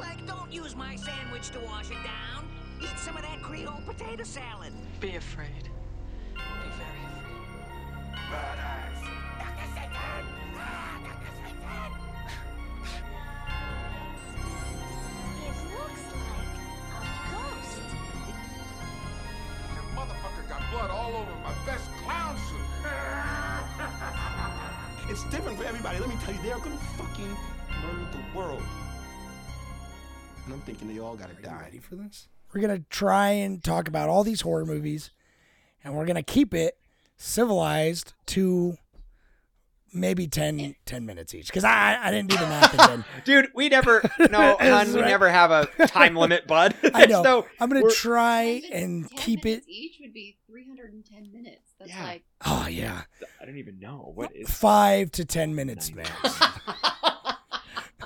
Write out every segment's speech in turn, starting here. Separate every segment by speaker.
Speaker 1: Like, don't use my sandwich to wash it down. Eat some of that Creole potato salad.
Speaker 2: Be afraid. Be very afraid.
Speaker 3: It
Speaker 4: I'm thinking they all gotta
Speaker 5: Are
Speaker 4: die.
Speaker 5: ready for this? We're gonna try and talk about all these horror movies, and we're gonna keep it civilized to maybe 10, eh. 10 minutes each. Because I I didn't do the math again.
Speaker 6: Dude, we never no, hun, we
Speaker 5: right.
Speaker 6: never have a time limit, bud.
Speaker 5: I know.
Speaker 6: So
Speaker 5: I'm gonna
Speaker 6: we're-
Speaker 5: try and
Speaker 7: 10
Speaker 5: keep it.
Speaker 7: Each would be 310 minutes. That's
Speaker 6: Yeah.
Speaker 7: like
Speaker 5: Oh yeah,
Speaker 6: I don't even know what is.
Speaker 5: five to ten minutes max.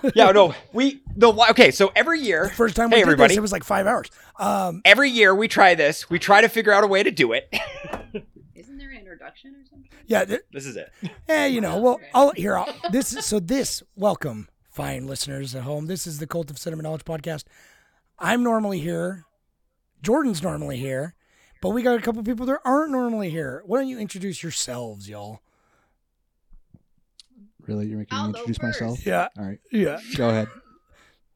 Speaker 6: yeah, no, we the okay. So every year,
Speaker 5: The first time we
Speaker 6: hey
Speaker 5: did
Speaker 6: everybody,
Speaker 5: this, it was like five hours. Um,
Speaker 6: every year we try this. We try to figure out a way to do it.
Speaker 7: isn't there an introduction or something?
Speaker 5: yeah, th-
Speaker 6: this is it.
Speaker 5: Eh, you know, well, I'll here. I'll, this is so. This welcome, fine listeners at home. This is the Cult of Cinema Knowledge podcast. I'm normally here. Jordan's normally here, but we got a couple people that aren't normally here. Why don't you introduce yourselves, y'all?
Speaker 8: Really, you're making
Speaker 7: I'll
Speaker 8: me introduce myself?
Speaker 5: Yeah,
Speaker 8: All right,
Speaker 5: yeah.
Speaker 8: go ahead.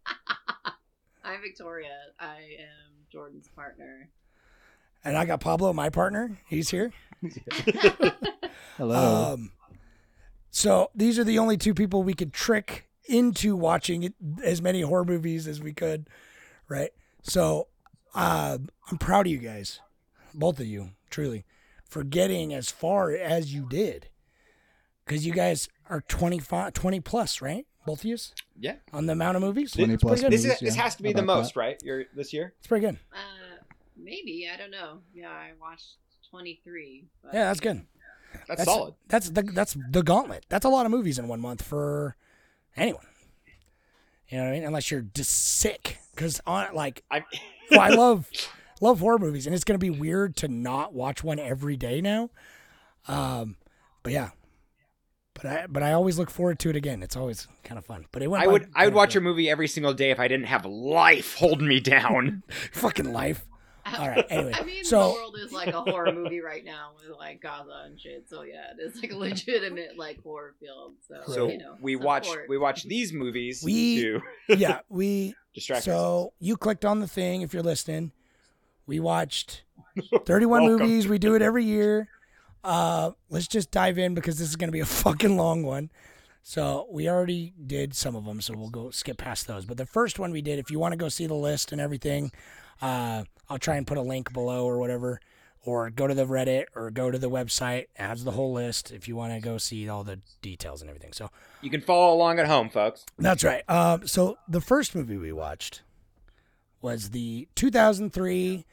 Speaker 7: I'm Victoria. I am Jordan's partner.
Speaker 5: And I got Pablo, my partner. He's here.
Speaker 8: Hello.
Speaker 5: Um, so these are the only two people we could trick into watching as many horror movies as we could, right? So uh, I'm proud of you guys, both of you, truly, for getting as far as you did, because you guys are 25, 20 plus, right? Both of you
Speaker 6: Yeah,
Speaker 5: on the amount of movies.
Speaker 8: 20
Speaker 5: It's
Speaker 8: plus
Speaker 5: good.
Speaker 6: this is
Speaker 8: movies,
Speaker 6: this has to be
Speaker 8: How
Speaker 6: the
Speaker 8: about
Speaker 6: most, right? You're this year.
Speaker 5: It's pretty good.
Speaker 7: Uh, maybe I don't know. Yeah, I watched 23. But
Speaker 5: Yeah, that's good.
Speaker 6: That's, solid.
Speaker 5: That's the that's the gauntlet. That's a lot of movies in one month for anyone. You know what I mean? Unless you're just sick, because on like,
Speaker 6: I
Speaker 5: well, I love love horror movies, and it's gonna be weird to not watch one every day now. Um, but yeah, but I but I always look forward to it again. It's always kind of fun. But it went.
Speaker 6: I would I would watch a
Speaker 5: quick.
Speaker 6: movie every single day if I didn't have life holding me down.
Speaker 5: fucking life. All right. Anyway,
Speaker 7: I mean,
Speaker 5: so-
Speaker 7: the world is like a horror movie right now with like Gaza and shit. So yeah, it's like a legitimate like horror film. So,
Speaker 6: so
Speaker 7: you know,
Speaker 6: we watch we watch these movies
Speaker 5: We-
Speaker 6: to
Speaker 5: yeah, we
Speaker 6: distract
Speaker 5: So you clicked on the thing if you're listening. We watched 31 movies. We do it every year. Uh, let's just dive in because this is going to be a fucking long one. So we already did some of them, so we'll go skip past those. But the first one we did, if you want to go see the list and everything, uh, I'll try and put a link below or whatever, or go to the Reddit or go to the website. It has the whole list if you want to go see all the details and everything. So
Speaker 6: You can follow along at home, folks.
Speaker 5: that's right. Um, so the first movie we watched was the 2003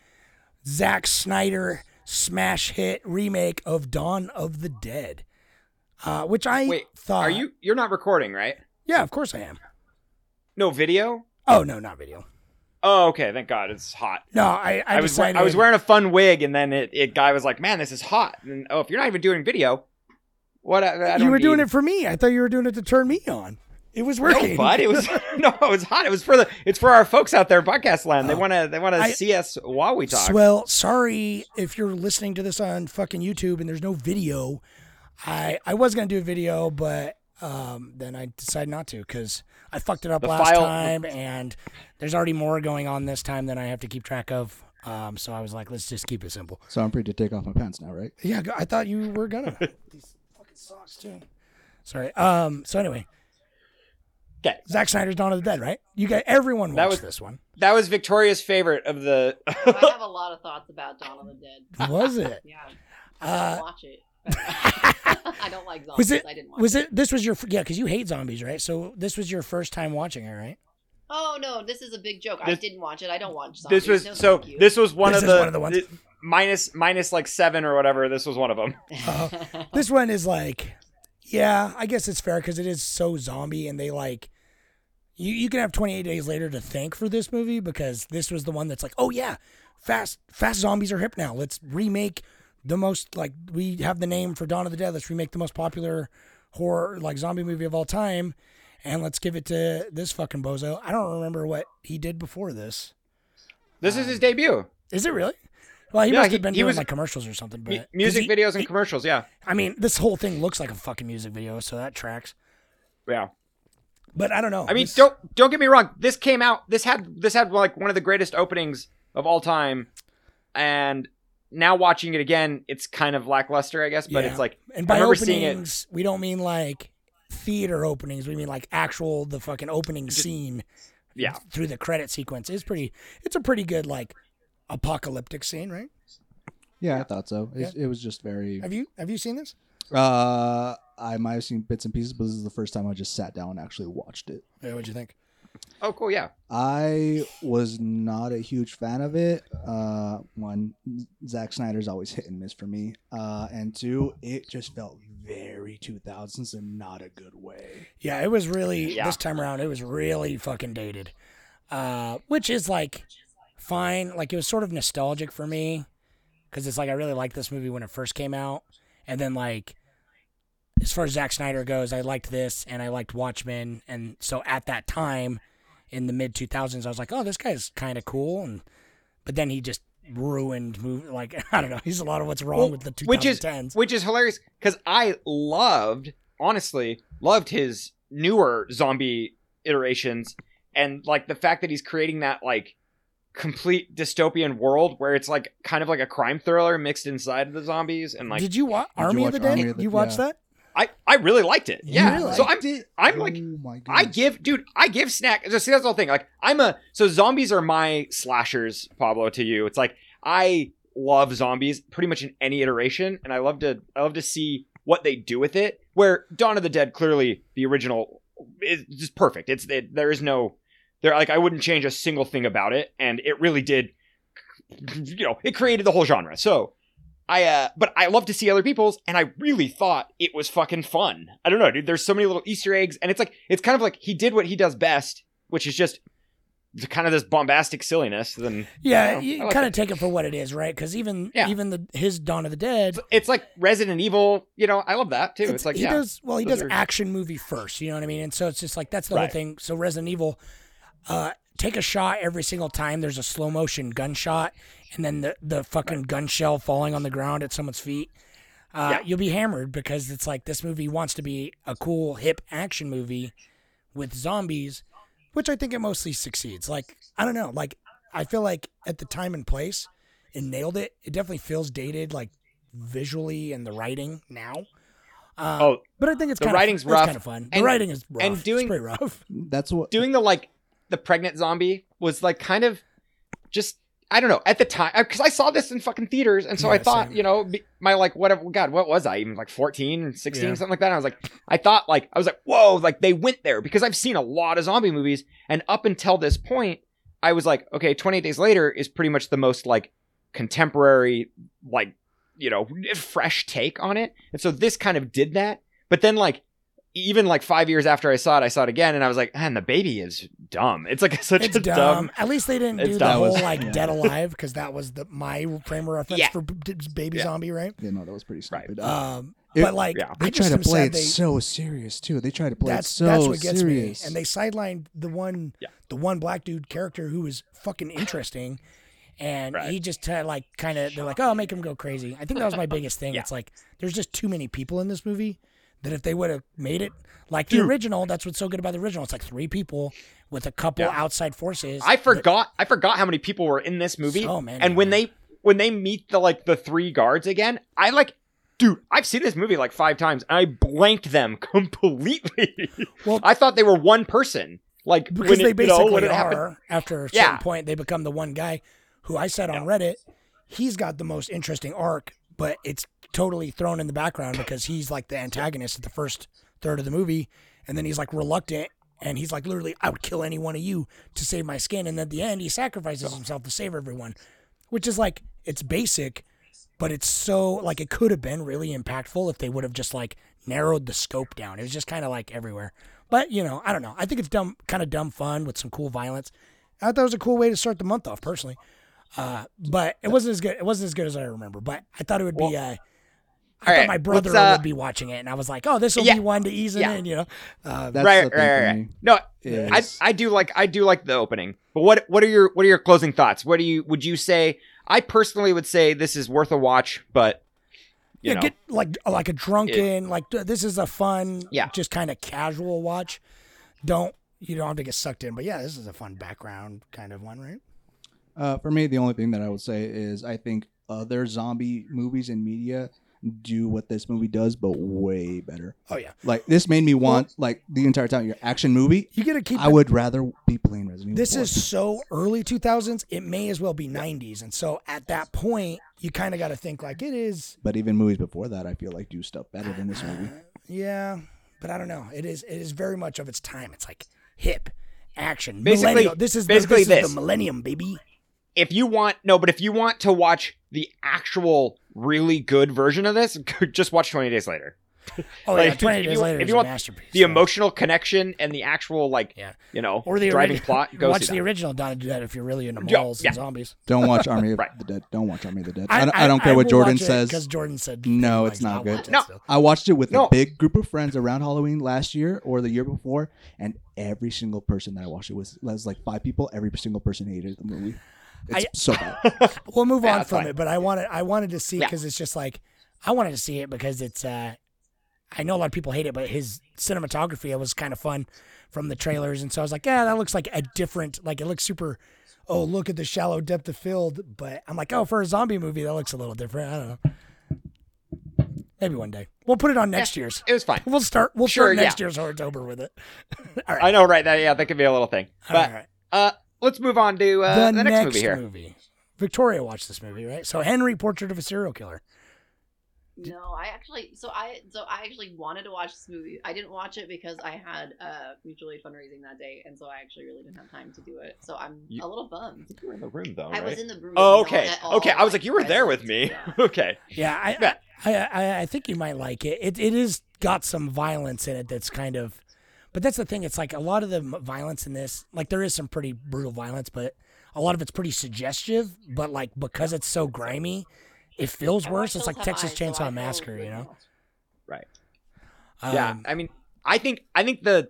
Speaker 5: Zack Snyder smash hit remake of Dawn of the Dead, uh, which I
Speaker 6: Wait,
Speaker 5: thought.
Speaker 6: Are you you're not recording, right?
Speaker 5: Yeah, of course I am.
Speaker 6: No video?
Speaker 5: Oh no, not video.
Speaker 6: Oh, okay. Thank God, it's hot.
Speaker 5: No, I I,
Speaker 6: I, was
Speaker 5: decided,
Speaker 6: I was wearing a fun wig, and then it, it guy was like, "Man, this is hot." And oh, if you're not even doing video, what? I, I
Speaker 5: You were doing it for me. I thought you were doing it to turn me on. It was
Speaker 6: No,
Speaker 5: working.
Speaker 6: bud. It was no, it was hot. It was for the. It's for our folks out there, in podcast land. They
Speaker 5: Oh.
Speaker 6: want to. They want to
Speaker 5: I-
Speaker 6: see us while we talk.
Speaker 5: Well, sorry if you're listening to this on fucking YouTube and there's no video. I I was gonna do a video, but um, then I decided not to because I fucked it up
Speaker 6: The
Speaker 5: last
Speaker 6: file-
Speaker 5: time, and there's already more going on this time than I have to keep track of. Um, so I was like, let's just keep it simple.
Speaker 8: So I'm free to take off my pants now, right?
Speaker 5: Yeah, I thought you were gonna. These fucking socks too. Sorry. Um. So anyway,
Speaker 6: Okay,
Speaker 5: Zack Snyder's Dawn of the Dead, right? You got everyone
Speaker 6: That
Speaker 5: watched
Speaker 6: was-
Speaker 5: this one.
Speaker 6: that was Victoria's favorite of the.
Speaker 7: I have a lot of thoughts about Dawn of the Dead.
Speaker 5: Was it?
Speaker 7: Yeah, I
Speaker 5: Uh,
Speaker 7: watch it. I don't like zombies.
Speaker 5: was it?
Speaker 7: I didn't watch
Speaker 5: Was it? This was your yeah, because you hate zombies, right? So this was your first time watching it, right?
Speaker 7: Oh no, this is a big joke. I didn't watch it. I don't watch zombies.
Speaker 6: this was
Speaker 7: No,
Speaker 6: so.
Speaker 7: thank you.
Speaker 6: This was one
Speaker 5: This
Speaker 6: of the,
Speaker 5: one of the ones.
Speaker 6: the- minus minus like seven or whatever. This was one of them.
Speaker 5: Uh, this one is like, yeah, I guess it's fair because it is so zombie, and they like, you you can have 28 days later to thank for this movie because this was the one that's like, oh yeah, fast fast zombies are hip now. Let's remake the most like we have the name for Dawn of the Dead. Let's remake the most popular horror like zombie movie of all time. and let's give it to this fucking bozo. I don't remember what he did before this.
Speaker 6: This is his um, debut.
Speaker 5: Is it really? Well, he
Speaker 6: Yeah,
Speaker 5: must
Speaker 6: he-
Speaker 5: have been doing
Speaker 6: was-
Speaker 5: like commercials or something. But
Speaker 6: music
Speaker 5: he-
Speaker 6: videos and
Speaker 5: he-
Speaker 6: commercials, yeah.
Speaker 5: I mean, this whole thing looks like a fucking music video, so that tracks.
Speaker 6: Yeah.
Speaker 5: But I don't know.
Speaker 6: I mean,
Speaker 5: This-
Speaker 6: don't don't get me wrong. This came out. This had this had like one of the greatest openings of all time, and now watching it again, it's kind of lackluster, I guess. But
Speaker 5: Yeah.
Speaker 6: it's like
Speaker 5: and
Speaker 6: I
Speaker 5: by
Speaker 6: remember seeing it.
Speaker 5: openings, we don't mean like theater openings. We mean like actual the fucking opening scene.
Speaker 6: Yeah.
Speaker 5: Through the credit sequence is pretty. It's a pretty good like apocalyptic scene, right?
Speaker 8: Yeah, I thought so. It, it was just very.
Speaker 5: Have you have you seen this?
Speaker 8: Uh, I might have seen bits and pieces, but this is the first time I just sat down and actually watched it.
Speaker 5: Yeah, what'd you think?
Speaker 6: Oh, cool. Yeah.
Speaker 8: I was not a huge fan of it. Uh, one, Zack Snyder's always hit and miss for me. Uh, and two, it just felt very 2000s and not a good way.
Speaker 5: Yeah, it was really
Speaker 6: Yeah.
Speaker 5: this time around. It was really fucking dated, uh, which is like fine. Like it was sort of nostalgic for me because it's like I really liked this movie when it first came out, and then like as far as Zack Snyder goes, I liked this and I liked Watchmen, and so at that time in the mid two thousands, I was like, oh, this guy's kind of cool, and but then he just ruined movie. Like I don't know, he's a lot of what's wrong
Speaker 6: Well,
Speaker 5: with the two
Speaker 6: which is which is hilarious because I loved, honestly, loved his newer zombie iterations, and like the fact that he's creating that like complete dystopian world where it's like kind of like a crime thriller mixed inside of the zombies, and like
Speaker 5: Did you watch
Speaker 8: you
Speaker 5: Army of
Speaker 8: watch
Speaker 5: the Dead?
Speaker 8: Army of the-
Speaker 5: you watched
Speaker 8: yeah.
Speaker 5: that?
Speaker 6: I I really liked it.
Speaker 5: You
Speaker 6: Yeah,
Speaker 5: really
Speaker 6: so I'm
Speaker 8: it?
Speaker 6: I'm like
Speaker 8: oh my
Speaker 6: I give, dude, I give snack. Just see, that's the whole thing. Like, I'm a so zombies are my slashers, Pablo. To you, it's like I love zombies pretty much in any iteration, and I love to I love to see what they do with it. Where Dawn of the Dead, clearly the original is just perfect. It's it, there is no there like I wouldn't change a single thing about it, and it really did. You know, it created the whole genre. So. I uh but I love to see other people's and I really thought it was fucking fun. I don't know, dude. There's so many little Easter eggs and it's like it's kind of like he did what he does best, which is just kind of this bombastic silliness. Then
Speaker 5: Yeah,
Speaker 6: don't know.
Speaker 5: you
Speaker 6: like
Speaker 5: kind
Speaker 6: it.
Speaker 5: of take it for what it is, right? Because even
Speaker 6: Yeah.
Speaker 5: even the his Dawn of the Dead,
Speaker 6: it's like Resident Evil, you know, I love that too. It's, like
Speaker 5: he
Speaker 6: yeah.
Speaker 5: does well. He does
Speaker 6: are-
Speaker 5: action movie first, you know what I mean? And so it's just like that's the whole thing. So Resident Evil, uh, take a shot every single time. There's a slow motion gunshot, and then the the fucking gun shell falling on the ground at someone's feet. Uh,
Speaker 6: Yeah.
Speaker 5: You'll be hammered because it's like this movie wants to be a cool hip action movie with zombies, which I think it mostly succeeds. Like I don't know, like I feel like at the time and place, it nailed it. It definitely feels dated, like visually and the writing now. Uh,
Speaker 6: Oh,
Speaker 5: but I think it's
Speaker 6: the
Speaker 5: kind
Speaker 6: writing's
Speaker 5: of,
Speaker 6: rough.
Speaker 5: kind of fun. The
Speaker 6: And-
Speaker 5: writing is rough.
Speaker 6: and doing-
Speaker 5: it's pretty rough.
Speaker 8: That's what.
Speaker 6: doing the like the pregnant zombie was like kind of just I don't know at the time because uh, I saw this in fucking theaters and so I thought
Speaker 5: same.
Speaker 6: you know my like whatever God what was I even like 14 16
Speaker 5: Yeah.
Speaker 6: something like that and I was like I thought like I was like whoa like they went there because I've seen a lot of zombie movies and up until this point I was like okay 28 days later is pretty much the most like contemporary like you know fresh take on it and so this kind of did that but then like even like five years after I saw it, I saw it again, and I was like, "Man, the baby is dumb. It's like such
Speaker 5: It's
Speaker 6: a
Speaker 5: dumb.
Speaker 6: dumb
Speaker 5: At least they didn't do the
Speaker 6: dumb.
Speaker 5: whole
Speaker 8: was-
Speaker 5: like
Speaker 8: yeah.
Speaker 5: Dead Alive because that was the my frame of reference
Speaker 6: Yeah.
Speaker 5: for b- b- Baby
Speaker 6: Yeah.
Speaker 5: Zombie, right?
Speaker 8: Yeah, no, that was pretty
Speaker 6: Right.
Speaker 8: stupid.
Speaker 5: Um,
Speaker 8: It-
Speaker 5: but like
Speaker 6: yeah.
Speaker 8: They
Speaker 5: just
Speaker 8: try to play it
Speaker 5: they,
Speaker 8: so serious too. They try to play
Speaker 5: that's
Speaker 8: it so
Speaker 5: that's what gets
Speaker 8: serious.
Speaker 5: me. And they sidelined the one
Speaker 6: Yeah.
Speaker 5: the one black dude character who was fucking interesting. And
Speaker 6: Right.
Speaker 5: he just had like kind of they're like, oh, make him go crazy. I think that was my biggest thing.
Speaker 6: Yeah.
Speaker 5: It's like there's just too many people in this movie that if they would have made it like the original, that's what's so good about the original. It's like three people with a couple
Speaker 6: Yeah.
Speaker 5: outside forces.
Speaker 6: I
Speaker 5: that-
Speaker 6: forgot. I forgot how many people were in this movie.
Speaker 5: So many,
Speaker 6: and when they when they meet the like the three guards again, I like, dude. I've seen this movie like five times, and I blanked them completely.
Speaker 5: Well-
Speaker 6: I thought they were one person. Like
Speaker 5: because they
Speaker 6: it, you
Speaker 5: basically
Speaker 6: know, when it
Speaker 5: are
Speaker 6: happened.
Speaker 5: after a certain
Speaker 6: Yeah.
Speaker 5: point they become the one guy who i said on reddit he's got the most interesting arc but it's totally thrown in the background because he's like the antagonist at the first third of the movie and then he's like reluctant and he's like literally i would kill any one of you to save my skin and at the end he sacrifices himself to save everyone which is like it's basic but it's so like it could have been really impactful if they would have just like narrowed the scope down. It was just kind of like everywhere. But you know, I don't know. I think it's dumb, kind of dumb fun with some cool violence. I thought it was a cool way to start the month off, personally. Uh, but it wasn't as good. It wasn't as good as I remember. But I thought it would be. Uh, I
Speaker 6: All
Speaker 5: thought
Speaker 6: right,
Speaker 5: my brother
Speaker 6: uh,
Speaker 5: would be watching it, and I was like, "Oh, this will
Speaker 6: Yeah.
Speaker 5: be one to ease
Speaker 6: Yeah.
Speaker 5: in," you know. Uh,
Speaker 8: That's
Speaker 6: right,
Speaker 8: the thing
Speaker 6: right,
Speaker 8: for
Speaker 6: right.
Speaker 8: me.
Speaker 6: No, I,
Speaker 8: is-
Speaker 6: I do like I do like the opening. But what what are your what are your closing thoughts? What do you would you say? I personally would say this is worth a watch, but you
Speaker 5: yeah,
Speaker 6: know,
Speaker 5: get like like a drunken, like this is a fun,
Speaker 6: Yeah.
Speaker 5: just kind of casual watch. Don't you don't have to get sucked in, but yeah, this is a fun background kind of one, right?
Speaker 8: Uh, for me, the only thing that I would say is I think other zombie movies and media do what this movie does, but way better.
Speaker 5: Oh yeah,
Speaker 8: Like this made me want like the entire time your action movie.
Speaker 5: you got to keep.
Speaker 8: I
Speaker 5: it-
Speaker 8: would rather be playing Resident Evil.
Speaker 5: This
Speaker 8: 4.
Speaker 5: is so early 2000s. It may as well be 90s, and so at that point, you kind of got to think like it is.
Speaker 8: But even movies before that, I feel like do stuff better than this movie.
Speaker 5: Uh, yeah, but I don't know. It is. It is very much of its time. It's like hip action.
Speaker 6: Basically-
Speaker 5: millennial. This is the-
Speaker 6: basically
Speaker 5: this, is the millennium, baby.
Speaker 6: if you want no, but if you want to watch the actual really good version of this, just watch Twenty Days Later.
Speaker 5: Oh
Speaker 6: Like,
Speaker 5: yeah, 20
Speaker 6: if
Speaker 5: days
Speaker 6: you-
Speaker 5: later
Speaker 6: if
Speaker 5: is
Speaker 6: you
Speaker 5: a
Speaker 6: want
Speaker 5: masterpiece.
Speaker 6: The
Speaker 5: so-
Speaker 6: emotional connection and the actual like
Speaker 5: Yeah.
Speaker 6: you know
Speaker 5: or the
Speaker 6: driving
Speaker 5: origi-
Speaker 6: plot. Go
Speaker 5: watch
Speaker 6: see
Speaker 5: the
Speaker 6: that.
Speaker 5: original Dawn of the Dead if you're really into
Speaker 6: Yeah,
Speaker 5: malls
Speaker 6: yeah.
Speaker 5: and zombies.
Speaker 8: Don't watch Army of
Speaker 6: Right.
Speaker 8: the Dead. Don't watch Army of the Dead. I, don't, I don't care what Jordan says.
Speaker 5: because Jordan said
Speaker 8: No, it's not
Speaker 5: I'll
Speaker 8: good.
Speaker 5: watch it
Speaker 6: No.
Speaker 8: I watched it with
Speaker 6: No.
Speaker 8: a big group of friends around Halloween last year or the year before, and every single person that I watched it with was like five people. Every single person hated the movie. It's
Speaker 5: I-
Speaker 8: so bad.
Speaker 5: We'll move
Speaker 6: Yeah,
Speaker 5: on from
Speaker 6: fine.
Speaker 5: it, but I wanted I wanted to see
Speaker 6: Yeah.
Speaker 5: because it's just like I wanted to see it because it's uh I know a lot of people hate it, but his cinematography it was kind of fun from the trailers, and so I was like, yeah, that looks like a different like it looks super. Oh, look at the shallow depth of field, but I'm like, oh, for a zombie movie, that looks a little different. I don't know. Maybe one day we'll put it on next year's.
Speaker 6: It was fine.
Speaker 5: We'll start. We'll
Speaker 6: Sure,
Speaker 5: start next
Speaker 6: yeah.
Speaker 5: year's October with it. All right.
Speaker 6: I know, right? That yeah, that could be a little thing. But
Speaker 5: right.
Speaker 6: uh, let's move on to uh, the, next, movie here.
Speaker 5: Victoria watched this movie, right? So Henry, Portrait of a Serial Killer.
Speaker 7: No, I actually so I so I actually wanted to watch this movie. I didn't watch it because I had uh mutual aid fundraising that day, and so I actually really didn't have time to do it. So I'm
Speaker 6: You-
Speaker 7: a little bummed.
Speaker 6: You were in the room though,
Speaker 7: I
Speaker 6: right?
Speaker 7: was in the room.
Speaker 6: oh, okay, okay. I was like, you were there with me.
Speaker 7: Yeah.
Speaker 6: okay.
Speaker 5: Yeah, I,
Speaker 6: Yeah.
Speaker 5: I, I, I think you might like it. It, it is got some violence in it. That's kind of, but that's the thing. It's like a lot of the violence in this, like there is some pretty brutal violence, but a lot of it's pretty suggestive. But like because it's so grimy, it feels
Speaker 7: I
Speaker 5: worse. It's like Texas
Speaker 7: Eyes, so I
Speaker 5: Chainsaw
Speaker 7: feel
Speaker 5: Massacre, you know?
Speaker 7: now.
Speaker 6: Right. yeah.
Speaker 5: Um,
Speaker 6: I mean, I think I think the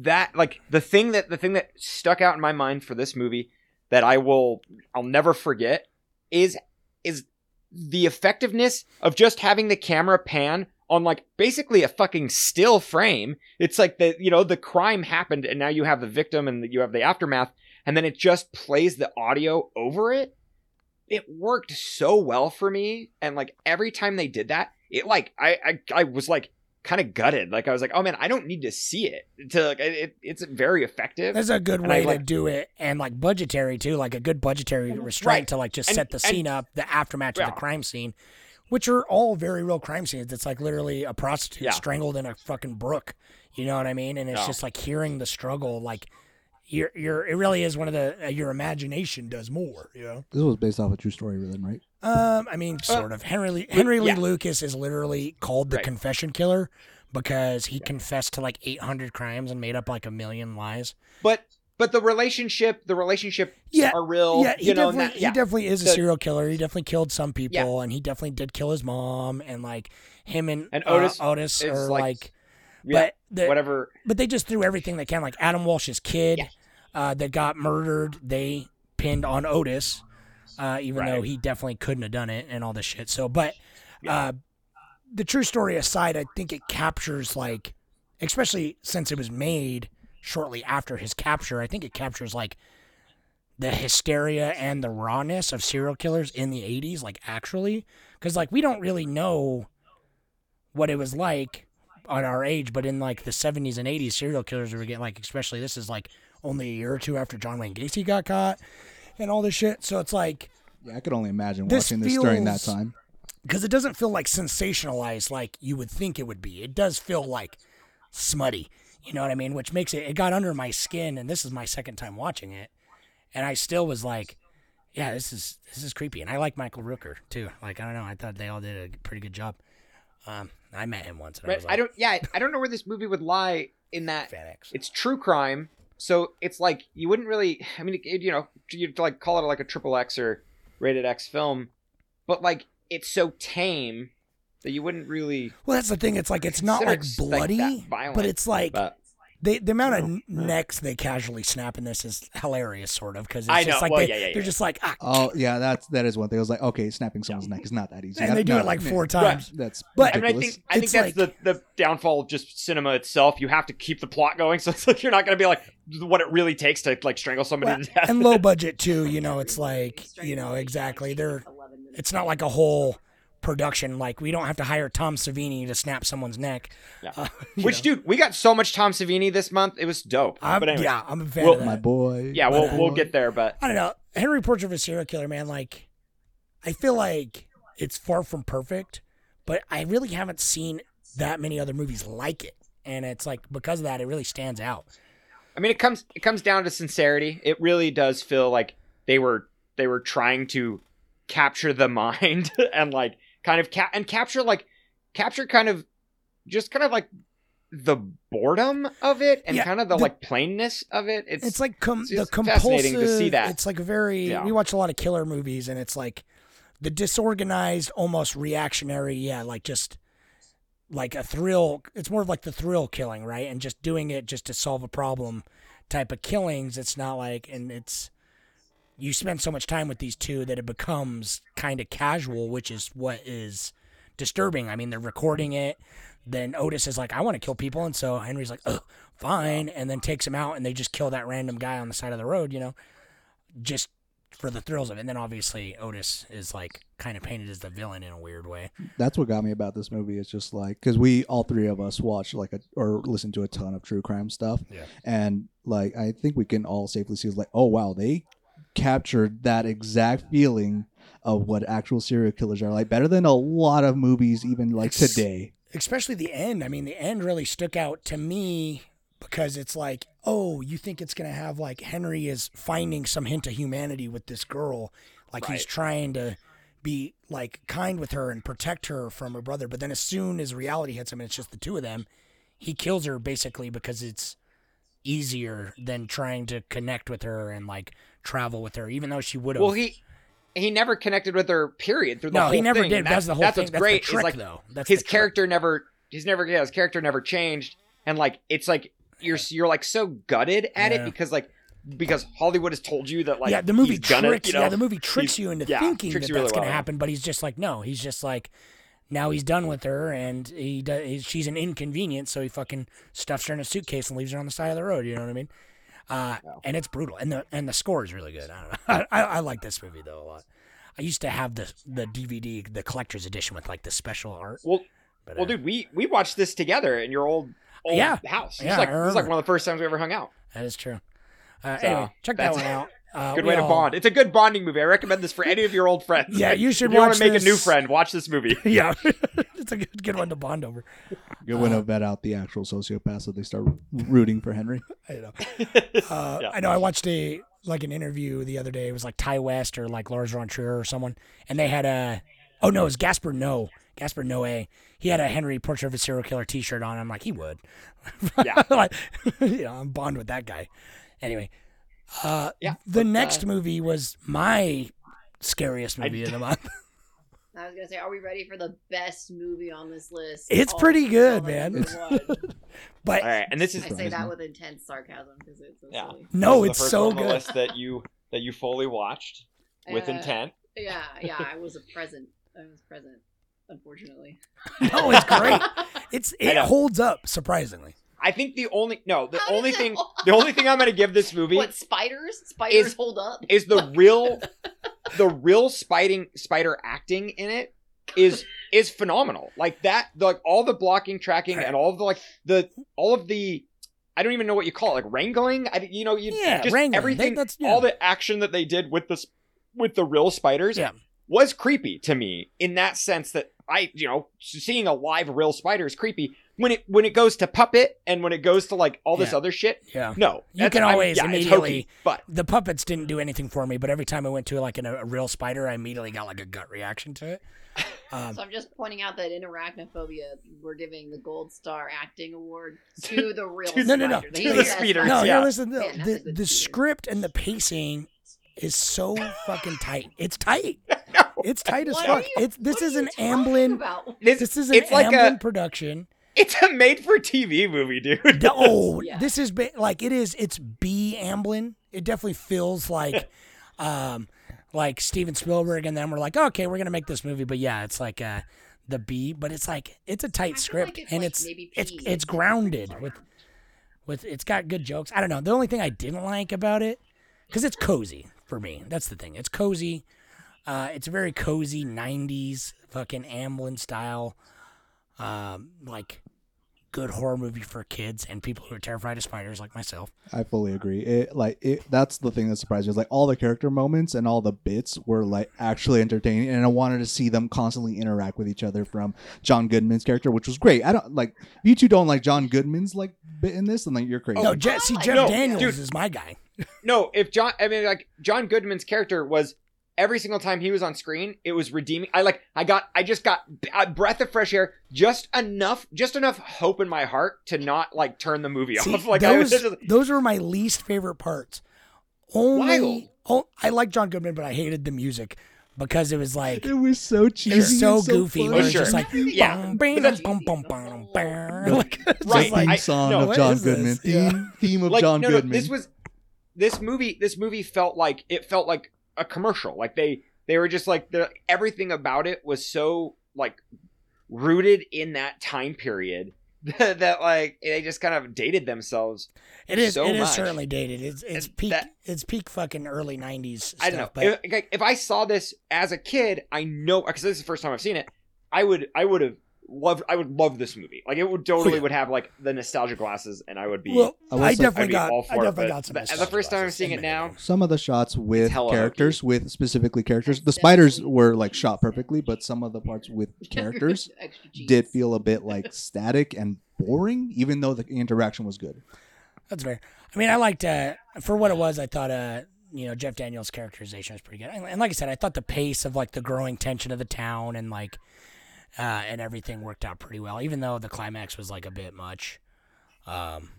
Speaker 6: that like the thing that the thing that stuck out in my mind for this movie that I will I'll never forget is is the effectiveness of just having the camera pan on like basically a fucking still frame. It's like the you know the crime happened and now you have the victim and you have the aftermath and then it just plays the audio over it. It worked so well for me and like every time they did that, it like I I, I was like kind of gutted. Like I was like, oh man, I don't need to see it to like it, it's very effective.
Speaker 5: That's a good
Speaker 6: And I
Speaker 5: way to
Speaker 6: like-
Speaker 5: do it, and like budgetary too, like a good budgetary restraint
Speaker 6: Right.
Speaker 5: to like just
Speaker 6: And-
Speaker 5: set the
Speaker 6: and-
Speaker 5: scene up, the aftermath of the crime scene, which are all very real crime scenes. It's like literally a prostitute
Speaker 6: Yeah.
Speaker 5: strangled in a fucking brook. You know what I mean? And it's
Speaker 6: Yeah.
Speaker 5: just like hearing the struggle, like you're you're. It really is one of the uh, your imagination does more. You know.
Speaker 8: This was based off a true story, then, right?
Speaker 5: Um, I mean, sort of. Henry Lee, Henry Lee
Speaker 6: Uh, yeah.
Speaker 5: Lucas is literally called the
Speaker 6: Right.
Speaker 5: confession killer because he confessed to like 800 crimes and made up like a million lies.
Speaker 6: but but the relationship the relationship
Speaker 5: Yeah,
Speaker 6: are real.
Speaker 5: Yeah, he
Speaker 6: you know,
Speaker 5: definitely
Speaker 6: that, yeah.
Speaker 5: he definitely is a serial killer. He definitely killed some people, and he definitely did kill his mom, and like him and,
Speaker 6: And
Speaker 5: uh,
Speaker 6: Otis
Speaker 5: Otis are
Speaker 6: like,
Speaker 5: like,
Speaker 6: yeah,
Speaker 5: but the,
Speaker 6: whatever.
Speaker 5: but they just threw everything they can. Like Adam Walsh's kid
Speaker 6: Yeah.
Speaker 5: uh, that got murdered, they pinned on Otis, uh, even though he definitely couldn't have done it and all this shit. So, but uh, the true story aside, I think it captures like, especially since it was made shortly after his capture. I think it captures like the hysteria and the rawness of serial killers in the 80s like actually because like we don't really know what it was like at our age but in like the 70s and 80s serial killers were getting like especially this is like only a year or two after john wayne gacy got caught and all this shit so it's like
Speaker 8: Yeah, I could only imagine
Speaker 5: This
Speaker 8: watching this during that time.
Speaker 5: because it doesn't feel like sensationalized like you would think it would be. It does feel like smutty. You know what I mean? Which makes it it got under my skin and this is my second time watching it. And I still was like, yeah, this is this is creepy. And I like Michael Rooker too. Like I don't know, I thought they all did a pretty good job. Um I met him once and I
Speaker 6: Right.
Speaker 5: was like
Speaker 6: I don't. Yeah, I don't know where this movie would lie in that
Speaker 5: Fan X.
Speaker 6: it's true crime. So it's like you wouldn't really. I mean, it, you know, you'd like call it like a triple X or rated X film, but like it's so tame that you wouldn't really.
Speaker 5: Well, that's the thing. It's like it's not like
Speaker 6: it's, like,
Speaker 5: bloody,
Speaker 6: violent,
Speaker 5: but it's like
Speaker 6: But
Speaker 5: they, the amount of
Speaker 6: No, no.
Speaker 5: necks they casually snap in this is hilarious, sort of, because it's
Speaker 6: I
Speaker 5: just
Speaker 6: know.
Speaker 5: like
Speaker 6: Well,
Speaker 5: they,
Speaker 6: yeah, yeah,
Speaker 5: they're
Speaker 6: yeah.
Speaker 5: just like, ah,
Speaker 8: Oh yeah, that's that is one thing. I was like, okay, snapping someone's neck is not that easy.
Speaker 5: and
Speaker 8: I-
Speaker 5: they do
Speaker 8: no,
Speaker 5: it like
Speaker 8: man,
Speaker 5: four times.
Speaker 8: That's
Speaker 5: But-
Speaker 6: I mean, I think I think
Speaker 5: It's
Speaker 6: that's
Speaker 5: like-
Speaker 6: the the downfall of just cinema itself. You have to keep the plot going, so it's like you're not gonna be like what it really takes to like strangle somebody
Speaker 5: Well,
Speaker 6: to death.
Speaker 5: and low budget too. You know, it's like you know exactly. They're it's not like a whole production. Like we don't have to hire Tom Savini to snap someone's neck.
Speaker 6: Yeah.
Speaker 5: Uh,
Speaker 6: Which,
Speaker 5: know.
Speaker 6: dude, we got so much Tom Savini this month. It was dope.
Speaker 5: I'm,
Speaker 6: but anyway,
Speaker 5: yeah, I'm a fan
Speaker 6: Well,
Speaker 5: of that.
Speaker 8: my boy.
Speaker 6: yeah, we'll we'll get there. But
Speaker 5: I don't know. Henry Portrait of a Serial Killer, man, like I feel like it's far from perfect, but I really haven't seen that many other movies like it. And it's like because of that it really stands out.
Speaker 6: I mean, it comes it comes down to sincerity. It really does feel like they were they were trying to capture the mind and like kind of ca- and capture like capture kind of just kind of like the boredom of it and
Speaker 5: Yeah,
Speaker 6: kind of the,
Speaker 5: the-
Speaker 6: like plainness of it. It's,
Speaker 5: It's, like com-
Speaker 6: it's
Speaker 5: the compulsive
Speaker 6: fascinating to see that.
Speaker 5: It's like very
Speaker 6: Yeah.
Speaker 5: we watch a lot of killer movies and it's like the disorganized, almost reactionary, yeah, like just like a thrill. It's more of like the thrill killing, right? And just doing it just to solve a problem type of killings. It's not like and it's you spend so much time with these two that it becomes kind of casual, which is what is disturbing. I mean, they're recording it. Then Otis is like, I want to kill people. And so Henry's like, oh, fine. And then takes him out and they just kill that random guy on the side of the road, you know, just for the thrills of it. And then obviously Otis is like kind of painted as the villain in a weird way.
Speaker 8: That's what got me about this movie. It's just like because we all three of us watch like a or listen to a ton of true crime stuff.
Speaker 5: Yeah.
Speaker 8: And like I think we can all safely see like, oh wow, they captured that exact feeling of what actual serial killers are like better than a lot of movies even like
Speaker 5: Ex-
Speaker 8: today.
Speaker 5: Especially the end. I mean, the end really stuck out to me because it's like, oh, you think it's going to have like Henry is finding some hint of humanity with this girl. Like he's trying to be like kind with her and protect her from her brother. But then as soon as reality hits him and it's just the two of them, he kills her basically because it's easier than trying to connect with her and like travel with her, even though she would have.
Speaker 6: well, he he never connected with her. Period. Through the
Speaker 5: no,
Speaker 6: whole
Speaker 5: he never
Speaker 6: thing.
Speaker 5: did.
Speaker 6: and
Speaker 5: That's, the whole
Speaker 6: that's
Speaker 5: thing.
Speaker 6: What's
Speaker 5: That's
Speaker 6: great
Speaker 5: trick,
Speaker 6: like
Speaker 5: though. That's
Speaker 6: his
Speaker 5: the trick.
Speaker 6: character never he's never yeah his character never changed and like it's like you're you're like so gutted at
Speaker 5: Yeah.
Speaker 6: it because like because Hollywood has told you that like
Speaker 5: yeah, the movie
Speaker 6: he's gonna,
Speaker 5: tricks.
Speaker 6: you know,
Speaker 5: yeah, the movie tricks you into
Speaker 6: yeah,
Speaker 5: thinking that
Speaker 6: really
Speaker 5: that's going to
Speaker 6: well,
Speaker 5: happen, but he's just like, no, he's just like, now he's done with her, and he does. She's an inconvenience, so he fucking stuffs her in a suitcase and leaves her on the side of the road. You know what I mean? Uh, And it's brutal, and the and the score is really good. I don't know. I, I like this movie though a lot. I used to have the the DVD, the collector's edition with like the special art.
Speaker 6: well
Speaker 5: But,
Speaker 6: well
Speaker 5: uh,
Speaker 6: dude we we watched this together in your old old
Speaker 5: Yeah.
Speaker 6: house
Speaker 5: Yeah,
Speaker 6: it's like
Speaker 5: I
Speaker 6: this like one of the first times we ever hung out
Speaker 5: that is true. Uh,
Speaker 6: So,
Speaker 5: anyway, check that one out. Uh,
Speaker 6: good
Speaker 5: we
Speaker 6: way to
Speaker 5: all-
Speaker 6: bond it's a good bonding movie I recommend this for any of your old friends
Speaker 5: Yeah, you should
Speaker 6: if you want to make a new friend watch this movie
Speaker 5: Yeah, it's a good, good one to bond over.
Speaker 8: Good way
Speaker 5: Uh,
Speaker 8: to vet out the actual sociopaths so they start rooting for Henry.
Speaker 5: I know. Uh,
Speaker 6: Yeah.
Speaker 5: I know. I watched a like an interview the other day. It was like Ti West or like Lars von Trier or someone, and they had a. Oh no, it was Gaspar No. Gaspar Noé. He had a Henry Portrait of a Serial Killer T-shirt on. I'm like, he would.
Speaker 6: Yeah.
Speaker 5: like, you know, I'm bond with that guy. Anyway, uh,
Speaker 6: Yeah,
Speaker 5: The
Speaker 6: but,
Speaker 5: next
Speaker 6: uh,
Speaker 5: movie was my scariest
Speaker 6: I
Speaker 5: movie of the month.
Speaker 7: I was gonna say, are we ready for the best movie on this list?
Speaker 5: It's
Speaker 7: All-
Speaker 5: pretty good,
Speaker 7: all
Speaker 5: man. but
Speaker 6: all right and this is
Speaker 7: I say that with intense sarcasm because it's so
Speaker 6: Yeah.
Speaker 7: silly.
Speaker 5: no, it's so
Speaker 6: one on the
Speaker 5: good.
Speaker 6: list that you that you fully watched with
Speaker 7: Uh,
Speaker 6: intent
Speaker 7: Yeah, yeah, I was a present. I was present, unfortunately.
Speaker 5: No, it's great. It's it holds up surprisingly.
Speaker 6: I think the only no, the
Speaker 7: How
Speaker 6: only thing the only thing I'm gonna give this movie
Speaker 7: What spiders? Spiders
Speaker 6: Is-
Speaker 7: hold up.
Speaker 6: is the real the real spiting spider acting in it is is phenomenal. Like that like all the blocking, tracking, and all of the like the all of the I don't even know what you call it, like wrangling. I you know you
Speaker 5: Yeah,
Speaker 6: just
Speaker 5: wrangling.
Speaker 6: everything
Speaker 5: That- that's- yeah.
Speaker 6: all the action that they did with this with the real spiders
Speaker 5: Yeah.
Speaker 6: was creepy to me in that sense that I you know seeing a live real spider is creepy when it when it goes to puppet and when it goes to like all this
Speaker 5: Yeah.
Speaker 6: other shit.
Speaker 5: Yeah.
Speaker 6: No,
Speaker 5: You
Speaker 6: that's-
Speaker 5: can
Speaker 6: I'm-
Speaker 5: always
Speaker 6: yeah,
Speaker 5: immediately-
Speaker 6: hokey, but
Speaker 5: the puppets didn't do anything for me, but every time I went to like an, a real spider, I immediately got like a gut reaction to it. Um,
Speaker 7: So I'm just pointing out that in Arachnophobia, we're giving the Gold Star Acting Award to the real
Speaker 6: to-
Speaker 5: No, no, no,
Speaker 6: to
Speaker 7: He
Speaker 6: the
Speaker 7: did that
Speaker 5: no,
Speaker 6: yeah.
Speaker 5: listen. The,
Speaker 7: Man, that's
Speaker 5: the, the script and the pacing is so fucking tight. It's tight. It's tight as
Speaker 7: What
Speaker 5: fuck.
Speaker 7: you-
Speaker 5: It's this is an Amblin.
Speaker 7: about?
Speaker 6: This,
Speaker 5: This is an
Speaker 6: it's like
Speaker 5: Amblin
Speaker 6: a
Speaker 5: production.
Speaker 6: It's a made for TV movie, dude.
Speaker 5: The- oh,
Speaker 7: Yeah.
Speaker 5: this is like it is. It's B Amblin. It definitely feels like, um, like Steven Spielberg and them were like, okay, we're gonna make this movie, but yeah, it's like uh, the B, but it's like it's a tight script
Speaker 7: like it's
Speaker 5: and
Speaker 7: like
Speaker 5: it's
Speaker 7: maybe
Speaker 5: it's
Speaker 7: P.
Speaker 5: it's grounded with with it's got good jokes. I don't know. The only thing I didn't like about it because it's cozy for me. That's the thing. It's cozy. Uh, it's a very cozy '90s fucking Amblin style, um, like good horror movie for kids and people who are terrified of spiders like myself.
Speaker 8: I fully agree. It like it. That's the thing that surprised me. Is like all the character moments and all the bits were like actually entertaining, and I wanted to see them constantly interact with each other. From John Goodman's character, which was great. I don't like if you two don't like John Goodman's like bit in this, then like you're crazy.
Speaker 5: no, Je- see,
Speaker 7: like
Speaker 5: Jeff
Speaker 6: No,
Speaker 5: Daniels
Speaker 6: dude.
Speaker 5: is my guy.
Speaker 6: No, if John, I mean, like John Goodman's character was every single time he was on screen, it was redeeming. I like, I got, I just got a breath of fresh air, just enough, just enough hope in my heart to not like turn the movie
Speaker 5: See,
Speaker 6: off. Like I was
Speaker 5: those,
Speaker 6: just,
Speaker 5: those were my least favorite parts. Only,
Speaker 6: Wild.
Speaker 5: oh, I like John Goodman, but I hated the music because it was like
Speaker 8: It was so cheesy.
Speaker 5: it was so
Speaker 8: and
Speaker 5: goofy.
Speaker 8: funny.
Speaker 5: where
Speaker 6: Oh,
Speaker 5: it's just like
Speaker 6: Yeah,
Speaker 5: bum,
Speaker 6: but
Speaker 5: bam,
Speaker 6: that's-
Speaker 5: bum, bum, bum. Like, it's
Speaker 8: The
Speaker 6: Right,
Speaker 5: just like
Speaker 8: theme
Speaker 6: I-
Speaker 8: song
Speaker 6: no,
Speaker 8: of John
Speaker 5: is this?
Speaker 8: Goodman.
Speaker 5: Yeah.
Speaker 8: Theme, theme of
Speaker 6: like,
Speaker 8: John
Speaker 6: no, no, this was, this movie, this movie felt like it felt like a commercial. Like they, they were just like the everything about it was so like rooted in that time period that, that like they just kind of dated themselves
Speaker 5: it is.
Speaker 6: so
Speaker 5: it is certainly dated. It's it's
Speaker 6: And
Speaker 5: peak.
Speaker 6: that-
Speaker 5: it's peak fucking early '90s.
Speaker 6: I don't know.
Speaker 5: But
Speaker 6: If, if I saw this as a kid, I know because this is the first time I've seen it. I would, I would have loved. I would love this movie. Like it would totally
Speaker 5: Oh, yeah.
Speaker 6: would have like the nostalgia glasses, and I would be.
Speaker 5: well,
Speaker 8: I
Speaker 5: I definitely got.
Speaker 6: all
Speaker 5: I
Speaker 6: for it,
Speaker 5: definitely
Speaker 6: but
Speaker 5: got some.
Speaker 6: the- the first time I'm seeing it now,
Speaker 8: some of the shots with
Speaker 6: hella
Speaker 8: characters, with specifically characters. The spiders were like shot perfectly, but some of the parts with characters did feel a bit like static and boring, even though the interaction was good.
Speaker 5: That's fair. I mean, I liked uh, for what it was. I thought, uh, you know, Jeff Daniels' characterization was pretty good. And, and like I said, I thought the pace of like the growing tension of the town and like uh, and everything worked out pretty well. Even though the climax was like a bit much. Um,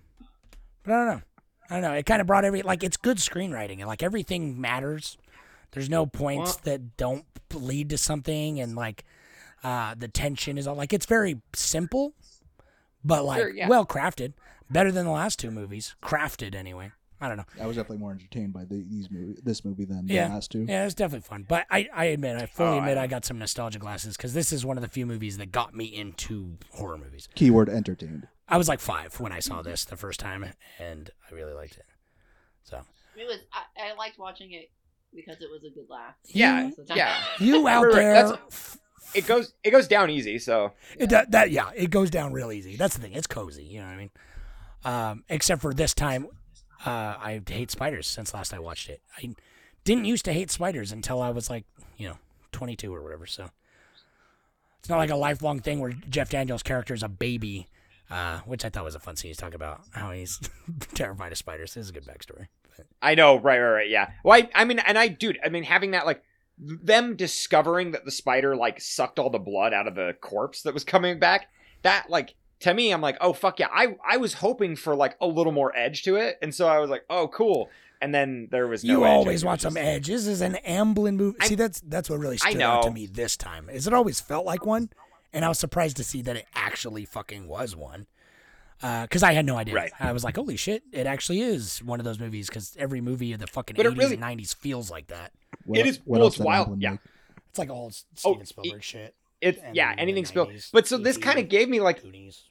Speaker 5: but I don't know. I don't know. It kind of brought every like it's good screenwriting and like everything matters. There's no points that don't lead to something, and like uh, the tension is all like it's very simple, but like
Speaker 6: Sure, yeah.
Speaker 5: well crafted. Better than the last two movies, crafted anyway. I don't know.
Speaker 8: I was definitely more entertained by the, these movie, this movie than
Speaker 5: Yeah,
Speaker 8: the last two.
Speaker 5: yeah, it's definitely fun. But I, I admit, I fully
Speaker 6: Oh,
Speaker 5: admit,
Speaker 6: know.
Speaker 5: I got some nostalgia glasses because this is one of the few movies that got me into horror movies.
Speaker 8: Keyword entertained.
Speaker 5: I was like five when I saw this the first time, and I really liked it. So
Speaker 7: It was. I, I liked watching it because it was a good laugh.
Speaker 6: yeah,
Speaker 7: Most of the time.
Speaker 6: yeah.
Speaker 5: you out
Speaker 6: Right, right,
Speaker 5: there,
Speaker 6: that's- It goes, it goes down easy. So
Speaker 5: It that, that yeah, it goes down real easy. That's the thing. It's cozy. You know what I mean? Um, except for this time, uh, I hate spiders since last I watched it. I didn't used to hate spiders until I was like, you know, 22 or whatever. So it's not like a lifelong thing where Jeff Daniels' character is a baby, uh, which I thought was a fun scene to talk about how he's terrified of spiders. This is a good backstory. But,
Speaker 6: I know, right, right, right. Yeah. Well, I, I mean, and I, dude, I mean, having that like them discovering that the spider like sucked all the blood out of the corpse that was coming back. That like to me, I'm like, oh fuck yeah. I I was hoping for like a little more edge to it, and so I was like, oh cool. And then there was no.
Speaker 5: you
Speaker 6: edge.
Speaker 5: always
Speaker 6: It was
Speaker 5: want some
Speaker 6: just-
Speaker 5: edge. This is an Amblin movie.
Speaker 6: I-
Speaker 5: See, that's that's what really stood out to me this time. Is it always felt like one, and I was surprised to see that it actually fucking was one. Uh, because I had no idea.
Speaker 6: Right.
Speaker 5: I was like, holy shit, it actually is one of those movies. Because every movie of the fucking
Speaker 6: But
Speaker 5: 80s
Speaker 6: really-
Speaker 5: and 90s feels like that.
Speaker 8: What
Speaker 6: It
Speaker 8: el-
Speaker 6: is-
Speaker 8: what
Speaker 6: well, it's
Speaker 8: did
Speaker 6: wild,
Speaker 8: Amblin
Speaker 6: yeah.
Speaker 8: make?
Speaker 5: It's like all
Speaker 6: Oh,
Speaker 5: Steven Spielberg shit.
Speaker 6: It's
Speaker 5: And
Speaker 6: yeah,
Speaker 5: in the
Speaker 6: anything spilled. But so this kind of gave me like
Speaker 5: Goonies,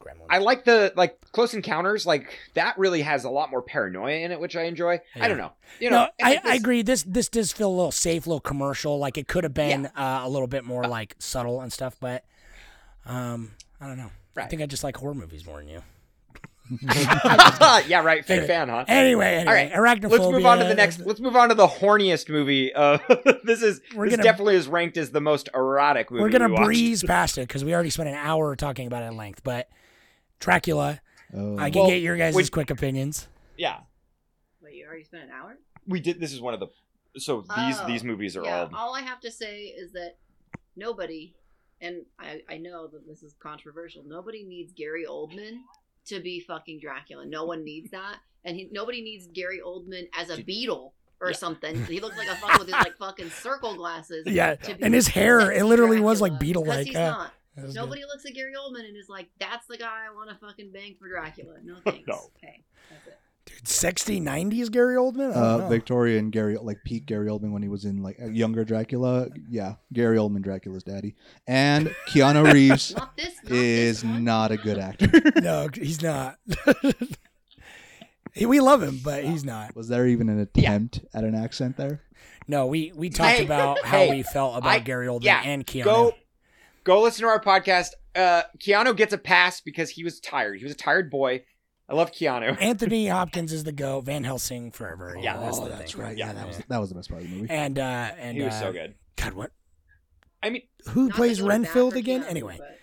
Speaker 5: Gremlins.
Speaker 6: I like the like Close Encounters. Like that really has a lot more paranoia in it, which I enjoy. I don't know. You know,
Speaker 5: no, I,
Speaker 6: it's-
Speaker 5: I agree. This this does feel a little safe, a little commercial. Like it could have been uh, a little bit more like subtle and stuff, but um, I don't know. I think I just like horror movies more than you.
Speaker 6: yeah, right. Fake
Speaker 5: Anyway.
Speaker 6: fan, huh?
Speaker 5: Anyway, anyway,
Speaker 6: All right,
Speaker 5: arachnophobia.
Speaker 6: Let's move on to the next. Let's move on to the horniest movie. Uh, this is
Speaker 5: We're
Speaker 6: this
Speaker 5: gonna-
Speaker 6: definitely is ranked as the most erotic movie.
Speaker 5: We're gonna
Speaker 6: we
Speaker 5: breeze past it because we already spent an hour talking about it at length. But Dracula,
Speaker 8: Oh,
Speaker 5: I can
Speaker 6: Well,
Speaker 5: get your guys'
Speaker 6: wait-
Speaker 5: quick opinions.
Speaker 6: Yeah,
Speaker 7: Wait, you already spent an hour?
Speaker 6: we did. This is one of the. So these
Speaker 7: Oh,
Speaker 6: these movies are
Speaker 7: yeah,
Speaker 6: all.
Speaker 7: I have to say is that nobody, and I, I know that this is controversial, nobody needs Gary Oldman to be fucking Dracula. No one needs that. And he, nobody needs Gary Oldman as a beetle or something. He looks like a fuck with his like fucking circle glasses.
Speaker 5: Yeah, and his hair it literally was like
Speaker 7: Dracula,
Speaker 5: beetle-like,
Speaker 7: 'cause He's
Speaker 5: yeah.
Speaker 7: not. Nobody looks at Gary Oldman and is like, "That's the guy I want to fucking bang for Dracula." No thanks.
Speaker 6: No.
Speaker 7: Okay, that's it.
Speaker 5: Dude, 60, 90s Gary Oldman? I don't
Speaker 8: Uh,
Speaker 5: know.
Speaker 8: Victorian Gary, like peak Gary Oldman when he was in like a younger Dracula. Yeah, Gary Oldman, Dracula's daddy, and Keanu Reeves
Speaker 7: Not this. Not
Speaker 8: is
Speaker 7: this one.
Speaker 8: not a good actor.
Speaker 5: No, he's not. He- we love him, but he's not.
Speaker 8: was there even an attempt at an accent there?
Speaker 5: No, we we talked
Speaker 6: Hey,
Speaker 5: about how
Speaker 6: hey,
Speaker 5: we felt about
Speaker 6: I-
Speaker 5: Gary Oldman
Speaker 6: yeah,
Speaker 5: and Keanu.
Speaker 6: Go, go listen to our podcast. Uh, Keanu gets a pass because he was tired. He was a tired boy. I love Keanu.
Speaker 5: Anthony Hopkins is the go. Van Helsing forever.
Speaker 6: Yeah,
Speaker 5: Yeah, that's
Speaker 8: oh,
Speaker 5: the
Speaker 8: that's
Speaker 5: thing.
Speaker 8: right. Yeah, that was that was the best part of the movie.
Speaker 5: And uh, and
Speaker 6: He was
Speaker 5: uh,
Speaker 6: so good.
Speaker 5: God, what?
Speaker 6: I mean,
Speaker 5: Who plays
Speaker 7: go to bat
Speaker 5: Renfield again?
Speaker 7: Keanu,
Speaker 5: Anyway,
Speaker 7: but-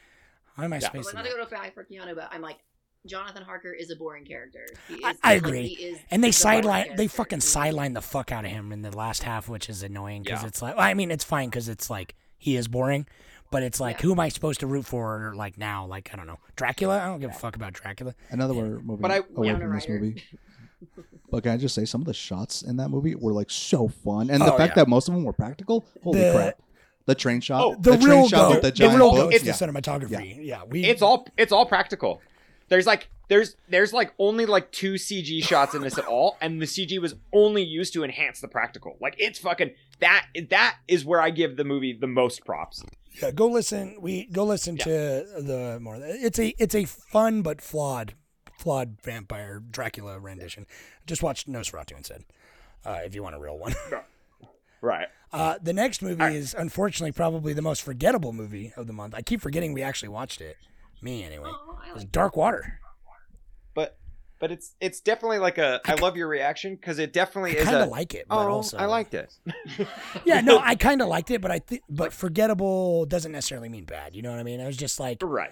Speaker 5: why am I
Speaker 6: Yeah.
Speaker 5: spacing?
Speaker 7: Well, not
Speaker 5: that?
Speaker 7: to go to bat for Keanu, but I'm like, Jonathan Harker is a boring character. He
Speaker 5: I-
Speaker 7: is,
Speaker 5: I agree.
Speaker 7: he is
Speaker 5: And they
Speaker 7: the
Speaker 5: sideline, they fucking
Speaker 7: He's-
Speaker 5: sideline the fuck out of him in the last half, which is annoying because
Speaker 6: Yeah.
Speaker 5: it's like, well, I mean, it's fine because it's like he is boring, but it's like,
Speaker 7: Yeah.
Speaker 5: who am I supposed to root for? Like now, like I don't know, Dracula. I don't give a fuck about Dracula.
Speaker 8: Another we're moving
Speaker 6: But I-
Speaker 8: away from this movie. But can I just say some of the shots in that movie were like so fun, and the
Speaker 5: Oh,
Speaker 8: fact
Speaker 5: yeah.
Speaker 8: that most of them were practical. Holy
Speaker 5: The-
Speaker 8: crap! The train shot,
Speaker 6: Oh,
Speaker 5: The,
Speaker 8: train
Speaker 5: real
Speaker 8: shot
Speaker 5: go,
Speaker 8: with the
Speaker 5: the,
Speaker 8: giant
Speaker 5: real
Speaker 8: boat.
Speaker 5: go, it's
Speaker 8: yeah.
Speaker 5: the cinematography. Yeah, we.
Speaker 6: it's all it's all practical. There's like there's there's like only like two CG shots in this at all, and the CG was only used to enhance the practical. Like it's fucking that that is where I give the movie the most props.
Speaker 5: Yeah, go listen. We go listen to the more. It's a it's a fun but flawed flawed vampire Dracula rendition. Just watch Nosferatu instead, uh, if you want a real one.
Speaker 6: Right.
Speaker 5: Uh, the next movie
Speaker 6: All right.
Speaker 5: is unfortunately probably the most forgettable movie of the month. I keep forgetting we actually watched it. Me anyway.
Speaker 7: Oh,
Speaker 5: It was
Speaker 7: like
Speaker 5: Dark Water.
Speaker 6: But it's it's definitely like a I love your reaction because it definitely
Speaker 5: I
Speaker 6: is
Speaker 5: kind of like it, but
Speaker 6: oh
Speaker 5: also
Speaker 6: I liked it.
Speaker 5: Yeah, no, I kind of liked it, but I think but forgettable doesn't necessarily mean bad. You know what I mean? It was just like
Speaker 6: right.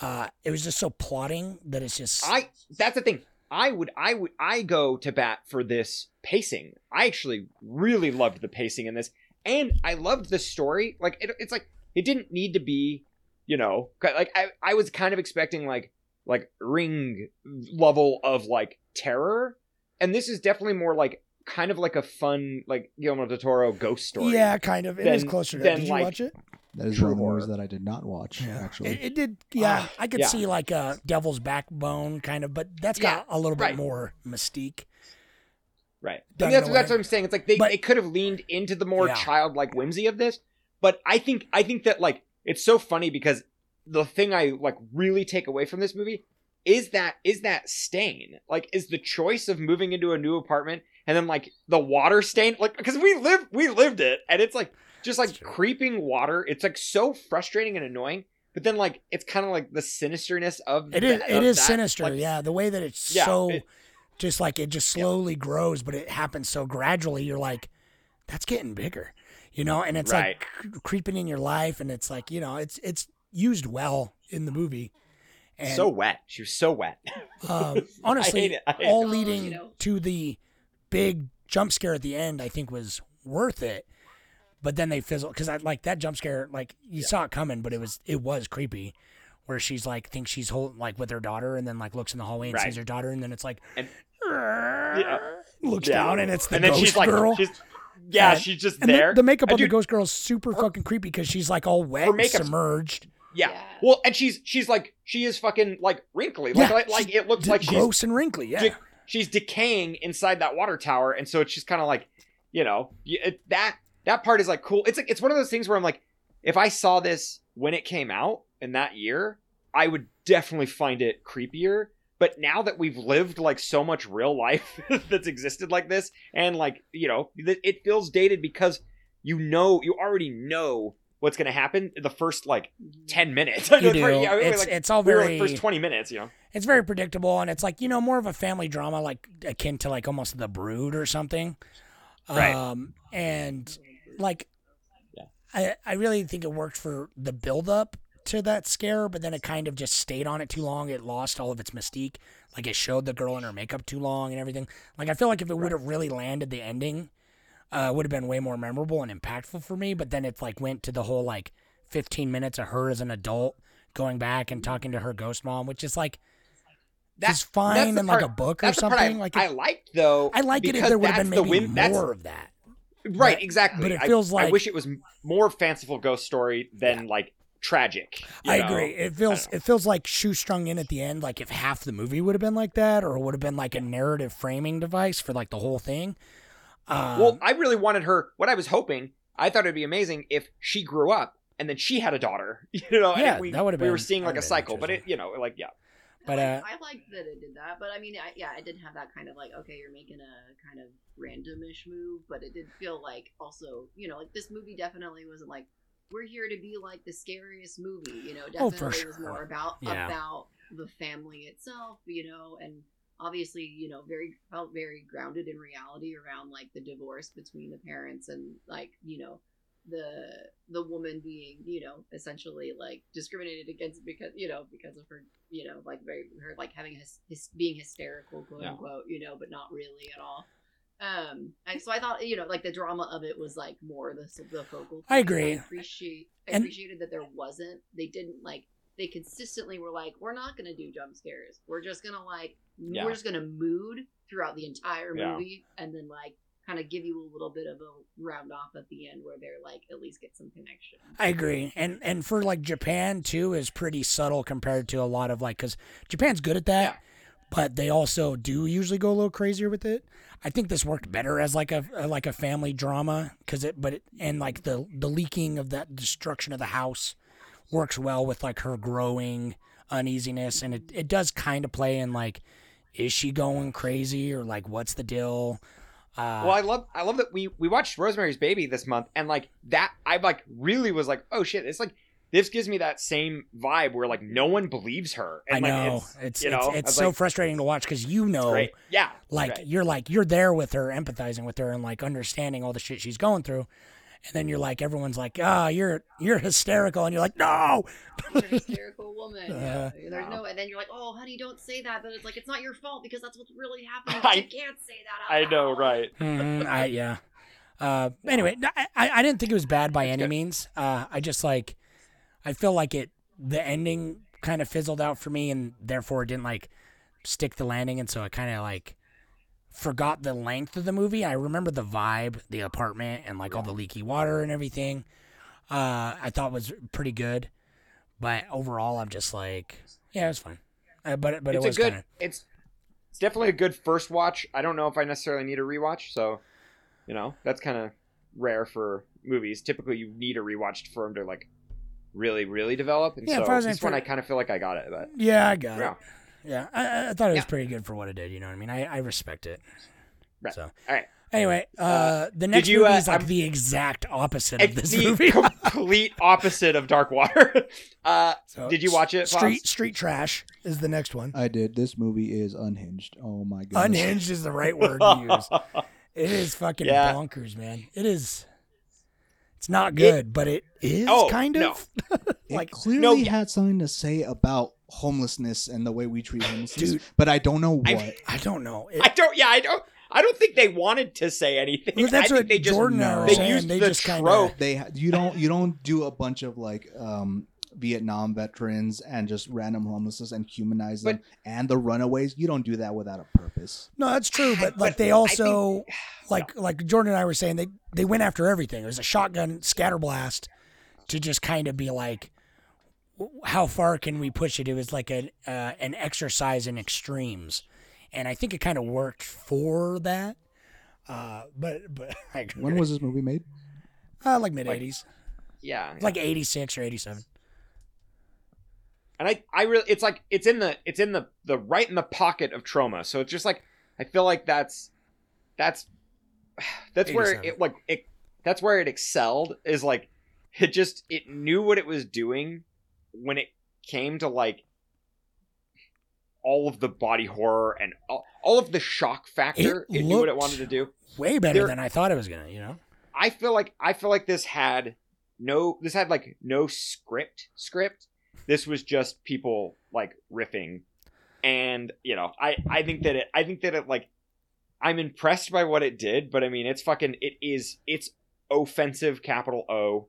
Speaker 5: uh, it was just so plotting that it's just
Speaker 6: I that's the thing. I would I would I go to bat for this pacing. I actually really loved the pacing in this, and I loved the story. Like it, it's like it didn't need to be, you know, like I I was kind of expecting like like ring level of like terror, and this is definitely more like kind of like a fun like Guillermo del Toro ghost story.
Speaker 5: yeah, kind of. It is
Speaker 6: Then-
Speaker 5: closer to
Speaker 6: then,
Speaker 5: that. Did you
Speaker 6: like,
Speaker 5: watch it?
Speaker 8: That is
Speaker 6: True
Speaker 8: one of
Speaker 6: horror.
Speaker 8: that I did not watch. Actually,
Speaker 5: It, it did. Yeah,
Speaker 6: Ah,
Speaker 5: I could
Speaker 6: yeah.
Speaker 5: see like a Devil's Backbone kind of, but that's got a little bit
Speaker 6: right.
Speaker 5: more mystique.
Speaker 6: Right.
Speaker 5: Done
Speaker 6: And that's that's what I'm saying. It's like they,
Speaker 5: But-
Speaker 6: they could have leaned into the more
Speaker 5: Yeah.
Speaker 6: childlike whimsy of this, but I think I think that like it's so funny because the thing I like really take away from this movie is that is that stain. Like is the choice of moving into a new apartment and then like the water stain like because we live we lived it and it's like just like creeping water. It's like so frustrating and annoying. But then like it's kind of like the sinisterness of
Speaker 5: It is.
Speaker 6: that-
Speaker 5: It is
Speaker 6: that.
Speaker 5: sinister.
Speaker 6: Like,
Speaker 5: yeah, the way that it's
Speaker 6: Yeah,
Speaker 5: so,
Speaker 6: it-
Speaker 5: just like it just slowly grows, but it happens so gradually. You're like, that's getting bigger, you know. And it's
Speaker 6: Right.
Speaker 5: like creeping in your life, and it's like you know, it's it's used well in the movie. And
Speaker 6: so wet. She was so wet.
Speaker 5: um, honestly,
Speaker 6: hate it. I hate
Speaker 5: all
Speaker 7: it.
Speaker 5: leading
Speaker 7: You
Speaker 5: to the big jump scare at the end, I think was worth it. But then they fizzle because I like that jump scare. Like you saw it coming, but it was it was creepy. Where she's like thinks she's holding like with her daughter, and then like looks in the hallway and
Speaker 6: Right.
Speaker 5: sees her daughter, and then it's like
Speaker 6: And-
Speaker 5: looks
Speaker 6: Yeah.
Speaker 5: down and it's the
Speaker 6: and then
Speaker 5: ghost
Speaker 6: she's like,
Speaker 5: girl.
Speaker 6: she's yeah,
Speaker 5: And-
Speaker 6: she's just
Speaker 5: and the-
Speaker 6: there.
Speaker 5: The, makeup
Speaker 6: And
Speaker 5: on the ghost girl is super fucking creepy because she's like all wet,
Speaker 6: Her
Speaker 5: and
Speaker 6: makeup's-
Speaker 5: submerged.
Speaker 6: Yeah.
Speaker 7: Yeah.
Speaker 6: Well, and she's she's like she is fucking like wrinkly. Like
Speaker 5: Yeah,
Speaker 6: like, like it looks
Speaker 5: d-
Speaker 6: like she's
Speaker 5: gross and wrinkly. Yeah,
Speaker 6: de- she's decaying inside that water tower, and so it's just kind of like, you know, it, that that part is like cool. It's like it's one of those things where I'm like, if I saw this when it came out in that year, I would definitely find it creepier. But now that we've lived like so much real life that's existed like this, and like you know, it feels dated because you know you already know what's going to happen in the first like 10 minutes.
Speaker 5: You
Speaker 6: It's
Speaker 5: do.
Speaker 6: very-
Speaker 5: It's-
Speaker 6: like-
Speaker 5: it's all
Speaker 6: we were, like,
Speaker 5: very-
Speaker 6: first 20 minutes you know?
Speaker 5: it's very predictable and it's like you know more of a family drama like akin to like almost the brood or something.
Speaker 6: Right.
Speaker 5: um and like
Speaker 6: Yeah.
Speaker 5: i i really think it worked for the build up to that scare but then it kind of just stayed on it too long. It lost all of its mystique. Like it showed the girl in her makeup too long and everything. Like i feel like if it would have really landed the ending uh would have been way more memorable and impactful for me but then it like went to the whole like 15 minutes of her as an adult going back and talking to her ghost mom which is like
Speaker 6: that's fine
Speaker 5: in like a book or
Speaker 6: that's the part
Speaker 5: something.
Speaker 6: I,
Speaker 5: like
Speaker 6: I
Speaker 5: if-
Speaker 6: liked though.
Speaker 5: I like it if there would have been maybe
Speaker 6: win-
Speaker 5: more of that.
Speaker 6: Right,
Speaker 5: but-
Speaker 6: exactly.
Speaker 5: but it feels
Speaker 6: I
Speaker 5: like- I
Speaker 6: wish it was more fanciful ghost story than like tragic.
Speaker 5: I
Speaker 6: know?
Speaker 5: agree. It feels it feels like shoestrung in at the end. Like if half the movie would have been like that, or would have been like a narrative framing device for like the whole thing. Um,
Speaker 6: Well, I really wanted her. What I was hoping, I thought it'd be amazing if she grew up and then she had a daughter. You know,
Speaker 5: Yeah,
Speaker 6: and we,
Speaker 5: that would've
Speaker 6: we were seeing like a cycle, but it, you know, like yeah,
Speaker 5: But,
Speaker 7: I
Speaker 5: uh,
Speaker 7: like, I liked that it did that, but I mean, I, yeah, it did have that kind of like, okay, you're making a kind of randomish move, but it did feel like also, you know, like this movie definitely wasn't like we're here to be like the scariest movie, you know.
Speaker 5: Oh,
Speaker 7: Definitely
Speaker 5: for
Speaker 7: was
Speaker 5: sure.
Speaker 7: more about
Speaker 5: Yeah.
Speaker 7: about the family itself, you know, and obviously, you know, very felt very grounded in reality around like the divorce between the parents and like, you know, the the woman being you know essentially like discriminated against because you know because of her you know like very her like having his, his being hysterical quote
Speaker 6: Yeah.
Speaker 7: unquote you know but not really at all um and so i thought you know like the drama of it was like more the the focal
Speaker 5: I
Speaker 7: point.
Speaker 5: agree.
Speaker 7: appreciate i
Speaker 5: And-
Speaker 7: appreciated that there wasn't they didn't like they consistently were like we're not gonna do jump scares we're just gonna like
Speaker 6: Yeah.
Speaker 7: we're just gonna mood throughout the entire
Speaker 6: Yeah.
Speaker 7: movie and then like kind of give you a little bit of a round off at the end where they're like at least get some connection.
Speaker 5: I agree, and and for like Japan too is pretty subtle compared to a lot of like because Japan's good at that,
Speaker 6: Yeah.
Speaker 5: but they also do usually go a little crazier with it. I think this worked better as like a, a- like a family drama because it, but it, and like the the leaking of that destruction of the house works well with like her growing uneasiness, and it it does kind of play in like is she going crazy or like what's the deal. Uh,
Speaker 6: Well, I love I love that we we watched Rosemary's Baby this month, and like that, I like really was like, oh shit, it's like this gives me that same vibe where like no one believes her.
Speaker 5: I
Speaker 6: And, like,
Speaker 5: know
Speaker 6: it's,
Speaker 5: it's
Speaker 6: you
Speaker 5: it's,
Speaker 6: know, I
Speaker 5: it's so
Speaker 6: like,
Speaker 5: frustrating to watch because you know
Speaker 6: yeah,
Speaker 5: like
Speaker 6: right.
Speaker 5: you're like you're there with her empathizing with her and like understanding all the shit she's going through and then you're like everyone's like ah you're you're hysterical and you're like no
Speaker 7: You're a hysterical woman.
Speaker 5: Uh,
Speaker 7: yeah. There's no, and then you're like, oh, honey, don't say that. But it's like it's not your fault because that's what's really happening.
Speaker 6: I-
Speaker 7: you can't say that. Out
Speaker 6: I know,
Speaker 7: loud.
Speaker 6: right?
Speaker 5: Mhm, I, yeah uh anyway I, I I didn't think it was bad by any means uh i just like i feel like it the ending kind of fizzled out for me and therefore it didn't like stick the landing and so i kind of like forgot the length of the movie i remember the vibe the apartment and like all the leaky water and everything uh i thought was pretty good but overall i'm just like yeah it was fun uh, but but
Speaker 6: it's
Speaker 5: it was
Speaker 6: a good.
Speaker 5: kind of
Speaker 6: It's it's definitely a good first watch. I don't know if I necessarily need a rewatch, so you know that's kind of rare for movies. Typically, you need a rewatch for them to like really, really develop. And
Speaker 5: Yeah,
Speaker 6: so this one, I kind of feel like I got it, but
Speaker 5: yeah i got
Speaker 6: yeah,
Speaker 5: it yeah I- I, I thought it was
Speaker 6: Yeah.
Speaker 5: pretty good for what it did you know what i mean i, I respect it
Speaker 6: right.
Speaker 5: so
Speaker 6: All right.
Speaker 5: Anyway, uh, the next
Speaker 6: you,
Speaker 5: movie
Speaker 6: uh,
Speaker 5: is like
Speaker 6: I'm-
Speaker 5: the exact opposite of this
Speaker 6: the
Speaker 5: movie.
Speaker 6: complete opposite of Dark Water. Uh,
Speaker 5: So,
Speaker 6: did you watch it?
Speaker 5: Street
Speaker 6: Fox?
Speaker 5: Street Trash is the next one.
Speaker 8: I did. This movie is unhinged. Oh my god.
Speaker 5: Unhinged is the right word to use. It is fucking
Speaker 6: Yeah.
Speaker 5: bonkers, man. It is. It's not good, but it is
Speaker 6: Oh,
Speaker 5: kind
Speaker 6: no.
Speaker 5: of.
Speaker 8: It
Speaker 5: like
Speaker 8: clearly
Speaker 6: no, yeah.
Speaker 8: had something to say about homelessness and the way we treat homelessness,
Speaker 5: Dude.
Speaker 8: but I don't know what.
Speaker 6: I-
Speaker 5: I don't know. It,
Speaker 6: I don't. Yeah, I don't. I don't think they wanted to say anything.
Speaker 5: Well, that's
Speaker 6: I think
Speaker 5: what
Speaker 6: they just
Speaker 5: Jordan I were
Speaker 6: they used
Speaker 5: They
Speaker 6: the
Speaker 5: just kinda-
Speaker 6: trope.
Speaker 8: they you don't you don't do a bunch of like um Vietnam veterans and just random homelessness and humanize them and the runaways. You don't do that without a purpose.
Speaker 5: no, that's true, but like
Speaker 6: But
Speaker 5: they also,
Speaker 6: think-
Speaker 5: like like Jordan and I were saying, they they went after everything. It was a shotgun scatter blast to just kind of be like, how far can we push it? It was like an uh, an exercise in extremes, and I think it kind of worked for that. Uh, but but I.
Speaker 8: When was this movie made?
Speaker 5: uh, like mid eighties,
Speaker 6: Yeah,
Speaker 5: like eighty six or eighty seven.
Speaker 6: And I, I really, it's like it's in the, it's in the, the right in the pocket of Troma. So it's just like I feel like that's, that's, that's where it like it, that's where it excelled. Is like it just it knew what it was doing when it came to like all of the body horror and all, all of the shock factor.
Speaker 5: It
Speaker 6: It, knew what it wanted to do.
Speaker 5: Way better
Speaker 6: There-
Speaker 5: than I thought it was gonna. You know.
Speaker 6: I feel like I feel like this had no this had like no script script. This was just people like riffing. And, you know, I I think that it I think that it like I'm impressed by what it did, but I mean it's fucking it is it's offensive capital O.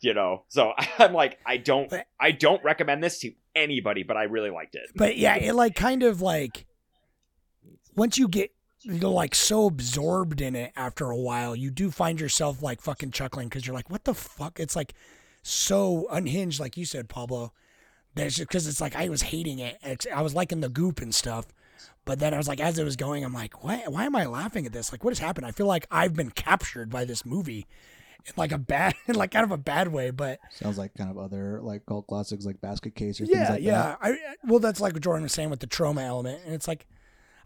Speaker 6: You know. So I'm like I don't
Speaker 5: But-
Speaker 6: I don't recommend this to anybody, but I really liked it.
Speaker 5: But yeah, it like kind of like once you get you're like so absorbed in it after a while, you do find yourself like fucking chuckling because you're like, what the fuck? It's like so unhinged, like you said, Pablo. That's just because it's like I was hating it. I was liking the goop and stuff. But then I was like, as it was going, I'm like, why, why am I laughing at this? Like, what has happened? I feel like I've been captured by this movie in like a bad, like kind of a bad way. But
Speaker 8: Sounds like kind of other like cult classics like Basket Case or things
Speaker 5: yeah,
Speaker 8: like
Speaker 5: yeah.
Speaker 8: that.
Speaker 5: I well, that's like what Jordan was saying with the Troma element, and it's like,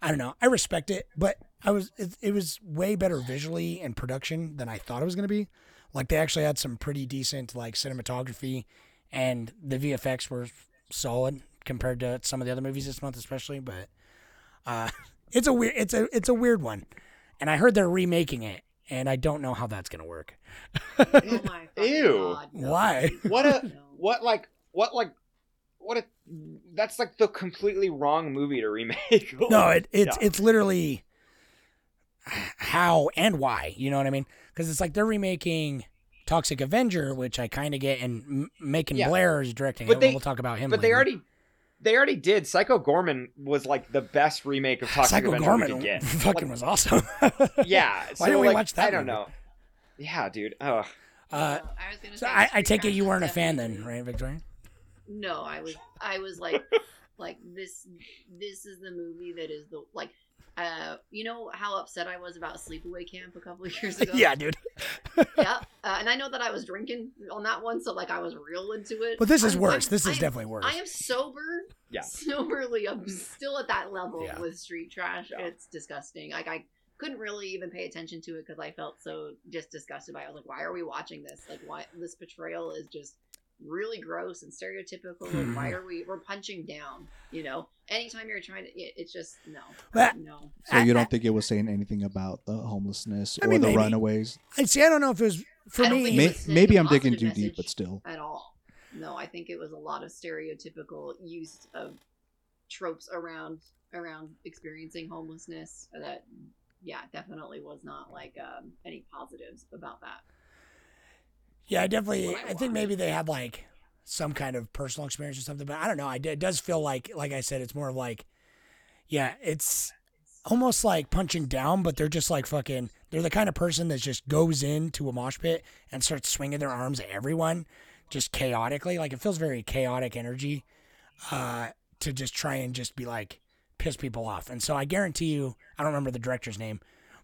Speaker 5: I don't know. I respect it, but I was it, it was way better visually and production than I thought it was gonna be. Like they actually had some pretty decent like cinematography, and the VFX were solid compared to some of the other movies this month, especially. But uh, it's a weird it's a it's a weird one, and I heard they're remaking it, and I don't know how that's gonna work.
Speaker 7: Oh my
Speaker 6: Ew.
Speaker 7: God, no.
Speaker 5: Why?
Speaker 6: What a what like what like what a that's like the completely wrong movie to remake.
Speaker 5: No, it, it's
Speaker 6: Yeah.
Speaker 5: it's literally how and why. You know what I mean? Because it's like they're remaking Toxic Avenger, which I kind of get, and M- Macon
Speaker 6: Yeah.
Speaker 5: Blair is directing
Speaker 6: But
Speaker 5: it.
Speaker 6: they-
Speaker 5: we'll talk about him.
Speaker 6: But they already they already did. Psycho Goreman was like the best remake of Toxic
Speaker 5: Psycho
Speaker 6: Avenger
Speaker 5: Goreman
Speaker 6: we could get.
Speaker 5: fucking
Speaker 6: Like,
Speaker 5: was awesome.
Speaker 6: yeah.
Speaker 5: Why
Speaker 6: so,
Speaker 5: didn't we
Speaker 6: like,
Speaker 5: watch that
Speaker 6: I don't
Speaker 5: movie?
Speaker 6: know. Yeah, dude. Oh.
Speaker 5: Uh,
Speaker 7: I was gonna
Speaker 5: so
Speaker 7: say
Speaker 5: I, I take it you weren't a fan then, right, Victoria?
Speaker 7: No, I was. I was like, like this. This is the movie that is the like. Uh, you know how upset I was about Sleepaway Camp a couple of years ago.
Speaker 5: yeah, dude.
Speaker 7: yeah. Uh, and I know that I was drinking on that one, so like I was real into it.
Speaker 5: But this is
Speaker 7: I'm-
Speaker 5: worse.
Speaker 7: I'm-
Speaker 5: this
Speaker 7: I
Speaker 5: is
Speaker 7: am-
Speaker 5: definitely worse.
Speaker 7: I am sober.
Speaker 6: Yeah.
Speaker 7: Soberly, I'm still at that level
Speaker 5: Yeah.
Speaker 7: with street trash.
Speaker 6: Yeah.
Speaker 7: It's disgusting. Like I couldn't really even pay attention to it because I felt so just disgusted by it. I was like, why are we watching this? Like, why this portrayal is just really gross and stereotypical. Like, why are we? We're punching down. You know, anytime you're trying to, it, it's just no,
Speaker 5: But-
Speaker 7: no.
Speaker 8: So you don't think it was saying anything about the homelessness
Speaker 5: I
Speaker 8: or
Speaker 5: mean,
Speaker 8: the
Speaker 5: maybe.
Speaker 8: runaways?
Speaker 5: I see. I don't know if it was for me.
Speaker 8: May-
Speaker 7: was
Speaker 8: maybe i'm digging too deep, but
Speaker 7: message.
Speaker 8: still.
Speaker 7: at all. No, I think it was a lot of stereotypical use of tropes around around experiencing homelessness. That yeah, definitely was not like um, any positives about that.
Speaker 5: Yeah, I definitely.
Speaker 7: I
Speaker 5: I think maybe they have like some kind of personal experience or something, but I don't know. I, it does feel like, like I said, it's more of like, yeah, it's almost like punching down, but they're just like fucking. They're the kind of person that just goes into a mosh pit and starts swinging their arms at everyone, just chaotically. Like it feels very chaotic energy, uh, to just try and just be like piss people off. And so I guarantee you, I don't remember the director's name,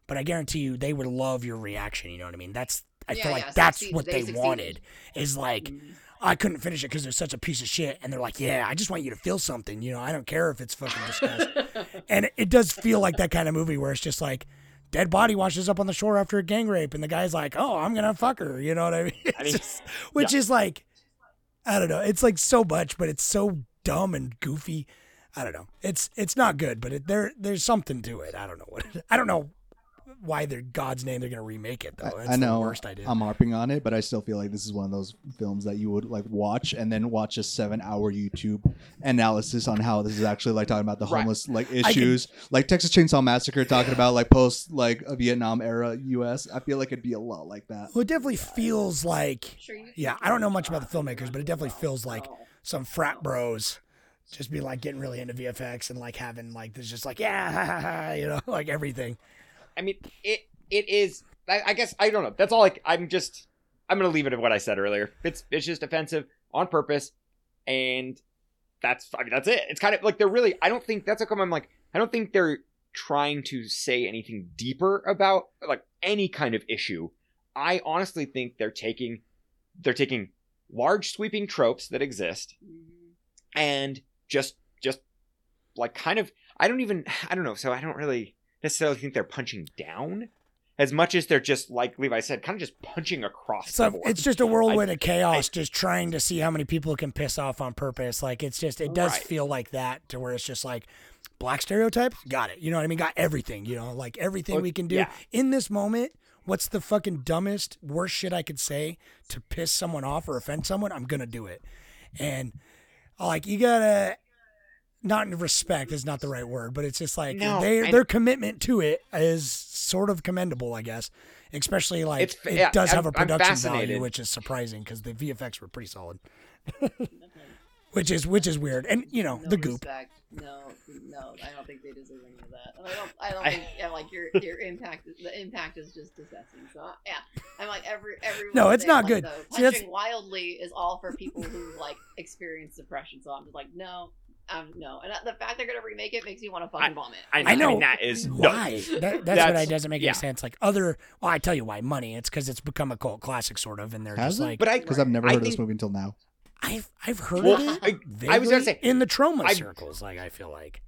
Speaker 5: but I guarantee you they would love your reaction. You know what I mean? That's I
Speaker 7: Yeah,
Speaker 5: feel like
Speaker 7: yeah,
Speaker 5: that's
Speaker 7: succeed-
Speaker 5: what
Speaker 7: they
Speaker 5: they, wanted. Is like mm-hmm. I couldn't finish it because it's such a piece of shit, and they're like, yeah, I just want you to feel something. You know, I don't care if it's fucking disgusting. and it, it does feel like that kind of movie where it's just like. Dead body washes up on the shore after a gang rape, and the guy's like, "Oh, I'm gonna fuck her," you know what I mean?
Speaker 6: I mean,
Speaker 5: just- which is like, I don't know. It's like so much, but it's so dumb and goofy. I don't know. It's it's not good, but it, there there's something to it. I don't know what. It, I don't know why they're God's name they're gonna remake it though.
Speaker 8: I, I know
Speaker 5: the worst idea.
Speaker 8: I'm harping on it, but I still feel like this is one of those films that you would like watch and then watch a seven hour YouTube analysis on how this is actually like talking about the
Speaker 6: Right.
Speaker 8: homeless like
Speaker 5: could-
Speaker 8: issues, like Texas Chainsaw Massacre talking about like post like a Vietnam era U.S. I feel like it'd be a lot like that.
Speaker 5: well, it definitely feels like yeah. I don't know much about the filmmakers, but it definitely feels like some frat bros just be like getting really into VFX and like having like this just like yeah, you know, like everything.
Speaker 6: I mean, it it is. I, I guess I don't know. That's all. Like I'm just. I'm gonna leave it at what I said earlier. It's it's just offensive on purpose, and that's. I mean, that's it. It's kind of like they're really. I don't think that's how come I'm like. I don't think they're trying to say anything deeper about like any kind of issue. I honestly think they're taking they're taking large sweeping tropes that exist
Speaker 7: Mhm.
Speaker 6: and just just like kind of I don't even I don't know so I don't really necessarily think they're punching down as much as they're just like Levi said kind of just punching across
Speaker 5: It's
Speaker 6: the
Speaker 5: a,
Speaker 6: board.
Speaker 5: it's just a whirlwind of chaos, just trying to see how many people can piss off on purpose. Like it's just it does
Speaker 6: Right.
Speaker 5: feel like that to where it's just like black stereotypes, got it. You know what I mean? Got everything. You know, like everything
Speaker 6: Well,
Speaker 5: we can do
Speaker 6: yeah.
Speaker 5: in this moment. What's the fucking dumbest, worst shit I could say to piss someone off or offend someone? I'm gonna do it, and like you gotta. Not in respect is not the right word, but it's just like
Speaker 6: No,
Speaker 5: they
Speaker 6: I-
Speaker 5: their commitment to it is sort of commendable, I guess. Especially like
Speaker 6: It's-
Speaker 5: it
Speaker 6: yeah,
Speaker 5: does have a
Speaker 6: I'm- I'm
Speaker 5: production value, which is surprising because the VFX were pretty solid. Which is which is weird. And you know
Speaker 7: no
Speaker 5: the goop.
Speaker 7: Respect. No, no, I don't think they deserve any of that. And I don't, I don't
Speaker 6: I-
Speaker 7: think, yeah, like your your impact, the impact is just disgusting. So yeah, I'm like every every.
Speaker 5: No, it's not
Speaker 7: like,
Speaker 5: good.
Speaker 7: The
Speaker 5: See,
Speaker 7: punching wildly is all for people who like experience depression. So I'm just like, no, um, no. And the fact they're gonna remake it makes me want to fucking vomit.
Speaker 6: I,
Speaker 5: I know
Speaker 6: mean, that is no.
Speaker 5: why. That, that's, what I doesn't make
Speaker 6: yeah.
Speaker 5: any sense. Like other, well, I tell you why. Money. It's because it's become a cult classic, sort of, and they're
Speaker 8: Has
Speaker 5: just
Speaker 8: it?
Speaker 5: like.
Speaker 6: But I
Speaker 8: Because I've never
Speaker 6: I
Speaker 8: heard of this
Speaker 6: think-
Speaker 8: movie until now.
Speaker 5: I've I've heard
Speaker 6: Well,
Speaker 5: of it.
Speaker 6: I- I was gonna say,
Speaker 5: in the Troma
Speaker 6: I-
Speaker 5: circles. Like I feel like.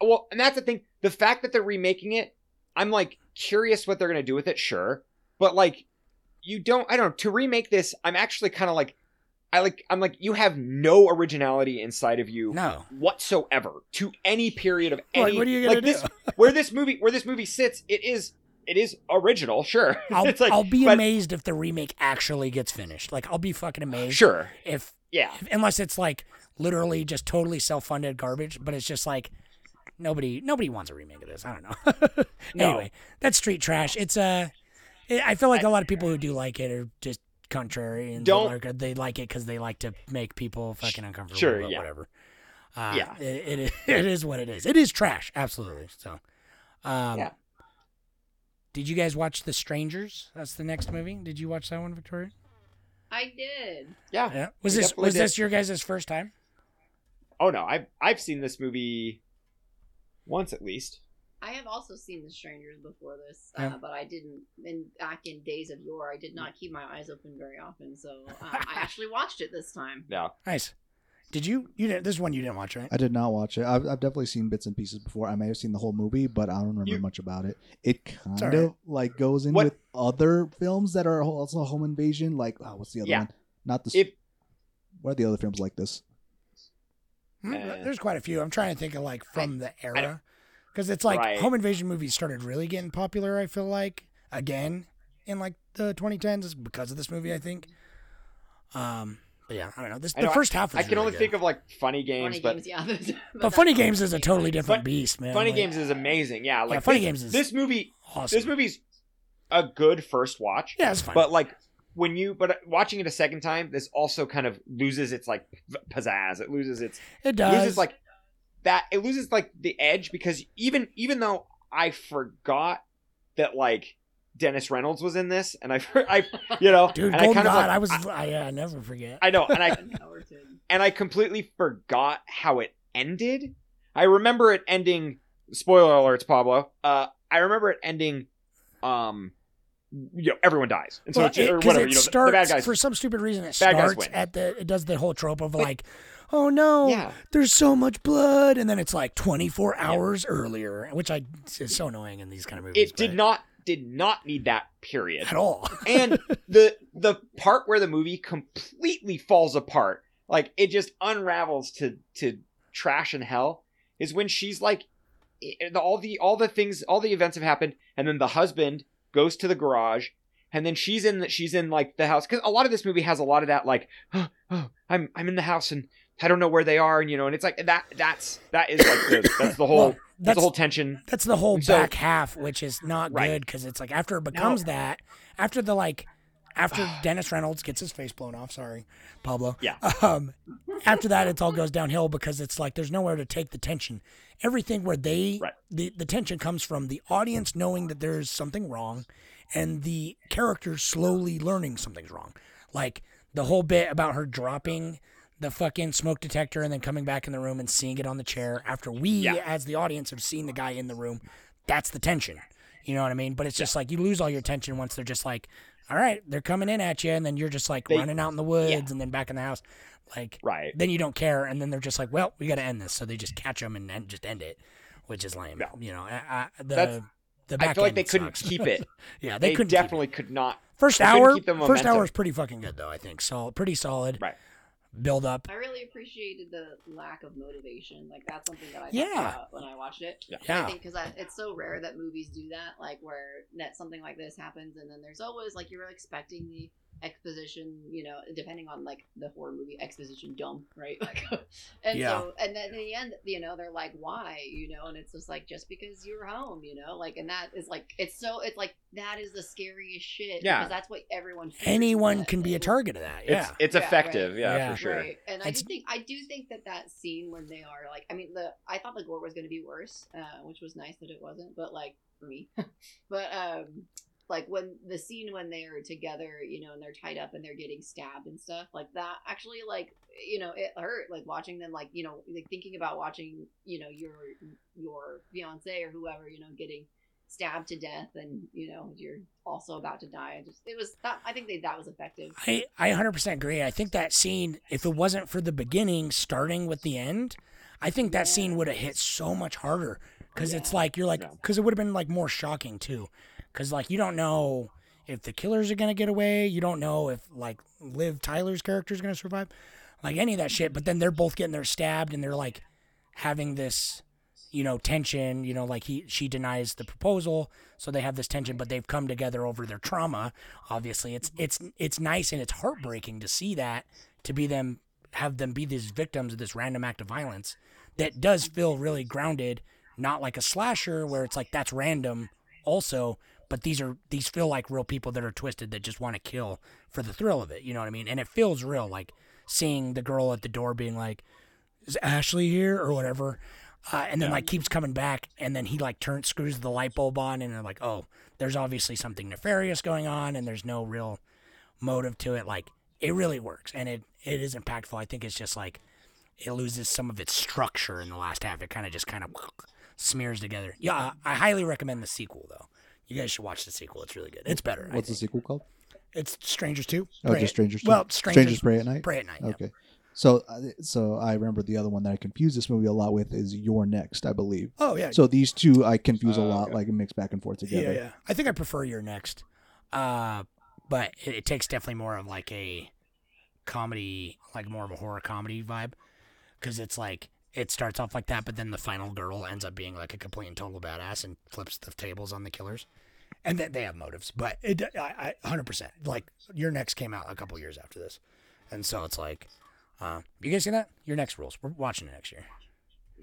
Speaker 6: Well, and that's the thing. The fact that they're remaking it, I'm like curious what they're gonna do with it. Sure, but like, you don't. I don't know. To remake this, I'm actually kind of like, I like. I'm like, you have no originality inside of you
Speaker 5: No.
Speaker 6: whatsoever to any period of
Speaker 5: Like,
Speaker 6: any.
Speaker 5: what are you gonna
Speaker 6: like this,
Speaker 5: do?
Speaker 6: where this movie, where this movie sits, it is. It is original, sure.
Speaker 5: I'll,
Speaker 6: it's like,
Speaker 5: I'll be
Speaker 6: but-
Speaker 5: amazed if the remake actually gets finished. Like I'll be fucking amazed.
Speaker 6: Sure,
Speaker 5: If
Speaker 6: yeah.
Speaker 5: unless it's like literally just totally self-funded garbage, but it's just like nobody nobody wants a remake of this. I don't know.
Speaker 6: No.
Speaker 5: Anyway, that's street trash. It's uh, I feel like a lot of people who do like it are just contrary and
Speaker 6: Don't-
Speaker 5: they like, they like it because they like to make people fucking uncomfortable.
Speaker 6: Sure,
Speaker 5: but
Speaker 6: yeah.
Speaker 5: whatever. Uh,
Speaker 6: Yeah.
Speaker 5: it, it it is what it is. It is trash, absolutely. So, um,
Speaker 6: Yeah.
Speaker 5: Did you guys watch The Strangers? That's the next movie. Did you watch that one, Victoria?
Speaker 7: I did.
Speaker 6: Yeah.
Speaker 5: Yeah. Was
Speaker 6: we
Speaker 5: this was
Speaker 6: did.
Speaker 5: this your guys' first time?
Speaker 6: Oh no, I've I've seen this movie once at least.
Speaker 7: I have also seen The Strangers before this, uh,
Speaker 5: Yeah.
Speaker 7: but I didn't. In back in days of yore, I did not keep my eyes open very often. So um, I actually watched it this time.
Speaker 6: Yeah.
Speaker 5: Nice. Did you? You didn't. This is one you didn't watch, right?
Speaker 8: I did not watch it. I've, I've definitely seen bits and pieces before. I may have seen the whole movie, but I don't remember
Speaker 6: You-
Speaker 8: much about it. It kind
Speaker 5: alright.
Speaker 8: of like goes in
Speaker 6: What-
Speaker 8: with other films that are also home invasion. Like, oh, what's the other
Speaker 6: Yeah.
Speaker 8: one? Not the.
Speaker 6: If
Speaker 8: what are the other films like this?
Speaker 6: Uh,
Speaker 5: There's quite a few. I'm trying to think of like from the
Speaker 6: don't-
Speaker 5: era, because it's like
Speaker 6: Right.
Speaker 5: home invasion movies started really getting popular. I feel like again in like the 2010s because of this movie. I think. Um. But yeah, I don't know. This
Speaker 6: I
Speaker 5: the
Speaker 6: know,
Speaker 5: first half. Was
Speaker 6: I can
Speaker 5: really
Speaker 6: only
Speaker 5: good.
Speaker 6: think of like funny games,
Speaker 7: Funny
Speaker 6: but
Speaker 7: games, yeah. but
Speaker 5: But Funny Games is a totally different
Speaker 6: Fun-
Speaker 5: beast, man.
Speaker 6: Funny
Speaker 5: Like,
Speaker 6: Games is amazing. Yeah, like
Speaker 5: Funny
Speaker 6: this,
Speaker 5: Games is
Speaker 6: this movie.
Speaker 5: awesome.
Speaker 6: This movie's a good first watch.
Speaker 5: Yeah, it's fine.
Speaker 6: But like when you but watching it a second time, this also kind of loses its like pizzazz. It loses its
Speaker 5: it
Speaker 6: it
Speaker 5: does.
Speaker 6: loses like that. It loses like the edge because even even though I forgot that like Dennis Reynolds was in this, and I I you know
Speaker 5: Dude,
Speaker 6: and I
Speaker 5: Golden
Speaker 6: kind of like,
Speaker 5: I was. I, uh, never forget.
Speaker 6: I know, and I
Speaker 7: And
Speaker 6: I completely forgot how it ended. I remember it ending. Spoiler alerts, Pablo. Uh, I remember it ending. Um, you know, everyone dies, and so
Speaker 5: Well,
Speaker 6: it's,
Speaker 5: it-
Speaker 6: or
Speaker 5: 'cause
Speaker 6: whatever.
Speaker 5: it
Speaker 6: You know, the-
Speaker 5: starts
Speaker 6: the bad guys.
Speaker 5: for some stupid reason. It
Speaker 6: Bad
Speaker 5: starts at the. It does the whole trope of
Speaker 6: But-
Speaker 5: like, oh no,
Speaker 6: yeah,
Speaker 5: there's so much blood, and then it's like 24 hours earlier, which I is so annoying in these kind of movies.
Speaker 6: it did not did not need that period.
Speaker 5: at all.
Speaker 6: and the the part where the movie completely falls apart, like it just unravels to to trash and hell, is when she's like, all the all the things, all the events have happened, and then the husband goes to the garage, and then she's in the, she's in like the house because a lot of this movie has a lot of that like, oh, oh, I'm I'm in the house and I don't know where they are, and you know, and it's like that that's that is like the, that's the whole
Speaker 5: Well,
Speaker 6: that's,
Speaker 5: that's
Speaker 6: the whole tension.
Speaker 5: That's the whole
Speaker 6: so-
Speaker 5: back half, which is not
Speaker 6: Right.
Speaker 5: good because it's like after it becomes that, after the like, after Dennis Reynolds gets his face blown off. Sorry, Pablo.
Speaker 6: Yeah.
Speaker 5: Um, after that, it all goes downhill because it's like there's nowhere to take the tension. Everything where they
Speaker 6: Right.
Speaker 5: the the tension comes from the audience knowing that there's something wrong, and the characters slowly learning something's wrong. Like the whole bit about her dropping the fucking smoke detector and then coming back in the room and seeing it on the chair after we
Speaker 6: Yeah.
Speaker 5: as the audience have seen the guy in the room that's the tension you know what i mean but it's just like you lose all your tension once they're just like all right they're coming in at you and then you're just like
Speaker 6: They-
Speaker 5: running out in the woods and then back in the house like
Speaker 6: Right.
Speaker 5: then you don't care and then they're just like well we got to end this so they just catch them and then just end it which is lame
Speaker 6: Yeah.
Speaker 5: you know I, I, the
Speaker 6: That's-
Speaker 5: the back
Speaker 6: I feel like they couldn't
Speaker 5: sucks.
Speaker 6: keep it.
Speaker 5: yeah they,
Speaker 6: They,
Speaker 5: couldn't keep it.
Speaker 6: definitely could not.
Speaker 5: first hour first hour is pretty fucking good though i think so pretty solid
Speaker 6: Right.
Speaker 5: Build up
Speaker 7: I really appreciated the lack of motivation. Like that's something that I
Speaker 5: Yeah.
Speaker 7: thought about when I watched it.
Speaker 6: Yeah.
Speaker 5: Yeah.
Speaker 7: I think because it's so rare that movies do that, like where that something like this happens, and then there's always like you're expecting the exposition, you know, depending on like the horror movie exposition dumb, right? Like, and
Speaker 5: Yeah.
Speaker 7: so and then in the end, you know, they're like, why, you know, and it's just like just because you're home, you know, like, and that is like, it's so, it's like that is the scariest shit.
Speaker 6: Yeah.
Speaker 7: because that's what everyone.
Speaker 5: Anyone can be a target of that.
Speaker 6: It's
Speaker 5: Yeah.
Speaker 6: it's
Speaker 7: Yeah,
Speaker 6: effective,
Speaker 7: right.
Speaker 6: yeah,
Speaker 5: Yeah.
Speaker 6: for sure.
Speaker 7: Right, and I
Speaker 5: It's-
Speaker 7: do think I do think that that scene when they are like, I mean, the I thought the gore was going to be worse, uh, which was nice that it wasn't, but like for me, but um, like when the scene when they're together, you know, and they're tied up and they're getting stabbed and stuff like that, actually, like you know, it hurt, like watching them, like you know, like thinking about watching, you know, your your fiance or whoever, you know, getting stabbed to death and you know you're also about to die. I just it was that I think they, that was effective.
Speaker 5: I, I 100% agree. I think that scene, if it wasn't for the beginning starting with the end, I think that scene would have hit so much harder because it's like you're like
Speaker 6: Yeah.
Speaker 5: because it would have been like more shocking too because like you don't know if the killers are gonna get away you don't know if like liv tyler's character is gonna survive like any of that shit but then they're both getting their stabbed and they're like having this you know tension you know like he she denies the proposal so they have this tension but they've come together over their trauma obviously. It's it's it's nice and it's heartbreaking to see that to be them have them be these victims of this random act of violence that does feel really grounded not like a slasher where it's like that's random also but these are these feel like real people that are twisted that just want to kill for the thrill of it you know what i mean? And it feels real like seeing the girl at the door being like is ashley here? or whatever uh, and then like keeps coming back and then he like turns screws the light bulb on and they're like oh there's obviously something nefarious going on and there's no real motive to it. Like it really works and it it is impactful. I think it's just like it loses some of its structure in the last half. It kind of just kind of smears together. Yeah I, I highly recommend the sequel though you guys should watch the sequel it's really good it's better I
Speaker 8: What's the sequel called?
Speaker 5: it's strangers 2
Speaker 8: Oh, just Strangers.
Speaker 5: well
Speaker 8: Two?
Speaker 5: strangers,
Speaker 8: Prey at Night.
Speaker 5: prey at night yeah.
Speaker 8: Okay. So, uh, so I remember the other one that I confuse this movie a lot with is You're Next, I believe.
Speaker 5: oh yeah
Speaker 8: So these two I confuse a
Speaker 6: Oh,
Speaker 8: lot,
Speaker 6: okay.
Speaker 8: like mix back and forth together.
Speaker 5: Yeah, yeah. I think I prefer You're Next. Uh, but it, it takes definitely more of like a comedy, like more of a horror comedy vibe, because it's like it starts off like that, but then the final girl ends up being like a complete and total badass and flips the tables on the killers, and then they have motives. But it, I, I, hundred percent. Like You're Next came out a couple years after this, and so it's like, uh, you guys see that? You're Next rules. We're watching it next year.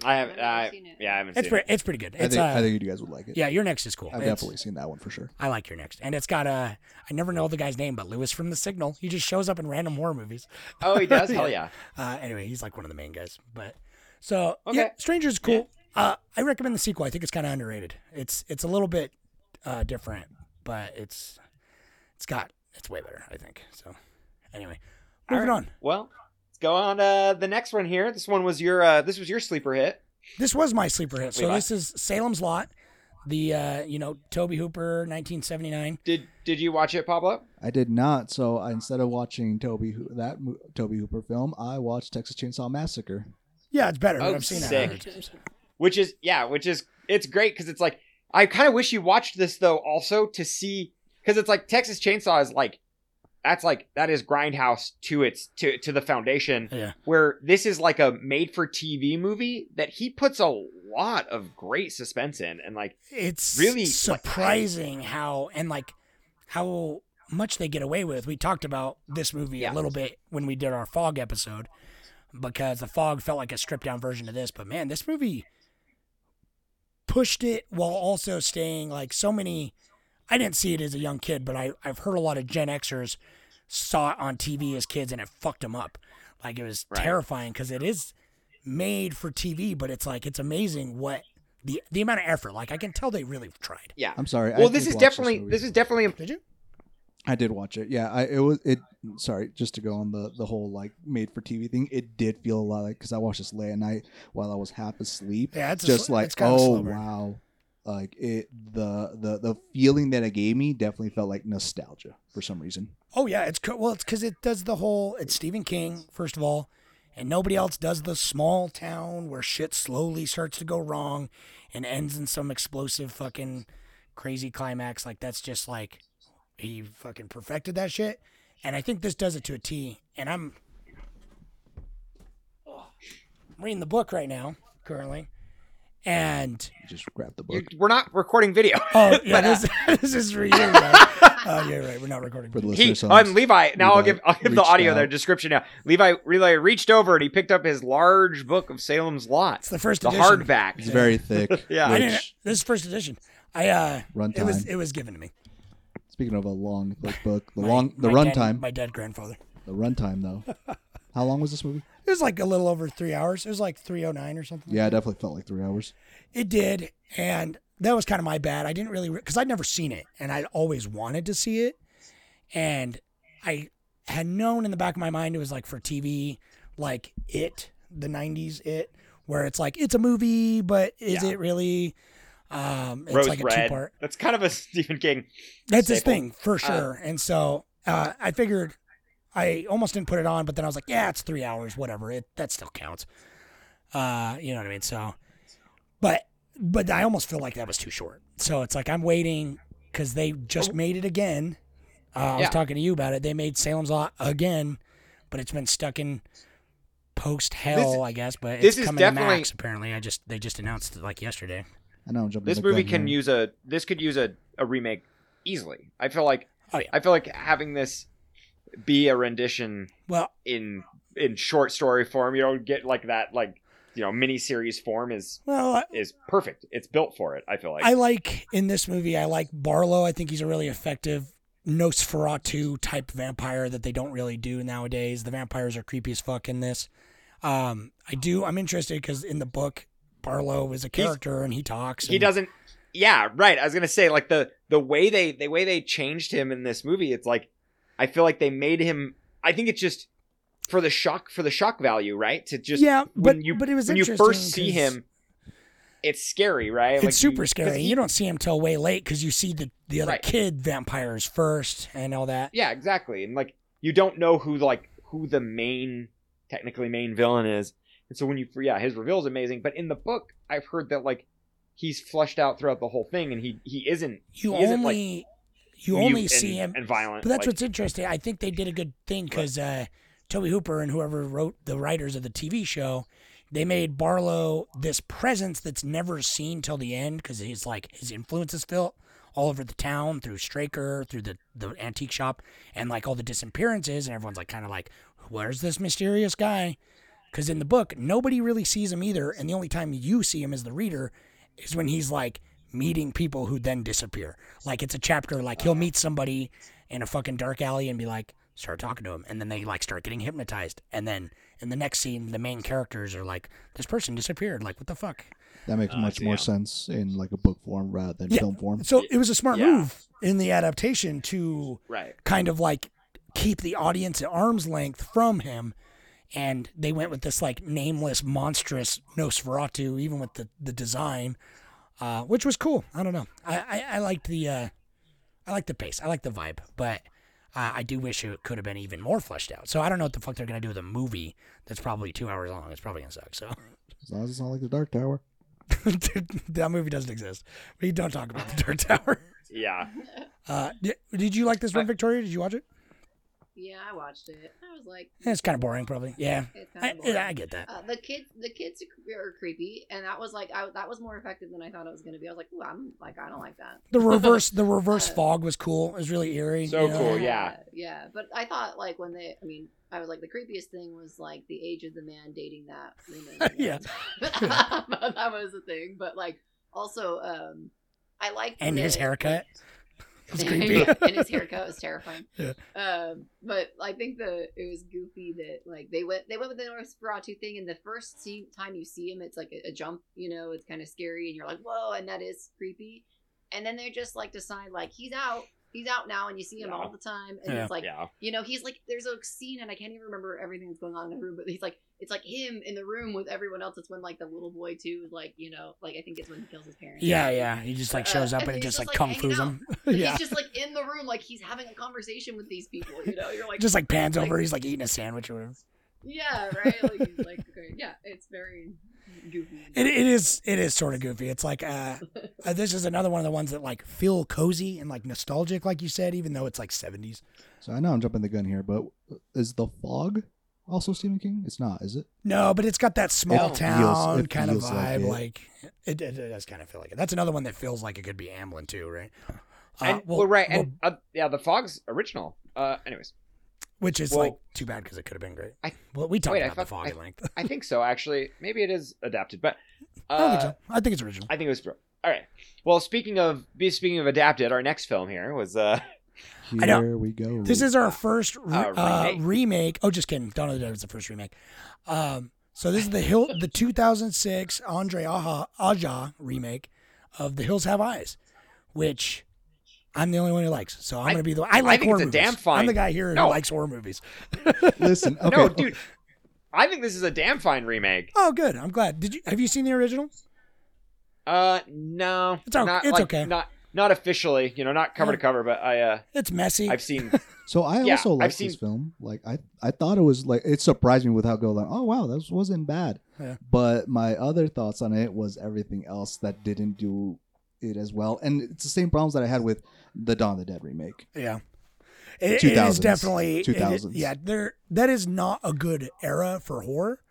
Speaker 6: I have,
Speaker 7: I've
Speaker 6: I,
Speaker 7: seen it.
Speaker 6: yeah, I haven't
Speaker 5: It's
Speaker 6: seen
Speaker 5: pretty.
Speaker 6: it.
Speaker 5: It's pretty good.
Speaker 8: I think
Speaker 5: uh,
Speaker 8: I think you guys would like it.
Speaker 5: yeah, You're Next is cool.
Speaker 8: I've
Speaker 5: It's-
Speaker 8: definitely seen that one for sure.
Speaker 5: I like You're Next. And it's got a, I never know the guy's name, but Lewis from The Signal. He just shows up in random horror movies.
Speaker 6: Oh, he does. Hell yeah.
Speaker 5: Uh, anyway, he's like one of the main guys. But so,
Speaker 6: Okay.
Speaker 5: yeah, Strangers is cool. Uh, I recommend the sequel. I think it's kind of underrated. It's it's a little bit uh, different, but it's it's got it's way better. I think so. Anyway, moving
Speaker 6: right.
Speaker 5: on.
Speaker 6: Well, let's go on to the next one here. This one was your uh, this was your sleeper hit.
Speaker 5: This was my sleeper hit. So
Speaker 6: Levi.
Speaker 5: this is Salem's Lot, the uh, you know Tobe Hooper, 1979.
Speaker 6: Did did you watch it, Pablo?
Speaker 8: I did not. So I, instead of watching Tobe that Tobe Hooper film, I watched Texas Chainsaw Massacre.
Speaker 5: Yeah, it's better.
Speaker 6: Oh,
Speaker 5: I've seen
Speaker 6: sick. Which is yeah, which is it's great because it's like I kind of wish you watched this though also to see because it's like Texas Chainsaw is like that's like that is Grindhouse to its to to the foundation.
Speaker 5: Yeah.
Speaker 6: Where this is like a made for TV movie that he puts a lot of great suspense in and like
Speaker 5: it's
Speaker 6: Really,
Speaker 5: really
Speaker 6: like,
Speaker 5: surprising how and like how much they get away with. We talked about this movie
Speaker 6: Yeah.
Speaker 5: a little bit when we did our fog episode because the fog felt like a stripped down version of this, but man, this movie pushed it while also staying like so many I didn't see it as a young kid, but I, I've heard a lot of Gen Xers saw it on TV as kids and it fucked them up. Like it was
Speaker 6: Right.
Speaker 5: terrifying because it is made for TV, but it's like it's amazing what the the amount of effort. Like I can tell they really tried.
Speaker 6: yeah.
Speaker 8: I'm sorry.
Speaker 6: Well,
Speaker 8: did
Speaker 6: this is definitely
Speaker 8: movie.
Speaker 6: this is definitely
Speaker 5: Did you?
Speaker 8: I did watch it. Yeah, I it was it. Sorry, just to go on the the whole like made for TV thing. It did feel a lot like because I watched this late at night while I was half asleep.
Speaker 5: Yeah, it's
Speaker 8: just
Speaker 5: sl-
Speaker 8: like
Speaker 5: it's
Speaker 8: oh wow, like it the the the feeling that it gave me definitely felt like nostalgia for some reason.
Speaker 5: Oh yeah, it's well, it's because it does the whole. It's Stephen King first of all, and nobody else does the small town where shit slowly starts to go wrong, and ends in some explosive fucking crazy climax. Like that's just like he fucking perfected that shit, and I think this does it to a T. And I'm, I'm reading the book right now currently, and
Speaker 8: You just grab the book.
Speaker 6: we're not recording video.
Speaker 5: Oh yeah,
Speaker 6: But, uh,
Speaker 5: this, this is for you. man. Oh, yeah, right. We're not recording.
Speaker 8: For the
Speaker 6: He
Speaker 8: listeners.
Speaker 6: oh, and Levi. Now I'll give I'll give the audio
Speaker 8: out.
Speaker 6: their description now. Levi Levi reached over and he picked up his large book of Salem's Lot,
Speaker 5: It's the first
Speaker 6: the
Speaker 5: edition.
Speaker 6: hardback.
Speaker 8: It's very thick.
Speaker 6: Yeah.
Speaker 5: I
Speaker 8: which-
Speaker 5: didn't, this is first edition. I uh,
Speaker 8: Runtime.
Speaker 5: it was it was given to me.
Speaker 8: Speaking of a long thick book, the
Speaker 5: My-
Speaker 8: long the
Speaker 5: my dad-
Speaker 8: runtime,
Speaker 5: My dead grandfather.
Speaker 8: the runtime though. How long was this movie?
Speaker 5: It was like a little over three hours. It was like three oh nine or something.
Speaker 8: Yeah, it definitely felt like three hours.
Speaker 5: It did, and that was kind of my bad. I didn't really because I'd never seen it, and I'd always wanted to see it, and I had known in the back of my mind it was like for TV, like it, the '90s it, where it's like it's a movie, but is
Speaker 6: Yeah.
Speaker 5: it really? Um, it's
Speaker 6: Rose
Speaker 5: like a
Speaker 6: Red.
Speaker 5: two part.
Speaker 6: That's kind of a Stephen King.
Speaker 5: That's his thing for sure. and so uh, I figured I almost didn't put it on, but then I was like, yeah, it's three hours, whatever. It that still counts. Uh, you know what I mean? So, but but I almost feel like that was too short. So it's like I'm waiting because they just made it again. Uh, I was talking to you about it. They made Salem's Lot again, but it's been stuck in post hell, I guess. But
Speaker 6: this
Speaker 5: it's
Speaker 6: is
Speaker 5: coming
Speaker 6: definitely-
Speaker 5: to Max. Apparently, I just they just announced it like yesterday.
Speaker 8: I know I'm jumping.
Speaker 6: This movie can
Speaker 8: here.
Speaker 6: use a this could use a, a remake easily. I feel like
Speaker 5: Oh, yeah.
Speaker 6: I feel like having this be a rendition
Speaker 5: Well,
Speaker 6: in in short story form, you know, get like that like you know mini series form is
Speaker 5: well, I-
Speaker 6: is perfect. It's built for it. I feel like.
Speaker 5: I like in this movie. I like Barlow. I think he's a really effective Nosferatu type vampire that they don't really do nowadays. The vampires are creepy as fuck in this. Um, I do. I'm interested because in the book, Barlow is a character and he talks.
Speaker 6: he doesn't. Yeah, right. I was gonna say like the the way they the way they changed him in this movie. It's like I feel like they made him. I think it's just for the shock for the shock value, right? To just
Speaker 5: Yeah,
Speaker 6: when
Speaker 5: but-
Speaker 6: you
Speaker 5: but it was
Speaker 6: when you first see him, it's scary, right?
Speaker 5: It's
Speaker 6: Like,
Speaker 5: super
Speaker 6: you-
Speaker 5: scary.
Speaker 6: he-
Speaker 5: you don't see him till way late because you see the the other
Speaker 6: Right.
Speaker 5: kid vampires first and all that.
Speaker 6: Yeah, exactly. And like you don't know who like who the main technically main villain is. And so when you yeah, his reveal is amazing. But in the book, I've heard that like he's fleshed out throughout the whole thing, and he he isn't
Speaker 5: You
Speaker 6: he isn't, like,
Speaker 5: only you only
Speaker 6: and-
Speaker 5: see him
Speaker 6: and violent.
Speaker 5: But that's
Speaker 6: like,
Speaker 5: what's interesting. I think they did a good thing because uh, Tobe Hooper and whoever wrote the writers of the TV show, they made Barlow this presence that's never seen till the end because he's like his influence is felt all over the town through Straker, through the the antique shop, and like all the disappearances, and everyone's like kind of like, where's this mysterious guy? Because in the book, nobody really sees him either, and the only time you see him as the reader is when he's like meeting people who then disappear. Like it's a chapter, like he'll meet somebody in a fucking dark alley and be like, start talking to him, and then they like start getting hypnotized, and then in the next scene, the main characters are like, this person disappeared. Like what the fuck?
Speaker 8: That makes
Speaker 6: Uh,
Speaker 8: much more
Speaker 6: yeah.
Speaker 8: sense in like a book form rather than
Speaker 5: Yeah.
Speaker 8: film form.
Speaker 5: So it was a smart
Speaker 6: Yeah.
Speaker 5: move in the adaptation to
Speaker 6: right.
Speaker 5: kind of like keep the audience at arm's length from him. And they went with this like nameless, monstrous Nosferatu, even with the, the design, uh, which was cool. I don't know. I, I, I liked the uh, I liked the pace. I liked the vibe, but uh, I do wish it could have been even more fleshed out. So I don't know what the fuck they're gonna do with a movie that's probably two hours long. It's probably gonna suck. So
Speaker 8: As long as it's not like the Dark Tower.
Speaker 5: that movie doesn't exist. We don't talk about the Dark Tower.
Speaker 6: Yeah.
Speaker 5: Uh, did, did you like this one, Victoria? Did you watch it?
Speaker 7: Yeah, I watched it. I was like,
Speaker 5: It's kind of boring, probably. Yeah,
Speaker 7: It's
Speaker 5: I,
Speaker 7: kind of boring.
Speaker 5: I get that.
Speaker 7: Uh, the kids, the kids are creepy, and that was like, I, that was more effective than I thought it was going to be. I was like, ooh, I'm like, I don't like that.
Speaker 5: The reverse, the reverse
Speaker 7: Uh,
Speaker 5: fog was cool. It was really eerie.
Speaker 6: So
Speaker 5: you know?
Speaker 6: cool, yeah.
Speaker 7: yeah. But I thought like when they, I mean, I was like, the creepiest thing was like the age of the man dating that woman.
Speaker 5: Yeah.
Speaker 7: that was the thing. But like, also, um, I like
Speaker 5: And his
Speaker 7: the-
Speaker 5: haircut. It's creepy.
Speaker 7: and his haircut was terrifying.
Speaker 5: Yeah.
Speaker 7: Um, but I think the it was goofy that like they went they went with the Nosferatu thing, and the first scene, time you see him, it's like a, a jump. You know, it's kind of scary, and you're like, whoa, and that is creepy. And then they just like decide like he's out, he's out now, and you see him
Speaker 6: Yeah.
Speaker 7: all the time, and
Speaker 5: Yeah.
Speaker 7: it's like
Speaker 6: yeah.
Speaker 7: you know he's like there's a scene, and I can't even remember everything that's going on in the room, but he's like it's like him in the room with everyone else. It's when like the little boy too, like you know, like I think it's when he kills his parents.
Speaker 5: Yeah, yeah. He just like
Speaker 7: Uh,
Speaker 5: shows up
Speaker 7: and
Speaker 5: and it just
Speaker 7: just,
Speaker 5: like
Speaker 7: like,
Speaker 5: kung fu's him.
Speaker 7: But
Speaker 5: yeah.
Speaker 7: He's just like in the room, like he's having a conversation with these people. You know, you're like,
Speaker 5: Just like pans
Speaker 7: like-
Speaker 5: over, he's like eating a sandwich or whatever.
Speaker 7: yeah, right. Like, he's like, okay, yeah, it's very goofy.
Speaker 5: It, it is it is sort of goofy. It's like uh, uh, this is another one of the ones that like feel cozy and like nostalgic, like you said, even though it's like seventies.
Speaker 8: So I know I'm jumping the gun here, but is the fog also Stephen King? It's not, is it?
Speaker 5: No, but it's got that small
Speaker 6: It
Speaker 5: town
Speaker 8: feels- it
Speaker 5: kind of
Speaker 8: feels like
Speaker 5: vibe.
Speaker 8: it.
Speaker 5: Like it, it, it does kind of feel like it. That's another one that feels like it could be Amblin too, right? Uh,
Speaker 6: and
Speaker 5: well-
Speaker 6: well, right,
Speaker 5: well,
Speaker 6: and uh, yeah, the Fog's original. Uh, anyways,
Speaker 5: which is
Speaker 6: well-
Speaker 5: like too bad because it could have been great.
Speaker 6: I-
Speaker 5: well, we talked
Speaker 6: wait, I
Speaker 5: about the fog
Speaker 6: I-
Speaker 5: at length.
Speaker 6: I think so. Actually, maybe it is adapted, but uh,
Speaker 5: I don't think so. I think it's original.
Speaker 6: I think it was. All right. Well, speaking of be speaking of adapted, our next film here was uh
Speaker 8: Here
Speaker 5: I know.
Speaker 8: we go.
Speaker 5: This is our first re-
Speaker 6: Uh,
Speaker 5: uh,
Speaker 6: remake.
Speaker 5: remake. Oh, just kidding. Dawn of the Dead was the first remake. Um, so this is the Hill, the 2006 Andre Aja, Aja remake of The Hills Have Eyes, which I'm the only one who likes. So I'm
Speaker 6: I-
Speaker 5: gonna be the. I like
Speaker 6: think
Speaker 5: horror
Speaker 6: it's a
Speaker 5: movies.
Speaker 6: damn fine-
Speaker 5: I'm the guy here who likes horror movies.
Speaker 8: Listen, okay.
Speaker 6: no, dude. I think this is a damn fine remake.
Speaker 5: Oh, good. I'm glad. Did you have you seen the original?
Speaker 6: Uh, no,
Speaker 5: It's o-
Speaker 6: not,
Speaker 5: it's
Speaker 6: like,
Speaker 5: okay.
Speaker 6: Not not officially, you know, not cover to cover, but I uh,
Speaker 5: It's messy.
Speaker 6: I've seen.
Speaker 8: So I
Speaker 6: Yeah,
Speaker 8: also
Speaker 6: I've
Speaker 8: like
Speaker 6: seen-
Speaker 8: this film. Like I, I thought it was like it surprised me with how good. Like, oh wow, this wasn't bad.
Speaker 5: Yeah.
Speaker 8: But my other thoughts on it was everything else that didn't do it as well, and it's the same problems that I had with the Dawn of the Dead remake.
Speaker 5: Yeah. It, it is definitely it is-
Speaker 8: 2000s.
Speaker 5: yeah, there that is not a good era for horror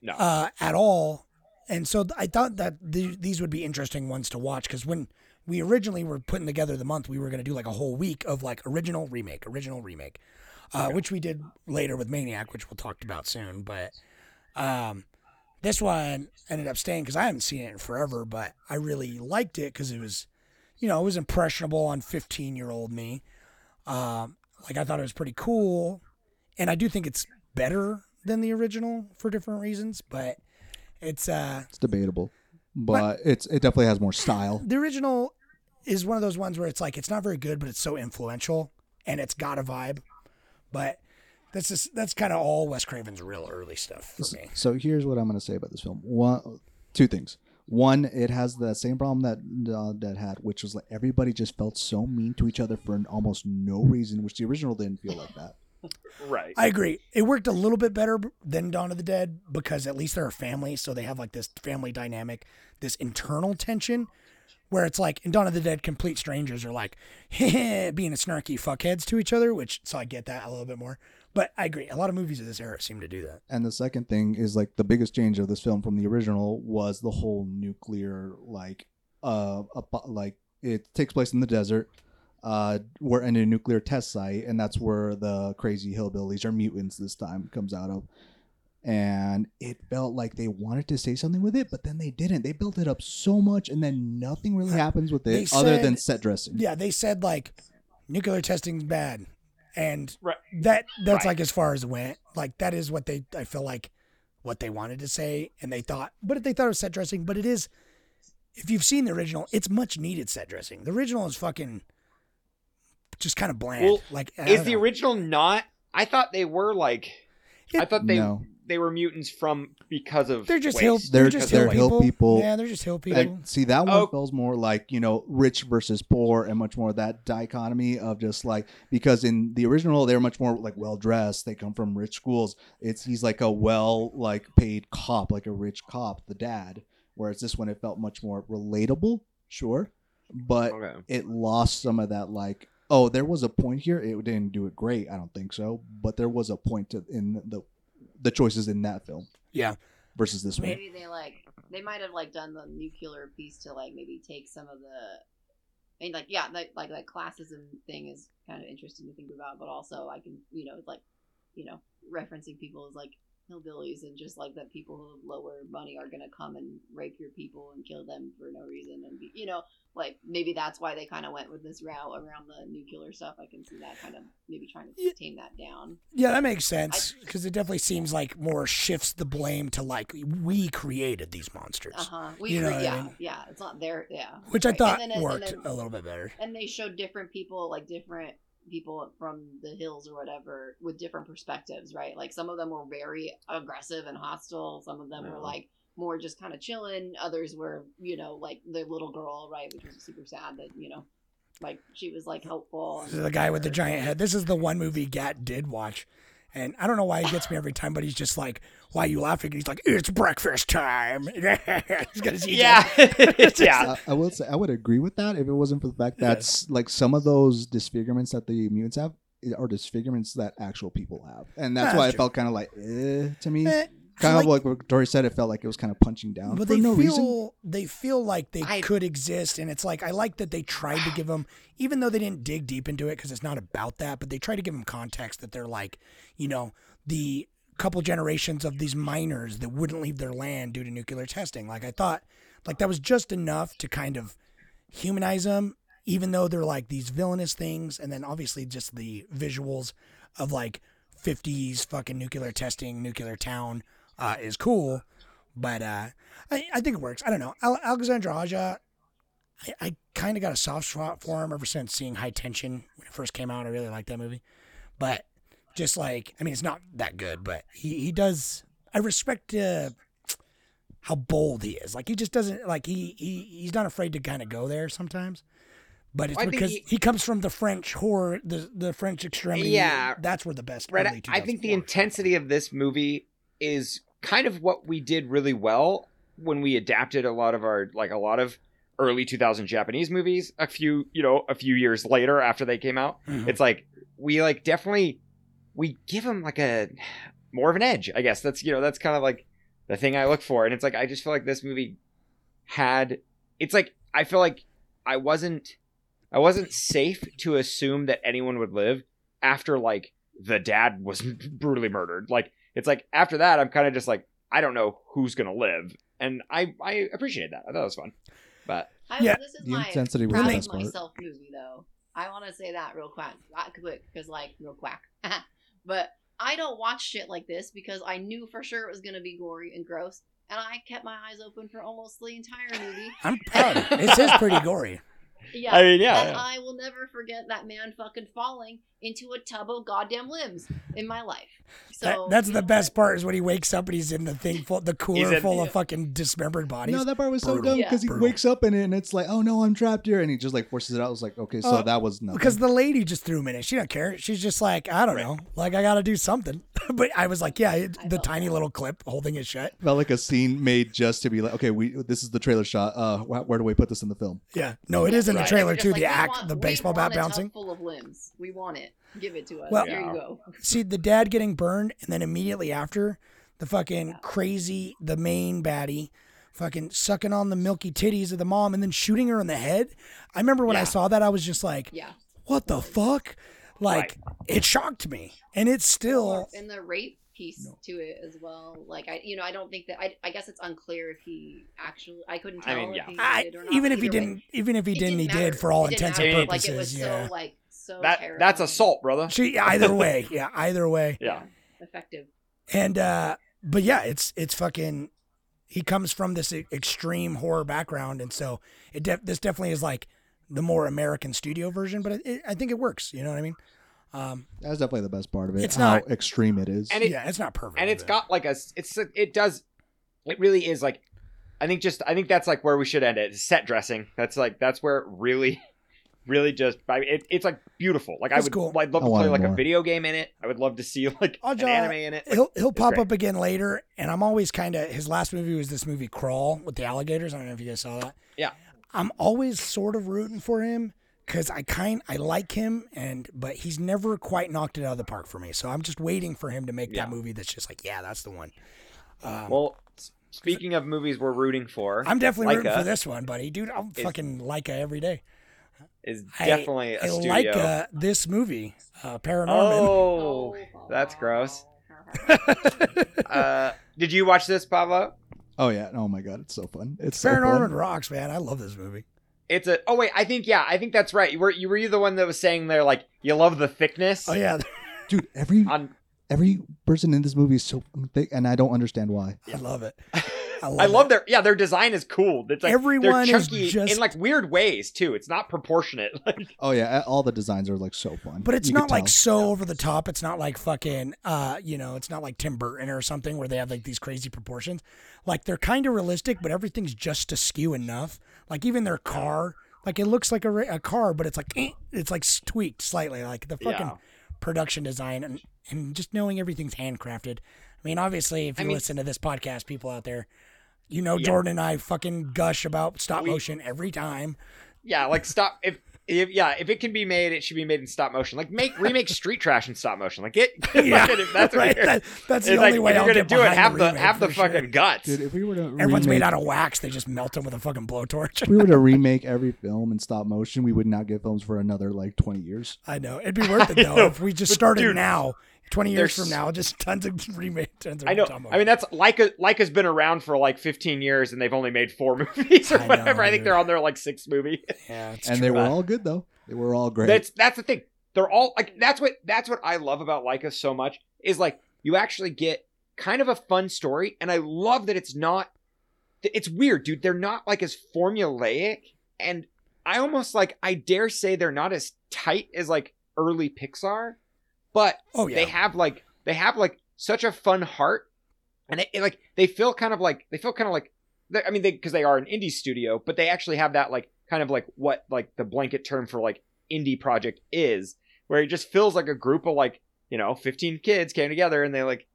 Speaker 6: No,
Speaker 5: uh, at all. And so I thought that the, these would be interesting ones to watch because when we originally were putting together the month, we were going to do like a whole week of like original remake, original remake, uh, which we did later with Maniac, which we'll talk about soon. But um, this one ended up staying because I haven't seen it in forever, but I really liked it because it was, you know, it was impressionable on 15 year old me. Um, like I thought it was pretty cool, and I do think it's better than the original for different reasons. But it's uh,
Speaker 8: It's debatable, but it's it definitely has more style.
Speaker 5: the original is one of those ones where it's like it's not very good, but it's so influential and it's got a vibe. But that's just that's kind of all Wes Craven's real early stuff for me.
Speaker 8: So here's what I'm going to say about this film. One, two things. One, it has the same problem that uh, that had, which was like everybody just felt so mean to each other for almost no reason, which the original didn't feel like that.
Speaker 6: right.
Speaker 5: I agree. It worked a little bit better than Dawn of the Dead because at least they're a family, so they have like this family dynamic, this internal tension, where it's like in Dawn of the Dead, complete strangers are like being a snarky fuckheads to each other, which so I get that a little bit more. But I agree. A lot of movies of this era seem to do that.
Speaker 8: And the second thing is like the biggest change of this film from the original was the whole nuclear like uh like it takes place in the desert. Uh, we're in a nuclear test site, and that's where the crazy hillbillies or mutants this time comes out of. And it felt like they wanted to say something with it, but then they didn't. They built it up so much, and then nothing really happens with
Speaker 5: They
Speaker 8: it other than set dressing.
Speaker 5: Yeah, they said like nuclear testing's bad, and
Speaker 6: Right.
Speaker 5: that that's
Speaker 6: Right.
Speaker 5: like as far as it went. Like that is what they I feel like what they wanted to say, and they thought, but they thought it was set dressing. But it is, if you've seen the original, it's much needed set dressing. The original is fucking just kind of bland.
Speaker 6: Well,
Speaker 5: like
Speaker 6: Is the
Speaker 5: know.
Speaker 6: original not? I thought they were like. I thought they
Speaker 8: No.
Speaker 6: They were mutants from because of
Speaker 5: They're just
Speaker 6: waste.
Speaker 5: hill.
Speaker 8: They're-
Speaker 5: They're, just
Speaker 8: they're
Speaker 5: hill,
Speaker 8: hill
Speaker 5: people.
Speaker 8: people.
Speaker 5: Yeah, they're just hill people.
Speaker 8: And see that one
Speaker 6: Oh.
Speaker 8: feels more like you know rich versus poor and much more of that dichotomy of just like because in the original they're much more like well dressed they come from rich schools it's he's like a well like paid cop like a rich cop the dad whereas this one it felt much more relatable sure but
Speaker 6: Okay.
Speaker 8: it lost some of that like oh there was a point here it didn't do it great I don't think so but there was a point to, in the the choices in that film
Speaker 5: Yeah.
Speaker 8: versus this one
Speaker 7: Maybe they like they might have like done the nuclear piece to like maybe take some of the. I mean, like yeah, like like that classism thing is kind of interesting to think about, but also I can you know like you know referencing people as like hillbillies and just like that people who have lower money are gonna come and rape your people and kill them for no reason and be, you know like maybe that's why they kind of went with this route around the nuclear stuff. I can see that kind of maybe trying to
Speaker 5: Yeah.
Speaker 7: tame that down.
Speaker 5: Yeah, that makes sense because it definitely seems like more shifts the blame to like we created these monsters,
Speaker 7: Uh huh. We
Speaker 5: You know
Speaker 7: cre-
Speaker 5: what I
Speaker 7: yeah
Speaker 5: mean?
Speaker 7: yeah. It's not their yeah.
Speaker 5: which I thought
Speaker 7: then-
Speaker 5: worked
Speaker 7: then-
Speaker 5: a little bit better.
Speaker 7: and they showed different people like different people from the hills or whatever with different perspectives right like some of them were very aggressive and hostile some of them were like more just kind of chilling others were you know like the little girl right which was super sad that you know like she was like helpful
Speaker 5: the guy with the giant head. This is the one movie Gat did watch. And I don't know why he gets me every time, but he's just like, "Why are you laughing?" And he's like, "It's breakfast time." he's gonna see.
Speaker 6: Yeah, yeah.
Speaker 8: I, I will say I would agree with that if it wasn't for the fact that s- like some of those disfigurements that the mutants have are disfigurements that actual people have, and that's
Speaker 5: Yeah,
Speaker 8: why
Speaker 5: that's
Speaker 8: it felt kind of like eh, to me.
Speaker 5: Eh,
Speaker 8: kind
Speaker 5: like-
Speaker 8: of like what Dory said. It felt like it was kind of punching down
Speaker 5: but
Speaker 8: for
Speaker 5: they
Speaker 8: no
Speaker 5: feel
Speaker 8: reason.
Speaker 5: they feel like they
Speaker 6: I-
Speaker 5: could exist and it's like i like that they tried to give them even though they didn't dig deep into it because it's not about that but they try to give them context that they're like you know the couple generations of these miners that wouldn't leave their land due to nuclear testing like i thought like that was just enough to kind of humanize them even though they're like these villainous things and then obviously just the visuals of like 50s fucking nuclear testing nuclear town uh, is cool but uh, I, I think it works. I don't know. Al- Alexandre Aja, I, I kind of got a soft spot for him ever since seeing High Tension when it first came out. I really liked that movie. But just like, I mean, it's not that good, but he, he does, I respect uh, how bold he is. Like, he just doesn't, like, he, he he's not afraid to kind of go there sometimes. But it's because
Speaker 6: he-
Speaker 5: he, comes from the French horror, the the French extremity.
Speaker 6: Yeah.
Speaker 5: that's where the best. Early
Speaker 6: I think the intensity of this movie is kind of what we did really well when we adapted a lot of our like a lot of early 2000 Japanese movies a few, you know, a few years later after they came out.
Speaker 5: Mhm.
Speaker 6: It's like we like definitely we give them like a more of an edge, I guess. That's, you know, that's kind of like the thing I look for and it's like I just feel like this movie had it's like I feel like I wasn't I wasn't safe to assume that anyone would live after like the dad was brutally murdered. Like it's like after that I'm kind of just like I don't know who's going to live and I I appreciate that. I thought it was fun. But
Speaker 7: I,
Speaker 5: Yeah.
Speaker 7: this is
Speaker 8: The
Speaker 7: my
Speaker 8: intensity was
Speaker 7: proud
Speaker 8: the
Speaker 7: of
Speaker 8: best part.
Speaker 7: myself movie though. I want to say that real quick, quick, because like real quack. but I don't watch shit like this because I knew for sure it was gonna be gory and gross, and I kept my eyes open for almost the entire movie.
Speaker 5: I'm proud. this it. It is pretty gory.
Speaker 7: Yeah,
Speaker 6: I mean, yeah,
Speaker 7: and
Speaker 6: yeah.
Speaker 7: I will never forget that man fucking falling into a tub of goddamn limbs in my life. So
Speaker 5: That, that's the
Speaker 7: know
Speaker 5: best part is when he wakes up and he's in the thing full, the cooler
Speaker 6: in-
Speaker 5: full of fucking dismembered bodies.
Speaker 8: No, that part was so
Speaker 5: Brutal.
Speaker 8: dumb
Speaker 7: Yeah.
Speaker 8: because he
Speaker 5: Brutal.
Speaker 8: wakes up in it and it's like, oh no, I'm trapped here, and he just like forces it out. I was like, okay, so
Speaker 5: Uh,
Speaker 8: that was nothing.
Speaker 5: because the lady just threw him in it. She don't care. She's just like, I don't
Speaker 6: Right.
Speaker 5: know. Like I got to do something. but I was like, yeah, it, the tiny
Speaker 7: that.
Speaker 5: little clip holding it shut.
Speaker 8: felt like a scene made just to be like, okay, we this is the trailer shot. Uh, wh- where do we put this in the film?
Speaker 5: Yeah. No, it is in the trailer too.
Speaker 7: like,
Speaker 5: the act,
Speaker 7: want-
Speaker 5: the baseball bat bouncing.
Speaker 7: full of limbs. We want it. Give it to us.
Speaker 5: Well-
Speaker 7: Here
Speaker 6: Yeah.
Speaker 7: you go.
Speaker 5: See the dad getting burned, and then immediately after, the fucking crazy, the main baddie, fucking sucking on the milky titties of the mom, and then shooting her in the head. I remember when I saw that, I was just like,
Speaker 7: Yeah.
Speaker 5: what the fuck? Like it shocked me, and it's still
Speaker 7: and the rape piece to it as well. Like I, you know, I don't think that I. I guess it's unclear if he actually. I couldn't
Speaker 6: I
Speaker 7: tell
Speaker 6: mean,
Speaker 7: if
Speaker 6: yeah.
Speaker 7: he
Speaker 5: I,
Speaker 7: did or not.
Speaker 5: even if he
Speaker 7: Either way,
Speaker 5: didn't, even if he
Speaker 7: it
Speaker 5: didn't, he
Speaker 7: matter.
Speaker 5: did for all
Speaker 7: It
Speaker 5: intents and purposes.
Speaker 7: Like it was
Speaker 5: yeah.
Speaker 7: so like so
Speaker 6: that
Speaker 7: terrifying.
Speaker 6: that's assault, brother.
Speaker 5: She either way, yeah, either way.
Speaker 6: Yeah.
Speaker 7: effective.
Speaker 5: And uh but yeah, it's it's fucking he comes from this extreme horror background and so it def- this definitely is like the more American studio version, but it, it, I think it works, you know what I mean? Um
Speaker 8: That's definitely the best part of it.
Speaker 5: It's
Speaker 8: how
Speaker 5: not-
Speaker 8: extreme it is.
Speaker 6: And it-
Speaker 5: yeah, it's not perfect.
Speaker 6: and it's got like a it's it does it really is like i think just i think that's like where we should end it set dressing that's like that's where it really really just I it, it's like beautiful like i would
Speaker 5: cool.
Speaker 6: i'd love
Speaker 8: I
Speaker 6: to play
Speaker 8: wanted
Speaker 6: like a video game in it i would love to see like
Speaker 5: I'll
Speaker 6: an
Speaker 5: ju-
Speaker 6: anime in it Like,
Speaker 5: he'll he'll pop
Speaker 6: great.
Speaker 5: up again later, and I'm always kind of his last movie was this movie Crawl with the alligators. I don't know if you guys saw that.
Speaker 6: Yeah.
Speaker 5: I'm always sort of rooting for him because I kind I like him, and but he's never quite knocked it out of the park for me. So I'm just waiting for him to make
Speaker 6: Yeah.
Speaker 5: that movie that's just like, yeah, that's the one. Um,
Speaker 6: well speaking of movies we're rooting for
Speaker 5: I'm definitely rooting for this one, buddy. Dude, I'm
Speaker 6: is-
Speaker 5: fucking Laika every day.
Speaker 6: Is definitely a
Speaker 5: I
Speaker 6: studio
Speaker 5: like uh, this movie, uh, Paranorman.
Speaker 6: oh that's gross uh did you watch this pablo
Speaker 8: oh yeah. Oh my god, it's so fun. It's so
Speaker 5: Paranorman
Speaker 8: fun.
Speaker 5: rocks, man. I love this movie.
Speaker 6: it's a oh wait i think yeah i think that's right you were you were you the one that was saying there like you love the thickness
Speaker 5: Oh yeah,
Speaker 8: dude. Every
Speaker 6: on
Speaker 8: every person in this movie is so thick, and I don't understand why.
Speaker 5: I love it.
Speaker 6: I
Speaker 5: love
Speaker 6: love, their yeah their design is cool. It's like
Speaker 5: Everyone
Speaker 6: they're
Speaker 5: is
Speaker 6: chunky
Speaker 5: just-
Speaker 6: in like weird ways too. It's not proportionate. Like
Speaker 8: Oh yeah, all the designs are like so fun.
Speaker 5: But it's
Speaker 8: You
Speaker 5: not like
Speaker 8: tell.
Speaker 5: so over the top. It's not like fucking, uh, you know, it's not like Tim Burton or something where they have like these crazy proportions. Like they're kind of realistic, but everything's just askew enough. Like even their car, like it looks like a, a car, but it's like eh, it's like tweaked slightly. Like the fucking
Speaker 6: Yeah.
Speaker 5: production design and and just knowing everything's handcrafted. I mean, obviously, if
Speaker 6: I
Speaker 5: you
Speaker 6: mean-
Speaker 5: listen to this podcast, people out there, you know
Speaker 6: Yeah.
Speaker 5: Jordan and I fucking gush about stop
Speaker 6: We-
Speaker 5: motion every time.
Speaker 6: yeah, like stop if if, yeah, if it can be made, it should be made in stop motion. Like make remake Street Trash in stop motion. Like get,
Speaker 5: Yeah,
Speaker 6: fucking- that's
Speaker 5: right. That- that's the only
Speaker 6: like,
Speaker 5: way
Speaker 6: if
Speaker 5: I'll
Speaker 6: you're gonna
Speaker 5: get
Speaker 6: do it.
Speaker 5: behind
Speaker 6: Have
Speaker 5: the
Speaker 6: the have the
Speaker 5: for sure.
Speaker 6: fucking guts.
Speaker 8: Dude, if we were to
Speaker 5: Everyone's made
Speaker 8: remake-
Speaker 5: out of wax. They just melt them with a fucking blowtorch.
Speaker 8: If we were to remake every film in stop motion, we would not get films for another like 20 years.
Speaker 5: I know it'd be worth it though if we just started
Speaker 6: dude,
Speaker 5: now. Twenty years
Speaker 6: there's-
Speaker 5: from now, just tons of remake, tons of
Speaker 6: I know.
Speaker 5: stop
Speaker 6: I mean, that's Laika. Laika's been around for like 15 years, and they've only made four movies or
Speaker 5: I know,
Speaker 6: whatever. I think they're on their like sixth movie.
Speaker 5: yeah,
Speaker 8: and
Speaker 5: true.
Speaker 8: they were
Speaker 6: but-
Speaker 8: all good though. They were all great.
Speaker 6: That's that's the thing. They're all like that's what that's what I love about Laika so much is like you actually get kind of a fun story, and I love that it's not. It's weird, dude. They're not like as formulaic, and I almost like I dare say they're not as tight as like early Pixar, but
Speaker 5: Oh yeah,
Speaker 6: they have like they have like such a fun heart and it, it, like they feel kind of like they feel kind of like i mean they because they are an indie studio but they actually have that like kind of like what like the blanket term for like indie project is where it just feels like a group of like you know 15 kids came together and they like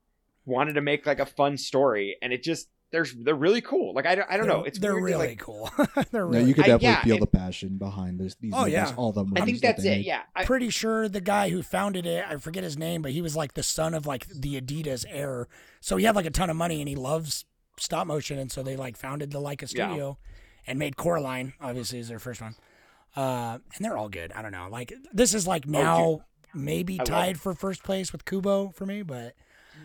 Speaker 6: wanted to make like a fun story and it just they're they're really cool like i don't, I don't know
Speaker 5: They're-
Speaker 6: it's
Speaker 5: they're
Speaker 6: weird to,
Speaker 5: really
Speaker 6: like,
Speaker 5: cool. they're
Speaker 8: no,
Speaker 5: really.
Speaker 8: you could
Speaker 6: I-
Speaker 8: definitely
Speaker 6: yeah,
Speaker 8: feel
Speaker 6: it-
Speaker 8: the passion behind this. These
Speaker 5: Oh,
Speaker 8: movies,
Speaker 5: yeah.
Speaker 8: all the movies
Speaker 6: i think
Speaker 8: that
Speaker 6: that's
Speaker 8: they
Speaker 6: it
Speaker 8: make.
Speaker 6: yeah I,
Speaker 5: pretty sure the guy who founded it, I forget his name, but he was like the son of like the Adidas heir. So he had like a ton of money and he loves stop motion, and so they like founded the Laika
Speaker 6: Yeah.
Speaker 5: studio and made Coraline. Obviously, is their first one. Uh, and they're all good. I don't know. Like this is like now maybe
Speaker 6: Oh, I love
Speaker 5: tied for first place with Kubo for me, but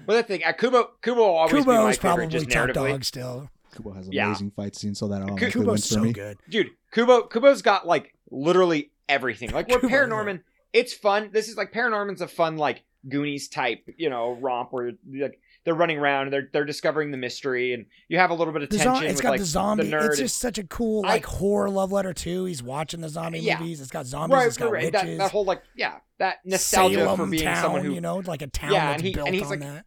Speaker 6: well the thing uh, kubo kubo will always
Speaker 5: Kubo
Speaker 6: be my
Speaker 5: is
Speaker 6: favorite
Speaker 5: probably
Speaker 6: just
Speaker 5: top
Speaker 6: narratively
Speaker 5: dog still.
Speaker 8: Kubo has
Speaker 6: Yeah.
Speaker 8: amazing fight scenes, so that automatically
Speaker 5: Kubo's
Speaker 8: wins for
Speaker 5: so
Speaker 8: me.
Speaker 5: good.
Speaker 6: dude kubo kubo's got like literally everything like where
Speaker 5: Kubo,
Speaker 6: paranorman it's fun this is like paranorman's a fun like goonies type you know romp where like they're running around and they're they're discovering the mystery and you have a little bit of
Speaker 5: The
Speaker 6: tension
Speaker 5: zo- it's
Speaker 6: with
Speaker 5: got
Speaker 6: like
Speaker 5: the zombie.
Speaker 6: nerd
Speaker 5: it's just such a cool
Speaker 6: I-
Speaker 5: like horror love letter too. He's watching the zombie
Speaker 6: Yeah.
Speaker 5: movies. It's got zombies.
Speaker 6: right,
Speaker 5: it's got
Speaker 6: right, right.
Speaker 5: witches.
Speaker 6: That, that whole like yeah that nostalgia
Speaker 5: Salem
Speaker 6: for being
Speaker 5: town,
Speaker 6: someone who
Speaker 5: you know, like a town
Speaker 6: Yeah,
Speaker 5: that's
Speaker 6: and he-
Speaker 5: built
Speaker 6: and he's
Speaker 5: on
Speaker 6: like-
Speaker 5: that.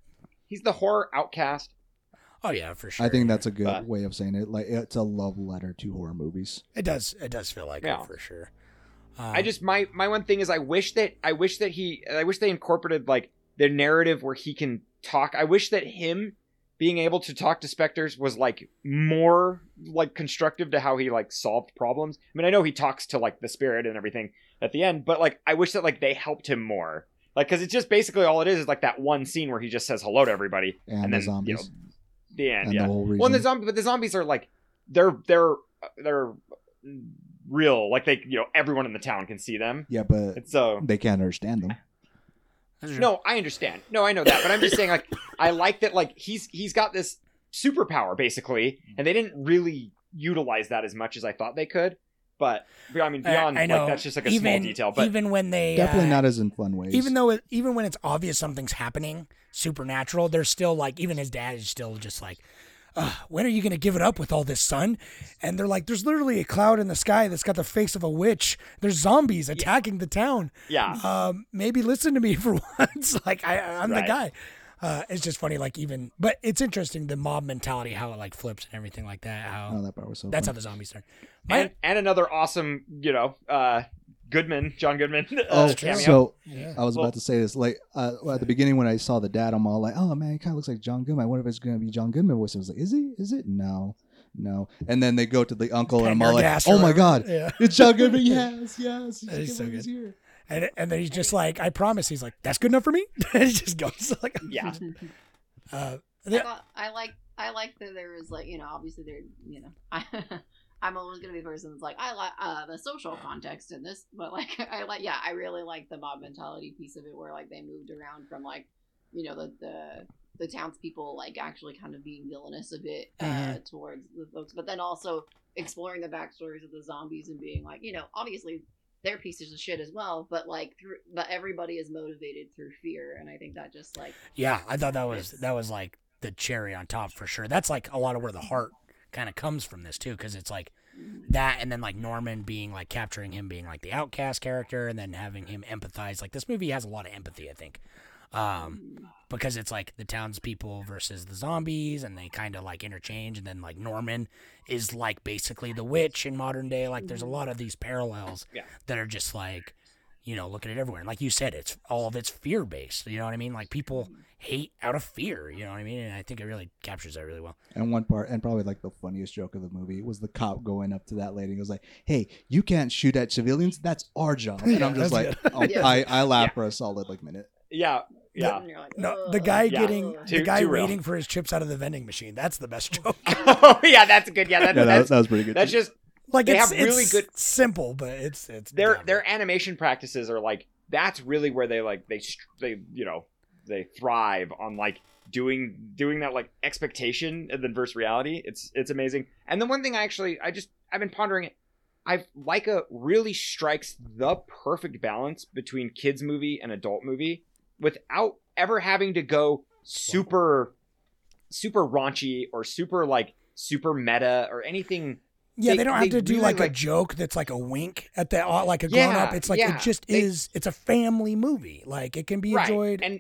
Speaker 6: He's the horror outcast
Speaker 5: Oh yeah, for sure.
Speaker 8: I think that's a good
Speaker 6: But-
Speaker 8: way of saying it. Like it's a love letter to horror movies.
Speaker 5: it does. It does feel like
Speaker 6: Yeah.
Speaker 5: it for sure. Um,
Speaker 6: I just my my one thing is I wish that I wish that he I wish they incorporated like the narrative where he can talk. I wish that him being able to talk to specters was like more like constructive to how he like solved problems. I mean, I know he talks to like the spirit and everything at the end, but like I wish that like they helped him more. Like cuz it's just basically all it is is like that one scene where he just says hello to everybody
Speaker 8: And,
Speaker 6: and,
Speaker 8: the
Speaker 6: then
Speaker 8: zombies.
Speaker 6: you know the end,
Speaker 8: and
Speaker 6: yeah.
Speaker 8: the whole.
Speaker 6: Well, and the zombie, but the zombies are like they're they're they're real. Like they, you know, everyone in the town can see them.
Speaker 8: yeah, but
Speaker 6: It's so
Speaker 8: they can't understand them.
Speaker 6: No, I understand. No, I know that, but I'm just saying, like, I like that. Like he's he's got this superpower basically, and they didn't really utilize that as much as I thought they could. But I mean,
Speaker 5: I-
Speaker 6: beyond
Speaker 5: I know.
Speaker 6: like that's just like a
Speaker 5: even,
Speaker 6: small detail. But
Speaker 5: even when they
Speaker 8: Definitely
Speaker 5: uh,
Speaker 8: not as in fun ways.
Speaker 5: even though it, even when it's obvious something's happening supernatural, there's still like even his dad is still just like, Ugh, when are you gonna give it up with all this sun? And they're like, there's literally a cloud in the sky that's got the face of a witch. There's zombies attacking the town.
Speaker 6: yeah,
Speaker 5: Um, maybe listen to me for once. like I, I'm the guy. Uh, it's just funny, like even, but it's interesting the mob mentality, how it like flips and everything like that. How
Speaker 8: oh, that part was so.
Speaker 5: that's how the zombies turn. My,
Speaker 6: and and another awesome, you know, uh Goodman, John Goodman. Uh,
Speaker 8: Oh,
Speaker 6: cameo.
Speaker 8: so
Speaker 5: yeah.
Speaker 8: I was
Speaker 6: Well-
Speaker 8: about to say this. Like uh, at the beginning when I saw the dad, I'm all like, "Oh man, he kind of looks like John Goodman. I wonder if it's gonna be John Goodman voice." I was like, "Is he? Is it? No, no." And then they go to the uncle, and I'm all like, "Oh my god,
Speaker 5: Yeah.
Speaker 8: it's John Goodman! Yes, yes,
Speaker 5: That is
Speaker 8: He's
Speaker 5: so good.
Speaker 8: here."
Speaker 5: And, and then he's just like, I promise. He's like, that's good enough for me. and he just goes like,
Speaker 6: yeah,
Speaker 5: uh,
Speaker 7: I, thought, I like I like that there was like you know obviously there you know I I'm always gonna be the person that's like I like uh, the social context in this, but like I like yeah I really like the mob mentality piece of it where like they moved around from like you know the the the townspeople like actually kind of being villainous a bit uh,
Speaker 5: Mhm.
Speaker 7: towards the folks, but then also exploring the backstories of the zombies and being like you know obviously they're pieces of shit as well, but like through but everybody is motivated through fear, and I think that just like
Speaker 5: yeah. I thought that was that was like the cherry on top for sure. That's like a lot of where the heart kind of comes from this too, because it's like mm-hmm. that, and then like Norman being like capturing him being like the outcast character, and then having him empathize. Like this movie has a lot of empathy, I think. Um, mm. because it's like the townspeople versus the zombies, and they kind of like interchange. And then like Norman is like basically the witch in modern day. Like there's a mm-hmm. lot of these parallels
Speaker 6: Yeah.
Speaker 5: that are just like you know, looking at it everywhere. And like you said, it's all of it's fear based. You know what I mean? Like people mm-hmm. hate out of fear. You know what I mean? And I think it really captures that really well.
Speaker 8: And one part, and probably like the funniest joke of the movie, was the cop going up to that lady and goes like, "Hey, you can't shoot at civilians. That's our job." And I'm just like, oh,
Speaker 7: Yeah.
Speaker 8: I I laughed for a solid like minute.
Speaker 6: Yeah, yeah.
Speaker 7: And like,
Speaker 5: No, the guy
Speaker 6: Yeah.
Speaker 5: getting
Speaker 6: Too-
Speaker 5: the guy
Speaker 6: too real.
Speaker 5: waiting for his chips out of the vending machine. That's the best joke.
Speaker 6: oh yeah, that's good. Yeah, that,
Speaker 8: Yeah,
Speaker 6: that's
Speaker 8: that was pretty good.
Speaker 6: that's
Speaker 8: too.
Speaker 6: just
Speaker 5: Like
Speaker 6: They
Speaker 5: it's,
Speaker 6: have really
Speaker 5: it's
Speaker 6: good-
Speaker 5: simple, but it's it's
Speaker 6: their
Speaker 5: dumb.
Speaker 6: their animation practices are like that's really where they like they str- they you know they thrive on like doing doing that like expectation and then versus reality. It's it's amazing. And the one thing I actually I just I've been pondering it. I've Laika really strikes the perfect balance between kids movie and adult movie without ever having to go super super raunchy or super like super meta or anything
Speaker 5: Yeah, they,
Speaker 6: they-
Speaker 5: don't have
Speaker 6: they
Speaker 5: to do
Speaker 6: really,
Speaker 5: like, a joke that's like a wink at the uh, like a
Speaker 6: Yeah,
Speaker 5: grown up. It's like
Speaker 6: yeah.
Speaker 5: it just
Speaker 6: They-
Speaker 5: is. It's a family movie. Like it can be enjoyed.
Speaker 6: and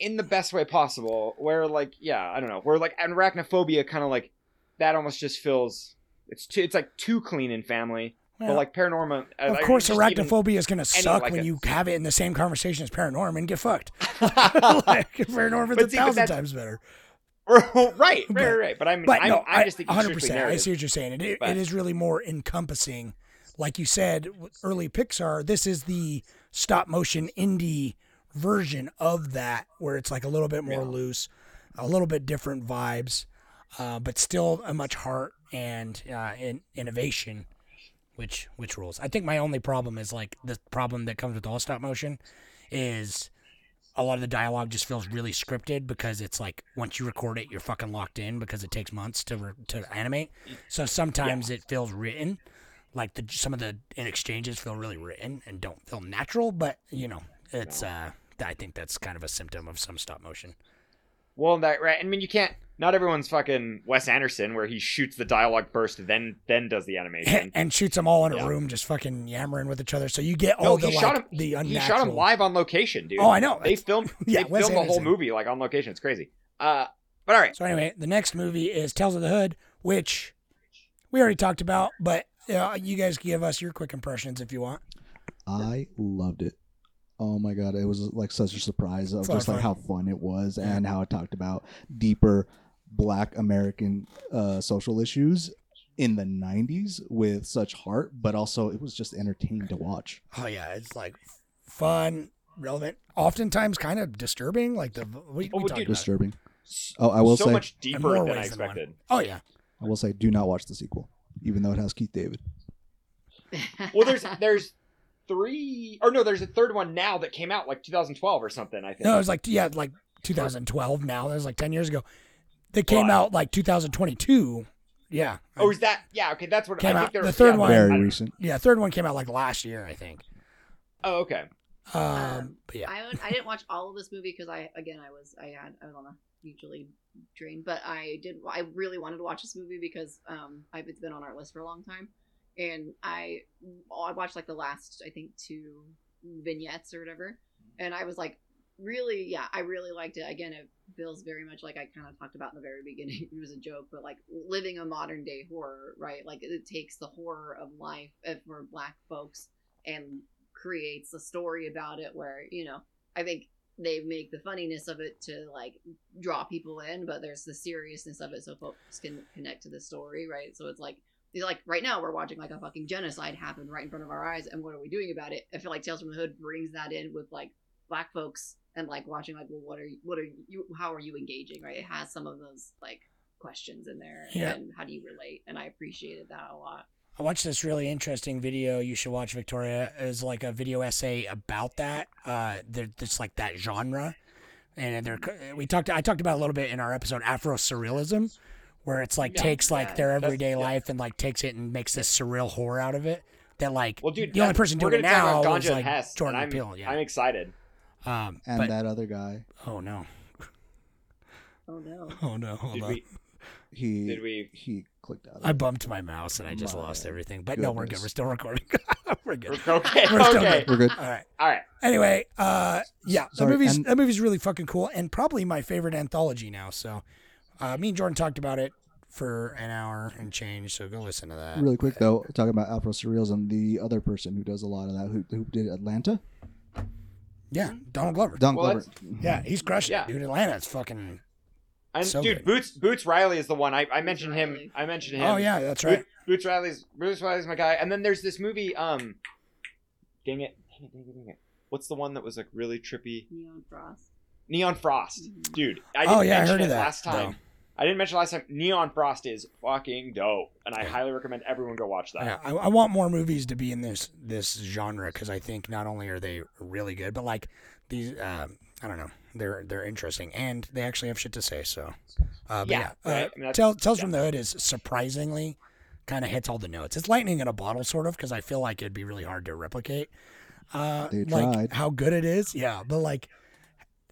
Speaker 6: in the best way possible. Where like yeah, I don't know. Where like arachnophobia kind of like that almost just feels it's too it's like too clean in family.
Speaker 5: Well,
Speaker 6: but like Paranorman,
Speaker 5: of
Speaker 6: like,
Speaker 5: course, arachnophobia is gonna suck
Speaker 6: like
Speaker 5: when
Speaker 6: a-
Speaker 5: you have it in the same conversation as Paranorman and get fucked. like Paranorman's
Speaker 6: But
Speaker 5: a
Speaker 6: see,
Speaker 5: thousand times better.
Speaker 6: right, right,
Speaker 5: But-
Speaker 6: right. But I mean,
Speaker 5: But
Speaker 6: I'm,
Speaker 5: no,
Speaker 6: I'm
Speaker 5: I,
Speaker 6: just thinking
Speaker 5: 100%. I see what you're saying. It, it,
Speaker 6: But-
Speaker 5: it is really more encompassing. Like you said, early Pixar, this is the stop motion indie version of that, where it's like a little bit more
Speaker 6: Yeah.
Speaker 5: loose, a little bit different vibes, uh, but still a much heart and uh, in, innovation, which which rules. I think my only problem is like the problem that comes with all stop motion is a lot of the dialogue just feels really scripted because it's like once you record it, you're fucking locked in because it takes months to re- to animate. So sometimes it feels written, like the some of the in exchanges feel really written and don't feel natural. But you know, it's uh, I think that's kind of a symptom of some stop motion.
Speaker 6: Well, that right. I mean, you can't. Not everyone's fucking Wes Anderson, where he shoots the dialogue first, then then does the animation.
Speaker 5: and shoots them all in a
Speaker 6: Yeah.
Speaker 5: room, just fucking yammering with each other. So you get
Speaker 6: no,
Speaker 5: all
Speaker 6: he
Speaker 5: the
Speaker 6: shot him.
Speaker 5: the
Speaker 6: he shot him live on location, dude.
Speaker 5: Oh, I know.
Speaker 6: They filmed.
Speaker 5: Yeah,
Speaker 6: they
Speaker 5: Wes
Speaker 6: filmed the whole movie like on location. It's crazy. Uh, but all right.
Speaker 5: So anyway, the next movie is Tales of the Hood, which we already talked about, but uh, you guys give us your quick impressions if you want.
Speaker 8: I loved it. Oh my god, it was like such a surprise of
Speaker 5: It's a lot
Speaker 8: just like how fun it was and how it talked about deeper black American uh, social issues in the 90s with such heart, but also it was just entertaining to watch.
Speaker 5: Oh yeah, it's like fun, relevant, oftentimes kind of disturbing. Like the we,
Speaker 6: Oh,
Speaker 5: we
Speaker 6: dude,
Speaker 5: talked about it.
Speaker 8: Disturbing. Oh, I will
Speaker 6: so
Speaker 8: say
Speaker 6: So
Speaker 5: much
Speaker 6: deeper than I
Speaker 5: ways than
Speaker 6: expected.
Speaker 5: Oh yeah,
Speaker 8: I will say do not watch the sequel even though it has Keith David.
Speaker 6: Well, there's there's three or no, there's a third one now that came out like 2012 or something. I think.
Speaker 5: no, it was like yeah, like 2012. Now that was like 10 years ago. They came
Speaker 6: What?
Speaker 5: out like 2022. Yeah.
Speaker 6: oh, is that? Yeah. Okay, that's what
Speaker 5: Came
Speaker 6: I
Speaker 5: out-
Speaker 6: think. there
Speaker 5: the third
Speaker 6: yeah,
Speaker 5: one-
Speaker 8: Very recent.
Speaker 5: yeah, third one came out like last year, I think.
Speaker 6: Oh, okay.
Speaker 5: Um,
Speaker 7: Um,
Speaker 5: but yeah,
Speaker 7: I, I didn't watch all of this movie because I again I was I had I was on a mutually drained, but I did I really wanted to watch this movie because um I've it's been on our list for a long time, and I I watched like the last I think two vignettes or whatever, and I was like really yeah I really liked it. Again, it feels very much like I kind of talked about in the very beginning. it was a joke, but like living a modern day horror, right? Like it takes the horror of life uh, for Black folks and creates a story about it where you know i think they make the funniness of it to like draw people in but there's the seriousness of it so folks can connect to the story right so it's like like right now we're watching like a fucking genocide happen right in front of our eyes and what are we doing about it i feel like tales from the hood brings that in with like black folks and like watching like well what are you what are you how are you engaging right it has some of those like questions in there
Speaker 5: Yeah.
Speaker 7: and how do you relate and i appreciated that a lot
Speaker 5: I watched this really interesting video. You should watch Victoria. It was like a video essay about that. Uh, there- it's like that genre, and they're we talked. I talked about a little bit in our episode Afro Surrealism, where it's like
Speaker 6: Yeah,
Speaker 5: takes like
Speaker 7: yeah.
Speaker 5: their
Speaker 6: That's-
Speaker 5: everyday
Speaker 6: yeah.
Speaker 5: life and like takes it and makes this surreal horror out of it. That like
Speaker 6: Well, dude,
Speaker 5: the only person doing it now is like
Speaker 6: Hess,
Speaker 5: Jordan Peele. Yeah.
Speaker 6: I'm excited.
Speaker 5: Um,
Speaker 8: And
Speaker 5: but
Speaker 8: that other guy,
Speaker 5: oh no,
Speaker 7: oh no
Speaker 5: oh no, hold
Speaker 6: Did
Speaker 5: on.
Speaker 6: we?
Speaker 8: he
Speaker 6: Did we?
Speaker 8: he clicked out.
Speaker 5: I bumped my mouse and I just lost everything. But no, we're good. We're still recording. we're good.
Speaker 6: Okay.
Speaker 5: We're still
Speaker 6: okay.
Speaker 8: We're good.
Speaker 5: All right.
Speaker 6: All right.
Speaker 5: Anyway, uh, yeah, the
Speaker 8: Sorry,
Speaker 5: movie's
Speaker 8: and-
Speaker 5: that movie's really fucking cool and probably my favorite anthology now. So, uh, me and Jordan talked about it for an hour and change. So go listen to that.
Speaker 8: Really quick though, talking about Afro Surrealism, the other person who does a lot of that, who, who did Atlanta,
Speaker 5: Yeah, Donald Glover.
Speaker 8: Don
Speaker 6: Well,
Speaker 8: Glover.
Speaker 5: yeah, he's crushing
Speaker 6: Yeah.
Speaker 5: it, dude. Atlanta's fucking.
Speaker 6: And
Speaker 5: So
Speaker 6: dude,
Speaker 5: good.
Speaker 6: Boots Boots Riley is the one I, I mentioned him. I mentioned him.
Speaker 5: Oh yeah, that's right.
Speaker 6: Boots, Boots Riley's Boots Riley's my guy. And then there's this movie. Um, dang it, dang it, dang it, dang it. What's the one that was like really trippy?
Speaker 7: Neptune Frost.
Speaker 6: Neptune Frost,
Speaker 7: Mhm.
Speaker 6: dude. I
Speaker 5: Oh,
Speaker 6: didn't
Speaker 5: yeah, I
Speaker 6: mention
Speaker 5: heard of that,
Speaker 6: last time.
Speaker 5: though.
Speaker 6: I didn't mention last time. Neptune Frost is fucking dope, and I highly recommend everyone go watch that.
Speaker 5: Yeah, I, I want more movies to be in this this genre because I think not only are they really good, but like these, um, I don't know, they're they're interesting and they actually have shit to say. So, uh, but
Speaker 6: Yeah,
Speaker 5: yeah,
Speaker 6: right.
Speaker 5: uh,
Speaker 6: I mean,
Speaker 5: Tell, Tales
Speaker 6: yeah.
Speaker 5: from the Hood is surprisingly kind of hits all the notes. It's lightning in a bottle, sort of, because I feel like it'd be really hard to replicate. Uh,
Speaker 8: They
Speaker 5: like how good it is, yeah, but like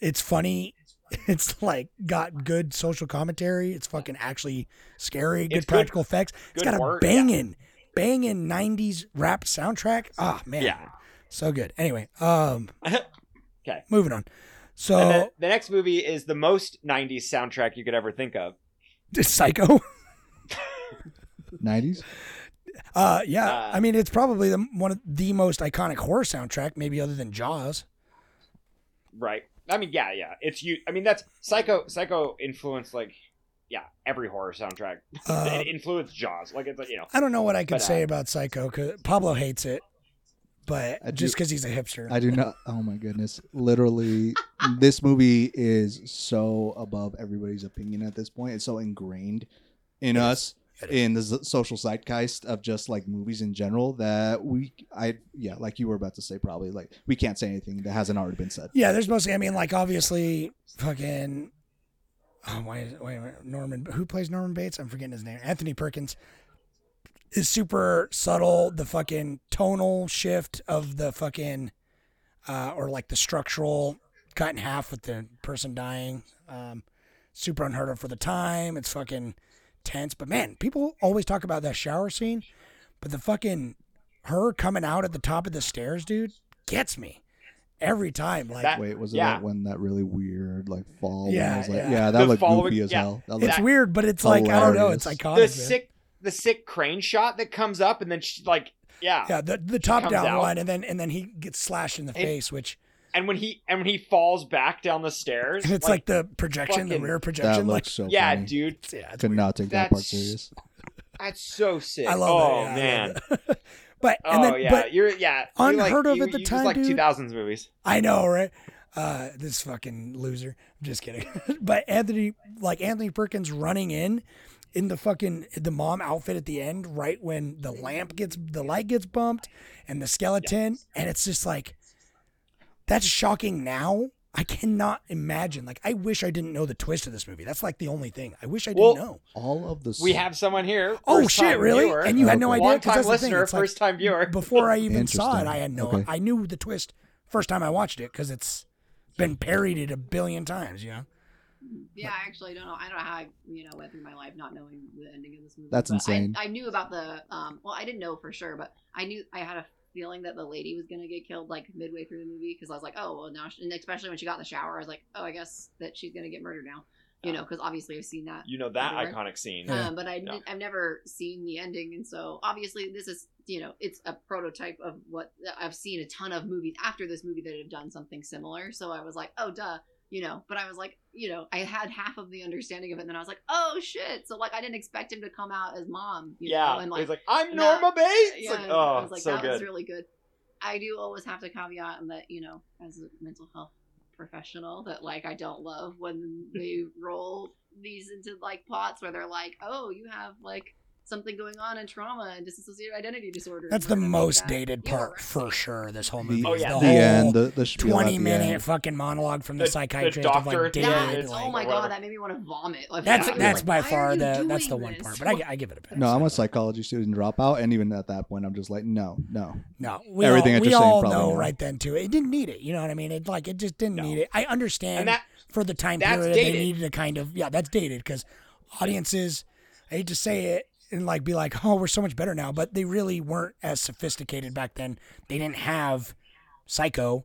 Speaker 5: it's funny. It's like got good social commentary. It's fucking actually scary. Good
Speaker 6: It's good-
Speaker 5: practical effects. It's got a
Speaker 6: work, yeah.
Speaker 5: banging, banging '90s rap soundtrack. Ah man,
Speaker 6: Yeah.
Speaker 5: so good. Anyway, um,
Speaker 6: Okay.
Speaker 5: moving on.
Speaker 6: And
Speaker 5: So
Speaker 6: then the next movie is the most '90s soundtrack you could ever think of.
Speaker 5: Psycho.
Speaker 8: Nineties.
Speaker 5: Uh, yeah.
Speaker 6: Uh,
Speaker 5: I mean, it's probably the one of the most iconic horror soundtrack, maybe other than Jaws.
Speaker 6: Right. I mean, yeah, yeah. It's you. I mean, that's Psycho. Psycho influenced like, yeah, every horror soundtrack.
Speaker 5: Uh,
Speaker 6: it influenced Jaws. Like it's like, you know.
Speaker 5: I don't know what I could
Speaker 6: But, uh,
Speaker 5: say about Psycho because Pablo hates it, but
Speaker 8: do-
Speaker 5: just because he's a hipster.
Speaker 8: I do not. Oh my goodness! Literally, this movie is so above everybody's opinion at this point. It's so ingrained in
Speaker 5: It is.
Speaker 8: us,
Speaker 5: It is.
Speaker 8: In the z- social zeitgeist of just like movies in general. That we, I, yeah, like you were about to say, probably like we can't say anything that hasn't already been said.
Speaker 5: yeah, there's mostly. I mean, like obviously, fucking. Oh, why is wait minute, Norman? Who plays Norman Bates? I'm forgetting his name. Anthony Perkins is super subtle. The fucking tonal shift of the fucking, uh, or like the structural cut in half with the person dying. Um, super unheard of for the time. It's fucking tense. But man, people always talk about that shower scene, but the fucking her coming out at the top of the stairs, dude, gets me every time. Like
Speaker 6: That-
Speaker 8: Wait, was it
Speaker 6: Yeah.
Speaker 8: that when that really weird like fall?
Speaker 5: Yeah,
Speaker 8: I was like,
Speaker 5: yeah.
Speaker 8: yeah, that
Speaker 6: The
Speaker 8: looked
Speaker 6: following-
Speaker 8: goofy as
Speaker 6: yeah.
Speaker 8: hell. That
Speaker 5: it's weird, but it's like I don't know. It's
Speaker 8: Hilarious.
Speaker 5: iconic.
Speaker 6: the
Speaker 5: man.
Speaker 6: sick, the sick crane shot that comes up, and then she, like, yeah.
Speaker 5: Yeah, the the top down
Speaker 6: out.
Speaker 5: one, and then and then he gets slashed in the
Speaker 6: And-
Speaker 5: face, which
Speaker 6: And when he and when he falls back down the stairs,
Speaker 5: and it's like, the projection, the
Speaker 6: fucking-
Speaker 5: rear
Speaker 8: that
Speaker 5: projection. Like,
Speaker 8: looks so.
Speaker 6: yeah,
Speaker 8: funny.
Speaker 6: dude,
Speaker 5: yeah, it's
Speaker 8: Could
Speaker 5: weird.
Speaker 8: not take that part serious.
Speaker 6: that's so sick.
Speaker 5: I love
Speaker 6: oh
Speaker 5: it. yeah,
Speaker 6: man.
Speaker 5: love it. but and
Speaker 6: oh
Speaker 5: then,
Speaker 6: yeah,
Speaker 5: but
Speaker 6: you're yeah. you're like,
Speaker 5: unheard of
Speaker 6: you,
Speaker 5: at the
Speaker 6: you
Speaker 5: time,
Speaker 6: Just like
Speaker 5: dude.
Speaker 6: 2000s movies.
Speaker 5: I know, right? Uh, this fucking loser. I'm just kidding. but Anthony, like Anthony Perkins, running in in the fucking the mom outfit at the end, right when the lamp gets the light gets bumped and the skeleton, and it's just like that's shocking now. I cannot imagine. Like, I wish I didn't know the twist of this movie. That's like the only thing. I wish I didn't
Speaker 6: Well,
Speaker 5: know.
Speaker 8: All of the
Speaker 6: We have someone here.
Speaker 5: Oh shit! Really?
Speaker 6: viewer.
Speaker 5: And you had no
Speaker 8: idea.
Speaker 5: idea? 'Cause
Speaker 6: Long time
Speaker 5: that's the thing.
Speaker 6: listener,
Speaker 5: It's like,
Speaker 6: first time viewer.
Speaker 5: before I even saw it, I had no.
Speaker 8: Okay.
Speaker 5: I knew the twist first time I watched it because it's been parodied a billion times. You know.
Speaker 7: Yeah, I actually don't know. I don't know how I, you know, went through my life not knowing the ending of this movie.
Speaker 8: That's insane.
Speaker 7: I, I knew about the, um, well, I didn't know for sure, but I knew I had a feeling that the lady was gonna get killed like midway through the movie because I was like, oh, well, now, she, and especially when she got in the shower, I was like, oh, I guess that she's gonna get murdered now, you know, because obviously I've seen that.
Speaker 6: You know that
Speaker 7: Everywhere.
Speaker 6: iconic scene.
Speaker 7: Um, but I
Speaker 6: Yeah.
Speaker 7: didn't- I've never seen the ending, and so obviously this is you know it's a prototype of what I've seen a ton of movies after this movie that have done something similar. So I was like, oh duh, you know. But I was like, you know, I had half of the understanding of it, and then I was like, oh shit. So like I didn't expect him to come out as mom, you
Speaker 6: yeah,
Speaker 7: know, and like
Speaker 6: he's like, I'm
Speaker 7: no.
Speaker 6: Norma Bates.
Speaker 7: yeah,
Speaker 6: like, oh,
Speaker 7: I was like,
Speaker 6: so
Speaker 7: that was really good. I do always have to caveat that, you know, as a mental health professional, that like I don't love when they roll these into like plots where they're like, oh, you have like something going on in trauma and dissociative identity disorder.
Speaker 5: That's the
Speaker 7: gonna make
Speaker 5: most
Speaker 7: that-
Speaker 5: dated
Speaker 7: Yeah,
Speaker 5: part
Speaker 7: right.
Speaker 5: for sure. This whole
Speaker 8: the,
Speaker 5: movie.
Speaker 6: Oh,
Speaker 5: is
Speaker 6: yeah.
Speaker 5: the
Speaker 8: the
Speaker 5: whole
Speaker 8: end, the, the
Speaker 5: twenty
Speaker 8: the
Speaker 5: minute
Speaker 8: end.
Speaker 5: fucking monologue from the,
Speaker 6: The- the
Speaker 5: psychiatrist
Speaker 6: doctor
Speaker 5: of like
Speaker 6: at the
Speaker 5: David.
Speaker 6: end,
Speaker 7: That,
Speaker 6: it's
Speaker 5: like-
Speaker 7: oh my
Speaker 6: whatever.
Speaker 7: god, that made me want to vomit. Like,
Speaker 5: that's
Speaker 7: I was
Speaker 5: that's
Speaker 7: like,
Speaker 5: by far the that's the one
Speaker 7: this?
Speaker 5: part. But I, I give it a pass.
Speaker 8: No, I'm a psychology student dropout, and even at that point, I'm just like, no, no.
Speaker 5: No, we
Speaker 8: Everything
Speaker 5: all,
Speaker 8: that
Speaker 5: we all know
Speaker 8: no.
Speaker 5: right then too. It didn't need it. You know what I mean? It like it just didn't
Speaker 6: No.
Speaker 5: need it. I understand
Speaker 6: that-
Speaker 5: for the time
Speaker 6: that's
Speaker 5: period they needed a kind of yeah, that's dated because audiences. I hate to say it and like be like, oh, we're so much better now, but they really weren't as sophisticated back then. They didn't have Psycho.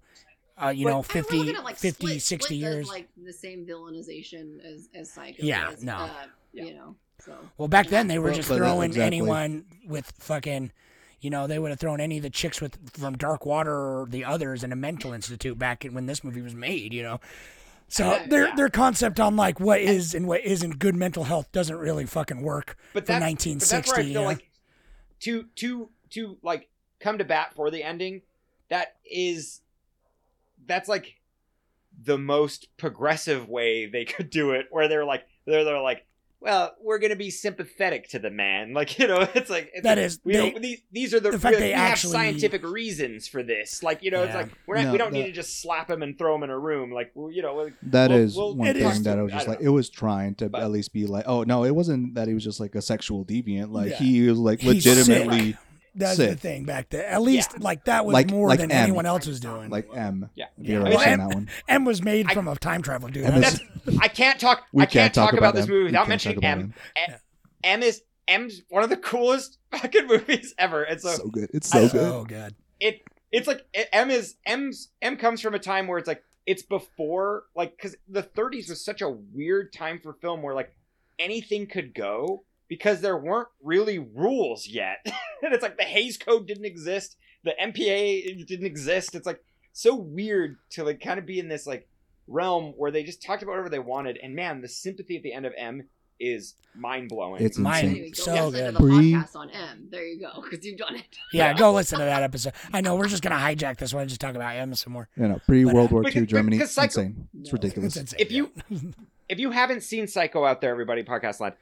Speaker 5: Uh, you
Speaker 6: But-
Speaker 5: know,
Speaker 7: And
Speaker 5: 50,
Speaker 7: looking at, like,
Speaker 5: 50
Speaker 7: Split-
Speaker 5: 60
Speaker 7: Split does,
Speaker 5: years.
Speaker 7: like the same villainization as as Psycho.
Speaker 5: Yeah,
Speaker 7: does.
Speaker 5: no.
Speaker 7: Uh,
Speaker 6: Yeah.
Speaker 7: You know, so
Speaker 5: Well, back then they were
Speaker 8: Well,
Speaker 5: just
Speaker 8: but,
Speaker 5: throwing
Speaker 8: exactly.
Speaker 5: anyone with fucking, you know, they would have thrown any of the chicks with from Dark Water or the others in a mental institute back when this movie was made. You know, so
Speaker 6: Yeah,
Speaker 5: their
Speaker 6: yeah.
Speaker 5: their concept on like what is and what isn't good mental health doesn't really fucking work
Speaker 6: but
Speaker 5: for
Speaker 6: that's,
Speaker 5: 1960.
Speaker 6: But that's where I feel
Speaker 5: know?
Speaker 6: like to to to like come to bat for the ending. That is, that's like the most progressive way they could do it. Where they're like they're they're like. Well, we're gonna be sympathetic to the man, like you know. It's like it's
Speaker 5: That
Speaker 6: like,
Speaker 5: is-
Speaker 6: we
Speaker 5: they-
Speaker 6: don't, these, these are the,
Speaker 5: the fact
Speaker 6: we,
Speaker 5: they
Speaker 6: we
Speaker 5: actually-
Speaker 6: have scientific reasons for this. Like you know, it's like we're not,
Speaker 8: No,
Speaker 6: we don't
Speaker 8: that-
Speaker 6: need to just slap him and throw him in a room. Like you know, like,
Speaker 8: That
Speaker 6: Well-
Speaker 8: is
Speaker 6: well,
Speaker 8: one
Speaker 5: it
Speaker 8: thing
Speaker 5: is-
Speaker 8: that I was just
Speaker 6: don't
Speaker 8: like.
Speaker 6: know.
Speaker 8: It was trying to
Speaker 6: But-
Speaker 8: at least be like, oh no, it wasn't that he was just like a sexual deviant. Like
Speaker 5: Yeah.
Speaker 8: he was like
Speaker 5: He's
Speaker 8: legitimately
Speaker 5: That's the thing back then. At least like that was
Speaker 8: Like-
Speaker 5: more
Speaker 8: like
Speaker 5: than
Speaker 8: M.
Speaker 5: anyone else was doing.
Speaker 8: like M.
Speaker 6: Yeah.
Speaker 8: If you
Speaker 5: Yeah. Well, M-
Speaker 8: that one.
Speaker 5: M was made
Speaker 6: I-
Speaker 5: from a time travel dude.
Speaker 8: Is-
Speaker 6: I can't talk.
Speaker 8: We
Speaker 6: I can't,
Speaker 8: can't talk
Speaker 6: talk about,
Speaker 8: about
Speaker 6: this movie without mentioning
Speaker 8: talk
Speaker 6: M.
Speaker 8: them.
Speaker 6: M. M is M's one of the coolest fucking movies ever. And so,
Speaker 8: so good. It's so good.
Speaker 5: Oh god.
Speaker 6: it it's like it- M is M's M comes from a time where it's like it's before like because the 30s was such a weird time for film where like anything could go because there weren't really rules yet, and it's like the Hays Code didn't exist, the MPA didn't exist. It's like so weird to like kind of be in this like realm where they just talked about whatever they wanted, and man, the sympathy at the end of M is mind blowing.
Speaker 8: It's
Speaker 5: Mine-
Speaker 8: insane.
Speaker 7: go
Speaker 5: So
Speaker 7: listen
Speaker 5: good.
Speaker 7: to the
Speaker 8: Bree-
Speaker 7: podcast on M. There you go, because you've done it.
Speaker 5: Yeah, go listen to that episode. I know we're just gonna hijack this one and just talk about M some more.
Speaker 8: You know, pre World uh, War
Speaker 6: Because-
Speaker 8: II Germany,
Speaker 6: because Psycho-
Speaker 8: insane. It's
Speaker 7: No.
Speaker 8: ridiculous.
Speaker 5: It's insane.
Speaker 6: if you if you haven't seen Psycho out there, everybody, podcast land, y-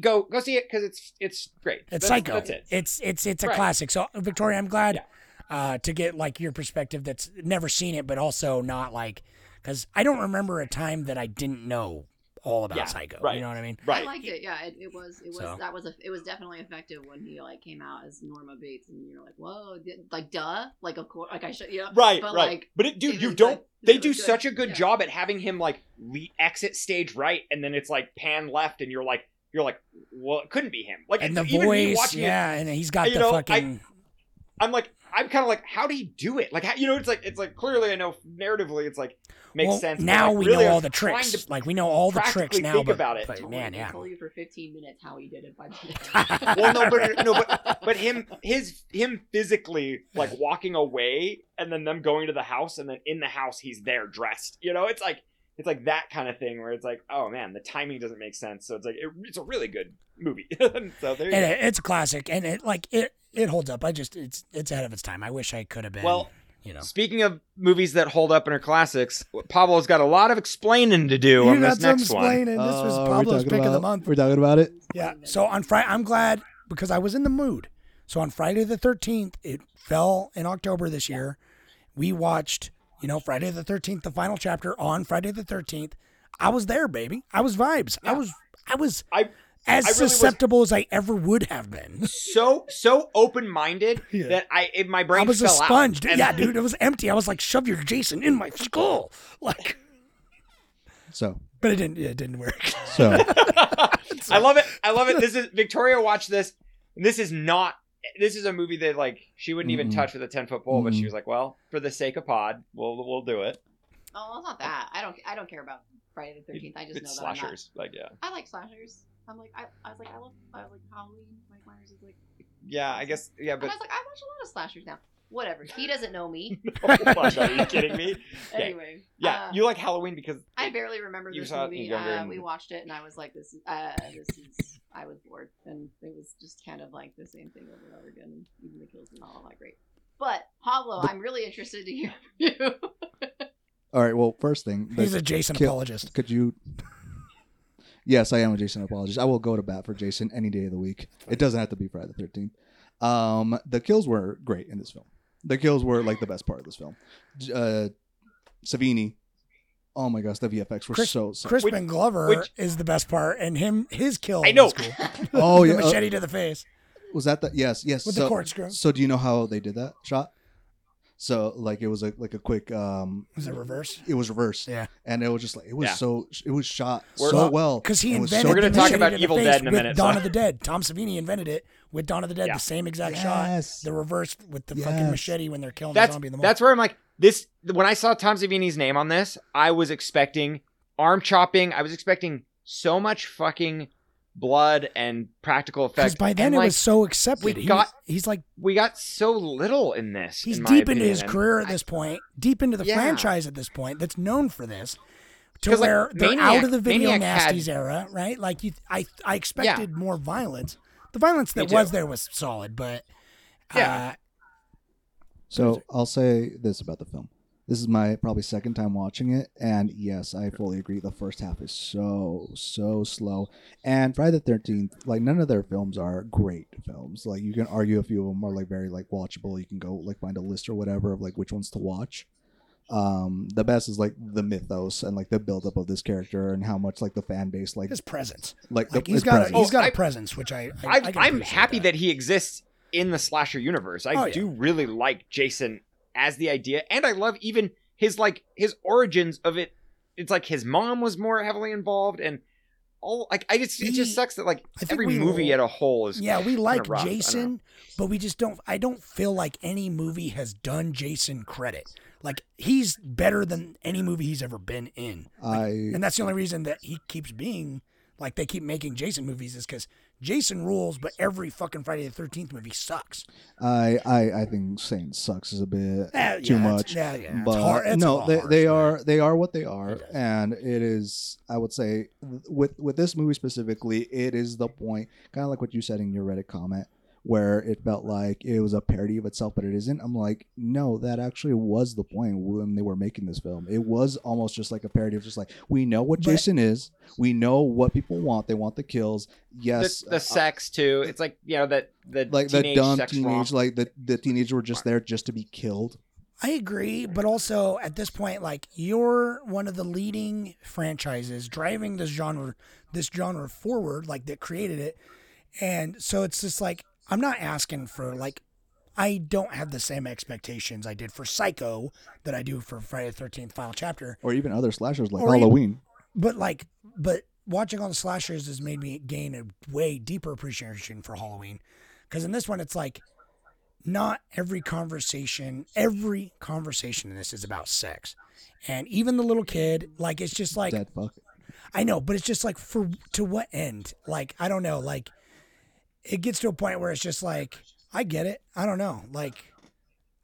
Speaker 6: go go see it because it's it's great.
Speaker 5: It's
Speaker 6: That's-
Speaker 5: Psycho.
Speaker 6: That's it.
Speaker 5: It's it's it's a
Speaker 6: Right.
Speaker 5: classic. So Victoria, I'm glad uh, to get like your perspective. That's never seen it, but also not like because I don't remember a time that I didn't know all about
Speaker 6: Yeah,
Speaker 5: Psycho.
Speaker 6: right.
Speaker 5: You know what I mean?
Speaker 6: Right.
Speaker 7: I liked it. Yeah, it, it was. It was.
Speaker 5: So.
Speaker 7: That was. A, it was definitely effective when he like came out as Norma Bates, and you're like, whoa, like duh, like of course, like I should, you know.
Speaker 6: Right,
Speaker 7: But,
Speaker 6: right.
Speaker 7: like,
Speaker 6: but it, dude,
Speaker 7: it
Speaker 6: you don't.
Speaker 7: good.
Speaker 6: They do
Speaker 7: good.
Speaker 6: such a good
Speaker 7: Yeah.
Speaker 6: job at having him like le- exit stage right, and then it's like pan left, and you're like, you're like, well, it couldn't be him. Like,
Speaker 5: And the
Speaker 6: even me
Speaker 5: voice,
Speaker 6: watching it,
Speaker 5: yeah, and he's got
Speaker 6: You
Speaker 5: the
Speaker 6: know,
Speaker 5: fucking.
Speaker 6: I'm like, I'm kind of like, how do he do it? Like, how, you know, it's like, it's like clearly, I know narratively, it's like makes
Speaker 5: well,
Speaker 6: sense.
Speaker 5: now
Speaker 6: like,
Speaker 5: we
Speaker 6: really,
Speaker 5: know all the tricks. like we know all the tricks now.
Speaker 6: think
Speaker 5: but,
Speaker 6: about it.
Speaker 5: but
Speaker 7: Told
Speaker 5: man,
Speaker 7: you-
Speaker 5: yeah.
Speaker 7: I told you for 15 minutes how he did it by the
Speaker 6: well, no, but no, but but him, his, him physically like walking away, and then them going to the house, and then in the house he's there dressed. You know, it's like it's like that kind of thing where it's like, oh man, the timing doesn't make sense. So it's like it, it's a really good movie. so there you
Speaker 5: And
Speaker 6: go.
Speaker 5: it, it's a classic, and it like it it holds up. I just it's it's ahead of its time. I wish I could have been.
Speaker 6: Well,
Speaker 5: you know,
Speaker 6: Speaking of movies that hold up and are classics, Pablo's got a lot of explaining to do
Speaker 5: you
Speaker 6: on this
Speaker 5: some
Speaker 6: next one.
Speaker 5: explaining. This was
Speaker 8: Uh,
Speaker 5: Pablo's
Speaker 8: talking
Speaker 5: pick of the month.
Speaker 8: We're talking about it.
Speaker 5: Yeah. So on Friday, I'm glad because I was in the mood. So on Friday the 13th, it fell in October this year. We watched, you know, Friday the 13th, the final chapter on Friday the 13th. I was there, baby. I was vibes. I was, I was
Speaker 6: I
Speaker 5: as
Speaker 6: I really was-
Speaker 5: susceptible as I ever would have been.
Speaker 6: so so open minded
Speaker 5: Yeah.
Speaker 6: that I in my brain
Speaker 5: I was a
Speaker 6: fell out.
Speaker 5: sponge. dude. Yeah, dude, it was empty. I was like, shove your Jason in my skull. Like,
Speaker 8: So,
Speaker 5: but it didn't, it didn't work.
Speaker 8: so
Speaker 6: I love it. I love it. This is Victoria watched this. This is not. This is a movie that like she wouldn't even
Speaker 8: Mm-mm.
Speaker 6: touch with a ten foot pole, but she
Speaker 8: mm-hmm.
Speaker 6: was like, "Well, for the sake of pod, we'll we'll do it."
Speaker 7: Oh, it's not that. I don't. I don't care about Friday the 13th. I just
Speaker 6: it's
Speaker 7: know that I'm not-
Speaker 6: slashers, like yeah,
Speaker 7: I like slashers. I'm like, I, I was like, I love, I like Halloween. Mike Myers is like,
Speaker 6: yeah. I guess yeah,
Speaker 7: and
Speaker 6: but
Speaker 7: I was like, I watch a lot of slashers now. Whatever. He doesn't know me.
Speaker 6: oh my God, are you kidding me? Okay.
Speaker 7: Anyway.
Speaker 6: Yeah,
Speaker 7: uh,
Speaker 6: you like Halloween because
Speaker 7: I barely remember
Speaker 6: You
Speaker 7: this
Speaker 6: saw
Speaker 7: movie. Uh,
Speaker 6: and-
Speaker 7: we watched it, and I was like, "This is, uh, this is." I was bored, and it was just kind of like the same thing over and over again. Even the kills were not all that great. But Pablo, I'm really interested to hear from you.
Speaker 8: all right. Well, first thing,
Speaker 5: He's
Speaker 8: the
Speaker 5: a Jason
Speaker 8: kill-
Speaker 5: apologist.
Speaker 8: Could you? Yes, I am a Jason apologist. I will go to bat for Jason any day of the week. It doesn't have to be Friday the Thirteenth. Um, the kills were great in this film. The kills were like the best part of this film. Uh, Savini. Oh my gosh, the VFX were
Speaker 5: Chris-
Speaker 8: so. so
Speaker 5: Crispin Glover
Speaker 6: which-
Speaker 5: is the best part, and him his kill.
Speaker 6: I know.
Speaker 5: cool.
Speaker 8: Oh,
Speaker 5: the
Speaker 8: yeah, uh,
Speaker 5: machete to the face
Speaker 8: was that the yes yes
Speaker 5: with
Speaker 8: so,
Speaker 5: the corkscrew.
Speaker 8: So do you know how they did that shot? So like it was a, like a quick um
Speaker 5: Was it reverse?
Speaker 8: it was reverse.
Speaker 5: Yeah.
Speaker 8: And it was just like it was
Speaker 6: Yeah.
Speaker 8: so it was shot
Speaker 6: We're-
Speaker 8: so well
Speaker 5: Because he
Speaker 8: It was
Speaker 5: invented.
Speaker 8: so
Speaker 6: We're gonna
Speaker 5: the
Speaker 6: talk
Speaker 5: machete
Speaker 6: about
Speaker 5: to the
Speaker 6: Evil
Speaker 5: face
Speaker 6: Dead in a
Speaker 5: with
Speaker 6: minute,
Speaker 5: Dawn
Speaker 6: so-
Speaker 5: of the Dead. Tom Savini invented it with Dawn of the Dead.
Speaker 6: Yeah.
Speaker 5: The same exact shot. The reverse with the fucking
Speaker 8: Yes.
Speaker 5: machete when they're killing
Speaker 6: that's
Speaker 5: the zombie in the mall.
Speaker 6: that's where I'm like this. When I saw Tom Savini's name on this, I was expecting arm chopping. I was expecting so much fucking blood and practical effects.
Speaker 5: Because by then
Speaker 6: and,
Speaker 5: it
Speaker 6: like,
Speaker 5: was so accepted.
Speaker 6: we
Speaker 5: He
Speaker 6: got-
Speaker 5: was- he's like
Speaker 6: we got so little in this.
Speaker 5: he's
Speaker 6: in
Speaker 5: deep into his career at
Speaker 6: I-
Speaker 5: this point, deep into the
Speaker 6: Yeah.
Speaker 5: franchise at this point. That's known for this. To
Speaker 6: 'Cause, like,
Speaker 5: where they're
Speaker 6: Maniac-
Speaker 5: out of the video
Speaker 6: Maniac had-
Speaker 5: nasties era, right? Like you, I, I expected more violence. The violence that was there was solid, but
Speaker 6: Yeah.
Speaker 5: uh,
Speaker 8: So I'll say this about the film. This is my probably second time watching it, and yes, I fully agree. The first half is so so slow, and Friday the Thirteenth, like none of their films are great films. Like you can argue a few of them are like very like watchable. You can go like find a list or whatever of like which ones to watch. Um, the best is like the mythos and like the buildup of this character and how much like the fan base like
Speaker 5: his presence,
Speaker 8: like, the,
Speaker 5: like he's
Speaker 8: his
Speaker 5: got, a,
Speaker 8: presence.
Speaker 5: he's got
Speaker 6: Oh,
Speaker 5: a
Speaker 6: I-
Speaker 5: presence, which I, I,
Speaker 6: I,
Speaker 5: I
Speaker 6: i'm happy that. he exists in the slasher universe. I
Speaker 5: Oh, yeah.
Speaker 6: do really like Jason as the idea, and I love even his like his origins of it. It's like his mom was more heavily involved, and all like I just it
Speaker 5: He-
Speaker 6: just sucks that like every
Speaker 5: we
Speaker 6: movie at a whole is
Speaker 5: Yeah, we like
Speaker 6: rough. I don't know.
Speaker 5: Jason, but we just don't. I don't feel like any movie has done Jason credit. Like he's better than any movie he's ever been in,
Speaker 8: I
Speaker 5: and that's the only reason that he keeps being like they keep making Jason movies is because Jason rules, but every fucking Friday the Thirteenth movie sucks.
Speaker 8: I I I think saying sucks is a bit
Speaker 5: Eh,
Speaker 8: too
Speaker 5: yeah,
Speaker 8: much.
Speaker 5: yeah, yeah, it's
Speaker 8: but
Speaker 5: hard-
Speaker 8: no, they
Speaker 5: harsh,
Speaker 8: they
Speaker 5: man.
Speaker 8: are they are what they are,
Speaker 5: It
Speaker 8: and it is. I would say with with this movie specifically, it is the point, kind of like what you said in your Reddit comment, where it felt like it was a parody of itself, but it isn't. I'm like, no, that actually was the point when they were making this film. It was almost just like a parody of just like we know what
Speaker 5: But-
Speaker 8: Jason is, we know what people want. They want the kills. Yes,
Speaker 6: the, the
Speaker 8: uh,
Speaker 6: sex too. It's like you know that the
Speaker 8: like the
Speaker 6: teenage
Speaker 8: dumb
Speaker 6: sex
Speaker 8: teenage,
Speaker 6: romp.
Speaker 8: like the the teenagers were just there just to be killed.
Speaker 5: I agree, but also at this point, like you're one of the leading franchises driving this genre, this genre forward, like that created it, and so it's just like I'm not asking for like I don't have the same expectations I did for Psycho that I do for Friday the Thirteenth Final Chapter,
Speaker 8: or even other slashers like
Speaker 5: Or even-
Speaker 8: Halloween.
Speaker 5: but like but watching all the slashers has made me gain a way deeper appreciation for Halloween, because in this one it's like not every conversation, every conversation in this is about sex. And even the little kid, like it's just like. I know, but it's just like for to what end? Like I don't know, like it gets to a point where it's just like I get it. I don't know. Like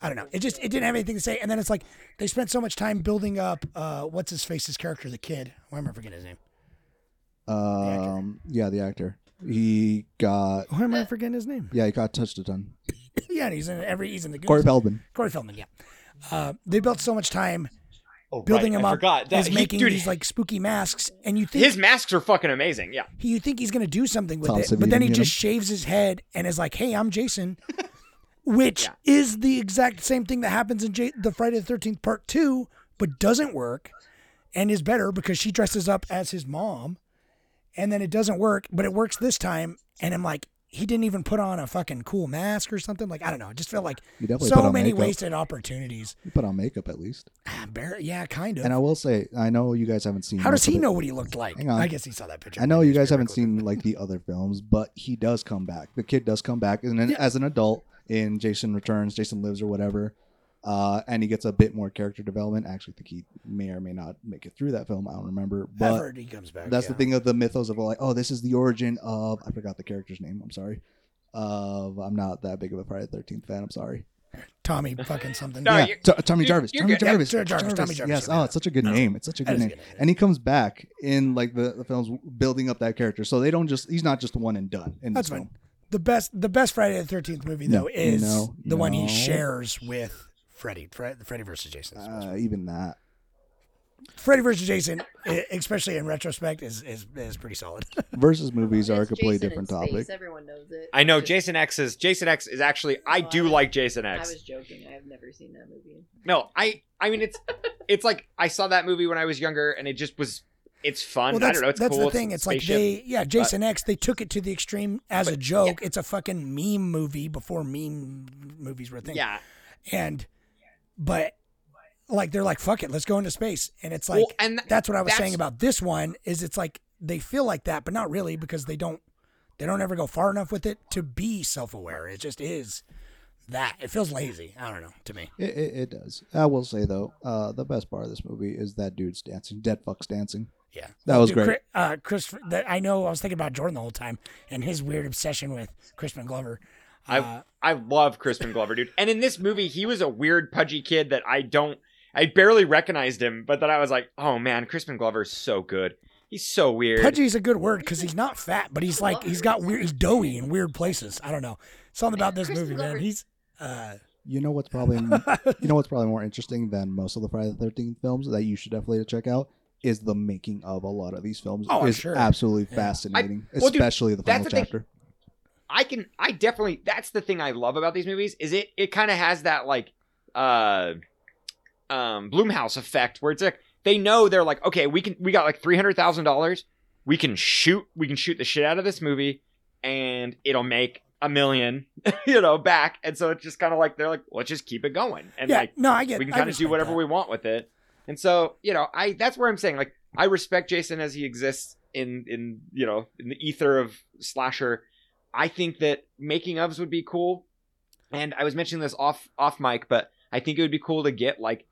Speaker 5: I don't know. It just it didn't have anything to say and then it's like they spent so much time building up uh what's his face's character, the kid. Why am I forgetting his name?
Speaker 8: Um, yeah, the actor. He got
Speaker 5: Why am I forgetting his name?
Speaker 8: yeah, he got touched a ton.
Speaker 5: yeah, and he's in every he's in the Goonies.
Speaker 8: Corey Feldman.
Speaker 5: Corey Feldman, yeah. Uh, they built so much time
Speaker 6: Oh,
Speaker 5: building
Speaker 6: right,
Speaker 5: him
Speaker 6: I
Speaker 5: up
Speaker 6: forgot. That,
Speaker 5: as
Speaker 6: he-
Speaker 5: making
Speaker 6: dude,
Speaker 5: these like spooky masks, and you think
Speaker 6: his masks are fucking amazing. Yeah.
Speaker 5: he, you think he's gonna do something with
Speaker 8: Tom
Speaker 5: it, but then he
Speaker 8: Savini,
Speaker 5: just
Speaker 8: you
Speaker 5: shaves his head and is like, "Hey, I'm Jason," which
Speaker 6: Yeah.
Speaker 5: is the exact same thing that happens in J- the Friday the Thirteenth Part Two, but doesn't work, and is better because she dresses up as his mom, and then it doesn't work, but it works this time, and I'm like. He didn't even put on a fucking cool mask or something. Like I don't know. It just felt like
Speaker 8: He definitely put
Speaker 5: so many
Speaker 8: makeup.
Speaker 5: wasted opportunities.
Speaker 8: He put on makeup at least.
Speaker 5: Ah, yeah, kind of.
Speaker 8: And I will say, I know you guys haven't seen.
Speaker 5: How does he know what he looked like?
Speaker 8: Hang on.
Speaker 5: I guess he saw that picture.
Speaker 8: I know you guys haven't seen like the other films, but he does come back. The kid does come back, and then
Speaker 5: Yeah.
Speaker 8: as an adult in Jason Returns, Jason Lives, or whatever, uh, and he gets a bit more character development. I actually think he may or may not make it through that film. I don't remember,
Speaker 5: I've
Speaker 8: but
Speaker 5: heard he comes back.
Speaker 8: that's
Speaker 5: yeah.
Speaker 8: the thing of the mythos of like, oh, this is the origin of. I forgot the character's name. I'm sorry. Of I'm not that big of a Friday the Thirteenth fan. I'm sorry.
Speaker 5: Tommy fucking something.
Speaker 6: No,
Speaker 8: yeah,
Speaker 6: you're-
Speaker 8: T- Tommy
Speaker 6: you're-
Speaker 8: Jarvis.
Speaker 6: you're
Speaker 8: Tommy
Speaker 6: good. Yeah,
Speaker 8: Jarvis.
Speaker 5: Jar- Jarvis, Tommy Jarvis,
Speaker 8: Yes. Oh, it's such a good
Speaker 5: No,
Speaker 8: name. It's such a good
Speaker 5: is a
Speaker 8: name.
Speaker 5: good name.
Speaker 8: And he comes back in like the, the films building up that character. So they don't just he's not just one and done in
Speaker 5: That's fine.
Speaker 8: film.
Speaker 5: The best, the best Friday the Thirteenth movie
Speaker 8: No,
Speaker 5: though is
Speaker 8: no,
Speaker 5: the one he shares with Freddy. Fre- Freddy versus Jason. is
Speaker 8: Uh, even that.
Speaker 5: Freddy versus Jason, especially in retrospect, is is, is pretty solid.
Speaker 8: Versus movies are a completely
Speaker 7: Jason in
Speaker 8: different
Speaker 7: space,
Speaker 8: topic.
Speaker 7: Everyone knows it.
Speaker 6: I know
Speaker 7: Just-
Speaker 6: Jason X is Jason X is actually I do
Speaker 7: I-
Speaker 6: like Jason
Speaker 7: I
Speaker 6: X.
Speaker 7: was joking. I have never seen that movie.
Speaker 6: No, I I mean it's it's like I saw that movie when I was younger and it just was it's fun.
Speaker 5: well,
Speaker 6: I
Speaker 5: that's,
Speaker 6: don't know, it's
Speaker 5: that's
Speaker 6: cool.
Speaker 5: the thing. It's like
Speaker 6: spaceship.
Speaker 5: they, yeah, Jason X. They took it to the extreme as a
Speaker 6: But,
Speaker 5: joke. It's a fucking meme movie before meme movies were a thing.
Speaker 6: Yeah.
Speaker 5: and but like they're like fuck it let's go into space and it's like
Speaker 6: Well, and th-
Speaker 5: that's what i was saying about this one is it's like they feel like that but not really because they don't they don't ever go far enough with it to be self-aware it just is that it feels lazy i don't know to me
Speaker 8: It, it, it does. I will say though, uh, the best part of this movie is that dude's dancing. Dead fucks dancing.
Speaker 5: Yeah,
Speaker 8: That was
Speaker 5: Dude,
Speaker 8: great.
Speaker 5: Chri- Uh, Chris, that I know. I was thinking about Jordan the whole time and his weird obsession with Crispin Glover.
Speaker 6: I
Speaker 5: Uh,
Speaker 6: I love Crispin Glover, dude. And in this movie, he was a weird, pudgy kid that I don't, I barely recognized him. But then I was like, oh man, Crispin Glover's so good. He's so weird.
Speaker 5: pudgy's a good word because he's not fat, but he's like he's got weird. He's doughy in weird places. I don't know. Something about this
Speaker 7: Crispin
Speaker 5: movie, man. He's. Uh,
Speaker 8: You know what's probably you know what's probably more interesting than most of the Friday the Thirteenth films that you should definitely check out is the making of a lot of these films.
Speaker 5: Oh,
Speaker 8: is
Speaker 5: sure.
Speaker 8: absolutely
Speaker 5: Yeah.
Speaker 8: fascinating,
Speaker 6: I- well, dude,
Speaker 8: especially the final
Speaker 6: that's the thing. I can I definitely that's the thing I love about these movies is it it kind of has that like uh um Blumhouse effect where it's like they know they're like okay we can we got like three hundred thousand dollars we can shoot we can shoot the shit out of this movie and it'll make a million you know back and so it's just kind of like they're like let's just keep it going and
Speaker 5: yeah,
Speaker 6: like
Speaker 5: no, I get.
Speaker 6: we can kind of do whatever
Speaker 5: that.
Speaker 6: we want with it. And so, you know, I that's where I'm saying like I respect Jason as he exists in in you know in the ether of slasher. I think that making ofs would be cool. And I was mentioning this off off mic, but I think it would be cool to get like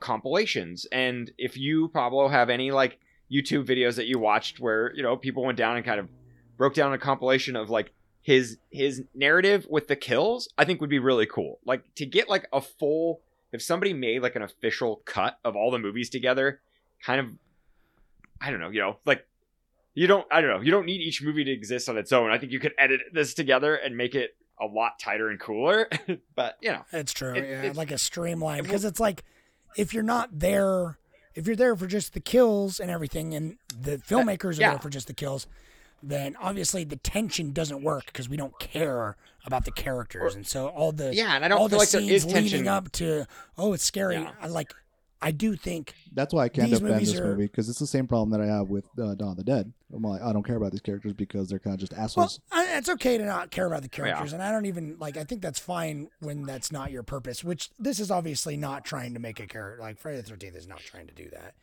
Speaker 6: compilations. And if you Pablo have any like YouTube videos that you watched where you know people went down and kind of broke down a compilation of like his his narrative with the kills, I think would be really cool. Like to get like a full if somebody made like an official cut of all the movies together, kind of I don't know, you know, like you don't I don't know, you don't need each movie to exist on its own. I think you could edit this together and make it a lot tighter and cooler. but you know,
Speaker 5: It's true.
Speaker 6: It-
Speaker 5: yeah,
Speaker 6: it's-
Speaker 5: like a streamline because it's like if you're not there, if you're there for just the kills and everything, and the uh, filmmakers are
Speaker 6: yeah.
Speaker 5: there for just the kills, then obviously the tension doesn't work because we don't care about the characters, and so all the
Speaker 6: yeah, and I don't
Speaker 5: the
Speaker 6: feel like there is
Speaker 5: leading
Speaker 6: tension.
Speaker 5: up to oh it's scary.
Speaker 6: Yeah.
Speaker 5: I like. I do think
Speaker 8: That's why I can't
Speaker 5: These
Speaker 8: defend this
Speaker 5: are-
Speaker 8: movie because it's the same problem that I have with uh, Dawn of the Dead. I'm like, I don't care about these characters because they're kind of just
Speaker 5: well,
Speaker 8: assholes.
Speaker 5: I, it's okay to not care about the characters, and I don't even like. I think that's fine when that's not your purpose. Which this is obviously not trying to make a character like Friday the Thirteenth is not trying to do that.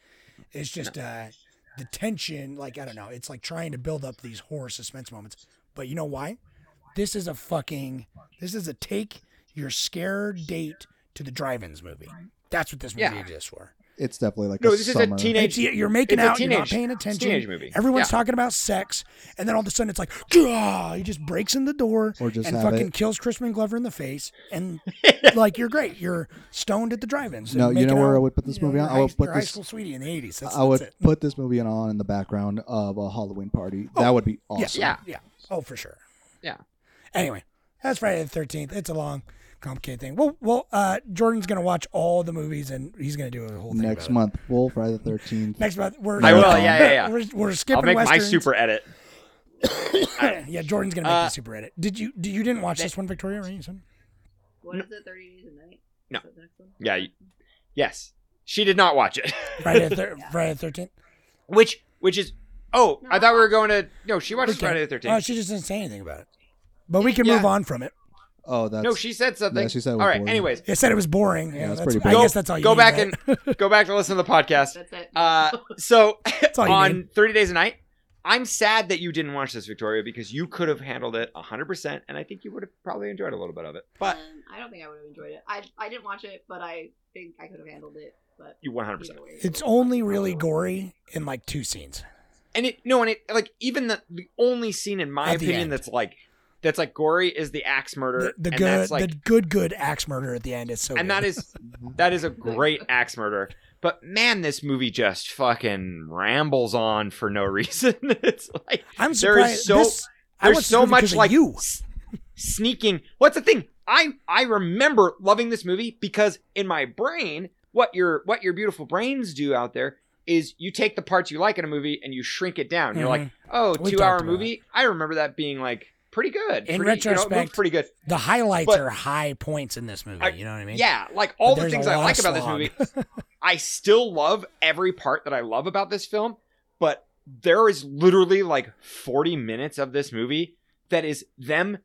Speaker 5: It's just uh, the tension. Like I don't know. It's like trying to build up these horror suspense moments. But you know why? This is a fucking. This is a take your scared date to the drive-ins movie. That's what this movie
Speaker 6: Yeah.
Speaker 5: exists for.
Speaker 8: It's definitely like
Speaker 6: No,
Speaker 8: a
Speaker 6: this is a teenage-
Speaker 5: It's, you're making
Speaker 6: it's a
Speaker 5: out, you're not
Speaker 6: teenage-
Speaker 5: paying
Speaker 6: it's a
Speaker 5: attention.
Speaker 6: teenage movie.
Speaker 5: Everyone's
Speaker 6: Yeah.
Speaker 5: talking about sex, and then all of a sudden it's like, "Gah!" he just breaks in the door
Speaker 8: Or just
Speaker 5: and fucking
Speaker 8: it-
Speaker 5: kills Crispin Glover in the face, and like you're great. You're stoned at the drive-ins. and
Speaker 8: No, you know where
Speaker 5: out,
Speaker 8: I would put this
Speaker 5: you know,
Speaker 8: movie on? I would put
Speaker 5: your high
Speaker 8: this-
Speaker 5: school sweetie in the '80s. That's,
Speaker 8: I would
Speaker 5: that's it.
Speaker 8: put this movie on in the background of a Halloween party. that oh, would be awesome.
Speaker 6: Yeah.
Speaker 5: Yeah. Oh, for sure.
Speaker 6: Yeah.
Speaker 5: Anyway, that's Friday the Thirteenth. It's a long, complicated thing. Well, well, uh, Jordan's gonna watch all the movies, and he's gonna do a whole thing
Speaker 8: Next
Speaker 5: about it.
Speaker 8: month, full Friday the Thirteenth.
Speaker 5: Next month, we're
Speaker 6: I will, yeah, yeah, yeah.
Speaker 5: We're, we're skipping
Speaker 6: I'll make my super edit.
Speaker 5: yeah, Jordan's gonna make
Speaker 6: Uh,
Speaker 5: the super edit. Did you? Did you didn't watch this one, Victoria? Right? You said?
Speaker 7: What is it? Thirty Days of Night.
Speaker 6: No.
Speaker 7: Is that the next one?
Speaker 6: Yeah, you- Yes. She did not watch it.
Speaker 5: Friday the thir- Friday the Thirteenth.
Speaker 6: which which is oh, I thought we were going to no, she watches
Speaker 5: Okay.
Speaker 6: Friday the 13th.
Speaker 5: Oh, she just didn't say anything about it. But we can
Speaker 6: Yeah.
Speaker 5: move on from it.
Speaker 8: Oh, that's
Speaker 6: no, she said something.
Speaker 8: Yeah, she said it was
Speaker 6: All right,
Speaker 8: boring.
Speaker 6: anyways,
Speaker 5: It said it was boring. Yeah,
Speaker 8: that's
Speaker 5: that's
Speaker 8: pretty
Speaker 5: I guess that's all you
Speaker 6: go
Speaker 5: need,
Speaker 6: back
Speaker 5: right?
Speaker 6: and go back to listen to the podcast.
Speaker 7: That's it.
Speaker 6: Uh, so on
Speaker 5: need.
Speaker 6: 30 Days of Night, I'm sad that you didn't watch this, Victoria, because you could have handled it 100%, and I think you would have probably enjoyed a little bit of it. But
Speaker 7: Um, I don't think I would have enjoyed it. I I didn't watch it, but I think I could have handled it. But
Speaker 6: you 100%.
Speaker 5: It's only really gory in like two scenes.
Speaker 6: And it no, and it like even the the only scene in my
Speaker 5: At
Speaker 6: opinion that's like that's like gory is the axe murder.
Speaker 5: The, the
Speaker 6: and
Speaker 5: good,
Speaker 6: that's like
Speaker 5: the good, good axe murder at the end is so.
Speaker 6: and
Speaker 5: good.
Speaker 6: that is that is a great axe murder. But man, this movie just fucking rambles on for no reason. it's like
Speaker 5: I'm surprised.
Speaker 6: there is so there's so much like
Speaker 5: you.
Speaker 6: sneaking. What's the thing? I I remember loving this movie because in my brain, what your what your beautiful brains do out there is you take the parts you like in a movie and you shrink it down. You're like, oh,
Speaker 5: Mm-hmm. We
Speaker 6: two hour movie. I remember that being like pretty good.
Speaker 5: In
Speaker 6: pretty, you know, it
Speaker 5: retrospect,
Speaker 6: pretty good.
Speaker 5: The highlights
Speaker 6: But-
Speaker 5: are high points in this movie.
Speaker 6: I-
Speaker 5: you know what I mean?
Speaker 6: Yeah, like all
Speaker 5: But
Speaker 6: the things I like about this movie, I still love every part that I love about this film, but there is literally like 40 minutes of this movie that is them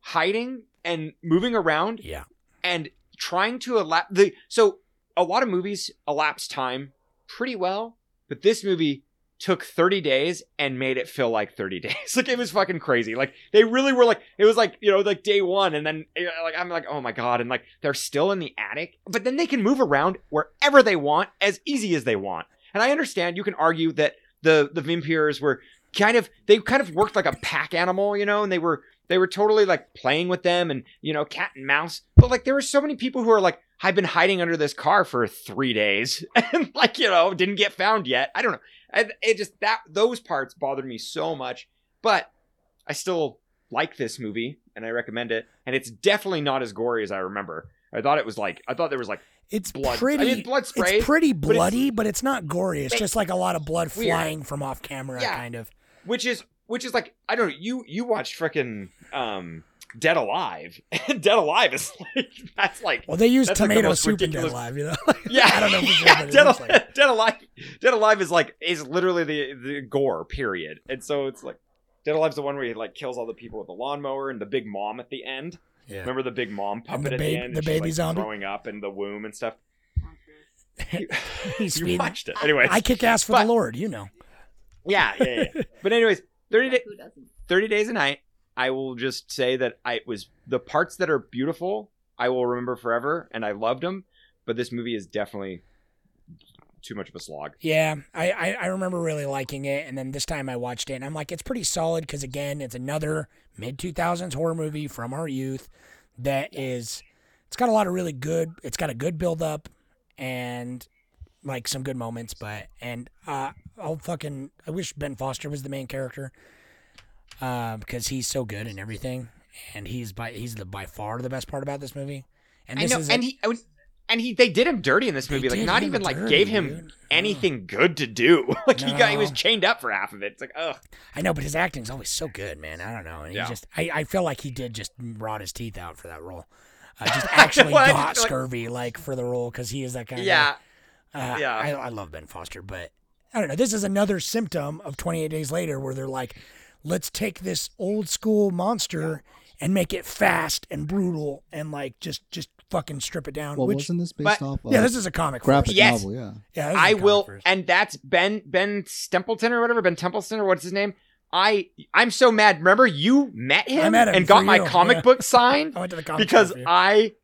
Speaker 6: hiding and moving around
Speaker 5: Yeah.
Speaker 6: and trying to elapse the so a lot of movies elapse time pretty well, but this movie took 30 days and made it feel like 30 days. like it was fucking crazy. Like they really were like it was like, you know, like day 1 and then like I'm like, "Oh my god." And like they're still in the attic, but then they can move around wherever they want as easy as they want. And I understand you can argue that the the vampires were kind of they kind of worked like a pack animal, you know, and they were they were totally like playing with them and you know cat and mouse. But like there were so many people who are like I've been hiding under this car for three days and like you know didn't get found yet. I don't know. I, it just that those parts bothered me so much, but I still like this movie and I recommend it. And it's definitely not as gory as I remember. I thought it was like I thought there was like
Speaker 5: It's
Speaker 6: blood.
Speaker 5: pretty.
Speaker 6: I mean, blood spray.
Speaker 5: It's pretty
Speaker 6: but it's-
Speaker 5: bloody, but it's, not gory. It's
Speaker 6: It-
Speaker 5: just like a lot of blood
Speaker 6: Weird.
Speaker 5: flying from off camera,
Speaker 6: Yeah.
Speaker 5: kind of.
Speaker 6: which is which is like I don't know. You you watched frickin' um Dead Alive. Dead Alive is like that's like
Speaker 5: Well, they use
Speaker 6: That's like the
Speaker 5: tomato soup in Dead Alive, you know.
Speaker 6: yeah.
Speaker 5: I don't know for
Speaker 6: yeah, Dead,
Speaker 5: looks
Speaker 6: Alive,
Speaker 5: like.
Speaker 6: Dead Alive. Dead Alive is like is literally the the gore period, and so it's like Dead Alive's the one where he like kills all the people with the lawnmower and the big mom at the end.
Speaker 5: Yeah.
Speaker 6: Remember the big mom puppet
Speaker 5: the
Speaker 6: at
Speaker 5: babe-
Speaker 6: the end?
Speaker 5: the
Speaker 6: and she's,
Speaker 5: baby
Speaker 6: like,
Speaker 5: zombie?
Speaker 6: throwing up in the womb and stuff.
Speaker 5: He's
Speaker 6: you
Speaker 5: feeding-
Speaker 6: watched it anyway.
Speaker 5: I kick ass for
Speaker 6: But-
Speaker 5: the Lord, you know.
Speaker 6: Yeah, yeah, yeah. but anyways, thirty day, 30 Days of Night i will just say that i it was the parts that are beautiful i will remember forever and i loved them but this movie is definitely too much of a slog.
Speaker 5: Yeah, I, I, I remember really liking it, and then this time I watched it, and I'm like, it's pretty solid because again, it's another mid 2000s horror movie from our youth that is, it's got a lot of really good, it's got a good build up, and like some good moments, but and uh, I'll fucking, I wish Ben Foster was the main character, uh, because he's so good and everything, and he's by he's the by far the best part about this movie, and
Speaker 6: i
Speaker 5: this
Speaker 6: know
Speaker 5: is
Speaker 6: and
Speaker 5: a-
Speaker 6: he I and he they did him dirty in this movie like not even like gave him
Speaker 5: dude.
Speaker 6: anything good to do like he got he was chained up for half of it it's like ugh
Speaker 5: I know, but his acting's always so good, man. I don't know. And he
Speaker 6: Yeah.
Speaker 5: just, I, I feel like he did just rot his teeth out for that role. Uh, just actually
Speaker 6: Well,
Speaker 5: got
Speaker 6: just
Speaker 5: scurvy, like, for the role, because he is that kind
Speaker 6: yeah
Speaker 5: of guy. Uh,
Speaker 6: yeah.
Speaker 5: I, I love Ben Foster, but I don't know. This is another symptom of 28 Days Later where they're like, let's take this old school monster and make it fast and brutal and, like, just, just fucking strip it down.
Speaker 8: Well,
Speaker 5: which,
Speaker 8: wasn't this based
Speaker 6: but-
Speaker 8: off?
Speaker 5: yeah,
Speaker 8: uh,
Speaker 5: this is a comic.
Speaker 8: graphic
Speaker 5: first.
Speaker 6: Yes.
Speaker 8: novel. Yeah.
Speaker 5: Yeah, this is a
Speaker 6: I
Speaker 5: comic
Speaker 6: will,
Speaker 5: first.
Speaker 6: and that's Ben Ben Stempleton or whatever Ben Templeton or what's his name. I I'm so mad. Remember you met him,
Speaker 5: I met him
Speaker 6: and got
Speaker 5: for
Speaker 6: my
Speaker 5: you,
Speaker 6: comic
Speaker 5: yeah.
Speaker 6: book signed
Speaker 5: I went to the comic
Speaker 6: because. I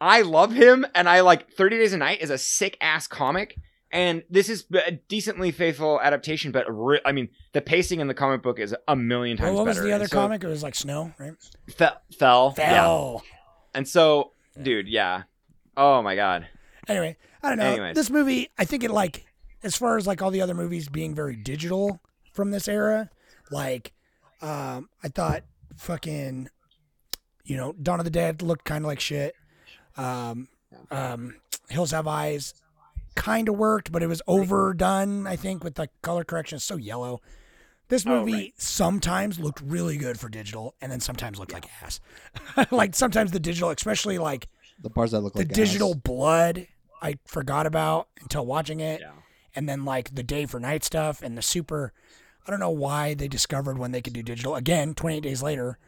Speaker 6: I love him and I like 30 Days of Night is a sick ass comic. And this is a decently faithful adaptation, but re- I mean, the pacing in the comic book is a million times
Speaker 5: Well, what was the other
Speaker 6: so-
Speaker 5: comic? It was like Snow, right?
Speaker 6: Fe- fell. Yeah.
Speaker 5: Fell.
Speaker 6: And so, dude, yeah. Oh my god.
Speaker 5: Anyway, I don't know.
Speaker 6: Anyways.
Speaker 5: This movie, I think it like as far as like all the other movies being very digital from this era, like um I thought fucking you know, Dawn of the Dead looked kind of like shit. Um um Hills Have Eyes kind of worked, but it was overdone, I think, with the color correction. It's so yellow. This
Speaker 6: Oh,
Speaker 5: movie
Speaker 6: right.
Speaker 5: sometimes looked really good for digital and then sometimes looked like ass. like sometimes the digital, especially like
Speaker 8: The parts that look
Speaker 5: the
Speaker 8: like the
Speaker 5: digital blood I forgot about until watching it.
Speaker 6: Yeah.
Speaker 5: And then like the day for night stuff and the super I don't know why they discovered when they could do digital. Again, 28 days later.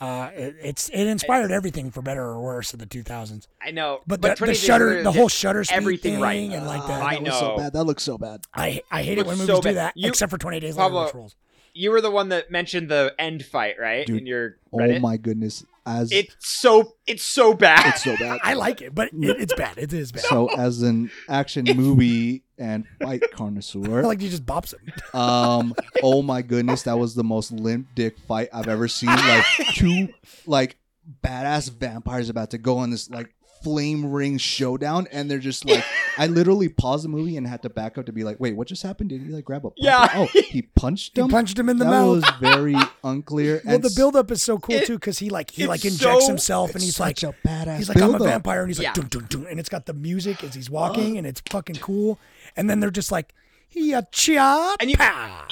Speaker 5: Uh, it, it's it inspired everything for better or worse of the 2000s.
Speaker 6: I know.
Speaker 5: But, the, the shutter, the whole shutter speed
Speaker 6: everything
Speaker 5: thing
Speaker 6: right.
Speaker 5: and like that.
Speaker 6: I
Speaker 8: that looks so bad. That looks so bad.
Speaker 5: I I hate it
Speaker 6: looks
Speaker 5: when
Speaker 6: so
Speaker 5: movies do that,
Speaker 6: You-
Speaker 5: except for 28 days later,
Speaker 6: Pablo,
Speaker 5: which rules.
Speaker 6: You were the one that mentioned the end fight, right?
Speaker 8: Dude,
Speaker 6: In your
Speaker 8: Oh my goodness! As
Speaker 6: It's so it's so bad.
Speaker 8: it's so bad.
Speaker 5: I like it, but it, it's bad. It is bad.
Speaker 8: So as an action movie and fight connoisseur,
Speaker 5: like he just bops him.
Speaker 8: um, oh my goodness, that was the most limp dick fight I've ever seen. Like two like badass vampires about to go on this like flame ring showdown, and they're just like, I literally paused the movie and had to back up to be like, wait, what just happened? Did he like grab a?
Speaker 6: Yeah.
Speaker 8: Oh, he punched him.
Speaker 5: He
Speaker 8: him.
Speaker 5: punched him in the
Speaker 8: that
Speaker 5: mouth.
Speaker 8: That was very unclear.
Speaker 5: Well,
Speaker 8: and
Speaker 5: the buildup is so cool
Speaker 6: It-
Speaker 5: too because he like he like injects
Speaker 6: so-
Speaker 5: himself and he's like
Speaker 8: a badass.
Speaker 5: he's like I'm a vampire and he's like
Speaker 6: Yeah.
Speaker 5: dun, dun, dun, and it's got the music as he's walking and it's fucking cool and then they're just like yeah cha
Speaker 6: And you-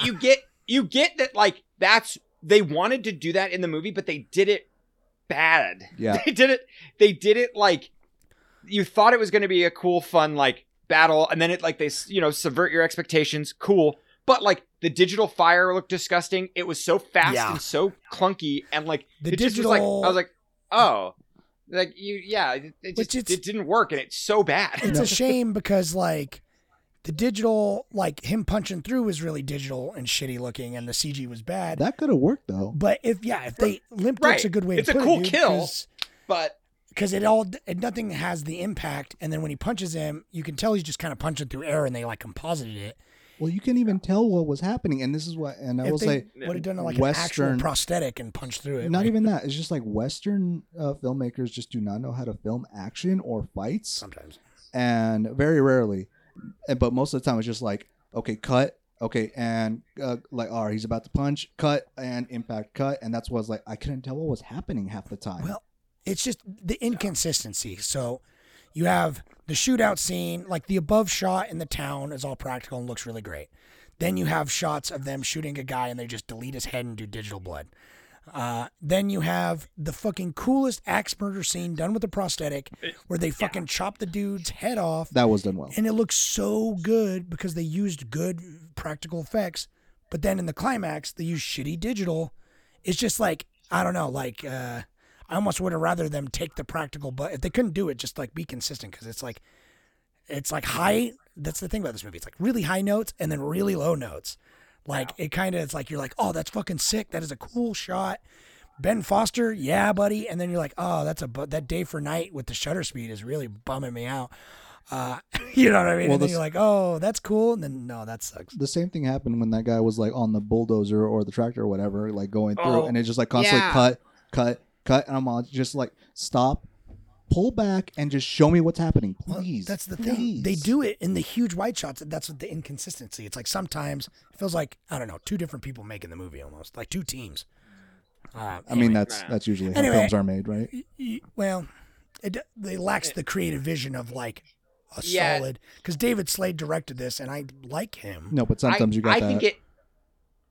Speaker 6: you get you get that like that's they wanted to do that in the movie, but they did it bad.
Speaker 8: Yeah.
Speaker 6: They did it they did it like you thought it was going to be a cool fun like battle and then it like they you know subvert your expectations cool. But like the digital fire looked disgusting. It was so fast
Speaker 5: Yeah.
Speaker 6: and so clunky and like
Speaker 5: The
Speaker 6: it just was like
Speaker 5: digital-
Speaker 6: i was like oh. Like you yeah it, it just it didn't work and it's so bad.
Speaker 5: It's a shame because like the digital like him punching through was really digital and shitty looking and the CG was bad.
Speaker 8: That could have worked though.
Speaker 5: but if yeah, if they limp
Speaker 6: Right.
Speaker 5: dick's a good way
Speaker 6: It's
Speaker 5: to
Speaker 6: a
Speaker 5: put
Speaker 6: cool
Speaker 5: it, dude,
Speaker 6: kill. but
Speaker 5: because it all it, nothing has the impact and then when he punches him you can tell he's just kind of punching through air and they like composited it
Speaker 8: Well, you can't even tell what was happening, and this is what. And I
Speaker 5: if
Speaker 8: will
Speaker 5: they
Speaker 8: say,
Speaker 5: would have done like an actual
Speaker 8: Western-
Speaker 5: prosthetic and punched through it.
Speaker 8: not
Speaker 5: like,
Speaker 8: even that. It's just like Western uh, filmmakers just do not know how to film action or fights,
Speaker 5: sometimes.
Speaker 8: and very rarely. And, but most of the time, it's just like, okay, cut, okay, and uh, like, all right, he's about to punch, cut, and impact, cut, and that's what's like. I couldn't tell what was happening half the time.
Speaker 5: Well, it's just the inconsistency. So you have the shootout scene, like the above shot in the town is all practical and looks really great. Then you have shots of them shooting a guy and they just delete his head and do digital blood. Uh, then you have the fucking coolest axe murder scene done with a prosthetic where they fucking chop the dude's head off
Speaker 8: that was done well.
Speaker 5: and it looks so good because they used good practical effects. But then in the climax, they use shitty digital. It's just like I don't know, like uh, I almost would have rather them take the practical, but if they couldn't do it, just like be consistent because it's like it's like high. That's the thing about this movie. It's like really high notes and then really low notes. Like it kind of it's like you're like, oh, that's fucking sick. That is a cool shot. Ben Foster, yeah, buddy. And then you're like, oh, that's a bu- that day for night with the shutter speed is really bumming me out. Uh, you know what I mean?
Speaker 8: Well,
Speaker 5: and then
Speaker 8: this-
Speaker 5: you're like, oh, that's cool. And then no, that sucks.
Speaker 8: the same thing happened when that guy was like on the bulldozer or the tractor or whatever, like going through,
Speaker 6: Oh,
Speaker 8: and it just like constantly
Speaker 7: yeah.
Speaker 8: cut, cut, cut, and I'm all just like stop, pull back, and just show me what's happening,
Speaker 5: Well,
Speaker 8: please.
Speaker 5: that's the thing. They do it in the huge wide shots. That's the inconsistency. It's like sometimes it feels like I don't know, two different people making the movie almost, like two teams. Uh,
Speaker 8: I mean, that's that's usually how
Speaker 5: Anyway.
Speaker 8: films are made, right?
Speaker 5: Y- well, it they lacks the creative vision of like a
Speaker 6: Yeah.
Speaker 5: solid because David Slade directed this, and I like him.
Speaker 8: No, but sometimes
Speaker 6: I,
Speaker 8: you got
Speaker 6: I
Speaker 8: that.
Speaker 6: think it.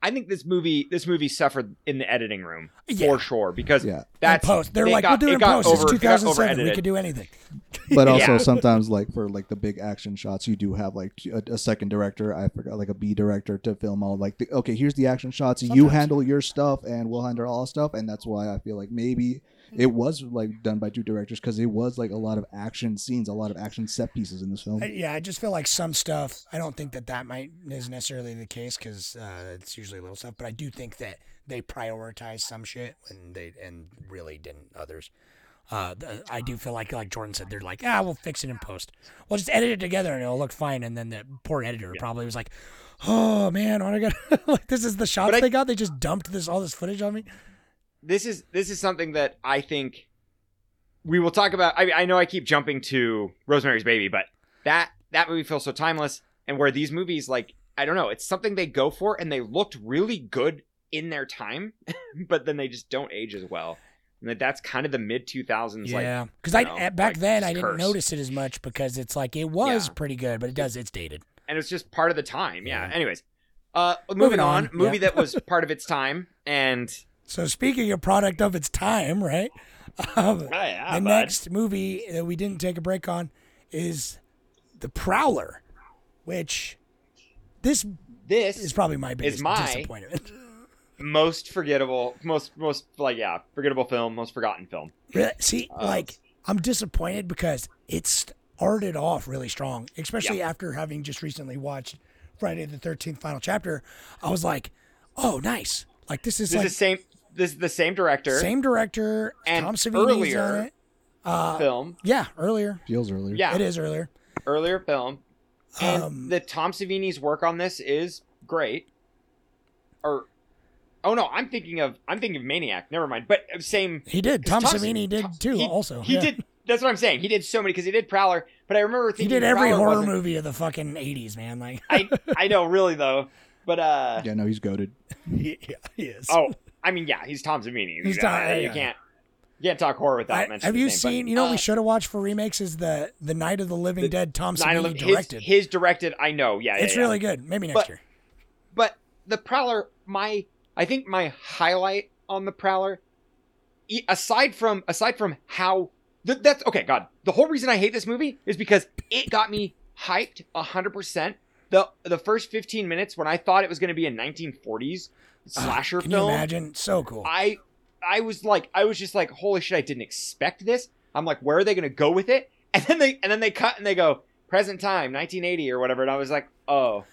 Speaker 6: I think this movie this movie suffered in the editing room
Speaker 5: Yeah.
Speaker 6: for sure because
Speaker 8: Yeah.
Speaker 6: that's
Speaker 5: in post, they're
Speaker 6: it
Speaker 5: like,
Speaker 6: got,
Speaker 5: we'll do it
Speaker 6: it
Speaker 5: in post. It's
Speaker 6: over- it got
Speaker 5: 2007. We
Speaker 6: over-edited.
Speaker 5: could do anything.
Speaker 8: but also
Speaker 6: Yeah.
Speaker 8: sometimes like for like the big action shots you do have like a, a second director i forgot like a b director to film all like the, okay here's the action shots you handle your stuff and we'll handle all stuff and that's why i feel like maybe it was like done by two directors because it was like a lot of action scenes a lot of action set pieces in this film
Speaker 5: I, yeah, I just feel like some stuff. I don't think that that might is necessarily the case because uh, it's usually little stuff. But I do think that they prioritize some shit and they and really didn't others. Uh, I do feel like, like Jordan said, they're like, ah, we'll fix it in post. We'll just edit it together and it'll look fine. And then the poor editor probably was like, oh man, what I got? like this is the shots
Speaker 6: I-
Speaker 5: they got. They just dumped this all this footage on me.
Speaker 6: This is this is something that I think we will talk about. I, I know I keep jumping to Rosemary's Baby, but that that movie feels so timeless, and where these movies like I don't know, it's something they go for, and they looked really good in their time, but then they just don't age as well. And that that's kind of the mid two thousands.
Speaker 5: Yeah,
Speaker 6: like
Speaker 5: because I
Speaker 6: know,
Speaker 5: back
Speaker 6: like,
Speaker 5: then I didn't
Speaker 6: curse.
Speaker 5: notice it as much because it's like it was
Speaker 6: Yeah.
Speaker 5: pretty good, but it does it's dated.
Speaker 6: and it's just part of the time. Yeah.
Speaker 5: Yeah.
Speaker 6: Anyways, uh, moving,
Speaker 5: Moving
Speaker 6: on,
Speaker 5: on,
Speaker 6: movie
Speaker 5: yeah.
Speaker 6: that was part of its time, and
Speaker 5: So speaking of product of its time, right? Um,
Speaker 6: yeah,
Speaker 5: the
Speaker 6: bud.
Speaker 5: next movie that we didn't take a break on is The Prowler, which this
Speaker 6: this
Speaker 5: is probably my biggest
Speaker 6: my-
Speaker 5: disappointment.
Speaker 6: most forgettable, most most like yeah, forgettable film, most forgotten film.
Speaker 5: Really? See,
Speaker 6: Uh,
Speaker 5: like I'm disappointed because it started off really strong, especially after having just recently watched Friday the 13th final chapter. I was like, oh, nice. Like this is
Speaker 6: This
Speaker 5: like
Speaker 6: is same. This is the same director.
Speaker 5: same director.
Speaker 6: And
Speaker 5: Tom Savini's
Speaker 6: earlier-
Speaker 5: on it. Uh,
Speaker 6: film.
Speaker 5: yeah, earlier.
Speaker 8: feels earlier
Speaker 6: Yeah,
Speaker 5: It is earlier.
Speaker 6: earlier film. And
Speaker 5: Um,
Speaker 6: the Tom Savini's work on this is great. Or, oh no, I'm thinking of I'm thinking of Maniac. Never mind. But uh, same.
Speaker 5: He did. Tom Savini did
Speaker 6: Tom-
Speaker 5: too.
Speaker 6: he-
Speaker 5: also,
Speaker 6: he
Speaker 5: yeah.
Speaker 6: did. That's what I'm saying. He did so many because he did Prowler. But I remember thinking He
Speaker 5: did every
Speaker 6: Prowler
Speaker 5: horror movie of the fucking '80s, man. Like,
Speaker 6: I I know, really though. But uh,
Speaker 8: yeah no he's goaded
Speaker 5: he, yeah, he is.
Speaker 6: oh, I mean, yeah, he's Tom Savini.
Speaker 5: He's
Speaker 6: You
Speaker 5: Tom- yeah,
Speaker 6: You can't you can't talk horror without
Speaker 5: I-
Speaker 6: mentioning.
Speaker 5: have you
Speaker 6: name,
Speaker 5: seen?
Speaker 6: but,
Speaker 5: you know, what
Speaker 6: uh,
Speaker 5: we should have watched for remakes is the the Night of the Living
Speaker 6: The
Speaker 5: Dead. Tom Savini directed.
Speaker 6: His, his directed. I know. Yeah, yeah,
Speaker 5: it's
Speaker 6: yeah.
Speaker 5: really good. Maybe next
Speaker 6: But-
Speaker 5: year.
Speaker 6: But the Prowler, my I think my highlight on the Prowler, aside from aside from how th- that's okay. God, the whole reason I hate this movie is because it got me hyped hundred percent. The the first fifteen minutes when I thought it was going to be a 1940s slasher
Speaker 5: Ah, Can
Speaker 6: film,
Speaker 5: you imagine? So cool.
Speaker 6: I I was like I was just like holy shit I didn't expect this. I'm like where are they going to go with it? And then they and then they cut and they go present time 1980 or whatever and I was like oh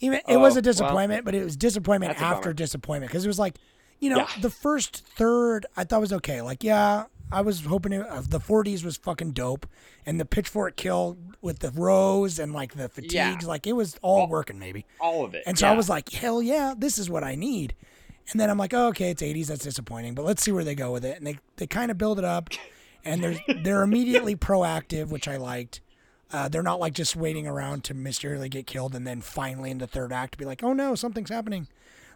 Speaker 5: Even it was
Speaker 6: Oh,
Speaker 5: a disappointment, but it was disappointment after disappointment because it was like, you know,
Speaker 6: Yeah.
Speaker 5: the first third I thought was okay. Like, yeah, I was hoping it, uh, the 40s was fucking dope, and the pitchfork kill with the rose and like the fatigues,
Speaker 6: Yeah.
Speaker 5: like it was all
Speaker 6: All-
Speaker 5: working maybe.
Speaker 6: All of it.
Speaker 5: And so I was like, hell yeah, this is what I need. And then I'm like, oh, okay, it's 80s, that's disappointing, but let's see where they go with it. And they they kind of build it up, and they're they're immediately proactive, which I liked. Uh, they're not like just waiting around to mysteriously get killed and then finally in the third act be like, oh no, something's happening.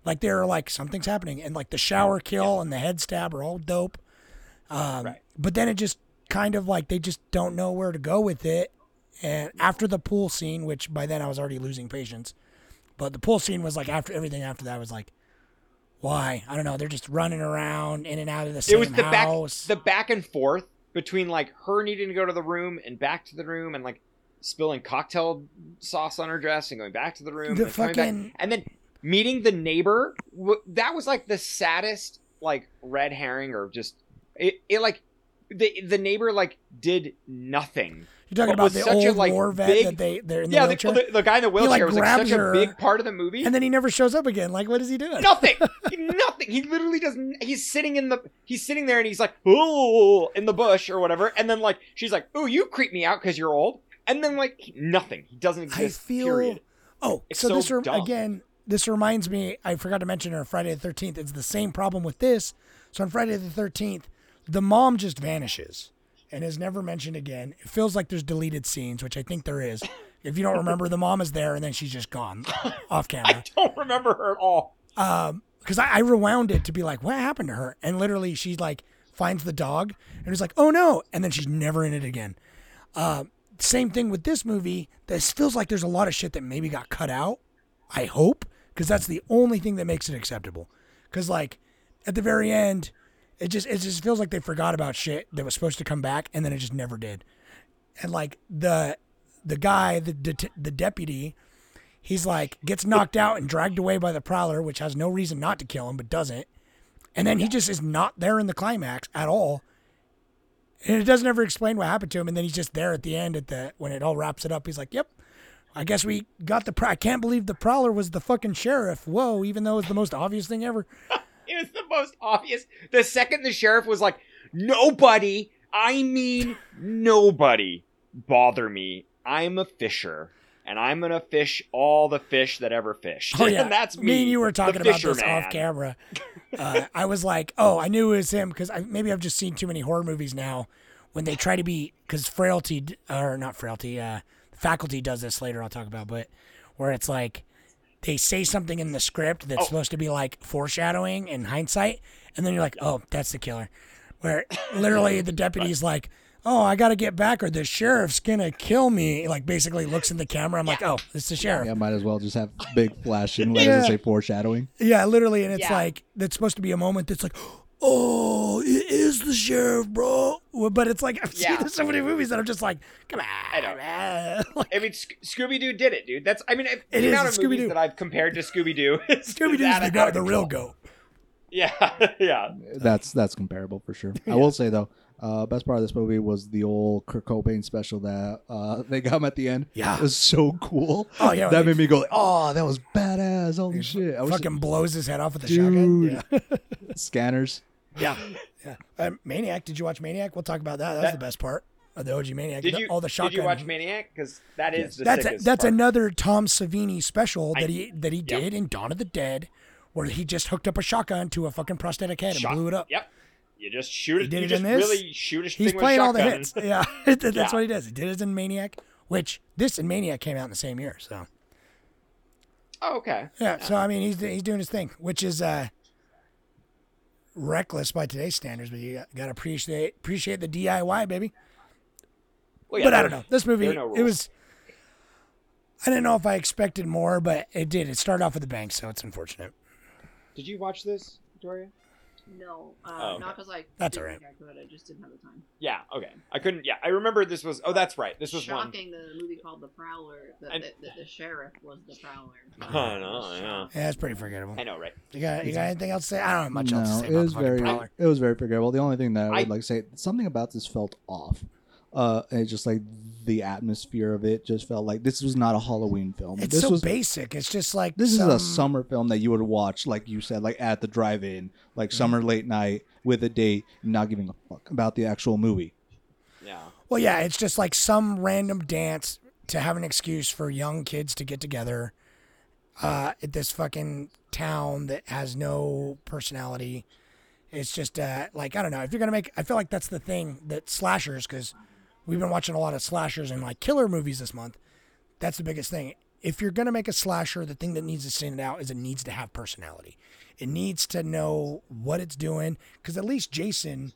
Speaker 5: Like they're like something's happening, and like the shower kill and the head stab are all dope. Um,
Speaker 6: Right.
Speaker 5: But then it just kind of like they just don't know where to go with it. And after the pool scene, which by then I was already losing patience, but the pool scene was like after everything after that was like, why? I don't know. They're just running around in and out of the same
Speaker 6: it was the
Speaker 5: house.
Speaker 6: back the back and forth between like her needing to go to the room and back to the room and like spilling cocktail sauce on her dress and going back to the room
Speaker 5: The
Speaker 6: and
Speaker 5: fucking-
Speaker 6: and then meeting the neighbor that was like the saddest like red herring or just it, it like the the neighbor like did nothing
Speaker 5: You're talking about the
Speaker 6: such a,
Speaker 5: old
Speaker 6: like,
Speaker 5: war vet
Speaker 6: big-
Speaker 5: that they they're in the
Speaker 6: yeah the,
Speaker 5: wheelchair,
Speaker 6: the, the guy in the wheelchair
Speaker 5: like,
Speaker 6: was like such
Speaker 5: her,
Speaker 6: a big part of the movie
Speaker 5: and then he never shows up again. Like, what is he doing?
Speaker 6: nothing nothing he literally doesn't he's sitting in the he's sitting there and he's like oh in the bush or whatever and then like she's like oh you creep me out because you're old and then like nothing he doesn't exist.
Speaker 5: I feel.
Speaker 6: period
Speaker 5: Oh,
Speaker 6: It's
Speaker 5: so,
Speaker 6: so
Speaker 5: this
Speaker 6: dumb.
Speaker 5: again. This reminds me. I forgot to mention on Friday the Thirteenth. It's the same problem with this. So on Friday the Thirteenth, the mom just vanishes and is never mentioned again. It feels like there's deleted scenes, which I think there is. If you don't remember, the mom is there and then she's just gone off camera.
Speaker 6: i don't remember her at all
Speaker 5: um because I, I rewound it to be like what happened to her and literally she like finds the dog and is like oh no and then she's never in it again um same thing with this movie this feels like there's a lot of shit that maybe got cut out i hope because that's the only thing that makes it acceptable because like at the very end it just it just feels like they forgot about shit that was supposed to come back and then it just never did. And like the the guy the the deputy he's like gets knocked out and dragged away by the prowler which has no reason not to kill him but doesn't. And then he just is not there in the climax at all. And it doesn't ever explain what happened to him and then he's just there at the end at the when it all wraps it up he's like yep i guess we got the pr- i can't believe the prowler was the fucking sheriff. Whoa even though it's the most obvious thing ever
Speaker 6: it was the most obvious the second the sheriff was like nobody i mean nobody bother me i'm a fisher and i'm gonna fish all the fish that ever fished
Speaker 5: Oh yeah,
Speaker 6: and that's me
Speaker 5: Me and you were talking about this off camera. Uh, I was like, oh, I knew it was him because maybe I've just seen too many horror movies now. When they try to be, because frailty or not frailty, uh, faculty does this later. I'll talk about, but where it's like they say something in the script that's
Speaker 6: Oh.
Speaker 5: supposed to be like foreshadowing in hindsight, and then you're like, oh, that's the killer. Where literally the deputy's like. Oh, I got to get back, or the sheriff's gonna kill me. Like basically looks in the camera. I'm like, oh, it's the sheriff.
Speaker 8: Yeah, might as well just have big flashing letters that
Speaker 5: Yeah.
Speaker 8: say foreshadowing.
Speaker 5: Yeah, literally, and it's
Speaker 6: Yeah.
Speaker 5: like that's supposed to be a moment that's like, oh, it is the sheriff, bro. But it's like I've
Speaker 6: Yeah.
Speaker 5: seen so many movies that I'm just like, come on,
Speaker 6: I know.
Speaker 5: man. Like,
Speaker 6: I mean, Sc- Scooby Doo did it, dude. That's, I mean,
Speaker 5: It
Speaker 6: the
Speaker 5: is,
Speaker 6: amount
Speaker 5: it's
Speaker 6: of movies
Speaker 5: Scooby-Doo.
Speaker 6: that I've compared to Scooby Doo.
Speaker 5: Scooby Doo's the, go- the real goat.
Speaker 6: Yeah, yeah.
Speaker 8: That's that's comparable for sure. I will say though, uh, best part of this movie was the old Kurt Cobain special that uh, they got him at the end.
Speaker 5: Yeah.
Speaker 8: it was so cool.
Speaker 5: Oh, yeah,
Speaker 8: that made me go, like, "Oh, that was badass! Holy shit!" I wish
Speaker 5: Fucking blows his head off with the
Speaker 8: Dude.
Speaker 5: shotgun. Yeah,
Speaker 8: scanners.
Speaker 5: Yeah. yeah. Um, Maniac. Did you watch Maniac? We'll talk about that. That was
Speaker 6: That-
Speaker 5: the best part of the OG Maniac.
Speaker 6: Did
Speaker 5: The-
Speaker 6: you,
Speaker 5: all the shotgun.
Speaker 6: did you watch Maniac? Because that is the
Speaker 5: that's a,
Speaker 6: sickest
Speaker 5: that's
Speaker 6: part.
Speaker 5: another Tom Savini special
Speaker 6: I-
Speaker 5: that he that he did in Dawn of the Dead, where he just hooked up a shotgun to a fucking prosthetic head
Speaker 6: Shot-
Speaker 5: and blew it up.
Speaker 6: Yep. You just shoot it.
Speaker 5: He did
Speaker 6: you
Speaker 5: it
Speaker 6: just
Speaker 5: in this.
Speaker 6: really shoot a
Speaker 5: He's
Speaker 6: thing
Speaker 5: playing
Speaker 6: with a
Speaker 5: all the hits. Yeah, that's
Speaker 6: Yeah.
Speaker 5: what he does. He did it in Maniac, which this and Maniac came out in the same year. So
Speaker 6: Oh, okay.
Speaker 5: yeah, so I mean he's he's doing his thing, which is uh reckless by today's standards, but you got to appreciate appreciate the DIY, baby.
Speaker 6: Well, yeah,
Speaker 5: but I don't know. This movie,
Speaker 6: no
Speaker 5: it was. I didn't know if I expected more, but it did. It started off with a bang, so it's unfortunate.
Speaker 6: Did you watch this, Victoria?
Speaker 7: No, uh,
Speaker 6: Oh, okay.
Speaker 7: not because I.
Speaker 5: That's alright.
Speaker 7: think I could. I just didn't have the time.
Speaker 6: Yeah. Okay. I couldn't. Yeah, I remember this was. Oh, that's right. This was one.
Speaker 7: Shocking. The movie called The Prowler. The,
Speaker 6: And-
Speaker 7: the, the, the sheriff was the Prowler.
Speaker 6: I know. Yeah.
Speaker 5: Yeah, it's pretty forgettable.
Speaker 6: I know, right?
Speaker 5: You got you got anything else to say? I don't have much else to
Speaker 8: no,
Speaker 5: say
Speaker 8: it was
Speaker 5: the
Speaker 8: very
Speaker 5: Prowler.
Speaker 8: it was very forgettable. The only thing that I would
Speaker 6: I-
Speaker 8: like to say something about this felt off. Uh, and it's just like the atmosphere of it just felt like this was not a Halloween film.
Speaker 5: It's
Speaker 8: this
Speaker 5: so
Speaker 8: was
Speaker 5: basic. It's just like
Speaker 8: this
Speaker 5: some-
Speaker 8: is a summer film that you would watch, like you said, like at the drive-in, like
Speaker 5: Mm-hmm.
Speaker 8: summer late night with a date, not giving a fuck about the actual movie.
Speaker 6: Yeah.
Speaker 5: Well, yeah, it's just like some random dance to have an excuse for young kids to get together uh, at this fucking town that has no personality. It's just uh, like I don't know if you're gonna make. I feel like that's the thing that slashers because we've been watching a lot of slashers and like killer movies this month. That's the biggest thing. If you're gonna make a slasher, the thing that needs to stand out is it needs to have personality. It needs to know what it's doing because at least Jason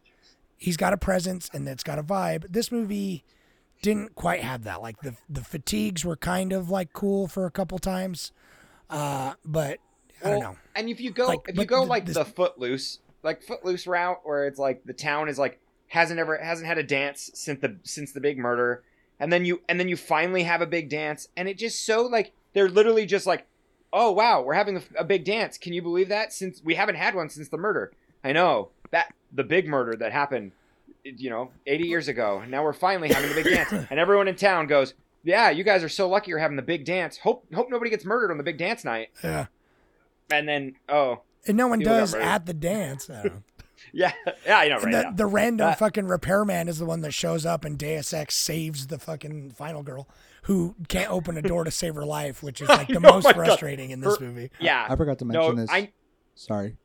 Speaker 5: he's got a presence and it's got a vibe. This movie didn't quite have that. Like the the fatigues were kind of like cool for a couple times, uh, but I don't know.
Speaker 6: And if you go,
Speaker 5: Like,
Speaker 6: if you go
Speaker 5: th-
Speaker 6: like
Speaker 5: this-
Speaker 6: the Footloose, like Footloose route, where it's like the town is like hasn't ever hasn't had a dance since the since the big murder, and then you and then you finally have a big dance, and it just so like they're literally just like, oh wow, we're having a, a big dance. Can you believe that? Since we haven't had one since the murder. I know that the big murder that happened, you know, 80 years ago. Now we're finally having the big dance, and everyone in town goes. Yeah, you guys are so lucky you're having the big dance. Hope hope nobody gets murdered on the big dance night.
Speaker 5: Yeah,
Speaker 6: And then, oh,
Speaker 5: and no one does at the dance. I don't know.
Speaker 6: Yeah, yeah, I know,
Speaker 5: And
Speaker 6: right?
Speaker 5: the,
Speaker 6: yeah.
Speaker 5: the random
Speaker 6: That-
Speaker 5: fucking repairman is the one that shows up and Deus Ex saves the fucking final girl who can't open a door to save her life, which is like the
Speaker 6: know,
Speaker 5: most
Speaker 6: my God.
Speaker 5: frustrating in this
Speaker 6: Her-
Speaker 5: movie.
Speaker 6: yeah,
Speaker 8: I forgot to
Speaker 6: no,
Speaker 8: mention this.
Speaker 6: I
Speaker 8: Sorry.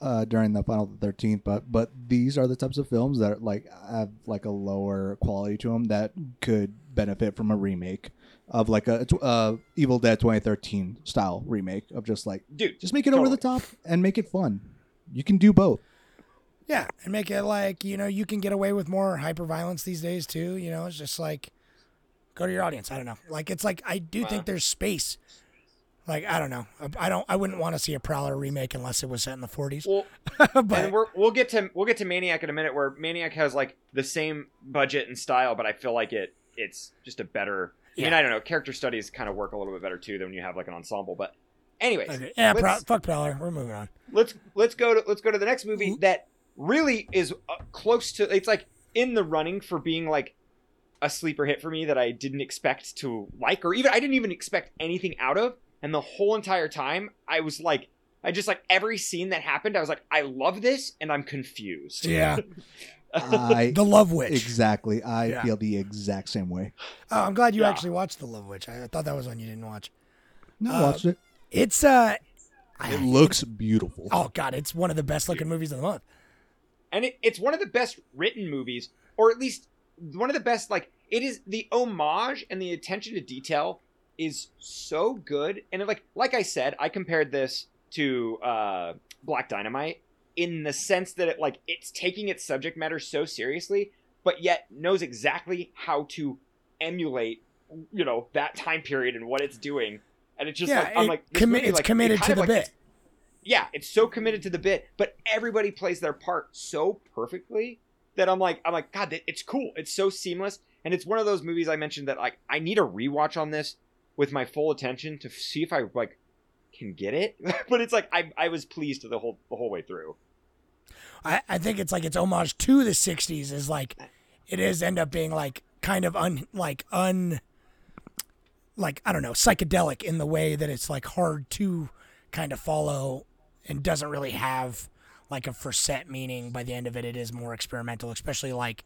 Speaker 8: Uh, during the final thirteenth, but but these are the types of films that are, like have like a lower quality to them that could benefit from a remake of like a tw- uh, Evil Dead 2013 style remake of just like
Speaker 6: dude,
Speaker 8: just make it over the top and make it fun. You can do both.
Speaker 5: Yeah, and make it like you know you can get away with more hyper violence these days too. You know, it's just like go to your audience. I don't know. Like it's like I do think there's space. Like I don't know. I- don't. I wouldn't want to see a Prowler remake unless it was set in the 40s.
Speaker 6: Well,
Speaker 5: but
Speaker 6: and we're, we'll get to we'll get to Maniac in a minute, where Maniac has like the same budget and style, but I feel like it it's just a better. Yeah. I mean, I don't know. Character studies kind of work a little bit better too than when you have like an ensemble. But, anyways,
Speaker 5: okay. yeah,
Speaker 6: let's,
Speaker 5: fuck Prowler. We're moving on.
Speaker 6: let's let's go to let's go to the next movie that really is uh, close to. It's like in the running for being like a sleeper hit for me that I didn't expect to like, or even I didn't even expect anything out of. And the whole entire time, I was like, I just like every scene that happened, I was like, I love this, and I'm confused.
Speaker 5: Yeah,
Speaker 8: I
Speaker 5: the Love Witch.
Speaker 8: exactly. I
Speaker 5: Yeah.
Speaker 8: feel the exact same way.
Speaker 5: Oh, I'm glad you
Speaker 6: Yeah.
Speaker 5: actually watched the Love Witch. I, I thought that was one you didn't watch.
Speaker 8: No, I
Speaker 5: Uh,
Speaker 8: watched it.
Speaker 5: It's uh,
Speaker 8: It looks beautiful.
Speaker 5: oh god, it's one of the best looking movies of the month.
Speaker 6: And it, it's one of the best written movies or at least one of the best like it is the homage and the attention to detail is so good and it, like like i said i compared this to uh black dynamite in the sense that it like it's taking its subject matter so seriously but yet knows exactly how to emulate you know that time period and what it's doing and it's just
Speaker 5: yeah,
Speaker 6: like i'm
Speaker 5: it
Speaker 6: like
Speaker 5: commi-
Speaker 6: movie,
Speaker 5: it's
Speaker 6: like, it
Speaker 5: committed
Speaker 6: kind
Speaker 5: to the
Speaker 6: like,
Speaker 5: bit.
Speaker 6: Yeah, it's so committed to the bit, but everybody plays their part so perfectly that I'm like, I'm like, God, it's cool. It's so seamless, and it's one of those movies I mentioned that like I need a rewatch on this with my full attention to see if I like can get it. but it's like I I was pleased the whole the whole way through.
Speaker 5: I, I think it's like its homage to the '60s is like it is end up being like kind of un like un like I don't know psychedelic in the way that it's like hard to kind of follow and doesn't really have like a for set meaning. By the end of it, it is more experimental, especially like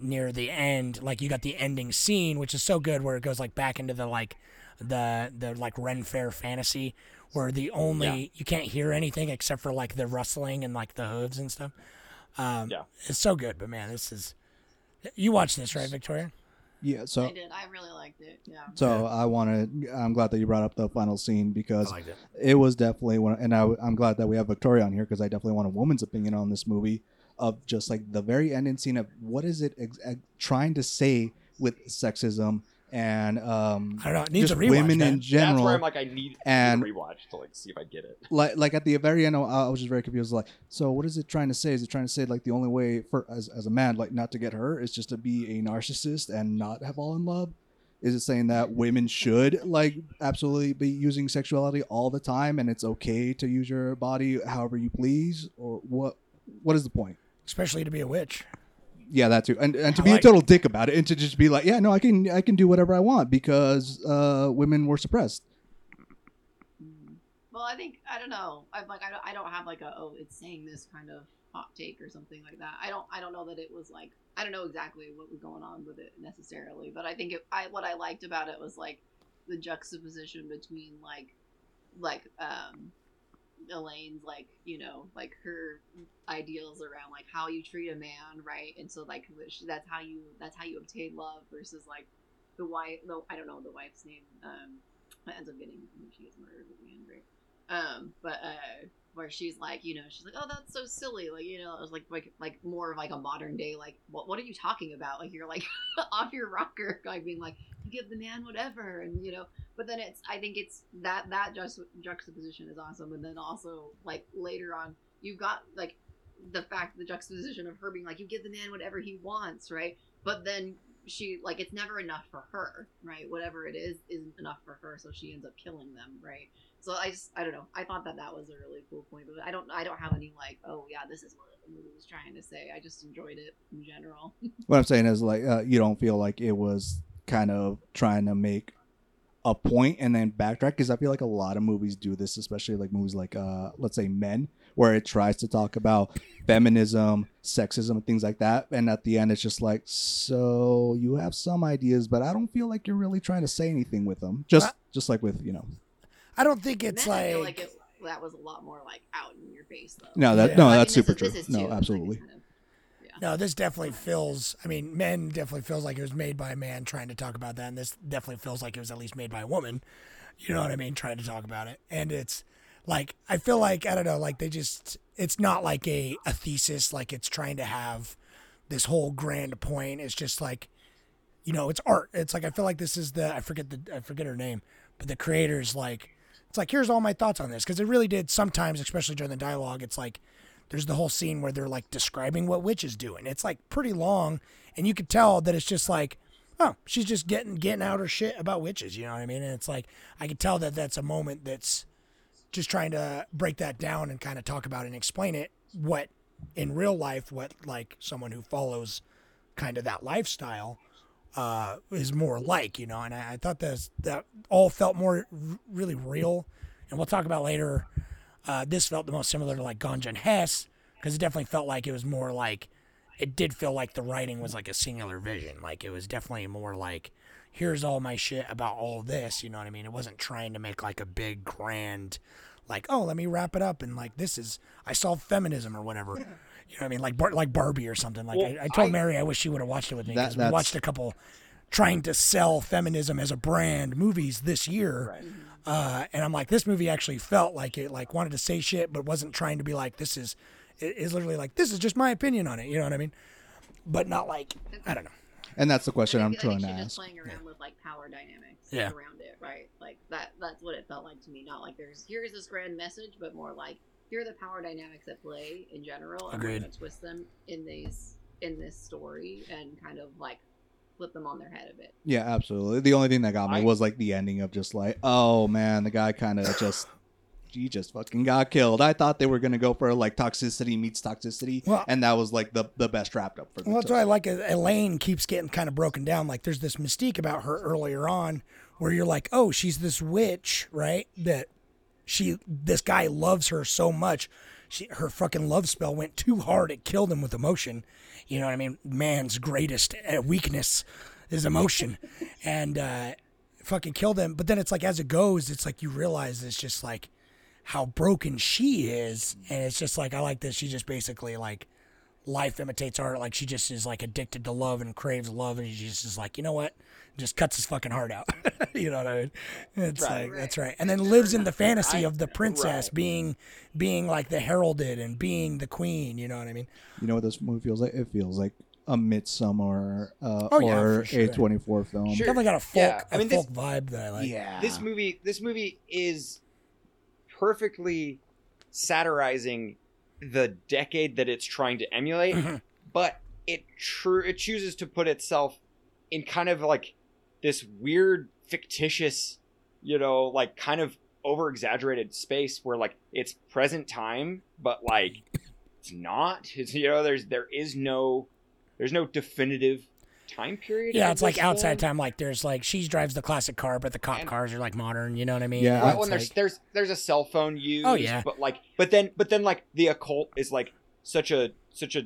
Speaker 5: near the end. Like you got the ending scene, which is so good, where it goes like back into the like the the like Ren Fair fantasy, where the only
Speaker 6: Yeah.
Speaker 5: you can't hear anything except for like the rustling and like the hooves and stuff. Um,
Speaker 6: Yeah.
Speaker 5: it's so good. But man, this is you watched this right, Victoria?
Speaker 8: Yeah, so
Speaker 7: I did. I really liked it. Yeah.
Speaker 8: so I want to. I'm glad that you brought up the final scene because
Speaker 5: liked it.
Speaker 8: it was definitely one. And I, I'm glad that we have Victoria on here because I definitely want a woman's opinion on this movie of just like the very ending scene of what is it ex- ex- trying to say with sexism and um,
Speaker 5: I don't know. It needs
Speaker 8: just
Speaker 5: a rewatch,
Speaker 8: women
Speaker 5: man.
Speaker 8: in general.
Speaker 6: That's where I'm like, I need,
Speaker 8: and-
Speaker 6: I need a rewatch to like see if I get it.
Speaker 8: like like at the very end, I I was just very confused. Like, so what is it trying to say? Is it trying to say like the only way for as as a man like not to get her is just to be a narcissist and not have all in love? Is it saying that women should like absolutely be using sexuality all the time and it's okay to use your body however you please, or what? What is the point?
Speaker 5: especially to be a witch.
Speaker 8: Yeah, that too, and and to
Speaker 5: I
Speaker 8: be
Speaker 5: like-
Speaker 8: a total dick about it, and to just be like, yeah, no, I can I can do whatever I want because uh, women were suppressed.
Speaker 7: Well, I think I don't know. I'm like I don't, I don't have like a oh it's saying this kind of hot take or something like that. I don't I don't know that it was like I don't know exactly what was going on with it necessarily, but I think it, I what I liked about it was like the juxtaposition between like like um Elaine's like you know like her ideals around like how you treat a man right? And so like that's how you that's how you obtain love versus like the wife no I don't know the wife's name um that ends up getting she gets murdered at the end right? Um but uh where she's like you know she's like oh that's so silly like you know it was like like like more of like a modern day like what what are you talking about? Like you're like off your rocker like being like give the man whatever and you know but then it's i think it's that that just juxtaposition is awesome and then also like later on you've got like the fact the juxtaposition of her being like you give the man whatever he wants right? But then she like it's never enough for her right? Whatever it is isn't enough for her so she ends up killing them right? So i just i don't know. I thought that that was a really cool point but i don't i don't have any like oh yeah this is what the movie was trying to say. I just enjoyed it in general.
Speaker 8: What I'm saying is like uh, you don't feel like it was kind of trying to make a point and then backtrack because I feel like a lot of movies do this, especially like movies like uh let's say Men, where it tries to talk about feminism, sexism, and things like that, and at the end it's just like, so you have some ideas, but I don't feel like you're really trying to say anything with them. Just
Speaker 5: Well,
Speaker 8: just like with you know,
Speaker 5: I don't think it's
Speaker 7: then
Speaker 5: like,
Speaker 7: I feel like it, that was a lot more like out in your face though
Speaker 8: no that
Speaker 5: Yeah.
Speaker 8: no
Speaker 7: I mean,
Speaker 8: that's
Speaker 7: this
Speaker 8: super
Speaker 7: is-
Speaker 8: true.
Speaker 7: this is
Speaker 8: No,
Speaker 7: too, like,
Speaker 8: absolutely.
Speaker 7: kind of-
Speaker 5: no, this definitely feels. I mean, men definitely feels like it was made by a man trying to talk about that, and this definitely feels like it was at least made by a woman. You know what I mean? Trying to talk about it, and it's like I feel like I don't know, like they just. It's not like a a thesis, like it's trying to have this whole grand point. It's just like, you know, it's art. It's like I feel like this is the I forget the I forget her name, but the creator's like, it's like here's all my thoughts on this because it really did sometimes, especially during the dialogue. It's like there's the whole scene where they're like describing what Witch is doing. It's like pretty long, and you could tell that it's just like, oh, she's just getting getting out her shit about witches. You know what I mean? And it's like I could tell that that's a moment that's just trying to break that down and kind of talk about and explain it. What in real life, what like someone who follows kind of that lifestyle uh, is more like, you know. And I, I thought that that all felt more r- really real. And we'll talk about later. Uh, this felt the most similar to like Ganja and Hess because it definitely felt like it was more like it did feel like the writing was like a singular vision. Like it was definitely more like here's all my shit about all this. You know what I mean? It wasn't trying to make like a big grand like oh let me wrap it up and like this is I solved feminism or whatever. You know what I mean? Like Bar- like Barbie or something. Like
Speaker 6: Well,
Speaker 5: I, I told
Speaker 6: I-
Speaker 5: Mary I wish she would have watched it with me
Speaker 8: That-
Speaker 5: because we watched a couple trying to sell feminism as a brand movies this year. Uh, and I'm like, this movie actually felt like it like wanted to say shit, but wasn't trying to be like, this is, it is literally like, this is just my opinion on it. You know what I mean? But not like, I don't know.
Speaker 8: And that's the question
Speaker 7: I
Speaker 8: I'm
Speaker 7: think,
Speaker 8: trying to ask.
Speaker 7: just playing around with like power dynamics
Speaker 5: Yeah.
Speaker 7: around it, right? Like that. That's what it felt like to me. Not like there's here's this grand message, but more like here are the power dynamics at play in general, and we're
Speaker 5: Agreed.
Speaker 7: gonna twist them in these in this story and kind of like flip them on their head a bit.
Speaker 8: Yeah, absolutely. The only thing that got me
Speaker 6: I-
Speaker 8: was like the ending of just like, oh man, the guy kind of just he just fucking got killed. I thought they were gonna go for like toxicity meets toxicity,
Speaker 5: Well-
Speaker 8: and that was like the the best wrapped up for the
Speaker 5: Well, that's why I like. Elaine keeps getting kind of broken down. Like there's this mystique about her earlier on where you're like, oh, she's this witch, right? That she, this guy loves her so much. She, her fucking love spell went too hard. It killed him with emotion. You know what I mean? Man's greatest uh, weakness is emotion. and, uh, fucking killed him. But then it's like, as it goes, it's like you realize it's just like how broken she is. And it's just like, I like this. She just basically like, life imitates art. Like she just is like addicted to love and craves love, and she just is like, you know what? Just cuts his fucking heart out. you know what I mean? It's
Speaker 6: Right.
Speaker 5: like that's right. And then lives in the fantasy of the princess
Speaker 6: right.
Speaker 5: being being like the heralded and being the queen. You know what I mean?
Speaker 8: You know what this movie feels like? It feels like a Midsommar uh,
Speaker 5: Oh, yeah,
Speaker 8: or
Speaker 5: sure.
Speaker 8: a twenty four film.
Speaker 6: Sure.
Speaker 5: Definitely got a folk
Speaker 6: Yeah, I
Speaker 5: a
Speaker 6: mean, this-
Speaker 5: folk vibe that I like.
Speaker 8: Yeah,
Speaker 6: this movie this movie is perfectly satirizing the decade that it's trying to emulate
Speaker 5: Mhm.
Speaker 6: but it true it chooses to put itself in kind of like this weird fictitious you know like kind of over exaggerated space where like it's present time but like it's not it's you know there's there is no there's no definitive time period.
Speaker 5: Yeah, it's like
Speaker 6: this
Speaker 5: outside time. Like there's like she drives the classic car, but the cop
Speaker 6: And-
Speaker 5: cars are like modern. You know what I mean?
Speaker 8: Yeah,
Speaker 6: Well,
Speaker 5: It's
Speaker 6: and there's
Speaker 5: like-
Speaker 6: there's there's a cell phone used.
Speaker 5: Oh, yeah.
Speaker 6: but like but then but then like the occult is like such a such a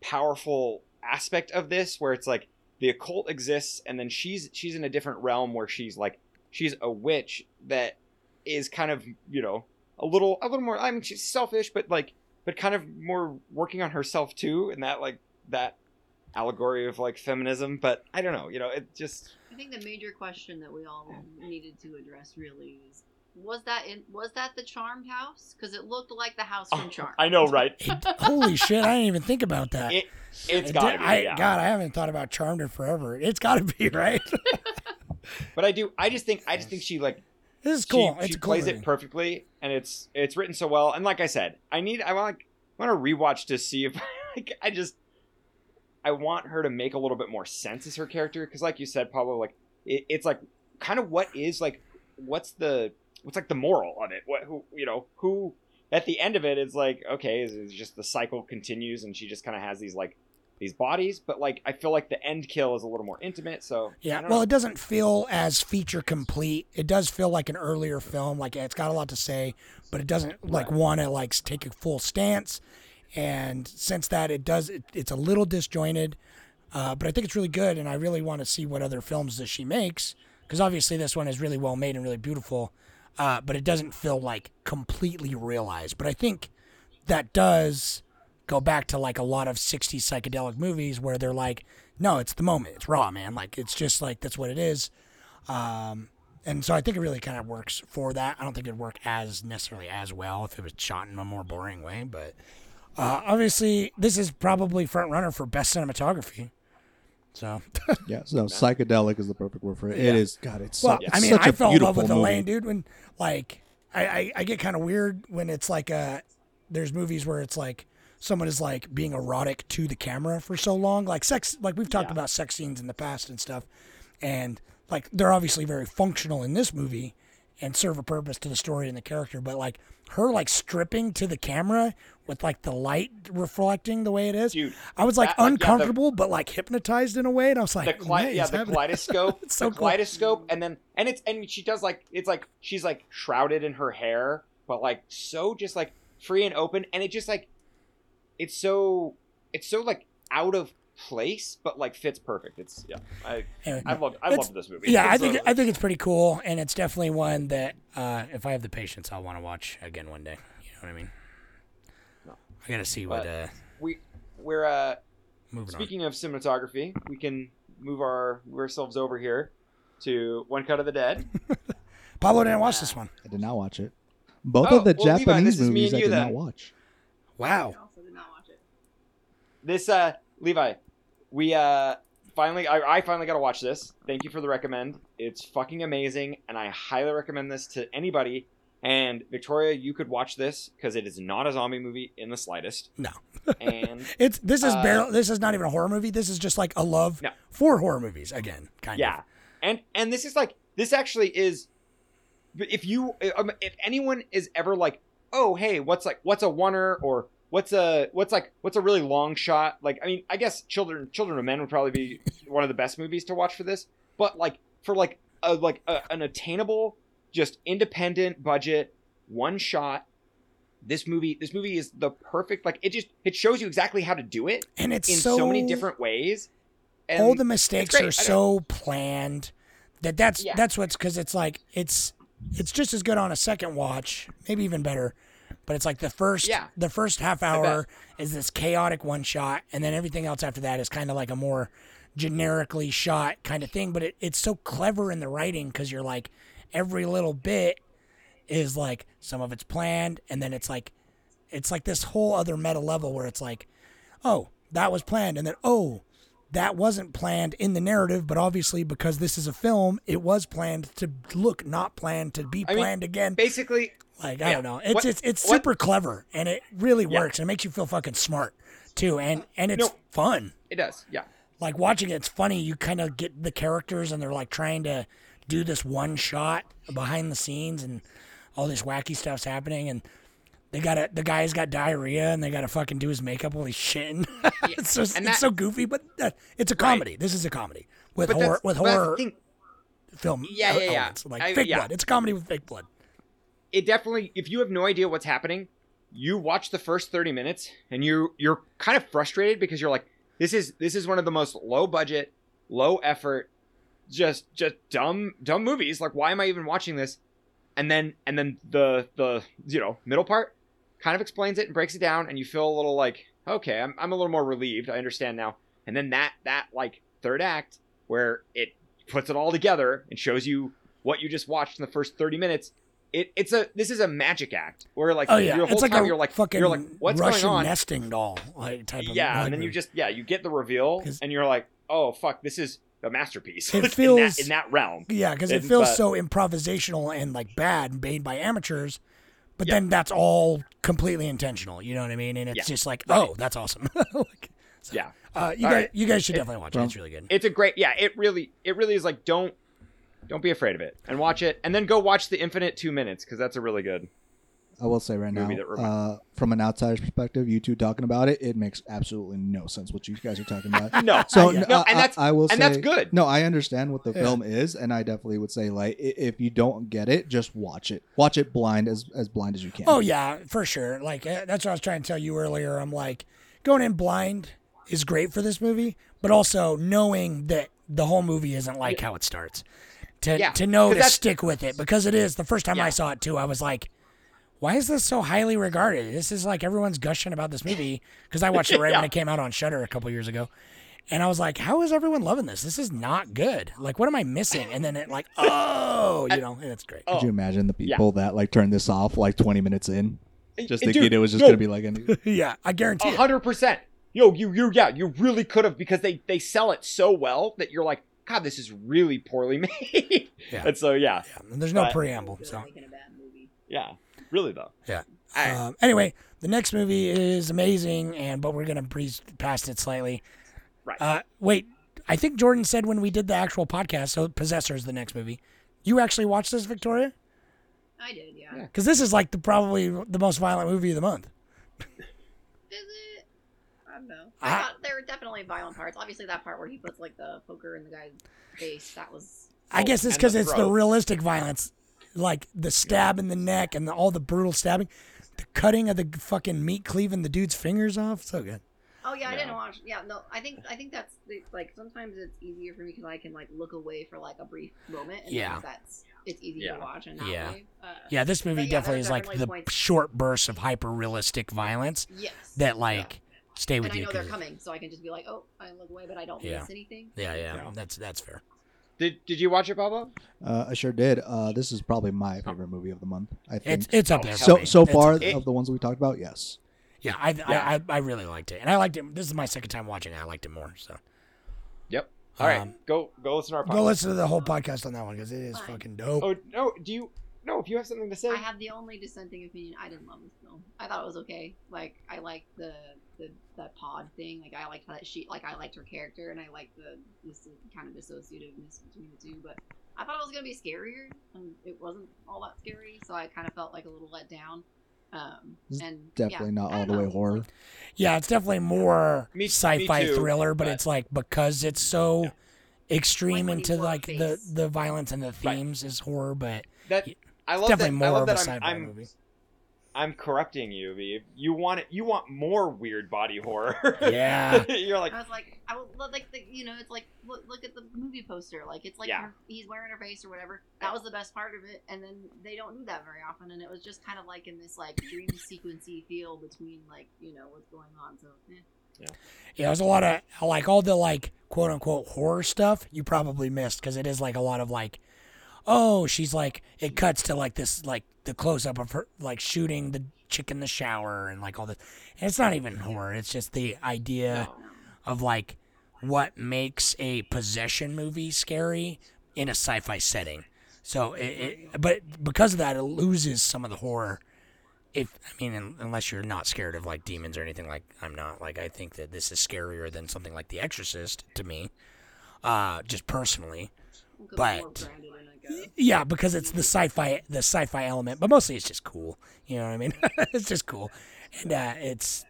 Speaker 6: powerful aspect of this where it's like the occult exists and then she's she's in a different realm where she's like she's a witch that is kind of you know a little a little more I mean she's selfish but like but kind of more working on herself too and that like that allegory of like feminism but I don't know you know it just
Speaker 7: I think the major question that we all needed to address really is was that in was that the charmed house? Because it looked like the house from oh, Charmed.
Speaker 6: I know right
Speaker 5: It- holy shit! I didn't even think about that.
Speaker 6: it it's
Speaker 5: It
Speaker 6: got to
Speaker 5: did-
Speaker 6: be
Speaker 5: I,
Speaker 6: yeah.
Speaker 5: God, I haven't thought about Charmed in forever. It's got to be right.
Speaker 6: But I do. I just think. I just think she like.
Speaker 5: this is cool.
Speaker 6: She,
Speaker 5: it's
Speaker 6: she
Speaker 5: cool
Speaker 6: plays
Speaker 5: movie.
Speaker 6: it perfectly, and it's it's written so well. And like I said, I need. I want. I want to rewatch to see if like I just. I want her to make a little bit more sense as her character because, like you said, Pablo, like it, it's like kind of what is like what's the what's like the moral of it? What who you know who at the end of it is like okay, is it's just the cycle continues and she just kind of has these like these bodies, but like I feel like the end kill is a little more intimate. So
Speaker 5: Yeah, well,
Speaker 6: know.
Speaker 5: it doesn't feel as feature complete. It does feel like an earlier film. Like it's got a lot to say, but it doesn't like want to like take a full stance. And since that, it does. It, it's a little disjointed, uh, but I think it's really good. And I really want to see what other films that she makes because obviously this one is really well made and really beautiful. Uh, but it doesn't feel like completely realized. But I think that does go back to like a lot of 60s psychedelic movies where they're like, no, it's the moment. It's raw, man. Like, it's just like, that's what it is. Um, and so I think it really kind of works for that. I don't think it'd work as necessarily as well if it was shot in a more boring way. But uh, obviously, this is probably front runner for best cinematography. So,
Speaker 8: Yeah, so psychedelic is the perfect word for it. It is. God, it's,
Speaker 5: well,
Speaker 8: so, it's
Speaker 5: I mean,
Speaker 8: such
Speaker 5: I
Speaker 8: a
Speaker 5: fell in love with
Speaker 8: movie.
Speaker 5: Elaine, dude. When like, I I, I get kind of weird when it's like a there's movies where it's like someone is like being erotic to the camera for so long, like sex. Like we've talked
Speaker 6: Yeah.
Speaker 5: about sex scenes in the past and stuff, and like they're obviously very functional in this movie and serve a purpose to the story and the character. But like her like stripping to the camera with like the light reflecting the way it is,
Speaker 6: Dude,
Speaker 5: I was like
Speaker 6: that- like, yeah, the-
Speaker 5: uncomfortable, but like hypnotized in a way, and I was like,
Speaker 6: the
Speaker 5: nice,
Speaker 6: yeah the kaleidoscope
Speaker 5: It's so
Speaker 6: the
Speaker 5: cool.
Speaker 6: kaleidoscope and then and it's and she does like it's like she's like shrouded in her hair but like so just like free and open and it just like it's so it's so like out of place but like fits perfect it's yeah i
Speaker 5: Anyway.
Speaker 6: i love i love this movie
Speaker 5: Yeah, I think
Speaker 6: uh,
Speaker 5: I think it's pretty cool, and it's definitely one that uh, if I have the patience, I'll want to watch again one day. You know what I mean? No. I gotta see what. Uh,
Speaker 6: we we're uh
Speaker 5: moving
Speaker 6: speaking of cinematography we can move our move ourselves over here to one cut of the dead.
Speaker 5: Pablo didn't watch this one.
Speaker 8: I did not watch it. Both
Speaker 6: Oh,
Speaker 8: of the
Speaker 6: well,
Speaker 8: Japanese
Speaker 6: this is me
Speaker 8: movies
Speaker 6: and
Speaker 8: I
Speaker 6: you
Speaker 8: did
Speaker 6: then.
Speaker 8: not watch.
Speaker 5: Wow.
Speaker 7: I also did not watch it.
Speaker 6: this uh levi we uh finally I, I finally got to watch this thank you for the recommend it's fucking amazing and i highly recommend this to anybody and victoria you could watch this because it is not a zombie movie in the slightest
Speaker 5: No.
Speaker 6: and
Speaker 5: It's this is
Speaker 6: Uh,
Speaker 5: barely. This is not even a horror movie. This is just like a love
Speaker 6: No.
Speaker 5: for horror movies again, kind
Speaker 6: yeah
Speaker 5: of.
Speaker 6: Yeah, and and this is like this actually is if you if anyone is ever like oh hey what's like what's a oneer or what's a what's like what's a really long shot like i mean i guess children children of men would probably be one of the best movies to watch for this but like for like a like a, an attainable just independent budget one shot this movie this movie is the perfect like it just it shows you exactly how to do it
Speaker 5: And it's
Speaker 6: in
Speaker 5: so,
Speaker 6: so, many different ways and
Speaker 5: all the mistakes are so planned that that's
Speaker 6: Yeah.
Speaker 5: that's what's because it's like it's it's just as good on a second watch, maybe even better. But it's like the first
Speaker 6: Yeah.
Speaker 5: the first half hour is this chaotic one shot, and then everything else after that is kind of like a more generically shot kind of thing. But it, it's so clever in the writing because you're like every little bit is like some of it's planned, and then it's like it's like this whole other meta level where it's like, oh, that was planned, and then oh, that wasn't planned in the narrative, but obviously because this is a film, it was planned to look not planned to be
Speaker 6: I mean,
Speaker 5: planned again.
Speaker 6: basically
Speaker 5: Like I
Speaker 6: yeah.
Speaker 5: don't know, it's
Speaker 6: What-
Speaker 5: it's it's
Speaker 6: what-
Speaker 5: super clever and it really
Speaker 6: Yeah.
Speaker 5: works and it makes you feel fucking smart too, and and it's
Speaker 6: No.
Speaker 5: fun.
Speaker 6: it does yeah
Speaker 5: Like watching it, it's funny. You kind of get the characters and they're like trying to do this one shot behind the scenes and all this wacky stuff's happening and They got to the guy's got diarrhea and they got to fucking do his makeup while he's shitting. it's so
Speaker 6: And
Speaker 5: it's so goofy, but uh, it's a comedy. This is a comedy with
Speaker 6: But
Speaker 5: horror with
Speaker 6: but that's the
Speaker 5: horror film.
Speaker 6: Yeah, yeah, yeah.
Speaker 5: Like
Speaker 6: I-
Speaker 5: fake
Speaker 6: yeah.
Speaker 5: blood. It's a comedy with fake blood.
Speaker 6: It definitely if you have no idea what's happening you watch the first 30 minutes and you you're kind of frustrated because you're like this is this is one of the most low budget low effort just just dumb dumb movies. Like why am i even watching this? And then and then the the you know middle part kind of explains it and breaks it down and you feel a little like okay i'm, I'm a little more relieved. I understand now. And then that that like third act where it puts it all together and shows you what you just watched in the first 30 minutes it, it's a this is a magic act where like
Speaker 5: Oh yeah,
Speaker 6: your whole
Speaker 5: it's like
Speaker 6: time
Speaker 5: a
Speaker 6: you're like
Speaker 5: fucking
Speaker 6: you're like what's
Speaker 5: Russian
Speaker 6: going on
Speaker 5: nesting doll like type of
Speaker 6: yeah
Speaker 5: like
Speaker 6: and then you just yeah you get the reveal and you're like oh fuck this is a masterpiece
Speaker 5: It
Speaker 6: in, that,
Speaker 5: feels-
Speaker 6: in that realm
Speaker 5: Yeah, because it feels
Speaker 6: but-
Speaker 5: so improvisational and like bad made by amateurs, but
Speaker 6: Yeah.
Speaker 5: then that's all completely intentional. You know what I mean? And it's
Speaker 6: Yeah.
Speaker 5: just like,
Speaker 6: Right.
Speaker 5: oh, that's awesome. like, so,
Speaker 6: yeah
Speaker 5: uh, you
Speaker 6: All
Speaker 5: guys,
Speaker 6: right.
Speaker 5: you guys should
Speaker 6: It-
Speaker 5: definitely watch it. It's really good.
Speaker 6: it's a great yeah it really it really is like don't don't be afraid of it and watch it and then go watch the infinite two minutes because that's a really good
Speaker 8: I will say right now,
Speaker 6: Movie
Speaker 8: uh, from an outsider's perspective, you two talking about it, it makes absolutely no sense what you guys are talking about.
Speaker 6: no
Speaker 8: So
Speaker 5: Yeah.
Speaker 6: No, and that's-
Speaker 8: I, I will
Speaker 6: and
Speaker 8: say
Speaker 6: that's good.
Speaker 8: No, I understand what the
Speaker 5: Yeah.
Speaker 8: film is, and I definitely would say like if you don't get it, just watch it. Watch it blind as as blind as you can.
Speaker 5: Oh yeah, for sure. Like uh, that's what I was trying to tell you earlier. I'm like going in blind is great for this movie, but also knowing that the whole movie isn't like how it starts. To
Speaker 6: Yeah,
Speaker 5: to know
Speaker 6: 'cause
Speaker 5: to stick with it because it is. The first time I saw it too, I was like. Why is this so highly regarded? This is like everyone's gushing about this movie because I watched it right
Speaker 6: Yeah.
Speaker 5: when it came out on Shudder a couple years ago, and I was like, "How is everyone loving this? This is not good. Like, what am I missing?" And then it like, uh, oh, you know, and it's great.
Speaker 6: oh
Speaker 8: Could you imagine the
Speaker 6: yeah.
Speaker 8: people that like turned this off like 20 minutes in, just
Speaker 6: And
Speaker 8: thinking
Speaker 6: dude,
Speaker 8: it was just
Speaker 6: no,
Speaker 8: gonna be like any.
Speaker 5: yeah, I guarantee
Speaker 6: A hundred percent. Yo, you you yeah, you really could have because they they sell it so well that you're like, God, this is really poorly made.
Speaker 5: Yeah.
Speaker 6: And so yeah,
Speaker 5: Yeah, and there's no
Speaker 6: But-
Speaker 5: preamble, so.
Speaker 7: at making a bad movie.
Speaker 6: yeah, really though.
Speaker 5: Yeah.
Speaker 6: All right.
Speaker 5: Um, anyway, the next movie is amazing, and but we're gonna breeze past it slightly.
Speaker 6: Right.
Speaker 5: Uh, wait, I think Jordan said when we did the actual podcast, so Possessor is the next movie. You actually watched this, Victoria?
Speaker 7: I did, yeah.
Speaker 6: Yeah.
Speaker 5: Because this is like the probably the most violent movie of the month.
Speaker 7: Is it? I.
Speaker 5: I-
Speaker 7: I thought there were definitely violent parts. Obviously, that part where he puts like the poker in the guy's face, that was.
Speaker 5: I
Speaker 6: Oh,
Speaker 5: guess it's because
Speaker 6: the
Speaker 5: it's the realistic violence, like the stab in the neck and the, all the brutal stabbing, the cutting of the fucking meat cleaving the dude's fingers off. So good.
Speaker 7: Oh yeah, I didn't watch. Yeah, no, I think I think that's like sometimes it's easier for me because I can like look away for like a brief moment. And
Speaker 5: Yeah.
Speaker 7: yeah, that's it's easy
Speaker 6: Yeah.
Speaker 7: to watch in that
Speaker 5: Yeah.
Speaker 7: Uh,
Speaker 5: Yeah, this movie
Speaker 7: But yeah,
Speaker 5: definitely
Speaker 7: there's
Speaker 5: is like
Speaker 7: definitely
Speaker 5: the
Speaker 7: points-
Speaker 5: short bursts of hyper realistic violence
Speaker 7: Yes.
Speaker 5: that like stay with
Speaker 7: And
Speaker 5: with
Speaker 7: I
Speaker 5: you.
Speaker 7: know they're coming, so I can just be like, oh, I look away, but I don't
Speaker 5: Yeah.
Speaker 7: miss anything.
Speaker 5: Yeah, yeah,
Speaker 6: Yeah.
Speaker 5: that's that's fair.
Speaker 6: Did did you watch it, Pablo?
Speaker 8: Uh, I sure did. Uh, this is probably my favorite movie of the month. I think.
Speaker 5: It's it's up
Speaker 6: Oh,
Speaker 5: there.
Speaker 8: so
Speaker 5: me.
Speaker 8: so
Speaker 5: It's
Speaker 8: far
Speaker 5: up
Speaker 8: of the ones we talked about, yes.
Speaker 5: yeah, I,
Speaker 6: Yeah.
Speaker 5: I I I really liked it, and I liked it. This is my second time watching it. I liked it more. So
Speaker 6: Yep. All right,
Speaker 5: Um,
Speaker 6: go go listen to our podcast.
Speaker 5: go listen to the whole podcast on that one because it is
Speaker 7: Fine.
Speaker 5: fucking dope.
Speaker 6: Oh no, do you no? If you have something to say,
Speaker 7: I have the only dissenting opinion. I didn't love this film. I thought it was okay. Like I liked the the that pod thing. Like I liked how that she like I liked her character and I liked the this kind of dissociativeness between the two. But I thought it was gonna be scarier and it wasn't all that scary. So I kind of felt like a little let down. Um, and
Speaker 8: Definitely
Speaker 7: yeah,
Speaker 8: not all
Speaker 7: don't
Speaker 8: the way
Speaker 7: know.
Speaker 8: horror.
Speaker 5: Yeah, it's definitely more
Speaker 6: Me- me
Speaker 5: sci-fi
Speaker 6: too,
Speaker 5: thriller, but,
Speaker 6: but-
Speaker 5: it's like because it's so
Speaker 6: Yeah.
Speaker 5: extreme
Speaker 7: Like when
Speaker 5: into like the
Speaker 7: face.
Speaker 5: the violence and the
Speaker 6: Right.
Speaker 5: themes is horror, but
Speaker 6: that I love
Speaker 5: definitely
Speaker 6: that. I
Speaker 5: more
Speaker 6: love
Speaker 5: of a
Speaker 6: that I'm,
Speaker 5: sci-fi
Speaker 6: I'm
Speaker 5: movie.
Speaker 6: I'm corrupting you, Viv. You want it. You want more weird body horror.
Speaker 5: Yeah.
Speaker 6: You're like,
Speaker 7: I was like, I was like, the, you know, it's like look, look at the movie poster. Like it's like
Speaker 6: Yeah.
Speaker 7: her, he's wearing her face or whatever. That was the best part of it, and then they don't do that very often, and it was just kind of like in this like dream sequency feel between like you know what's going on. So eh.
Speaker 5: Yeah, there's a lot of like all the like quote unquote horror stuff you probably missed because it is like a lot of like, oh, she's like it cuts to like this like the close up of her like shooting the chick in the shower and like all this. And it's not even horror. It's just the idea of like what makes a possession movie scary in a sci-fi setting. So it, it but because of that, it loses some of the horror. If I mean, un- unless you're not scared of like demons or anything like I'm not. Like I think that this is scarier than something like The Exorcist to me, uh, just personally. But-
Speaker 7: grounded in like a
Speaker 5: Yeah, because it's the sci-fi the sci-fi element, but mostly it's just cool. You know what I mean? it's just cool, and uh, it's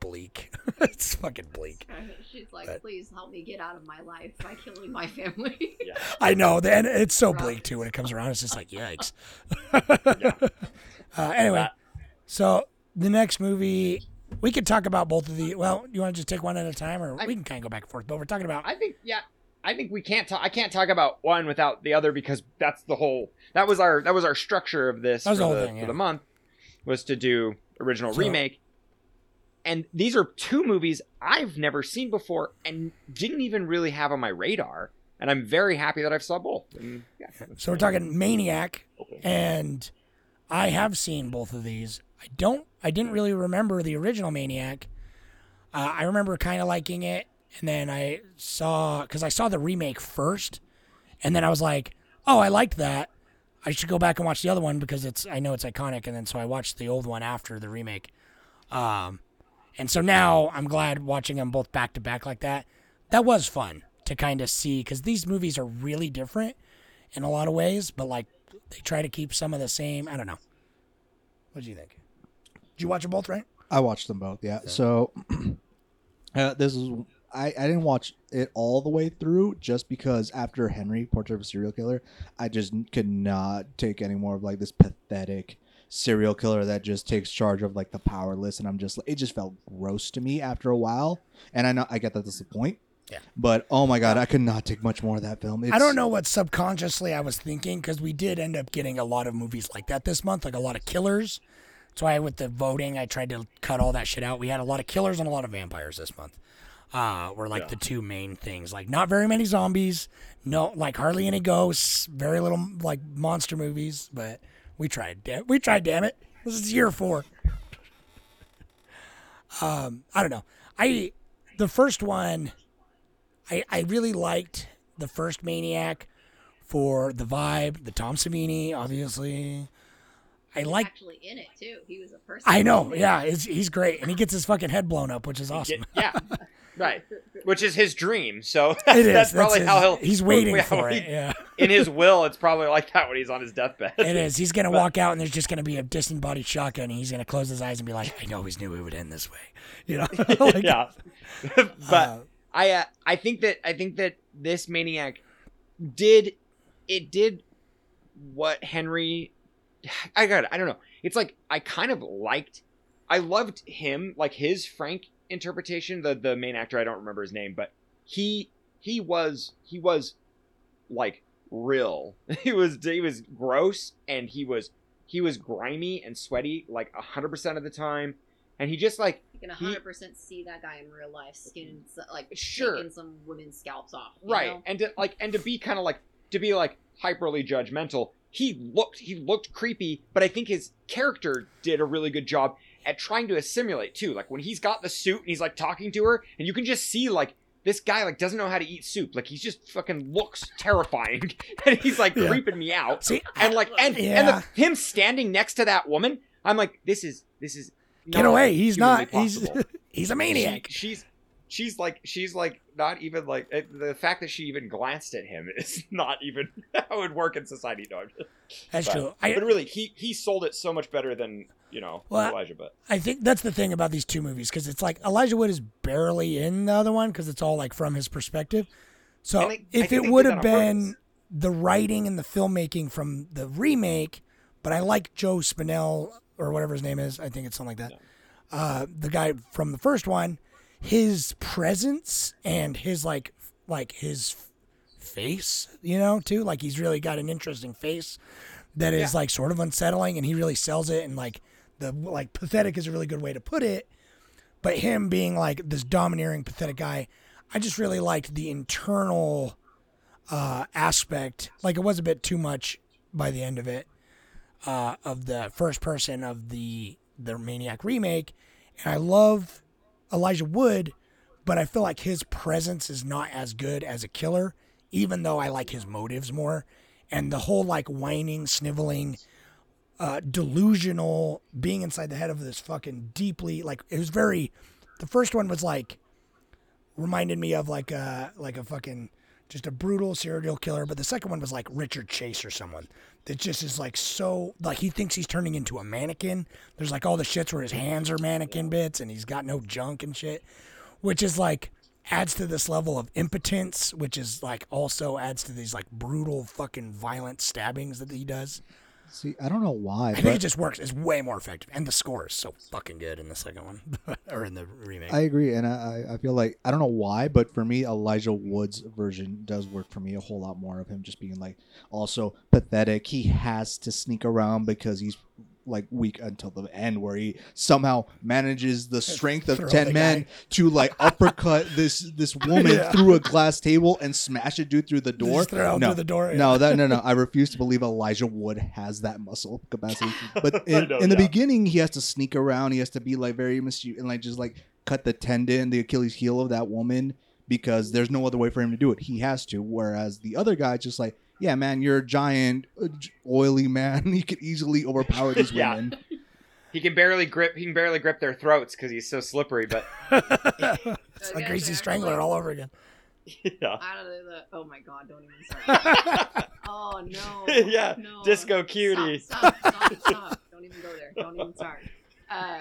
Speaker 5: bleak. it's fucking bleak.
Speaker 7: She's like,
Speaker 5: But-
Speaker 7: please help me get out of my life by killing my family. yeah.
Speaker 5: I know, and it's so bleak too when it comes around. It's just like yikes. uh, anyway, so the next movie we could talk about both of the. Well, you want to just take one at a time, or
Speaker 6: I-
Speaker 5: we can kind of go back and forth. But we're talking about.
Speaker 6: I think yeah. I think we can't talk. I can't talk about one without the other because that's the whole. That was our that was our structure of this for,
Speaker 5: the thing,
Speaker 6: for the month was to do original
Speaker 5: So-
Speaker 6: remake. And these are two movies I've never seen before and didn't even really have on my radar. And I'm very happy that I've saw both. And, yeah,
Speaker 5: So we're talking Maniac, and I have seen both of these. I don't. I didn't really remember the original Maniac. Uh, I remember kind of liking it, and then I saw because I saw the remake first, and then I was like, "Oh, I liked that. I should go back and watch the other one because it's I know it's iconic." And then so I watched the old one after the remake. Um, and so now I'm glad watching them both back to back like that. That was fun to kind of see because these movies are really different in a lot of ways, but like they try to keep some of the same. I don't know. What do you think? Did you watch them both, right?
Speaker 8: I watched them both. Yeah. So uh, this is I, I didn't watch it all the way through just because after Henry Portrait of a Serial Killer, I just could not take any more of like this pathetic serial killer that just takes charge of like the powerless, and I'm just it just felt gross to me after a while. And I know I get that that's the point.
Speaker 5: Yeah.
Speaker 8: But oh my god, I could not take much more of that film. It's,
Speaker 5: I don't know what subconsciously I was thinking because we did end up getting a lot of movies like that this month, like a lot of killers. That's why with the voting, I tried to cut all that shit out. We had a lot of killers and a lot of vampires this month. Uh, were like the two main things. Like not very many zombies, no, like hardly any ghosts, very little like monster movies. But we tried. da- We tried. Damn it, this is year four. Um, I don't know. I the first one, I I really liked the first Maniac for the vibe, the Tom Savini, obviously. I
Speaker 7: He's
Speaker 5: like.
Speaker 7: actually in it too. He was a person.
Speaker 5: I know, yeah, it's, he's great, and he gets his fucking head blown up, which is awesome.
Speaker 6: yeah, right. Which is his dream. So
Speaker 5: It is.
Speaker 6: that's probably
Speaker 5: his-
Speaker 6: how he'll.
Speaker 5: He's waiting
Speaker 6: how
Speaker 5: for
Speaker 6: he-
Speaker 5: it. Yeah,
Speaker 6: In his will, it's probably like that when he's on his deathbed.
Speaker 5: it is. He's gonna walk out, and there's just gonna be a disembodied shotgun, and he's gonna close his eyes and be like, "I always knew it would end this way," you know? Like,
Speaker 6: yeah. but
Speaker 5: uh,
Speaker 6: I uh, I think that I think that this maniac did it did what Henry I got it. I don't know. It's like I kind of liked I loved him like his frank interpretation the the main actor I don't remember his name but he he was he was like real. He was he was gross and he was he was grimy and sweaty like 100% of the time and he just like
Speaker 7: You can 100 percent see that guy in real life, skinning like
Speaker 6: Sure.
Speaker 7: taking some women's scalps off.
Speaker 6: right
Speaker 7: know?
Speaker 6: and to like and to be kind of like to be like hyperly judgmental he looked he looked creepy but i think his character did a really good job at trying to assimilate too like when he's got the suit and he's like talking to her and you can just see like this guy like doesn't know how to eat soup like he's just fucking looks terrifying and he's like
Speaker 5: Yeah.
Speaker 6: creeping me out
Speaker 5: see,
Speaker 6: and like and and the, him standing next to that woman i'm like this is this is
Speaker 5: get away. He's not. He's he's a maniac.
Speaker 6: she, she's she's like she's like not even like eh, the fact that she even glanced at him is not even how it would work in society. No, just-
Speaker 5: That's
Speaker 6: but,
Speaker 5: true. I,
Speaker 6: but really, he he sold it so much better than you know
Speaker 5: Well,
Speaker 6: Elijah. But
Speaker 5: I think that's the thing about these two movies because it's like Elijah Wood is barely in the other one because it's all like from his perspective. So
Speaker 6: I- I
Speaker 5: if
Speaker 6: think
Speaker 5: it would have been the writing and the filmmaking from the remake, but I like Joe Spinell or whatever his name is. I think it's something like that. Uh, the guy from the first one, his presence and his like like his face, you know, too. Like he's really got an interesting face that is like sort of unsettling, and he really sells it. And like the like pathetic is a really good way to put it. But him being like this domineering, pathetic guy, I just really liked the internal uh, aspect. Like it was a bit too much by the end of it uh, of the first person of the the Maniac remake, and I love Elijah Wood, but I feel like his presence is not as good as a killer, even though I like his motives more. And the whole like whining, sniveling, uh, delusional being inside the head of this fucking deeply like it was very. The first one was like reminded me of like a like a fucking just a brutal serial killer. But the second one was like Richard Chase or someone that just is like so like he thinks he's turning into a mannequin. There's like all the shits where his hands are mannequin bits and he's got no junk and shit, which is like adds to this level of impotence, which is like also adds to these like brutal fucking violent stabbings that he does.
Speaker 8: See, I don't know why,
Speaker 5: I
Speaker 8: but
Speaker 5: think it just works. It's way more effective, and the score is so fucking good in the second one or in the remake.
Speaker 8: I agree, and I, I feel like I don't know why, but for me, Elijah Wood's version does work for me a whole lot more of him just being like also pathetic. He has to sneak around because he's like week until the end, where he somehow manages the strength of
Speaker 5: Throw
Speaker 8: ten men
Speaker 5: guy.
Speaker 8: to like uppercut this this woman
Speaker 5: Yeah.
Speaker 8: through a glass table and smash a dude through the door. No,
Speaker 5: through the door, yeah.
Speaker 8: no, that no, no. I refuse to believe Elijah Wood has that muscle capacity. But in,
Speaker 6: know,
Speaker 8: in the
Speaker 6: yeah.
Speaker 8: beginning, he has to sneak around. He has to be like very mischievous and like just like cut the tendon, the Achilles heel of that woman because there's no other way for him to do it. He has to. Whereas the other guy just like, yeah, man, you're a giant, uh, oily man. You could easily overpower these
Speaker 6: Yeah.
Speaker 8: women.
Speaker 6: He can barely grip. He can barely grip their throats because he's so slippery. But
Speaker 5: it's
Speaker 7: I
Speaker 5: like
Speaker 7: guess
Speaker 5: Greasy Strangler all over again.
Speaker 6: yeah,
Speaker 7: I don't. The, oh my god! Don't even start. oh no.
Speaker 6: Yeah,
Speaker 7: No.
Speaker 6: Disco Cutie.
Speaker 7: Stop, stop, stop, stop. Don't even go there. Don't even start. Uh,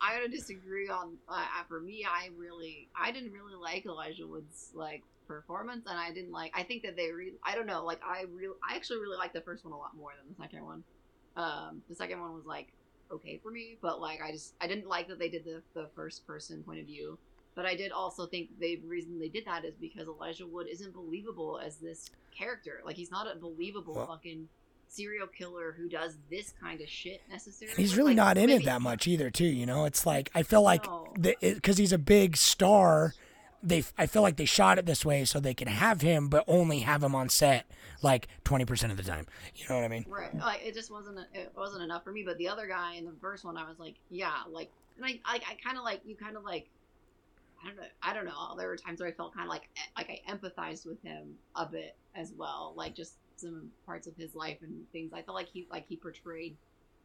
Speaker 7: I gotta disagree on. Uh, uh, for me, I really, I didn't really like Elijah Wood's like performance, and I didn't like. I think that they re. I don't know. Like I real. I actually really like the first one a lot more than the second one. Um, the second one was like okay for me, but like I just I didn't like that they did the the first person point of view. But I did also think the reason they did that is because Elijah Wood isn't believable as this character. Like he's not a believable
Speaker 5: Well-
Speaker 7: fucking serial killer who does this kind of shit necessarily.
Speaker 5: And he's really
Speaker 7: Like,
Speaker 5: not in it that much either, too. You know, it's like I feel like
Speaker 7: No.
Speaker 5: because he's a big star, they I feel like they shot it this way so they can have him, but only have him on set like twenty percent of the time. You know what I mean?
Speaker 7: Right. Like it just wasn't it wasn't enough for me. But the other guy in the first one, I was like, yeah, like, and I I, I kind of like you kind of like. I don't know. I don't know. There were times where I felt kind of like eh, like I empathized with him a bit as well, like just some parts of his life and things. I felt like he like he portrayed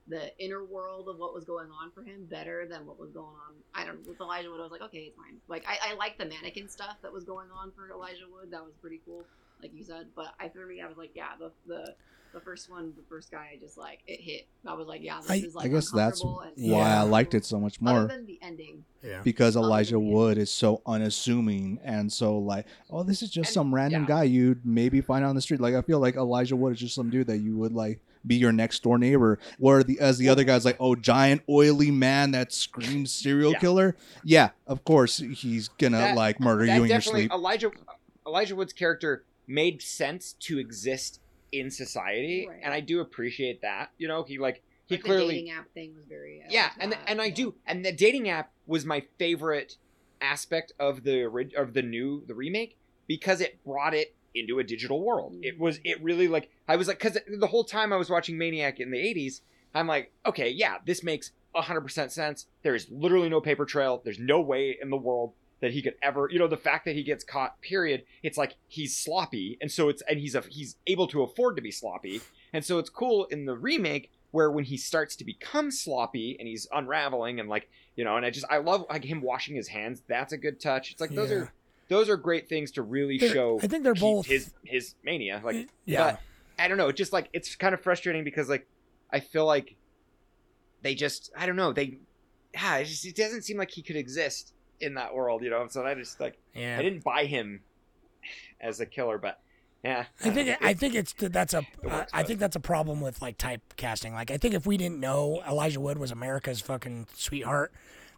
Speaker 7: the inner world of what was going on for him better than what was going on. I don't know. With Elijah Wood, I was like, okay, it's fine. Like I, I like the mannequin stuff that was going on for Elijah Wood. That was pretty cool, like you said. But I for me, I was like, yeah, the the the first one, the first guy, I just like it hit. I was like, yeah, this
Speaker 5: I-
Speaker 7: is like
Speaker 8: I guess that's
Speaker 7: uncomfortable
Speaker 8: why
Speaker 5: Yeah.
Speaker 8: I liked it so much
Speaker 7: Other
Speaker 8: more.
Speaker 7: than the ending,
Speaker 5: Yeah.
Speaker 8: because Elijah Wood is so unassuming and so like, oh, this is just
Speaker 6: And-
Speaker 8: some random
Speaker 6: yeah.
Speaker 8: guy you'd maybe find on the street. Like I feel like Elijah Wood is just some dude that you would like be your next door neighbor. Where the as the other guy's like, oh, giant oily man that screams serial
Speaker 6: Yeah.
Speaker 8: killer. Yeah, of course he's gonna
Speaker 6: That-
Speaker 8: like murder you in your sleep.
Speaker 6: Elijah Elijah Wood's character made sense to exist in society,
Speaker 7: Right.
Speaker 6: and I do appreciate that. You know, he like he
Speaker 7: like
Speaker 6: clearly
Speaker 7: the dating app thing was very I
Speaker 6: yeah and
Speaker 7: that,
Speaker 6: and i
Speaker 7: yeah.
Speaker 6: do and the dating app was my favorite aspect of the of the new the remake because it brought it into a digital world it mm. was it really like i was like because the whole time i was watching maniac in the 80s i'm like okay yeah this makes 100% sense there's literally no paper trail there's no way in the world that he could ever you know the fact that he gets caught period it's like he's sloppy and so it's and he's a he's able to afford to be sloppy and so it's cool in the remake where when he starts to become sloppy and he's unraveling and like you know, and I just I love like him washing his hands. That's a good touch. It's like those
Speaker 5: Yeah.
Speaker 6: are those are great things to really
Speaker 5: They're-
Speaker 6: show.
Speaker 5: I think they're
Speaker 6: he-
Speaker 5: both-
Speaker 6: his his mania. Like
Speaker 5: Yeah.
Speaker 6: but I don't know. It's just like it's kind of frustrating because like I feel like they just I don't know they yeah it just it doesn't seem like he could exist in that world. You know, so I just like
Speaker 5: Yeah.
Speaker 6: I didn't buy him as a killer, but yeah.
Speaker 5: I think
Speaker 6: it-
Speaker 5: I think it's that's a
Speaker 6: works,
Speaker 5: I think that's a problem with like typecasting. Like I think if we didn't know Elijah Wood was America's fucking sweetheart,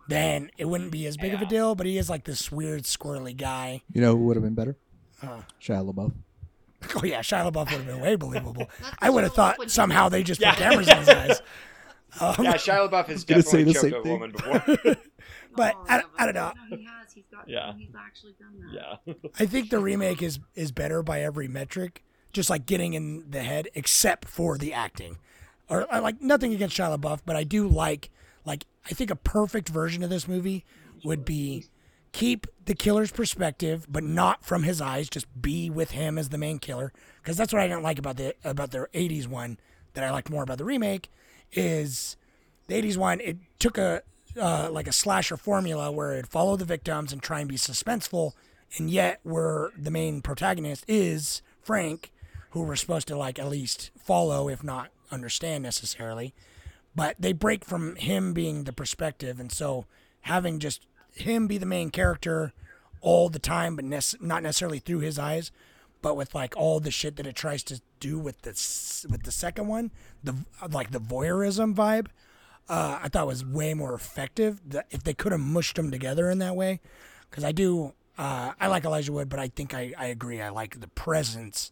Speaker 5: then it wouldn't be as big of a deal. But he is like this weird squirrely guy.
Speaker 8: You know who would have been better?
Speaker 5: Huh.
Speaker 8: Shia LaBeouf.
Speaker 5: Oh yeah, Shia LaBeouf would have been way believable. I would have thought
Speaker 7: would-
Speaker 5: somehow they just
Speaker 6: Yeah.
Speaker 5: put cameras in his eyes. Um,
Speaker 6: yeah, Shia LaBeouf has
Speaker 8: gonna
Speaker 6: definitely choked a woman before.
Speaker 5: But
Speaker 7: Oh,
Speaker 5: I-
Speaker 7: yeah,
Speaker 5: I don't know.
Speaker 7: no, he has. He's got.
Speaker 6: Yeah.
Speaker 7: He's actually done that.
Speaker 6: yeah.
Speaker 5: I think the remake is is better by every metric, just like getting in the head, except for the acting. Or I like nothing against Shia LaBeouf, but I do like like I think a perfect version of this movie would be keep the killer's perspective, but not from his eyes. Just be with him as the main killer, because that's what I didn't like about the about the '80s one that I liked more about the remake is the '80s one. It took a uh, like a slasher formula where it follow the victims and try and be suspenseful and yet we're the main protagonist is Frank, who we're supposed to like at least follow, if not understand necessarily. But they break from him being the perspective, and so having just him be the main character all the time, but nec- not necessarily through his eyes, but with like all the shit that it tries to do with the with the second one, the like the voyeurism vibe, uh, I thought was way more effective. If they could have mushed them together in that way, because I do, uh, I like Elijah Wood, but I think I, I agree. I like the presence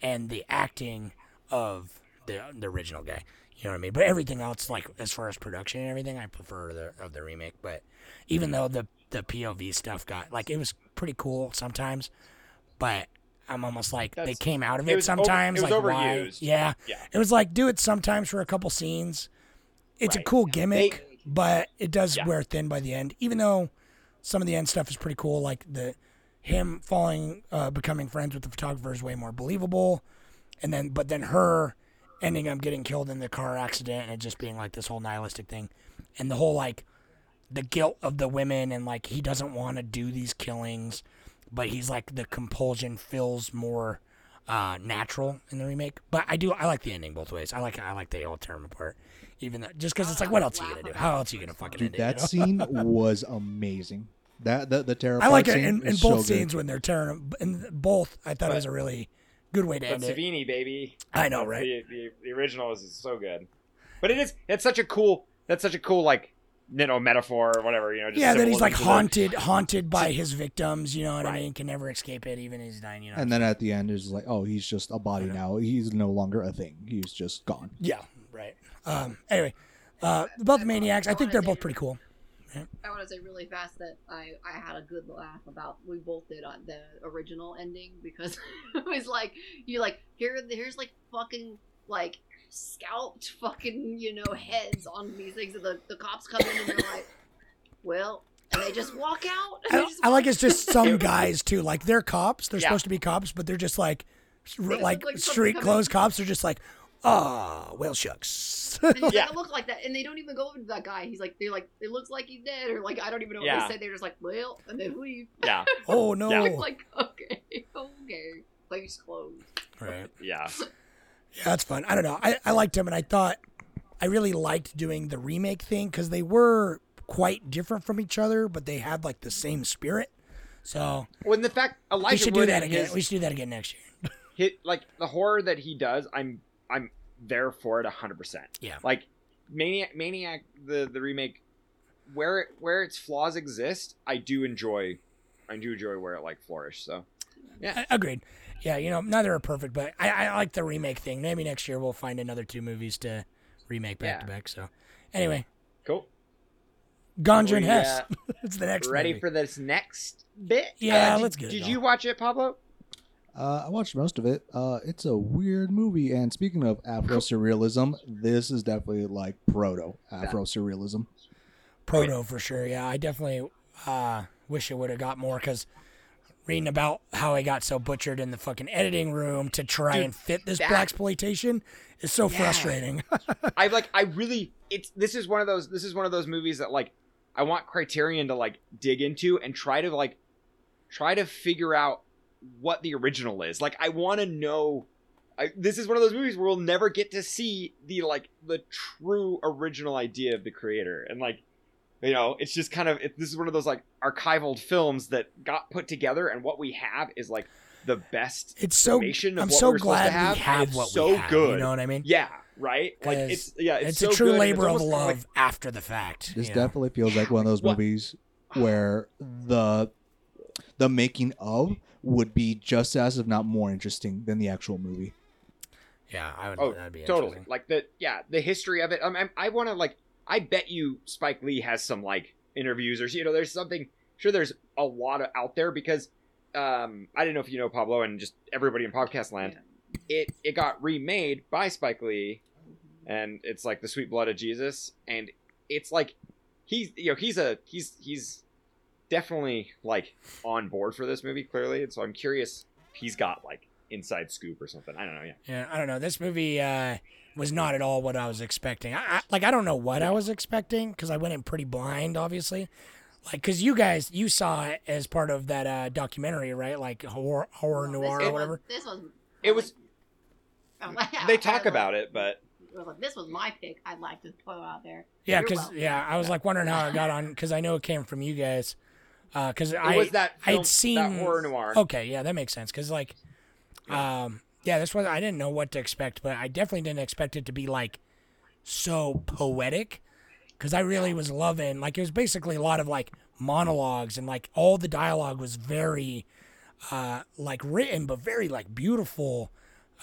Speaker 5: and the acting of the the original guy. You know what I mean? But everything else, like as far as production and everything, I prefer the of the remake. But even though the the POV stuff got like it was pretty cool sometimes, but I'm almost like they came out of
Speaker 6: it
Speaker 5: it,
Speaker 6: was over-
Speaker 5: sometimes.
Speaker 6: it was
Speaker 5: like why? Yeah.
Speaker 6: Yeah.
Speaker 5: It was like do it sometimes for a couple scenes. It's a cool gimmick,
Speaker 6: They-
Speaker 5: but it does
Speaker 6: Yeah.
Speaker 5: wear thin by the end. Even though some of the end stuff is pretty cool, like the him falling, uh, becoming friends with the photographer is way more believable, and then but then her ending up getting killed in the car accident and it just being like this whole nihilistic thing, and the whole like the guilt of the women and like he doesn't want to do these killings, but he's like the compulsion feels more uh, natural in the remake. But I do I like the ending both ways. I like I like they all tear apart, even though, just because it's like what else are you gonna do? How else are you gonna fucking
Speaker 8: Dude,
Speaker 5: end it? you
Speaker 8: that
Speaker 5: know?
Speaker 8: scene was amazing. That the the terror.
Speaker 5: I like
Speaker 8: part
Speaker 5: it in, in both
Speaker 8: so good.
Speaker 5: scenes when they're tearing them. In both, I thought it was a really good way to
Speaker 6: But
Speaker 5: end it.
Speaker 6: Savini, baby.
Speaker 5: I know, right?
Speaker 6: The, the, the original is so good, but it is. It's such a cool. That's such a cool like you know metaphor or whatever. You know. Just
Speaker 5: Yeah, that he's like
Speaker 6: symbolism to the-
Speaker 5: haunted, haunted by his victims. You know what I mean? Can never escape it, even as he's dying. You know.
Speaker 8: And then at the end, it's like, oh, he's just a body now. He's no longer a thing. He's just gone.
Speaker 5: yeah, right. Um. Anyway, uh, both maniacs. I think they're both pretty cool.
Speaker 7: I want to say really fast that I, I had a good laugh about we both did on the original ending because it was like you like here here's like fucking like scalped fucking you know heads on these things and the, the cops come in and they're like well and they just walk out
Speaker 5: I,
Speaker 7: just
Speaker 5: I like it's just some guys too. Like they're cops. They're
Speaker 6: Yeah.
Speaker 5: supposed to be cops, but they're just like, s-
Speaker 7: look
Speaker 5: like,
Speaker 7: like
Speaker 5: street clothes cops. They're just like, ah, well, shucks.
Speaker 7: and he's
Speaker 6: Yeah.
Speaker 7: like, it looks like that, and they don't even go over to that guy. He's like, they're like, it looks like he's dead, or like I don't even know what
Speaker 6: Yeah.
Speaker 7: they say. They're just like, well, and they leave.
Speaker 6: Yeah.
Speaker 5: oh no.
Speaker 6: Yeah.
Speaker 7: It's like, okay, okay, place closed.
Speaker 5: Right.
Speaker 6: Yeah.
Speaker 5: Yeah, that's fun. I don't know. I, I liked him, and I thought I really liked doing the remake thing because they were quite different from each other, but they had like the same spirit. So
Speaker 6: when the fact Elijah
Speaker 5: we should do
Speaker 6: Wood
Speaker 5: that again.
Speaker 6: his-
Speaker 5: We should do that again next year.
Speaker 6: hit like the horror that he does i'm i'm there for it 100%
Speaker 5: Yeah.
Speaker 6: like maniac maniac the the remake where it, where its flaws exist i do enjoy i do enjoy where it like flourished so
Speaker 5: I- Agreed. Yeah, you know, neither are perfect, but I, I like the remake thing. Maybe next year we'll find another two movies to remake back to back. So, anyway,
Speaker 6: cool
Speaker 5: Ganja and Hess.
Speaker 6: uh,
Speaker 5: it's the next
Speaker 6: ready
Speaker 5: movie.
Speaker 6: for this next bit
Speaker 5: Yeah,
Speaker 6: Uh, did,
Speaker 5: let's get it
Speaker 6: did you watch it pablo
Speaker 8: Uh, I watched most of it. Uh, it's a weird movie. And speaking of Afro surrealism, this is definitely like proto Afro surrealism.
Speaker 5: proto for sure. Yeah, I definitely uh, wish it would have got more because reading about how I got so butchered in the fucking editing room to try
Speaker 6: Dude,
Speaker 5: and fit this black exploitation is so
Speaker 6: Yeah.
Speaker 5: frustrating.
Speaker 6: I like I really it's this is one of those this is one of those movies that like I want Criterion to like dig into and try to like try to figure out what the original is. Like I want to know I, this is one of those movies where we'll never get to see the like the true original idea of the creator and like you know it's just kind of it, this is one of those like archival films that got put together and what we have is like the best
Speaker 5: it's so.
Speaker 6: of
Speaker 5: I'm
Speaker 6: what
Speaker 5: so
Speaker 6: we were
Speaker 5: glad
Speaker 6: to have,
Speaker 5: we have what
Speaker 6: so
Speaker 5: we have.
Speaker 6: good
Speaker 5: You know what I mean?
Speaker 6: yeah right Like it's yeah it's,
Speaker 5: It's,
Speaker 6: so
Speaker 5: a true
Speaker 6: good,
Speaker 5: labor of love
Speaker 6: like-
Speaker 5: after the fact.
Speaker 8: This
Speaker 5: you know?
Speaker 8: definitely feels like one of those
Speaker 6: What-
Speaker 8: movies where the the making of would be just as, if not more, interesting than the actual movie.
Speaker 5: Yeah, I would.
Speaker 6: Oh,
Speaker 5: that'd be
Speaker 6: totally.
Speaker 5: interesting.
Speaker 6: Like the yeah, the history of it. Um, I, I want to like. I bet you Spike Lee has some like interviews or you know, there's something. Sure, there's a lot of, out there because um, I don't know if you know Pablo and just everybody in podcast land. It it got remade by Spike Lee, and it's like the Sweet Blood of Jesus, and it's like he's you know he's a he's he's definitely like on board for this movie clearly, and so I'm curious if he's got like inside scoop or something. I don't know. Yeah.
Speaker 5: Yeah, I don't know. This movie uh, was not at all what I was expecting. I, I like I don't know what I was expecting because I went in pretty blind, obviously. Like, cause you guys, you saw it as part of that uh, documentary, right? Like horror, horror
Speaker 7: No,
Speaker 5: noir
Speaker 7: this
Speaker 5: or
Speaker 7: was-
Speaker 5: whatever.
Speaker 7: This was.
Speaker 6: It was.
Speaker 7: I'm like-
Speaker 6: They
Speaker 7: I
Speaker 6: talk
Speaker 7: was
Speaker 6: about
Speaker 7: like-
Speaker 6: it, but
Speaker 7: I was like, this was my pick. I'd like to throw out there.
Speaker 5: Yeah,
Speaker 7: You're
Speaker 5: because
Speaker 7: welcome.
Speaker 5: yeah, I was like wondering how it got on because I know it came from you guys. Because I
Speaker 6: was that film-
Speaker 5: I'd seen
Speaker 6: that horror noir.
Speaker 5: Okay, yeah, that makes sense. Because like, um, yeah, this was I didn't know what to expect, but I definitely didn't expect it to be like so poetic. Because I really was loving like it was basically a lot of like monologues and like all the dialogue was very uh like written but very like beautiful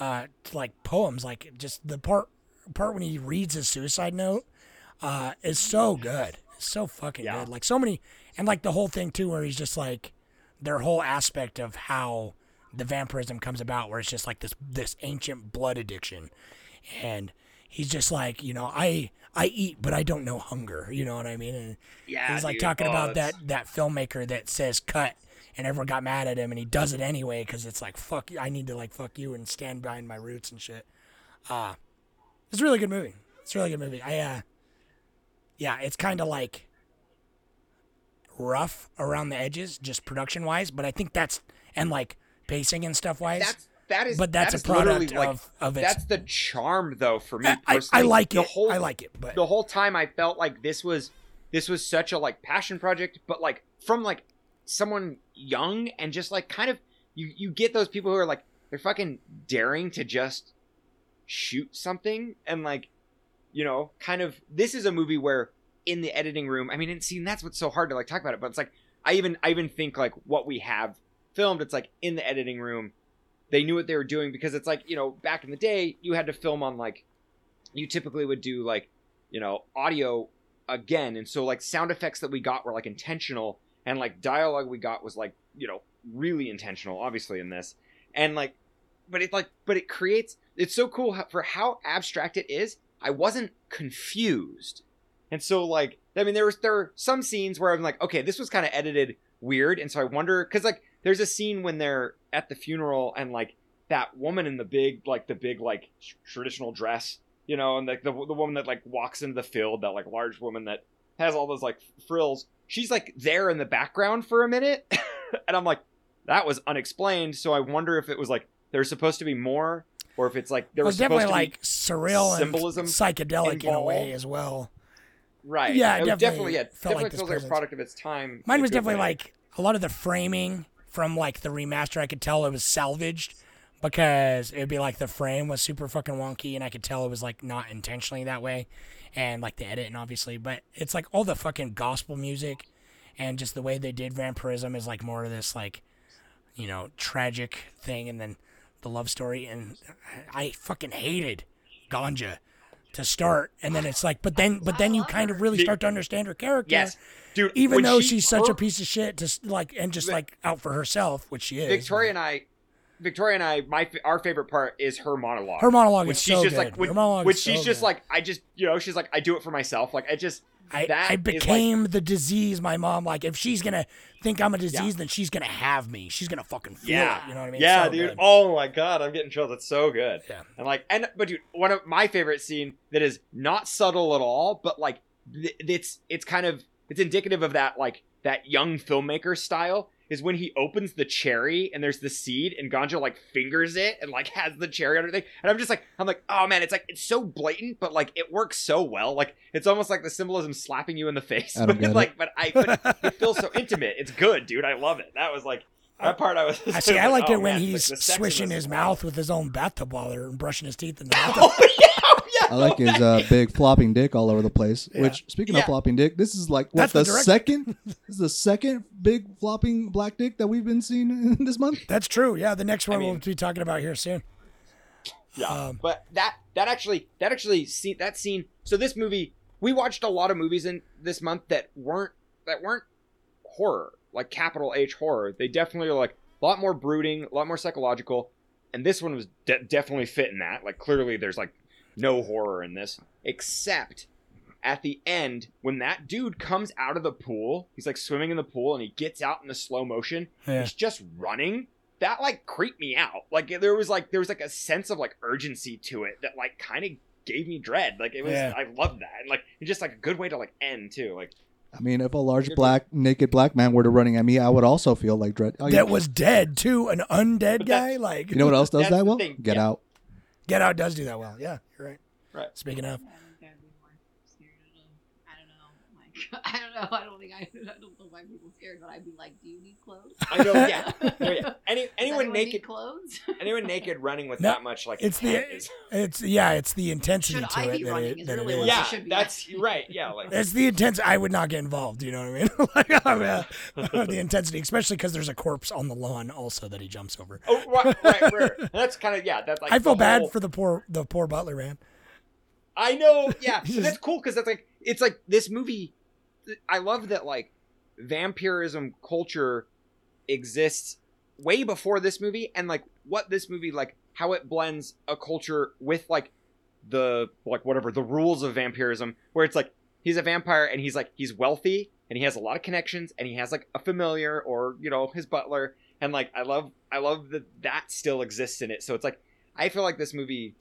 Speaker 5: uh like poems like just the part part when he reads his suicide note uh is so good it's so fucking
Speaker 6: Yeah.
Speaker 5: good like so many and like the whole thing too where he's just like their whole aspect of how the vampirism comes about where it's just like this this ancient blood addiction. And he's just like you know i i eat but i don't know hunger. You know what i mean? And
Speaker 6: yeah,
Speaker 5: he's like
Speaker 6: dude.
Speaker 5: talking
Speaker 6: Oh,
Speaker 5: about that that filmmaker that says cut and everyone got mad at him and he does it anyway because it's like fuck i need to like fuck you and stand behind my roots and shit. Uh it's a really good movie. It's a really good movie. I uh yeah it's kind of like rough around the edges just production wise but i think that's and like pacing and stuff wise
Speaker 6: That's that is.
Speaker 5: but that's
Speaker 6: that
Speaker 5: a product
Speaker 6: like,
Speaker 5: of of its
Speaker 6: That's the charm, though, for me
Speaker 5: I- I, I like
Speaker 6: the
Speaker 5: it
Speaker 6: Whole,
Speaker 5: i like it but
Speaker 6: the whole time I felt like this was this was such a like passion project, but like from like someone young and just like kind of you you get those people who are like they're fucking daring to just shoot something and like you know kind of this is a movie where in the editing room. I mean and see and that's what's so hard to like talk about it but it's like I even I even think like what we have filmed it's like in the editing room. They knew what they were doing because it's like you know back in the day you had to film on like you typically would do like you know audio again. And so like sound effects that we got were like intentional and like dialogue we got was like you know really intentional obviously in this. And like but it like but it creates it's so cool how, for how abstract it is i wasn't confused and so like i mean there was there are some scenes where i'm like okay this was kind of edited weird. And so i wonder because like there's a scene when they're at the funeral and like that woman in the big like the big like tr- traditional dress you know and like the, the woman that like walks into the field that like large woman that has all those like frills she's like there in the background for a minute. And i'm like that was unexplained. So i wonder if it was like there's supposed to be more or if it's like there was
Speaker 5: was definitely
Speaker 6: supposed to
Speaker 5: like surreal
Speaker 6: symbolism
Speaker 5: and psychedelic in a way as well
Speaker 6: right
Speaker 5: Yeah,
Speaker 6: it
Speaker 5: definitely
Speaker 6: definitely yeah
Speaker 5: felt
Speaker 6: definitely
Speaker 5: like
Speaker 6: feels like a product of its time
Speaker 5: Mine was definitely like a lot of the framing from like the remaster. I could tell it was salvaged because it'd be like the frame was super fucking wonky, and I could tell it was like not intentionally that way, and like the editing obviously. But it's like all the fucking gospel music, and just the way they did vampirism is like more of this like, you know, tragic thing, and then the love story. And I fucking hated Ganja to start, and then it's like, but then but then you kind of really start to understand her character
Speaker 6: yes dude
Speaker 5: even though
Speaker 6: she-
Speaker 5: she's such a piece of shit just like and just like out for herself which she is
Speaker 6: Victoria and I, Victoria and I, my our favorite part is her monologue.
Speaker 5: Her monologue
Speaker 6: when
Speaker 5: is
Speaker 6: she's
Speaker 5: so
Speaker 6: just
Speaker 5: good.
Speaker 6: like when,
Speaker 5: Her monologue
Speaker 6: when
Speaker 5: is
Speaker 6: she's
Speaker 5: so
Speaker 6: just
Speaker 5: good.
Speaker 6: like I just you know she's like I do it for myself. Like I just
Speaker 5: I,
Speaker 6: that
Speaker 5: I
Speaker 6: is, like-
Speaker 5: became the disease my mom like if she's gonna think i'm a disease then she's gonna have me she's gonna fucking feel
Speaker 6: yeah
Speaker 5: it you know what i mean
Speaker 6: yeah
Speaker 5: So
Speaker 6: dude
Speaker 5: good.
Speaker 6: oh my god I'm getting chills. It's so good.
Speaker 5: Yeah.
Speaker 6: and like and but dude one of my favorite scene that is not subtle at all, but like th- it's it's kind of it's indicative of that like that young filmmaker style is when he opens the cherry and there's the seed and Ganja like fingers it and like has the cherry on everything. And I'm just like, I'm like, oh man, it's like it's so blatant, but like it works so well. Like it's almost like the symbolism slapping you in the face.
Speaker 8: I don't
Speaker 6: But
Speaker 8: get it.
Speaker 6: like, but I but it feels so intimate. It's good, dude. I love it. That was like that part I was
Speaker 5: I see. I liked
Speaker 6: oh,
Speaker 5: it when
Speaker 6: man,
Speaker 5: he's
Speaker 6: like,
Speaker 5: swishing his mouth with his own bathtub while they're brushing his teeth in the bathtub.
Speaker 6: Oh yeah, yeah.
Speaker 8: I like his uh, big flopping dick all over the place.
Speaker 5: Yeah.
Speaker 8: Which, speaking
Speaker 6: Yeah.
Speaker 8: of flopping dick, this is like what
Speaker 5: That's the
Speaker 8: the,
Speaker 5: director.
Speaker 8: second. this is the second big flopping black dick that we've been seeing this month.
Speaker 5: That's true. Yeah, the next one
Speaker 6: mean-
Speaker 5: we'll be talking about here soon.
Speaker 6: Yeah,
Speaker 5: Um,
Speaker 6: but that that actually that actually scene that scene. So this movie, we watched a lot of movies in this month that weren't that weren't horror, like capital H horror. They definitely are like a lot more brooding, a lot more psychological, and this one was de- definitely fitting that. Like clearly, there's like no horror in this, except at the end when that dude comes out of the pool. He's like swimming in the pool, and he gets out in the slow motion.
Speaker 5: Yeah.
Speaker 6: He's just running that like creeped me out. Like there was like there was like a sense of like urgency to it that like kind of gave me dread. Like it was
Speaker 5: Yeah.
Speaker 6: I loved that. And like it's just like a good way to like end too. Like
Speaker 8: I mean, if a large black naked black man were to running at me, I would also feel like dread. Oh, you,
Speaker 5: that was dead too, an undead guy.
Speaker 6: that's-
Speaker 5: Like
Speaker 8: you know what else does that well?
Speaker 6: thing,
Speaker 8: Get
Speaker 6: yeah.
Speaker 8: out.
Speaker 5: Get Out does do that well. Yeah, you're right.
Speaker 6: Right.
Speaker 5: Speaking of,
Speaker 7: I don't gotta be more scared of them. I don't know. Like, I don't know. I don't think I. I don't know why people scared, but I'd be like, "Do you need clothes?"
Speaker 6: I know, yeah. No, yeah. Any anyone
Speaker 7: anyone
Speaker 6: naked,
Speaker 7: clothes.
Speaker 6: anyone naked running with
Speaker 5: No,
Speaker 6: that much like
Speaker 5: it's the
Speaker 6: is-
Speaker 5: it's yeah, it's the intensity
Speaker 7: Should
Speaker 5: to
Speaker 7: I
Speaker 5: it
Speaker 7: be
Speaker 5: that
Speaker 7: running
Speaker 5: it,
Speaker 7: is
Speaker 5: that
Speaker 7: really
Speaker 5: is.
Speaker 6: yeah, that's
Speaker 7: asking.
Speaker 6: right. Yeah, like
Speaker 5: It's the intense. I would not get involved. You know what I mean? like, I mean, uh, the intensity, especially because there's a corpse on the lawn also that he jumps over.
Speaker 6: oh right, right, right. That's kind of yeah. That's like
Speaker 5: I feel bad
Speaker 6: whole-
Speaker 5: for the poor the poor butler man.
Speaker 6: I know, yeah.
Speaker 5: He's
Speaker 6: that's cool because that's like it's like this movie. I love that like vampirism culture exists way before this movie, and like what this movie like how it blends a culture with like the like whatever the rules of vampirism, where it's like he's a vampire and he's like he's wealthy and he has a lot of connections and he has like a familiar or you know his butler and like I love I love that that still exists in it. So it's like I feel like this movie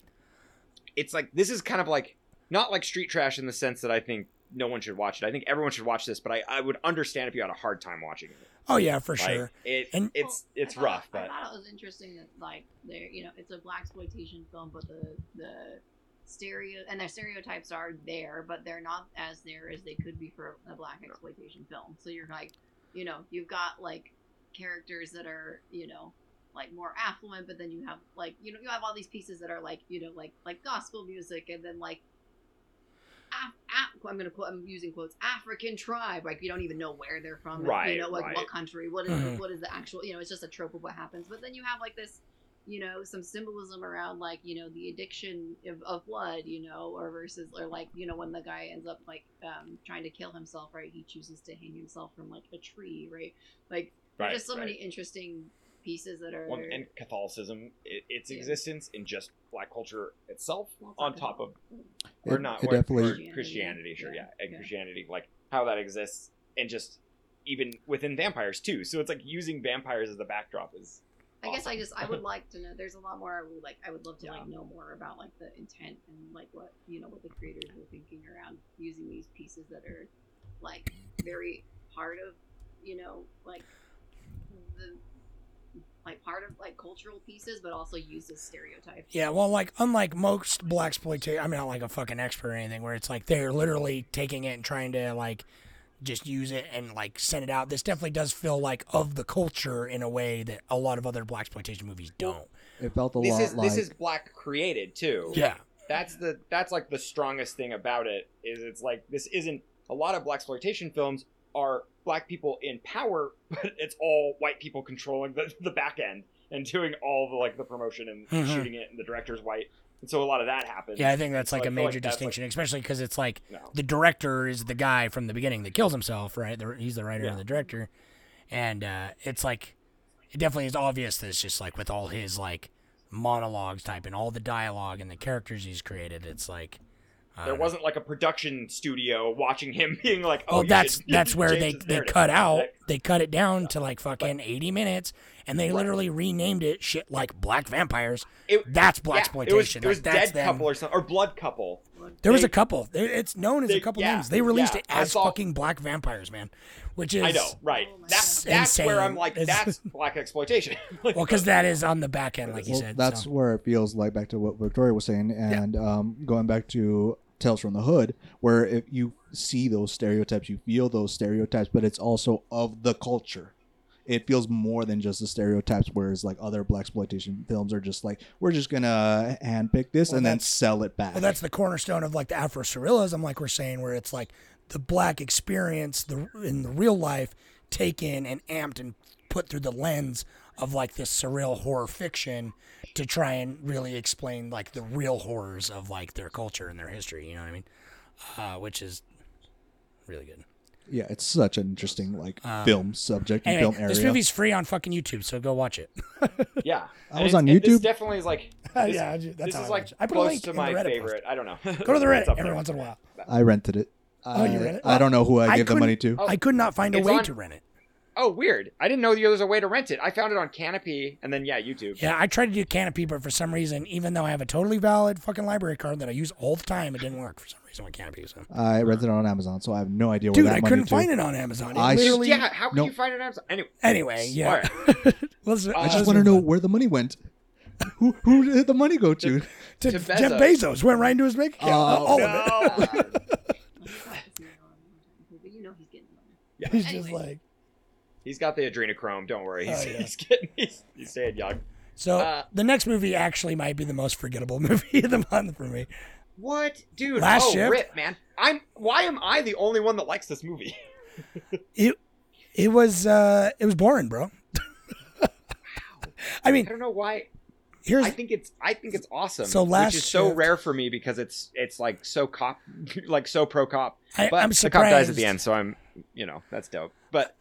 Speaker 6: it's like this is kind of like not like street trash in the sense that I think no one should watch it. I think everyone should watch this, but I, I would understand if you had a hard time watching it.
Speaker 5: Oh yeah, for
Speaker 6: Like,
Speaker 5: sure.
Speaker 6: It
Speaker 5: And-
Speaker 6: it's
Speaker 7: Well,
Speaker 6: it's
Speaker 7: I thought-
Speaker 6: rough,
Speaker 7: I
Speaker 6: but
Speaker 7: thought it was interesting that like there, you know, it's a black exploitation film, but the the stereo and their stereotypes are there, but they're not as there as they could be for a black exploitation film. So you're like, you know, you've got like characters that are, you know, like more affluent, but then you have like, you know, you have all these pieces that are like, you know, like like gospel music, and then like. Af- Af- I'm gonna quote. I'm using quotes. African tribe, like you don't even know where they're from,
Speaker 6: Right,
Speaker 7: You know, like
Speaker 6: right.
Speaker 7: what country, what is
Speaker 5: Mhm.
Speaker 7: what is the actual, you know, it's just a trope of what happens. But then you have like this, you know, some symbolism around like you know the addiction of, of blood, you know, or versus or like you know when the guy ends up like um, trying to kill himself, right? He chooses to hang himself from like a tree, right? Like
Speaker 6: right,
Speaker 7: just so
Speaker 6: right.
Speaker 7: many interesting pieces that are.
Speaker 6: Well, and Catholicism, it, its
Speaker 7: Yeah.
Speaker 6: existence in just black culture itself,
Speaker 7: Well,
Speaker 6: on top of
Speaker 8: It,
Speaker 6: or not
Speaker 8: it
Speaker 6: or-
Speaker 8: definitely.
Speaker 6: or Christianity, sure, yeah,
Speaker 7: Yeah.
Speaker 6: and
Speaker 7: Yeah.
Speaker 6: Christianity, like how that exists, and just even within vampires too. So it's like using vampires as the backdrop is
Speaker 7: I guess I just I would like to know. There's a lot more I would like. I would love to
Speaker 6: Yeah.
Speaker 7: like know more about like the intent and like what you know what the creators were thinking around using these pieces that are like very part of you know like the like part of like cultural pieces, but also used as stereotypes.
Speaker 5: Yeah, well, like unlike most black exploitation, I'm not like a fucking expert or anything. Where it's like they're literally taking it and trying to like just use it and like send it out. This definitely does feel like of the culture in a way that a lot of other black exploitation movies don't.
Speaker 8: It felt a
Speaker 6: this
Speaker 8: lot
Speaker 6: is
Speaker 8: like.
Speaker 6: this is black created too.
Speaker 5: Yeah,
Speaker 6: that's the that's like the strongest thing about it is it's like this isn't a lot of black exploitation films are black people in power, but it's all white people controlling the, the back end and doing all the like the promotion and
Speaker 5: Mhm.
Speaker 6: shooting it, and the director's white, and so a lot of that happens.
Speaker 5: yeah, I think that's like
Speaker 6: I
Speaker 5: a major
Speaker 6: like-
Speaker 5: distinction, especially because it's like
Speaker 6: No.
Speaker 5: the director is the guy from the beginning that kills himself, right? The, he's the writer
Speaker 6: Yeah.
Speaker 5: and the director, and uh, it's like it definitely is obvious that it's just like with all his like monologues type and all the dialogue and the characters he's created, it's like
Speaker 6: There wasn't like a production studio watching him being like, "Oh,
Speaker 5: Well,
Speaker 6: you
Speaker 5: that's
Speaker 6: should
Speaker 5: that's where they they cut out
Speaker 6: Like,
Speaker 5: they cut it down to like fucking eighty minutes, and they
Speaker 6: Right.
Speaker 5: literally renamed it shit like Black Vampires.
Speaker 6: It-
Speaker 5: That's black
Speaker 6: yeah,
Speaker 5: exploitation.
Speaker 6: It was, it was
Speaker 5: like, that's
Speaker 6: Dead
Speaker 5: them.
Speaker 6: Couple or something, or Blood Couple.
Speaker 5: There was a couple. They- It's known as a couple
Speaker 6: yeah,
Speaker 5: names. They released
Speaker 6: yeah,
Speaker 5: it as
Speaker 6: saw-
Speaker 5: fucking Black Vampires, man. Which is
Speaker 6: I know, right? That's
Speaker 7: God.
Speaker 6: where I'm like, that's black exploitation. Like,
Speaker 5: well, because that is on the back end, like you
Speaker 8: Well,
Speaker 5: said.
Speaker 8: that's
Speaker 5: so.
Speaker 8: where it feels like back to what Victoria was saying, and um, going back to Tales from the Hood, where if you see those stereotypes, you feel those stereotypes, but it's also of the culture. It feels more than just the stereotypes, whereas like other black exploitation films are just like we're just gonna handpick this
Speaker 5: Well,
Speaker 8: and then sell it back.
Speaker 5: Well, that's the cornerstone of like the Afro surrealism, like we're saying, where it's like the black experience, the in the real life, taken and amped and put through the lens of like this surreal horror fiction to try and really explain like the real horrors of like their culture and their history. You know what I mean? Uh, which is really good.
Speaker 8: yeah, it's such an interesting like
Speaker 5: Um,
Speaker 8: film subject and
Speaker 5: Anyway,
Speaker 8: film area.
Speaker 5: this movie's free on fucking YouTube, so go watch it.
Speaker 6: Yeah,
Speaker 8: I was
Speaker 6: it's-
Speaker 8: on
Speaker 6: and This
Speaker 8: YouTube?
Speaker 6: definitely is like, this,
Speaker 5: Yeah, I that's
Speaker 6: this
Speaker 5: how
Speaker 6: is
Speaker 5: I
Speaker 6: like.
Speaker 5: I put a link
Speaker 6: to
Speaker 5: in
Speaker 6: my
Speaker 5: Reddit
Speaker 6: favorite. I don't know.
Speaker 5: Go to the
Speaker 6: It's
Speaker 5: Reddit every
Speaker 6: there.
Speaker 5: once in a while.
Speaker 8: I rented it.
Speaker 5: Oh, you
Speaker 8: I-
Speaker 5: rent it?
Speaker 8: I don't know who I,
Speaker 5: I
Speaker 8: gave the money to.
Speaker 5: I could not find a way
Speaker 6: on-
Speaker 5: to rent it.
Speaker 6: Oh, weird. I didn't know there was a way to rent it. I found it on Kanopy and then yeah, YouTube.
Speaker 5: Yeah, I tried to do Kanopy, but for some reason, even though I have a totally valid fucking library card that I use all the time, it didn't work for some reason with Kanopy. So.
Speaker 8: I rented it on Amazon, so I have no idea where
Speaker 5: Dude,
Speaker 8: that
Speaker 5: I
Speaker 8: money
Speaker 5: couldn't
Speaker 8: to.
Speaker 5: find it on Amazon. It
Speaker 8: I-
Speaker 5: literally.
Speaker 6: Yeah, how could
Speaker 8: Nope.
Speaker 6: you find it on Amazon? Anyway,
Speaker 5: Anyway, yeah.
Speaker 6: All right.
Speaker 5: Listen,
Speaker 8: I just want to know where the money went. who who did the money go to?
Speaker 5: to,
Speaker 6: to
Speaker 5: Jeff
Speaker 6: Bezos.
Speaker 5: Bezos went right into his bank account.
Speaker 8: Oh,
Speaker 5: all of it.
Speaker 7: But you know he's getting money.
Speaker 5: He's just like.
Speaker 6: He's got the adrenochrome. Don't worry. He's,
Speaker 5: Oh, yeah.
Speaker 6: he's getting he's, he's staying young.
Speaker 5: So
Speaker 6: Uh,
Speaker 5: the next movie actually might be the most forgettable movie of the month for me.
Speaker 6: What, dude?
Speaker 5: Last
Speaker 6: oh,
Speaker 5: Shift?
Speaker 6: rip, man. I'm. Why am I the only one that likes this movie?
Speaker 5: It it was uh it was boring, bro. I
Speaker 6: I
Speaker 5: mean, I
Speaker 6: don't know why.
Speaker 5: here's
Speaker 6: I think it's. I think it's awesome.
Speaker 5: So last
Speaker 6: which is so rare for me because it's it's like so cop, like so pro cop.
Speaker 5: I,
Speaker 6: But
Speaker 5: I'm
Speaker 6: the cop dies at the end, so I'm, you know, that's dope. But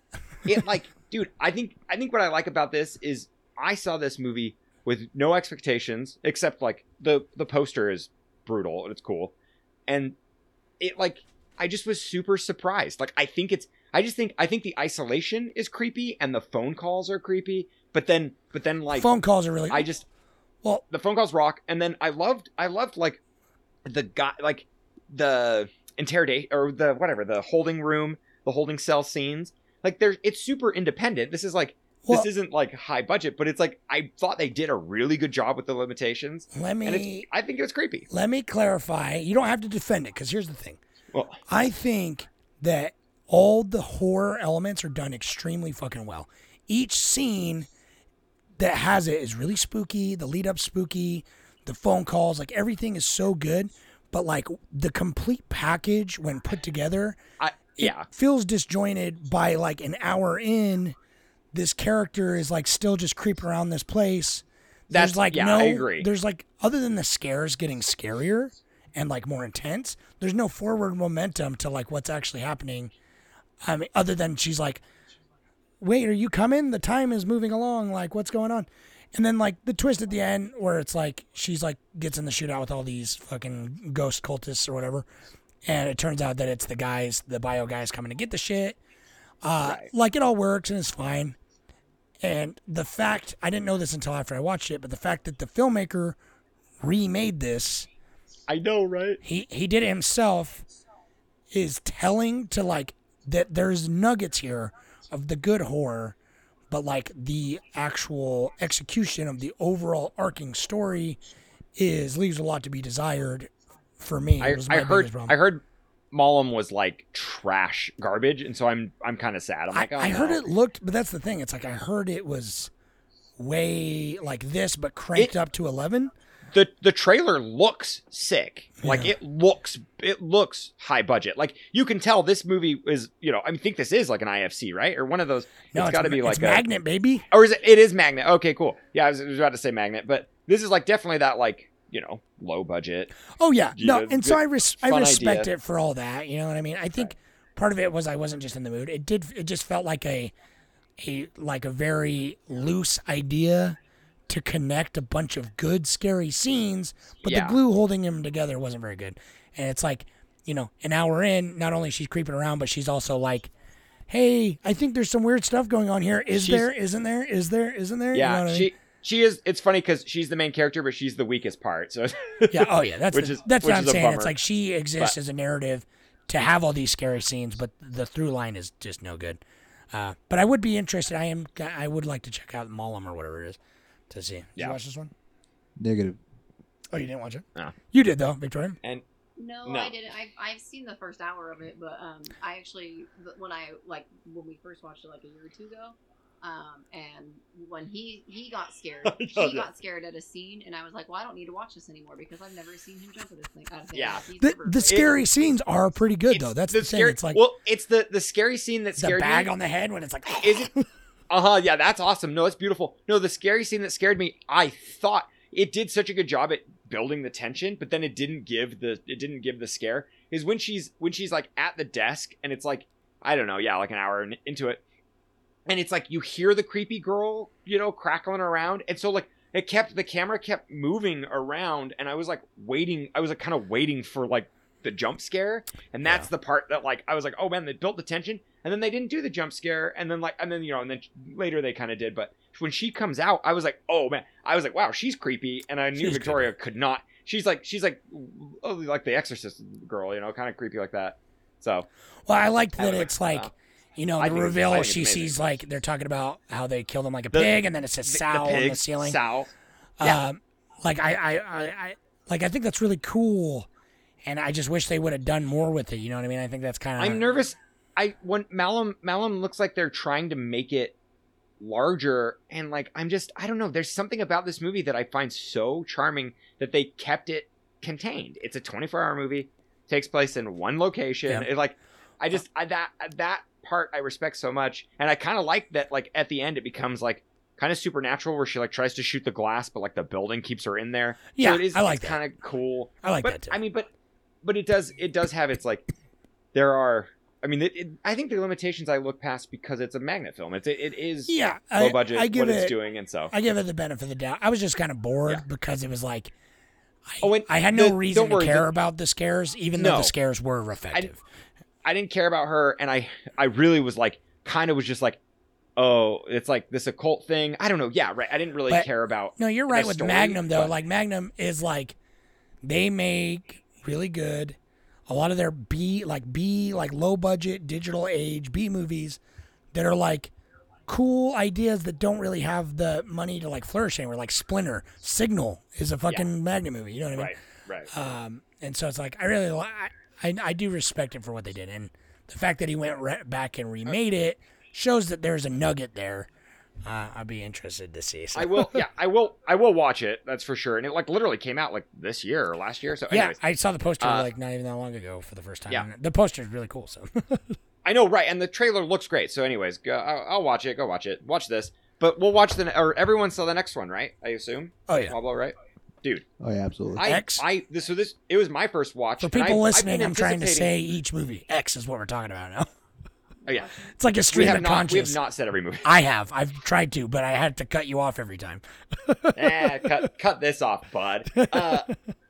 Speaker 6: it like, dude, I think I think what I like about this is I saw this movie with no expectations except like the the poster is brutal and it's cool, and it like I just was super surprised. Like I think it's I just think I think the isolation is creepy and the phone calls are creepy, but then but then like
Speaker 5: phone calls are really
Speaker 6: I just
Speaker 5: well.
Speaker 6: the phone calls rock and then i loved i loved like the guy like the interrogate or the whatever the holding room the holding cell scenes like there's it's super independent this is like
Speaker 5: Well-
Speaker 6: this isn't like high budget but it's like i thought they did a really good job with the limitations
Speaker 5: Let me
Speaker 6: i think it was creepy
Speaker 5: let me clarify. You don't have to defend it because here's the thing.
Speaker 6: well
Speaker 5: I think that all the horror elements are done extremely fucking well. Each scene that has it is really spooky. The lead up spooky. The phone calls, like everything is so good. But like the complete package when put together,
Speaker 6: i yeah
Speaker 5: feels disjointed by like an hour in. This character is like still just creeping around this place.
Speaker 6: That's-
Speaker 5: there's like
Speaker 6: yeah,
Speaker 5: no
Speaker 6: I agree.
Speaker 5: there's like other than the scares getting scarier and like more intense, there's no forward momentum to like what's actually happening. I mean, other than she's like, "Wait, are you coming? The time is moving along. Like, what's going on?" And then like the twist at the end where it's like she's like gets in the shootout with all these fucking ghost cultists or whatever, and it turns out that it's the guys, the bio guys coming to get the shit. Uh,
Speaker 6: Right.
Speaker 5: Like it all works and it's fine. And the fact I didn't know this until after I watched it, but the fact that the filmmaker remade this,
Speaker 6: i know right
Speaker 5: he he did it himself, is telling to like that there's nuggets here of the good horror, but like the actual execution of the overall arcing story is leaves a lot to be desired for me.
Speaker 6: i, I heard i heard Malum was like trash garbage, and so I'm I'm kind of sad. I'm like, oh,
Speaker 5: I heard
Speaker 6: no.
Speaker 5: it looked, but that's the thing. It's like I heard it was way like this, but cranked
Speaker 6: It-
Speaker 5: up to eleven.
Speaker 6: the the trailer looks sick. Like it looks it looks high budget. Like you can tell this movie is you know I mean think this is like an IFC right or one of those.
Speaker 5: No,
Speaker 6: it's got to be like
Speaker 5: it's
Speaker 6: a,
Speaker 5: magnet, baby.
Speaker 6: or is it? It is magnet. Okay, cool. Yeah, I was, I was about to say magnet, but this is like definitely that like you know low budget.
Speaker 5: Oh yeah, no,
Speaker 6: Yeah,
Speaker 5: and so I res- I respect
Speaker 6: idea.
Speaker 5: it for all that. You know what I mean? I think part of it was I wasn't just in the mood. It did. It just felt like a a like a very loose idea to connect a bunch of good scary scenes, but
Speaker 6: Yeah.
Speaker 5: the glue holding them together wasn't very good. And it's like you know, an hour in, not only she's creeping around, but she's also like. Hey, I think there's some weird stuff going on here. Is
Speaker 6: She's-
Speaker 5: there? Isn't there? Is there? Isn't there? You
Speaker 6: Yeah,
Speaker 5: know what I mean?
Speaker 6: She she is. It's funny because she's the main character, but she's the weakest part. So
Speaker 5: Yeah. Oh, yeah. That's
Speaker 6: Which
Speaker 5: the-
Speaker 6: is-
Speaker 5: that's
Speaker 6: which
Speaker 5: what I'm
Speaker 6: is a
Speaker 5: saying. It's like she exists
Speaker 6: But-
Speaker 5: as a narrative to have all these scary scenes, but the through line is just no good. Uh, but I would be interested. I am. I would like to check out Malum or whatever it is to see. Did
Speaker 6: Yeah.
Speaker 5: you watch this one?
Speaker 8: Negative.
Speaker 5: Oh, you didn't watch it?
Speaker 6: No.
Speaker 5: You did though, Victoria.
Speaker 6: and
Speaker 7: No,
Speaker 6: No.
Speaker 7: I didn't. I've, I've seen the first hour of it, but um, I actually when I like when we first watched it like a year or two ago, um, and when he he got scared,
Speaker 6: know
Speaker 7: he
Speaker 6: that.
Speaker 7: got scared at a scene, and I was like, well, I don't need to watch this anymore because I've never seen him jump at this thing. Out of
Speaker 6: Yeah.
Speaker 7: He's
Speaker 5: The the scary scenes are pretty good though. That's the, thing.
Speaker 6: scary.
Speaker 5: It's like
Speaker 6: well, it's the the scary scene that
Speaker 5: the
Speaker 6: scared
Speaker 5: bag
Speaker 6: me.
Speaker 5: on the head when it's like.
Speaker 6: Is it? Uh huh. Yeah, that's awesome. No, it's beautiful. No, the scary scene that scared me. I thought it did such a good job at building the tension, but then it didn't give the it didn't give the scare. Is when she's when she's like at the desk and it's like I don't know, yeah, like an hour into it, and it's like you hear the creepy girl, you know, crackling around, and so like it kept the camera kept moving around, and I was like waiting. I was like kind of waiting for like the jump scare, and that's the part that like I was like, oh man, they built the tension, and then they didn't do the jump scare, and then like and then you know, and then later they kind of did, but when she comes out, I was like, oh man, I was like, wow, she's creepy, and I knew
Speaker 5: She's
Speaker 6: Victoria could not. She's like she's like oh, like the Exorcist girl, you know, kind of creepy like that. So
Speaker 5: Well, I liked that it's
Speaker 6: like,
Speaker 5: like. You know,
Speaker 6: I
Speaker 5: the
Speaker 6: think I
Speaker 5: reveal.
Speaker 6: think it's
Speaker 5: She
Speaker 6: amazing.
Speaker 5: sees like they're talking about how they killed him like a
Speaker 6: The-
Speaker 5: pig, and then it says
Speaker 6: the- the
Speaker 5: on the
Speaker 6: pig,
Speaker 5: ceiling.
Speaker 6: Sow. Yeah.
Speaker 5: Um, like I, I, I, I, like I think that's really cool, and I just wish they would have done more with it. You know what I mean? I think that's kind of.
Speaker 6: I'm nervous. I when Malum Malum looks like they're trying to make it larger and like I'm just I don't know. There's something about this movie that I find so charming that they kept it contained. It's a 24 hour movie, takes place in one location.
Speaker 5: Yeah.
Speaker 6: It, like I just I, that that part I respect so much, and I kind of like that. Like at the end, it becomes like kind of supernatural where she like tries to shoot the glass, but like the building keeps her in there.
Speaker 5: Yeah,
Speaker 6: so it is,
Speaker 5: I like that.
Speaker 6: kind of cool.
Speaker 5: I like
Speaker 6: but,
Speaker 5: that too.
Speaker 6: I mean, but but it does it does have its like there are. I mean, it, it, I think the limitations I look past because it's a magnet film. It's it, it is
Speaker 5: Yeah,
Speaker 6: low
Speaker 5: I-
Speaker 6: budget
Speaker 5: I give
Speaker 6: what it's
Speaker 5: it-
Speaker 6: doing, and so
Speaker 5: I give it the benefit of the doubt. I was just kind of bored
Speaker 6: Yeah.
Speaker 5: because it was like. I,
Speaker 6: Oh,
Speaker 5: I had no
Speaker 6: the-
Speaker 5: reason to
Speaker 6: worry,
Speaker 5: care
Speaker 6: the-
Speaker 5: about the scares, even though the scares were effective.
Speaker 6: I didn't care about her, and I I really was like kind of was just like, oh, it's like this occult thing. I don't know. Yeah, right. I didn't really
Speaker 5: But-
Speaker 6: care about.
Speaker 5: No, you're right with
Speaker 6: story,
Speaker 5: Magnet though.
Speaker 6: but-
Speaker 5: Like Magnet is like they make really good a lot of their B like B like low budget digital age B movies that are like cool ideas that don't really have the money to like flourish anywhere. Like Splinter, Signal is a fucking Magnet movie. You know what I mean?
Speaker 6: right, right.
Speaker 5: Um, and so it's like I really li- I, I do respect it for what they did, and the fact that he went re- back and remade it shows that there's a nugget there. Uh, I'd be interested to see. So.
Speaker 6: I will. Yeah, I will. I will watch it. That's for sure. And it like literally came out like this year or last year. So,
Speaker 5: Yeah, I saw the poster
Speaker 6: uh,
Speaker 5: like not even that long ago for the first time.
Speaker 6: Yeah.
Speaker 5: the poster is really cool. So
Speaker 6: I know, right? And the trailer looks great. So, anyways, go, I'll, I'll watch it. Go watch it. Watch this. But we'll watch the or everyone saw the next one, right? I assume.
Speaker 5: Oh, yeah.
Speaker 6: Pablo, right? Dude,
Speaker 8: Oh yeah, absolutely.
Speaker 6: I,
Speaker 5: X?
Speaker 6: I this so this it was my first watch.
Speaker 5: for
Speaker 6: I-
Speaker 5: people
Speaker 6: I've
Speaker 5: listening,
Speaker 6: been
Speaker 5: I'm trying to say each movie. X is what we're talking about now.
Speaker 6: Oh yeah,
Speaker 5: It's like a
Speaker 6: we
Speaker 5: stream of
Speaker 6: not we have not said every movie.
Speaker 5: I have. I've tried to, but I had to cut you off every time.
Speaker 6: eh, cut cut this off, bud. Uh,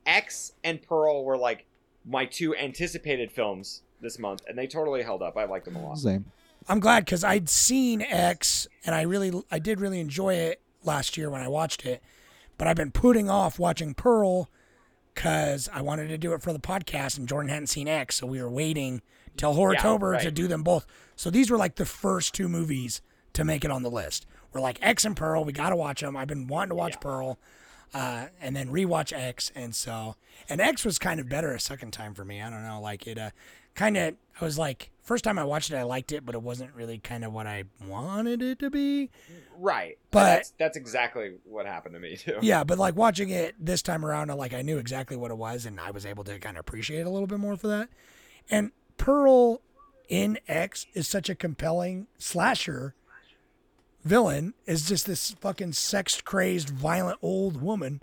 Speaker 6: X and Pearl were like my two anticipated films this month, and they totally held up. I liked them a lot.
Speaker 8: Same.
Speaker 5: I'm glad because I'd seen X and I really, I did really enjoy it last year when I watched it, but I've been putting off watching Pearl because I wanted to do it for the podcast and Jordan hadn't seen X, so we were waiting till Horrortober
Speaker 6: right.
Speaker 5: to do them both. So these were like the first two movies to make it on the list. We're like X and Pearl, we got to watch them. I've been wanting to watch Pearl, uh, and then rewatch X, and so and X was kind of better a second time for me. I don't know, like it, uh, kind of. I was like, first time I watched it, I liked it, but it wasn't really kind of what I wanted it to be.
Speaker 6: Right,
Speaker 5: But-
Speaker 6: that's, that's exactly what happened to me too.
Speaker 5: Yeah, but like watching it this time around, I like I knew exactly what it was, and I was able to kind of appreciate it a little bit more for that. And Pearl in X is such a compelling slasher villain. Is just this fucking sex crazed, violent old woman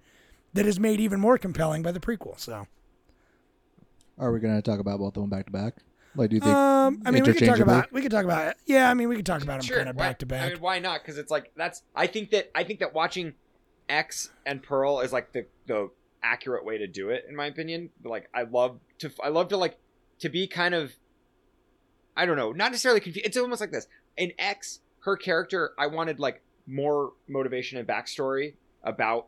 Speaker 5: that is made even more compelling by the prequel. So,
Speaker 8: Are we gonna talk about both of them back to back? Like, do you think?
Speaker 5: um, I mean, we could talk about we could talk about it. Yeah, I mean, we could talk about them
Speaker 6: sure.
Speaker 5: kind of back to back.
Speaker 6: I mean, why not? Because it's like that's. I think that I think that watching X and Pearl is like the the accurate way to do it, in my opinion. Like I love to I love to like to be kind of I don't know, not necessarily confused. It's almost like this. In X, her character, I wanted like more motivation and backstory about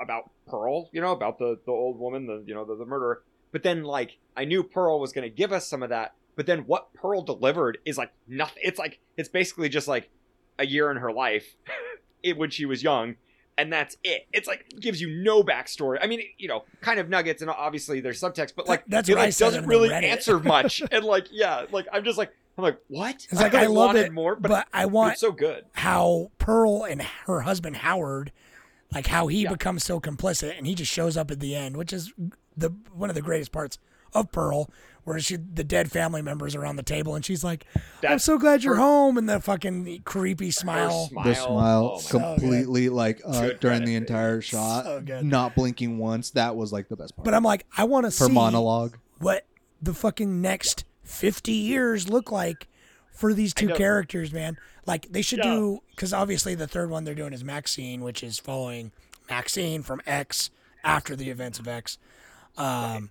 Speaker 6: about Pearl, you know, about the the old woman, the you know, the, the murderer. But then like I knew Pearl was going to give us some of that, but then what Pearl delivered is like nothing. It's like it's basically just like a year in her life it, when she was young and that's it. It's like gives you no backstory. I mean you know kind of nuggets and obviously there's subtext but like
Speaker 5: That's
Speaker 6: it
Speaker 5: I
Speaker 6: like, doesn't really answer much. And like yeah like i'm just like i'm like what?
Speaker 5: It's like I, love
Speaker 6: wanted
Speaker 5: it
Speaker 6: more but,
Speaker 5: but I want
Speaker 6: so good.
Speaker 5: how Pearl and her husband Howard, like how he
Speaker 6: Yeah.
Speaker 5: becomes so complicit and he just shows up at the end, which is the one of the greatest parts of Pearl, where she the dead family members are on the table and she's like, "I'm so glad you're
Speaker 6: her-
Speaker 5: home," and the fucking creepy smile.
Speaker 6: smile,
Speaker 8: the smile
Speaker 6: oh my
Speaker 5: So
Speaker 8: completely like uh, during the entire shot,
Speaker 5: So
Speaker 8: not blinking once. That was like the best part.
Speaker 5: But I'm like, I want to see
Speaker 8: her
Speaker 5: see
Speaker 8: monologue.
Speaker 5: what the fucking next 50 years look like for these two characters, man. Like they should
Speaker 6: Yeah.
Speaker 5: do because obviously the third one they're doing is Maxine, which is following Maxine from X after the events of X. Um,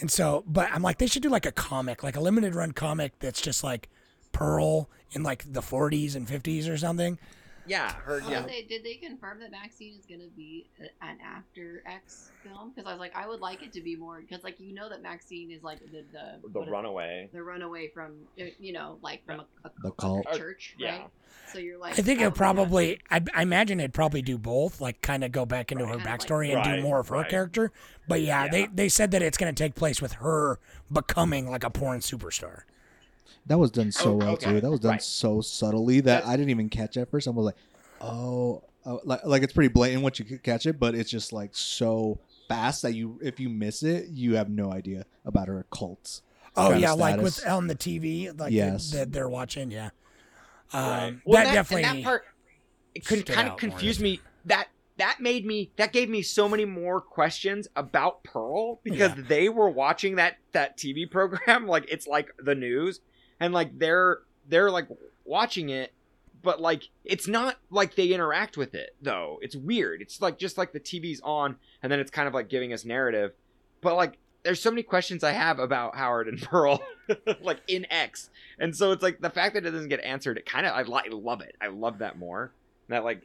Speaker 5: And so, but I'm like, they should do like a comic, like a limited run comic that's just like Pearl in like the 40s and 50s or something.
Speaker 6: Yeah, her. Yeah,
Speaker 7: Did, they, did they confirm that Maxine is going to be an After X film? Because I was like, I would like it to be more because, like, you know that Maxine is like the the,
Speaker 6: the
Speaker 7: what is-
Speaker 6: runaway.
Speaker 7: the runaway from uh, you know like from a, a,
Speaker 8: The
Speaker 7: a
Speaker 8: cult.
Speaker 7: church,
Speaker 6: Yeah.
Speaker 7: right? So you're like,
Speaker 5: I think
Speaker 7: would
Speaker 5: it probably, I, I imagine it'd probably do both, like kind of go back into her
Speaker 7: Kinda like-
Speaker 5: backstory and do more of her
Speaker 6: right.
Speaker 5: character. But yeah, they, they said that it's going to take place with her becoming like a porn superstar.
Speaker 8: That was done so
Speaker 6: Oh,
Speaker 8: well
Speaker 6: okay.
Speaker 8: too. That was done
Speaker 6: Right.
Speaker 8: so subtly that
Speaker 6: That's-
Speaker 8: I didn't even catch it at first. I was like, oh, oh, like like it's pretty blatant once you could catch it, but it's just like so fast that you if you miss it, you have no idea about her cults.
Speaker 5: Oh yeah, like with on the TV, like
Speaker 8: Yes.
Speaker 5: that they're watching. Yeah, um,
Speaker 6: Right. Well,
Speaker 5: that,
Speaker 6: that,
Speaker 5: definitely.
Speaker 6: and that part it could kind of
Speaker 5: more
Speaker 6: confuse me. That that made me that gave me so many more questions about Pearl because
Speaker 5: Yeah.
Speaker 6: they were watching that that TV program like it's like the news and like they're they're like watching it but like it's not like they interact with it though. It's weird. It's like just like the tv's on and then it's kind of like giving us narrative. But like there's so many questions i have about howard and pearl like in x. And so it's like the fact that it doesn't get answered it kind of I, I love it. I love that more. That like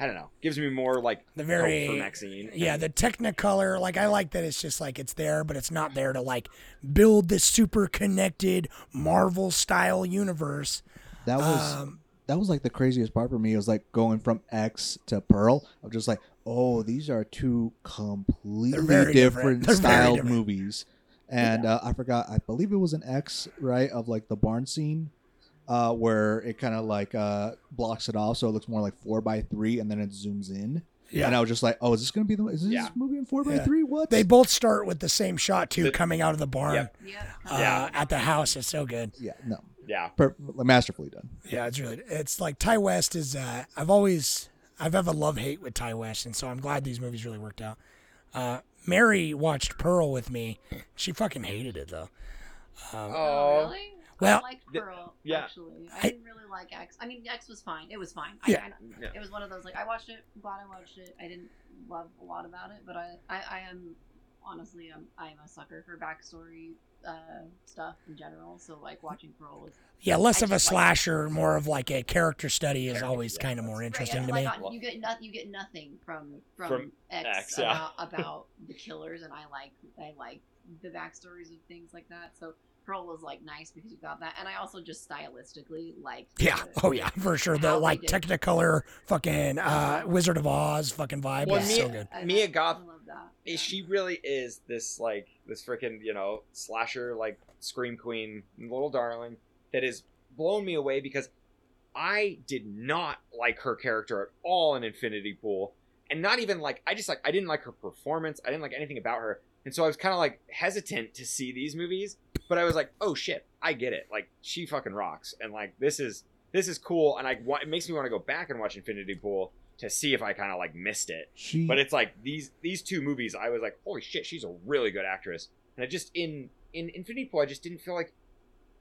Speaker 6: i don't know gives me more like
Speaker 5: the
Speaker 6: hope
Speaker 5: very
Speaker 6: for maxine
Speaker 5: yeah
Speaker 6: And-
Speaker 5: the technicolor like i like that it's just like it's there but it's not there to like build this super connected marvel style universe
Speaker 8: That was
Speaker 5: um
Speaker 8: that was like the craziest part for me. It was like going from X to Pearl. I'm just like, oh, these are two completely
Speaker 5: different.
Speaker 8: different, styled
Speaker 5: different.
Speaker 8: movies. And uh, I forgot. I believe it was an X, right, of like the barn scene, uh, where it kind of like uh, blocks it off, so it looks more like four by three, and then it zooms in.
Speaker 5: yeah
Speaker 8: And I was just like, oh, is this gonna be the? Is this
Speaker 6: Yeah.
Speaker 8: movie in four by
Speaker 5: Yeah.
Speaker 8: three? What?
Speaker 5: they both start with the same shot too
Speaker 6: The-
Speaker 5: coming out of the barn
Speaker 6: Yep.
Speaker 7: Yeah.
Speaker 5: uh,
Speaker 6: Yeah.
Speaker 5: at the house it's so good
Speaker 8: yeah, no,
Speaker 6: yeah
Speaker 8: per- masterfully done.
Speaker 5: Yeah, it's really it's like Ti West is uh I've always I've have a love hate with Ti West and so I'm glad these movies really worked out. Uh Mary watched Pearl with me. She fucking hated it though. Um,
Speaker 6: oh
Speaker 7: really?
Speaker 5: Well-
Speaker 7: I liked
Speaker 6: The-
Speaker 7: Pearl.
Speaker 6: yeah.
Speaker 7: Actually, I,
Speaker 5: I-
Speaker 7: didn't really like X. I mean, X was fine. It was fine.
Speaker 5: Yeah.
Speaker 7: I,
Speaker 6: Yeah.
Speaker 7: It was one of those like I watched it. I'm glad I watched it. I didn't love a lot about it, but I, I, I am honestly, I'm, I'm a sucker for backstory uh, stuff in general. So like watching Pearl was
Speaker 5: yeah, less
Speaker 7: I
Speaker 5: of a
Speaker 7: just like-
Speaker 5: slasher, more of like a character study is
Speaker 6: Character,
Speaker 5: always
Speaker 6: yeah,
Speaker 5: kind of more interesting
Speaker 7: right,
Speaker 5: to
Speaker 7: yeah,
Speaker 5: me.
Speaker 7: like, uh, you get no, you get nothing from from,
Speaker 6: From
Speaker 7: X,
Speaker 6: X, yeah.
Speaker 7: about, about the killers, and I like I like the backstories of things like that. So Pearl was like nice because you got that, and I also just stylistically like
Speaker 5: Yeah, oh yeah, for sure. The like. Technicolor fucking uh Wizard of Oz fucking vibe
Speaker 6: Well,
Speaker 5: is
Speaker 6: Mia-
Speaker 5: so good.
Speaker 7: I,
Speaker 6: Mia
Speaker 7: I
Speaker 6: Goth
Speaker 7: love that.
Speaker 6: She really is this like this freaking you know slasher like scream queen little darling that has blown me away because i did not like her character at all in infinity pool and not even like i just like i didn't like her performance i didn't like anything about her and so i was kind of like hesitant to see these movies but i was like oh shit i get it like she fucking rocks and like this is this is cool and i want it makes me want to go back and watch infinity pool to see if i kind of like missed it
Speaker 8: She,
Speaker 6: but it's like these these two movies i was like holy shit she's a really good actress and i just in in infinity pool i just didn't feel like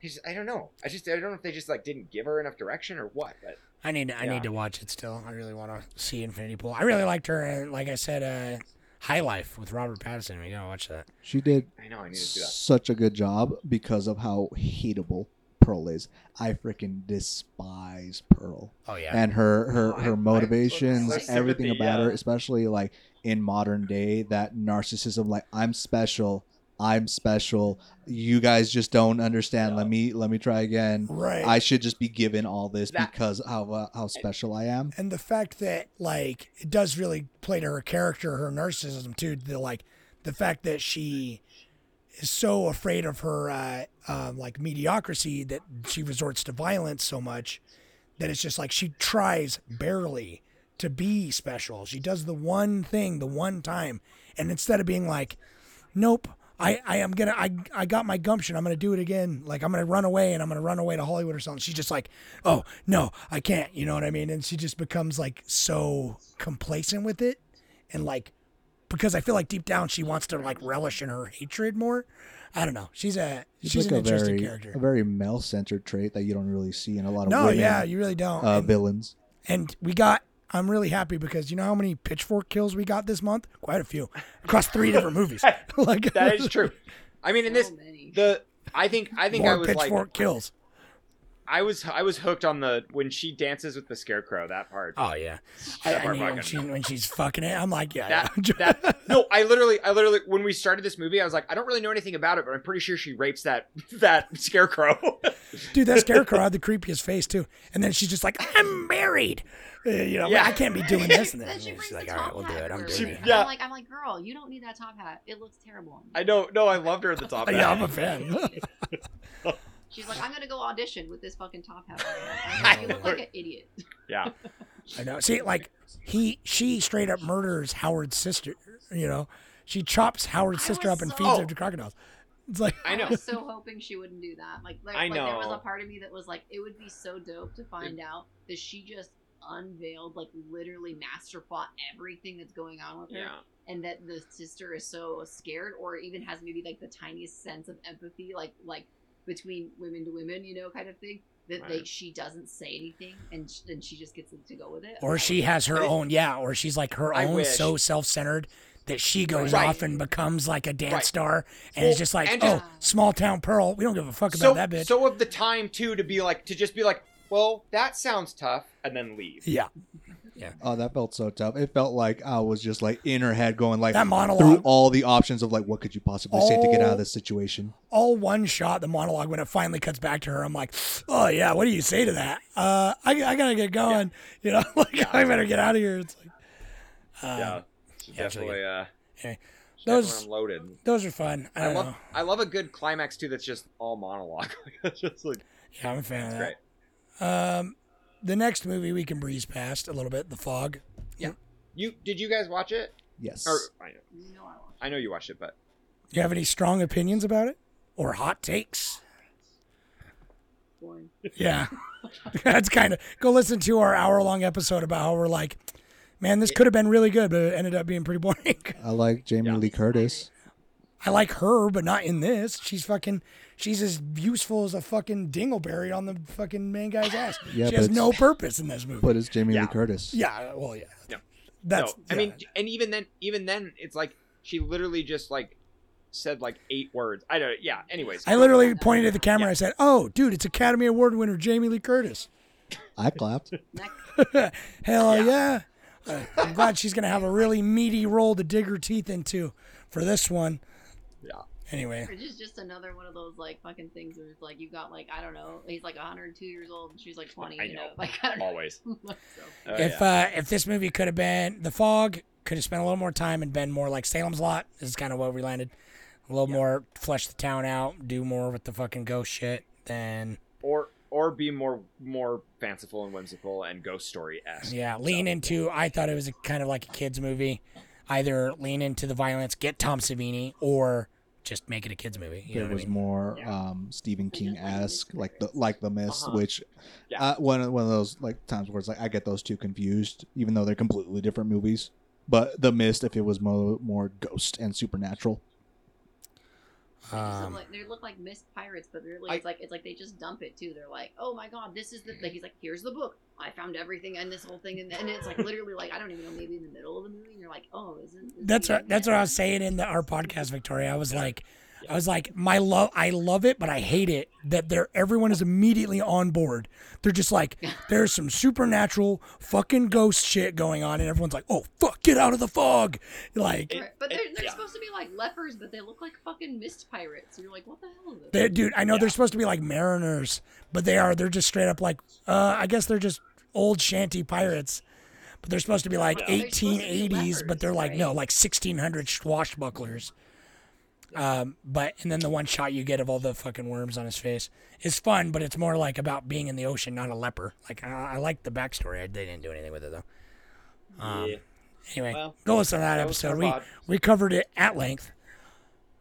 Speaker 6: I just- i don't know i just i don't know if they just like didn't give her enough direction or what but
Speaker 5: I need I
Speaker 6: Yeah.
Speaker 5: need to watch it still. I really want to see Infinity Pool. I really liked her and like I said uh High Life with Robert Pattinson. We gotta watch that.
Speaker 8: she did
Speaker 6: i know i need to do that
Speaker 8: such a good job because of how hateable Pearl is. I freaking despise Pearl
Speaker 5: Oh yeah.
Speaker 8: and her her
Speaker 6: No, I-
Speaker 8: her
Speaker 6: I-
Speaker 8: motivations,
Speaker 6: there's
Speaker 8: everything
Speaker 6: sympathy,
Speaker 8: about her,
Speaker 6: uh,
Speaker 8: especially like in modern day, that narcissism. Like I'm special, I'm special. You guys just don't understand. Let me let me try again.
Speaker 5: right.
Speaker 8: I should just be given all this
Speaker 6: That-
Speaker 8: because how uh, how special I am.
Speaker 5: and the fact that like it does really play to her character, her narcissism too. The like the fact that she is so afraid of her uh, um, like mediocrity that she resorts to violence so much that it's just like she tries barely to be special. She does the one thing the one time, and instead of being like, "Nope." I, I am gonna I, I got my gumption. I'm gonna do it again. Like I'm gonna run away and I'm gonna run away to Hollywood or something. She's just like, oh no, I can't. You know what I mean? And she just becomes like so complacent with it, and like because I feel like deep down she wants to like relish in her hatred more. I don't know. She's a
Speaker 8: It's
Speaker 5: she's
Speaker 8: like
Speaker 5: an
Speaker 8: a
Speaker 5: interesting
Speaker 8: very
Speaker 5: character.
Speaker 8: a very male centered trait that you don't really see in a lot of
Speaker 5: no,
Speaker 8: women
Speaker 5: yeah, you really don't.
Speaker 8: uh,
Speaker 5: and,
Speaker 8: villains.
Speaker 5: and we got. I'm really happy because you know how many pitchfork kills we got this month? Quite a few across three different movies. like
Speaker 6: that is true I mean, in
Speaker 7: So
Speaker 6: this,
Speaker 7: many.
Speaker 6: the I think I think
Speaker 5: More
Speaker 6: I was like
Speaker 5: pitchfork kills.
Speaker 6: I was I was hooked on the when she dances with the scarecrow that part.
Speaker 5: Oh yeah. I,
Speaker 6: That
Speaker 5: I
Speaker 6: part
Speaker 5: mean, when,
Speaker 6: fucking-
Speaker 5: she, when she's fucking it, I'm like, yeah.
Speaker 6: That,
Speaker 5: yeah.
Speaker 6: that no, I literally, I literally, when we started this movie, I was like, I don't really know anything about it, but I'm pretty sure she rapes that that scarecrow.
Speaker 5: Dude, that scarecrow had the creepiest face too. And then she's just like, I'm married. Uh, you know,
Speaker 6: Yeah.
Speaker 5: I can't be doing this. And then,
Speaker 7: then she
Speaker 5: she's
Speaker 7: brings
Speaker 5: like,
Speaker 7: the
Speaker 5: all right,
Speaker 7: top
Speaker 5: we'll do
Speaker 7: hat
Speaker 5: it. I'm
Speaker 7: for
Speaker 5: doing
Speaker 7: her.
Speaker 5: it.
Speaker 6: Yeah.
Speaker 7: I'm like, I'm like, girl, you don't need that top hat. It looks terrible. on you."
Speaker 6: I know, no, I loved her at the top. hat. Yeah.
Speaker 5: I'm a fan.
Speaker 7: She's like, I'm gonna go audition with this fucking top hat. I'm like, you look like an idiot.
Speaker 6: yeah,
Speaker 5: I know. See, like he, she straight up murders Howard's sister. You know, she chops Howard's
Speaker 7: I
Speaker 5: sister
Speaker 7: was
Speaker 5: up and
Speaker 7: so-
Speaker 5: feeds her
Speaker 6: Oh.
Speaker 5: to crocodiles. It's like,
Speaker 6: I know.
Speaker 7: I was so hoping she wouldn't do that. Like, like,
Speaker 6: I
Speaker 7: like there was a part of me that was like, it would be so dope to find out that she just unveiled, like, literally master plot everything that's going on with her,
Speaker 6: yeah.
Speaker 7: and that the sister is so scared, or even has maybe like the tiniest sense of empathy, like, like between women to women, you know, kind of thing. That they, she doesn't say anything, and sh- and she just gets to go with it.
Speaker 5: or she has her
Speaker 6: I-
Speaker 5: own, yeah, or she's like her
Speaker 6: I
Speaker 5: own
Speaker 6: wish.
Speaker 5: so self centered that she goes
Speaker 6: Right.
Speaker 5: off and becomes like a dance
Speaker 6: Right.
Speaker 5: star and
Speaker 6: Well,
Speaker 5: it's just like,
Speaker 6: and
Speaker 5: oh, small town Pearl. We don't give a fuck about that bitch.
Speaker 6: so of the time too to be like to just be like, well, that sounds tough, and then leave.
Speaker 5: yeah. Yeah.
Speaker 8: Oh, that felt so tough. It felt like I was just like in her head going like
Speaker 5: That monologue.
Speaker 8: through all the options of like what could you possibly say to get out of this situation.
Speaker 5: all one shot the monologue when it finally cuts back to her i'm like oh yeah what do you say to that uh i, I gotta get going you know like i better get out of here it's like uh,
Speaker 6: yeah, she's
Speaker 5: yeah, it's really
Speaker 6: definitely uh,
Speaker 5: Anyway,
Speaker 6: she's
Speaker 5: those-
Speaker 6: definitely unloaded.
Speaker 5: those are fun i,
Speaker 6: I
Speaker 5: don't
Speaker 6: love,
Speaker 5: know
Speaker 6: I love a good climax too. That's just all monologue. It's just like
Speaker 5: yeah i'm a fan
Speaker 6: it's
Speaker 5: of
Speaker 6: great.
Speaker 5: That um the next movie we can breeze past a little bit the fog Yeah.
Speaker 6: You did you guys watch it?
Speaker 8: Yes.
Speaker 6: Or I know,
Speaker 7: I
Speaker 6: I know you watched it, but
Speaker 5: do you have any strong opinions about it or hot takes
Speaker 7: boring.
Speaker 5: yeah that's kind of go listen to our hour long episode about how we're like man this could have been really good but it ended up being pretty boring
Speaker 8: I like Jamie
Speaker 6: Yeah.
Speaker 8: Lee Curtis.
Speaker 5: I like her, but not in this. She's fucking. She's as useful as a fucking dingleberry on the fucking main guy's ass.
Speaker 8: Yeah,
Speaker 5: she has no purpose in this movie.
Speaker 8: But it's Jamie
Speaker 6: Yeah.
Speaker 8: Lee Curtis.
Speaker 5: yeah, well, yeah.
Speaker 6: No.
Speaker 5: That's.
Speaker 6: no, I
Speaker 5: yeah.
Speaker 6: mean, and even then, even then, it's like she literally just like said like eight words. I don't. Yeah. Anyways,
Speaker 5: I literally pointed at the camera. I said, "Oh, dude, it's Academy Award winner Jamie Lee Curtis."
Speaker 8: I clapped.
Speaker 7: Next,
Speaker 5: Hell yeah! Uh, I'm glad she's gonna have a really meaty role to dig her teeth into for this one.
Speaker 6: Yeah.
Speaker 5: Anyway,
Speaker 7: It's just just another one of those like fucking things where it's like you've got like I don't know he's like 102 years old and she's like 20
Speaker 6: I
Speaker 7: you know,
Speaker 6: know.
Speaker 7: like I don't know.
Speaker 6: always.
Speaker 7: So,
Speaker 6: Oh,
Speaker 5: if
Speaker 6: yeah.
Speaker 5: uh, if this movie could have been The Fog, could have spent a little more time and been more like Salem's Lot. This is kind of where we landed. A little more flesh the town out, do more with the fucking ghost shit. Then
Speaker 6: or or be more more fanciful and whimsical and ghost story esque.
Speaker 5: yeah, lean into. I thought it was a, kind of like a kids movie. Either lean into the violence, get Tom Savini, or just make it a kids movie. You know
Speaker 8: It
Speaker 5: I
Speaker 8: was
Speaker 5: mean?
Speaker 8: more
Speaker 6: Yeah.
Speaker 8: um, Stephen King esque, like the like the Mist,
Speaker 6: Uh-huh.
Speaker 8: which
Speaker 6: Yeah.
Speaker 8: uh, one of- one of those like times where it's like I get those two confused, even though they're completely different movies. But the Mist, if it was more more ghost and supernatural,
Speaker 7: they just look
Speaker 5: Um,
Speaker 7: like, they look like mist pirates, but really
Speaker 6: I-
Speaker 7: it's like it's like they just dump it too. They're like, oh my god, this is the like he's like here's the book. I found everything and this whole thing and, and it's like literally like I don't even know maybe in the middle of the movie and you're like oh isn't is
Speaker 5: that's what, that's what I was saying in the, our podcast, Victoria. I was like, I was like, my love, I love it, but I hate it that they're everyone is immediately on board. They're just like, there's some supernatural fucking ghost shit going on, and everyone's like, oh fuck, get out of the fog, like.
Speaker 7: Right, But they're, they're
Speaker 6: yeah.
Speaker 7: supposed to be like lepers, but they look like fucking mist pirates. And you're like, what the hell is this?
Speaker 5: They, dude, I know
Speaker 6: Yeah.
Speaker 5: they're supposed to be like mariners, but they are. They're just straight up like. Uh, I guess they're just old shanty pirates, but they're supposed to be like
Speaker 7: Yeah. They're be
Speaker 5: 1880s, but they're like no, like 1600 swashbucklers. Um, but and then the one shot you get of all the fucking worms on his face is fun, but it's more like about being in the ocean, not a leper. Like I, I like the backstory. I, they didn't do anything with it though. Um,
Speaker 6: yeah.
Speaker 5: Anyway,
Speaker 6: Well,
Speaker 5: go listen to that,
Speaker 6: that
Speaker 5: episode. We we covered it at length.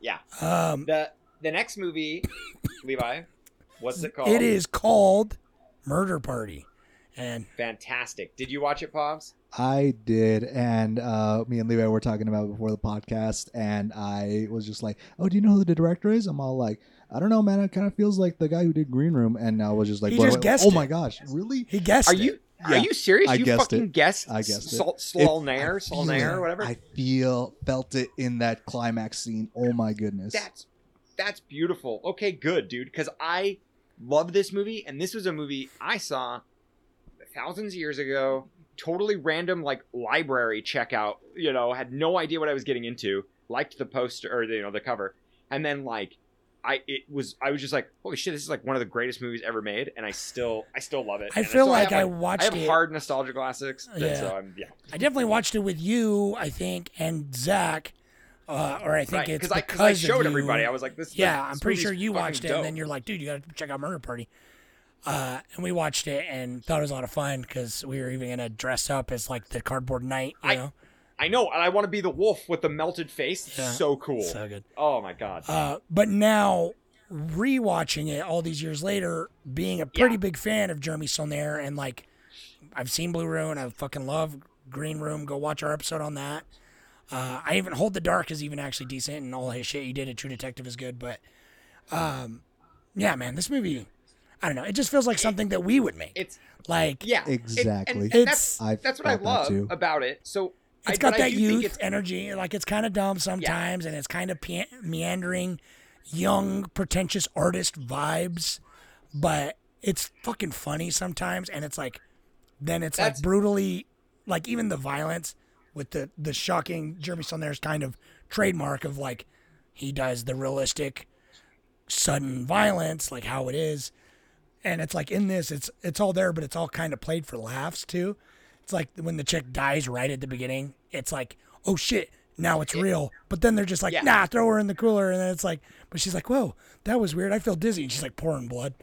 Speaker 6: Yeah.
Speaker 5: Um,
Speaker 6: The the next movie, Levi, what's it called?
Speaker 5: it is called Murder Party, and
Speaker 6: fantastic. Did you watch it, Pops?
Speaker 8: I did, and uh, me and Levi were talking about it before the podcast, and I was just like, "Oh, do you know who the director is?" I'm all like, "I don't know, man. It kind of feels like the guy who did Green Room," and I was just like,
Speaker 5: He just guessed
Speaker 8: "Oh
Speaker 5: it.
Speaker 8: my gosh, really?"
Speaker 5: he guessed
Speaker 6: Are
Speaker 5: it.
Speaker 6: you are
Speaker 8: Yeah,
Speaker 6: you serious?
Speaker 8: I
Speaker 6: you
Speaker 8: guessed
Speaker 6: fucking
Speaker 8: it.
Speaker 6: guessed
Speaker 8: I guessed it.
Speaker 6: Sol-
Speaker 8: It-
Speaker 6: Saulnier,
Speaker 8: I feel
Speaker 6: Saulnier,
Speaker 8: it.
Speaker 6: or whatever.
Speaker 8: I feel felt it in that climax scene. Oh my goodness!
Speaker 6: That's that's beautiful. Okay, good, dude. Because I love this movie, and this was a movie I saw thousands of years ago. Totally random, like library checkout. You know, had no idea what I was getting into. Liked the poster or you know the cover, and then like I it was I was just like holy shit this is like one of the greatest movies ever made and I still I still love it.
Speaker 5: I
Speaker 6: And
Speaker 5: feel like
Speaker 6: have,
Speaker 5: I watched
Speaker 6: I have
Speaker 5: it-
Speaker 6: hard nostalgia classics.
Speaker 5: Yeah.
Speaker 6: So I'm yeah.
Speaker 5: I definitely watched it with you, I think, and Zach. Uh, or I think
Speaker 6: Right,
Speaker 5: it's
Speaker 6: 'cause I-
Speaker 5: because
Speaker 6: 'cause I showed everybody. I was like, this-
Speaker 5: Yeah, I'm pretty sure you watched it,
Speaker 6: dope.
Speaker 5: and then you're like, dude, you got to check out Murder Party. Uh, and we watched it and thought it was a lot of fun because we were even gonna dress up as like the cardboard knight. You
Speaker 6: I-
Speaker 5: know,
Speaker 6: I know, and I want to be the wolf with the melted face.
Speaker 5: Yeah.
Speaker 6: so cool.
Speaker 5: So good.
Speaker 6: Oh my god.
Speaker 5: Uh, but now rewatching it all these years later, being a pretty big fan of Jeremy Saulnier, and like I've seen Blue Ruin, I fucking love Green Room. Go watch our episode on that. Uh, I even Hold the Dark is even actually decent, and all his shit he did at True Detective is good. But um, yeah, man, this movie, I don't know, it just feels like something that we would make.
Speaker 6: It's
Speaker 5: like
Speaker 6: yeah, it-
Speaker 8: Exactly.
Speaker 6: and, and
Speaker 5: It's-
Speaker 6: that's
Speaker 8: I
Speaker 6: that's what I
Speaker 8: felt that
Speaker 6: love about it. So I,
Speaker 5: it's got
Speaker 6: but I
Speaker 5: that youth
Speaker 6: it's-
Speaker 5: energy. Like it's kind of dumb sometimes, and it's kind of pe- meandering, young, pretentious artist vibes. But it's fucking funny sometimes, and it's like, then it's
Speaker 6: That's-
Speaker 5: like brutally, like even the violence with the the shocking Jeremy Saulnier's kind of trademark of like he does the realistic, sudden violence, like how it is, and it's like in this, it's it's all there, but it's all kind of played for laughs too. It's like when the chick dies right at the beginning. It's like, oh shit, now it's real. But then they're just like,
Speaker 6: Yeah.
Speaker 5: nah, throw her in the cooler. And then it's like, but she's like, whoa, that was weird. I feel dizzy. And she's like pouring blood.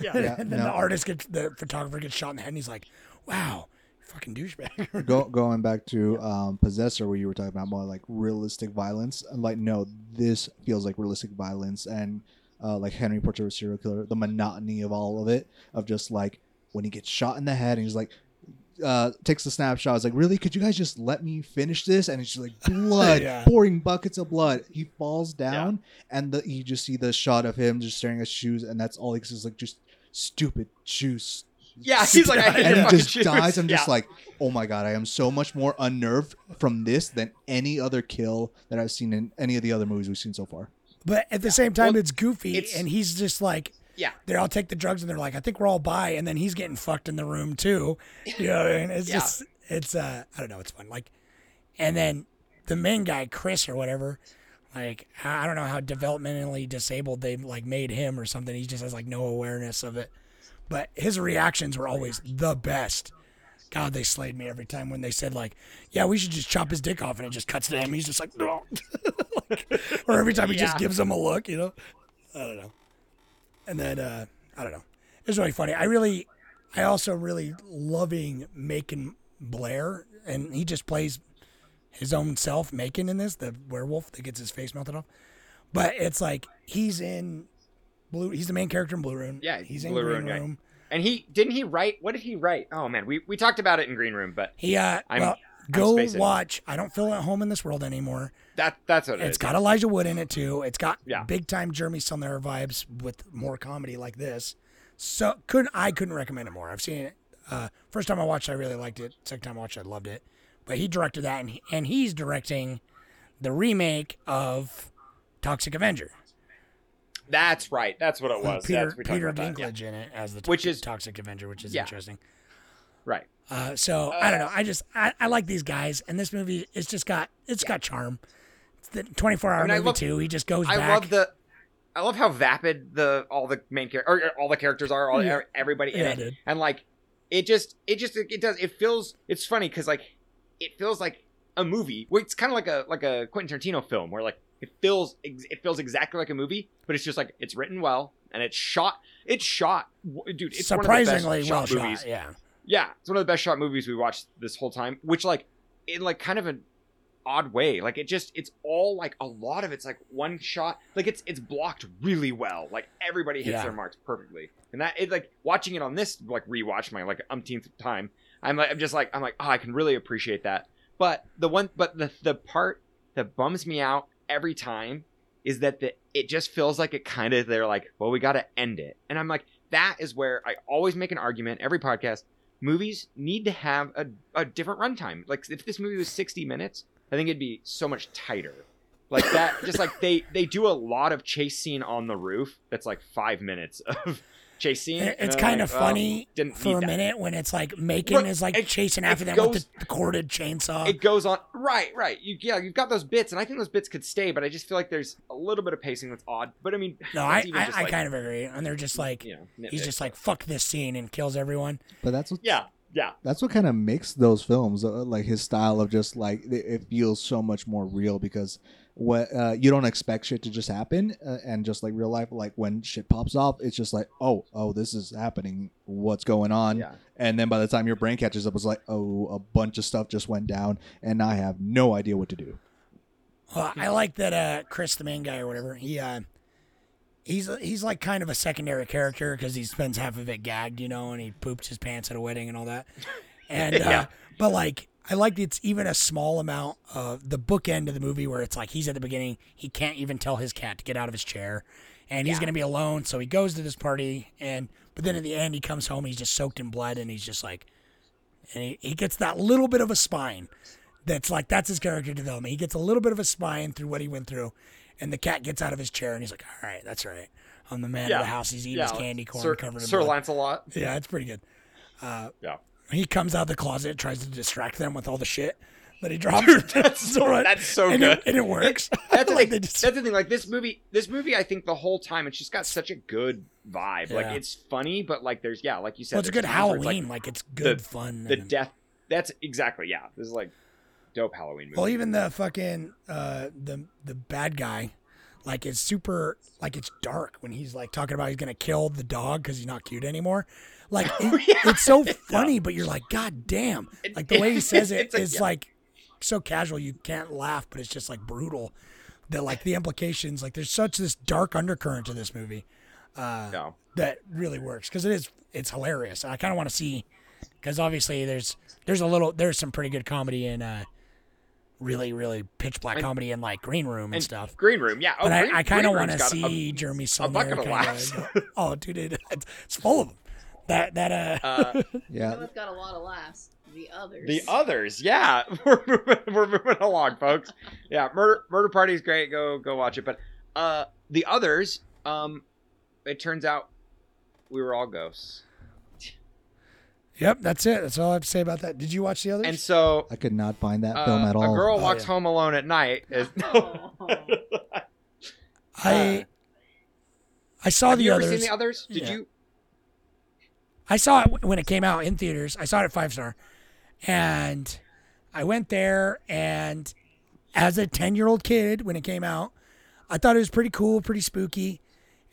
Speaker 6: Yeah.
Speaker 8: Yeah,
Speaker 5: and then
Speaker 8: no.
Speaker 5: the artist gets, the photographer gets shot in the head. And he's like, wow, fucking douchebag.
Speaker 8: Go, going back to um, Possessor, where you were talking about more like realistic violence. I'm like, no, this feels like realistic violence, and uh, like Henry Portrait of a Serial Killer, the monotony of all of it, of just like when he gets shot in the head, and he's like, uh, takes the snapshot. It's like, really? Could you guys just let me finish this? And it's just like blood,
Speaker 5: Yeah.
Speaker 8: pouring buckets of blood. He falls down, and the, you just see the shot of him just staring at shoes, and that's all he sees, like just stupid shoes,
Speaker 6: Yeah, he's like, I hate
Speaker 8: and he just
Speaker 6: shoes.
Speaker 8: dies. I'm just like, oh my god, I am so much more unnerved from this than any other kill that I've seen in any of the other movies we've seen so far.
Speaker 5: But at the same time,
Speaker 6: Well,
Speaker 5: it's goofy.
Speaker 6: it's-
Speaker 5: and he's just like,
Speaker 6: yeah.
Speaker 5: they all take the drugs and they're like, I think we're all by, and then he's getting fucked in the room too. You know, what I mean? it's
Speaker 6: Yeah.
Speaker 5: just, it's uh, I don't know, it's fun. Like, and then the main guy, Chris or whatever, like I don't know how developmentally disabled they like made him or something. He just has like no awareness of it, but his reactions were always the best. God, they slayed me every time when they said like, "Yeah, we should just chop his dick off," and it just cuts to him. He's just like, "No," or every time he just gives him a look, you know. I don't know. And then uh, I don't know. It was really funny. I really, I also really loving Macon Blair, and he just plays his own self, Macon, in this the werewolf that gets his face melted off. But it's like he's in blue. He's the main character in Blue Ruin.
Speaker 6: Yeah,
Speaker 5: he's in
Speaker 6: Blue
Speaker 5: Green
Speaker 6: Room, yeah.
Speaker 5: Room.
Speaker 6: And he didn't he write? What did he write? Oh man, we we talked about it in Green Room, but
Speaker 5: He uh, well, go watch. I don't feel at home in this world anymore.
Speaker 6: that that's what it
Speaker 5: It's
Speaker 6: is.
Speaker 5: got Elijah Wood in it too. It's got
Speaker 6: Yeah.
Speaker 5: big time Jeremy Saulnier vibes with more comedy like this. So couldn't I couldn't recommend it more. I've seen it. Uh, first time I watched, I really liked it. Second time I watched, I loved it. But he directed that, and he, and he's directing the remake of Toxic Avenger.
Speaker 6: That's right. That's what it was.
Speaker 5: Peter Peter
Speaker 6: that, yeah.
Speaker 5: In it as the
Speaker 6: Which is-
Speaker 5: Toxic Avenger, which is
Speaker 6: Yeah.
Speaker 5: interesting.
Speaker 6: Right.
Speaker 5: Uh, so I don't know. I just I, I like these guys, and this movie it's just got it's got charm. It's the 24 hour
Speaker 6: I mean,
Speaker 5: movie
Speaker 6: love-
Speaker 5: too. He just goes
Speaker 6: I
Speaker 5: back.
Speaker 6: love the. I love how vapid the all the main character all the characters are, all
Speaker 5: Yeah.
Speaker 6: everybody in
Speaker 5: Yeah,
Speaker 6: it,
Speaker 5: dude.
Speaker 6: and like it just it just it does it feels it's funny because like it feels like a movie. It's kind of like a like a Quentin Tarantino film where like it feels it feels exactly like a movie, but it's just like it's written well and it's shot. It's shot, dude. It's
Speaker 5: surprisingly well
Speaker 6: shot
Speaker 5: shot.
Speaker 6: movies.
Speaker 5: Yeah.
Speaker 6: Yeah, it's one of the best shot movies we watched this whole time. Which like in like kind of an odd way. Like it just it's all like a lot of it's like one shot. Like it's it's blocked really well. Like everybody hits
Speaker 5: Yeah.
Speaker 6: their marks perfectly. And that it like watching it on this like rewatch my like umpteenth time. I'm like I'm just like I'm like oh I can really appreciate that. But the one but the the part that bums me out every time is that the it just feels like it kind of they're like well we got to end it. And I'm like that is where I always make an argument every podcast movies need to have a, a different runtime. Like if this movie was 60 minutes, I think it'd be so much tighter. like that. Just like they they do a lot of chase scene on the roof. That's like five minutes of chase scene.
Speaker 5: It- It's kind
Speaker 6: like,
Speaker 5: of
Speaker 6: oh,
Speaker 5: funny
Speaker 6: didn't
Speaker 5: for a
Speaker 6: that.
Speaker 5: minute when it's like Macon
Speaker 6: Right,
Speaker 5: is like
Speaker 6: it-
Speaker 5: chasing after them
Speaker 6: goes-
Speaker 5: with the, the corded chainsaw.
Speaker 6: It goes on right, right. You yeah, you've got those bits, and I think those bits could stay, but I just feel like there's a little bit of pacing that's odd. But I mean,
Speaker 5: no, I,
Speaker 6: even
Speaker 5: I,
Speaker 6: just
Speaker 5: I
Speaker 6: like,
Speaker 5: kind of agree. And they're just like,
Speaker 6: you know,
Speaker 5: he's just like, fuck this scene and kills everyone.
Speaker 8: But that's what
Speaker 6: yeah, yeah.
Speaker 8: that's what kind of makes those films uh, like his style of just like it, it feels so much more real because what uh, you don't expect shit to just happen uh, and just like real life like when shit pops off it's just like oh oh this is happening what's going on
Speaker 6: Yeah.
Speaker 8: and then by the time your brain catches up it's like oh a bunch of stuff just went down and I have no idea what to do
Speaker 5: Well, I like that uh, Chris, the main guy or whatever, he uh, he's he's like kind of a secondary character because he spends half of it gagged, you know, and he poops his pants at a wedding and all that. And uh,
Speaker 6: Yeah.
Speaker 5: but like I like it's even a small amount of the bookend of the movie where it's like he's at the beginning, he can't even tell his cat to get out of his chair, and he's
Speaker 6: Yeah.
Speaker 5: gonna be alone, so he goes to this party, and but then at the end he comes home, he's just soaked in blood, and he's just like, and he, he gets that little bit of a spine that's like that's his character development. He gets a little bit of a spine through what he went through, and the cat gets out of his chair and he's like, "All right, that's right. I'm the man
Speaker 6: Yeah.
Speaker 5: of the house. He's eating
Speaker 6: yeah,
Speaker 5: his candy corn
Speaker 6: Sir,
Speaker 5: covered in
Speaker 6: Sir
Speaker 5: blood."
Speaker 6: Lancelot.
Speaker 5: Yeah, it's pretty good. Uh,
Speaker 6: Yeah.
Speaker 5: He comes out of the closet, tries to distract them with all the shit that he drops.
Speaker 6: That's so, that's so
Speaker 5: and
Speaker 6: good.
Speaker 5: It, and it works.
Speaker 6: That's the
Speaker 5: Like,
Speaker 6: thing.
Speaker 5: just-
Speaker 6: That's the thing. Like this movie, this movie, I think the whole time it's just got such a good vibe. Like it's funny, but like there's yeah, like you said,
Speaker 5: well, it's a good
Speaker 6: times where it's,
Speaker 5: Halloween.
Speaker 6: Like,
Speaker 5: Like, it's good
Speaker 6: the-
Speaker 5: fun.
Speaker 6: the
Speaker 5: and-
Speaker 6: death. That's exactly yeah. This is like dope Halloween movie.
Speaker 5: Well, even the fucking uh, the the bad guy, like it's super like it's dark when he's like talking about he's gonna kill the dog because he's not cute anymore. Like it- it's so funny, but you're like, God damn! Like the way he says it
Speaker 6: It's like, yeah.
Speaker 5: like so casual you can't laugh, but it's just like brutal. That like the implications, like there's such this dark undercurrent to this movie
Speaker 6: no.
Speaker 5: that really works because it is it's hilarious. I kind of want to see because obviously there's there's a little there's some pretty good comedy in uh really really pitch black
Speaker 6: And-
Speaker 5: comedy in like Green Room and,
Speaker 6: And
Speaker 5: stuff.
Speaker 6: Green Room, yeah. Oh,
Speaker 5: But
Speaker 6: Green-
Speaker 5: I, I kind of want to
Speaker 6: a-
Speaker 5: see Jeremy
Speaker 6: a
Speaker 5: Saulnier.
Speaker 6: bucket of
Speaker 5: kinda
Speaker 6: laughs.
Speaker 5: go- oh, dude, it, it's, it's full of them. That that uh,
Speaker 6: Uh,
Speaker 8: yeah
Speaker 7: know what's got a lot of laughs? The others.
Speaker 6: the others, yeah, we're moving, we're moving along, folks. Yeah, murder murder party is great. Go go watch it. But uh, the others, um, it turns out we were all ghosts,
Speaker 5: yep, that's it. That's all I have to say about that. Did you watch the others?
Speaker 6: and so
Speaker 8: I could not find that
Speaker 6: uh,
Speaker 8: film at all
Speaker 6: a girl
Speaker 5: Oh,
Speaker 6: walks
Speaker 5: yeah.
Speaker 6: home alone at night. Is,
Speaker 7: Oh.
Speaker 5: I I saw
Speaker 6: Have
Speaker 5: the
Speaker 6: you
Speaker 5: others.
Speaker 6: ever seen the others? Did
Speaker 5: Yeah.
Speaker 6: you?
Speaker 5: I saw it when it came out in theaters. I saw it at Five Star, and I went there. And as a ten-year-old kid, when it came out, I thought it was pretty cool, pretty spooky.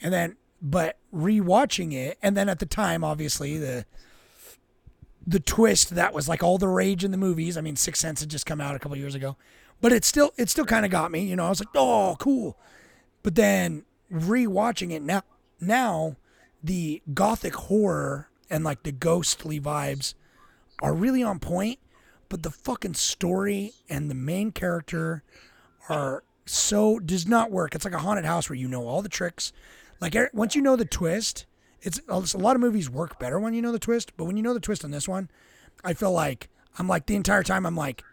Speaker 5: And then, but rewatching it, and then at the time, obviously the the twist that was like all the rage in the movies. I mean, Sixth Sense had just come out a couple years ago, but it still it still kind of got me. You know, I was like, oh, cool. But then rewatching it now, now the gothic horror and like the ghostly vibes are really on point, but the fucking story and the main character are so does not work. It's like a haunted house where you know all the tricks. Like once you know the twist, it's a lot of movies work better when you know the twist, but when you know the twist on this one, I feel like I'm like the entire time I'm like,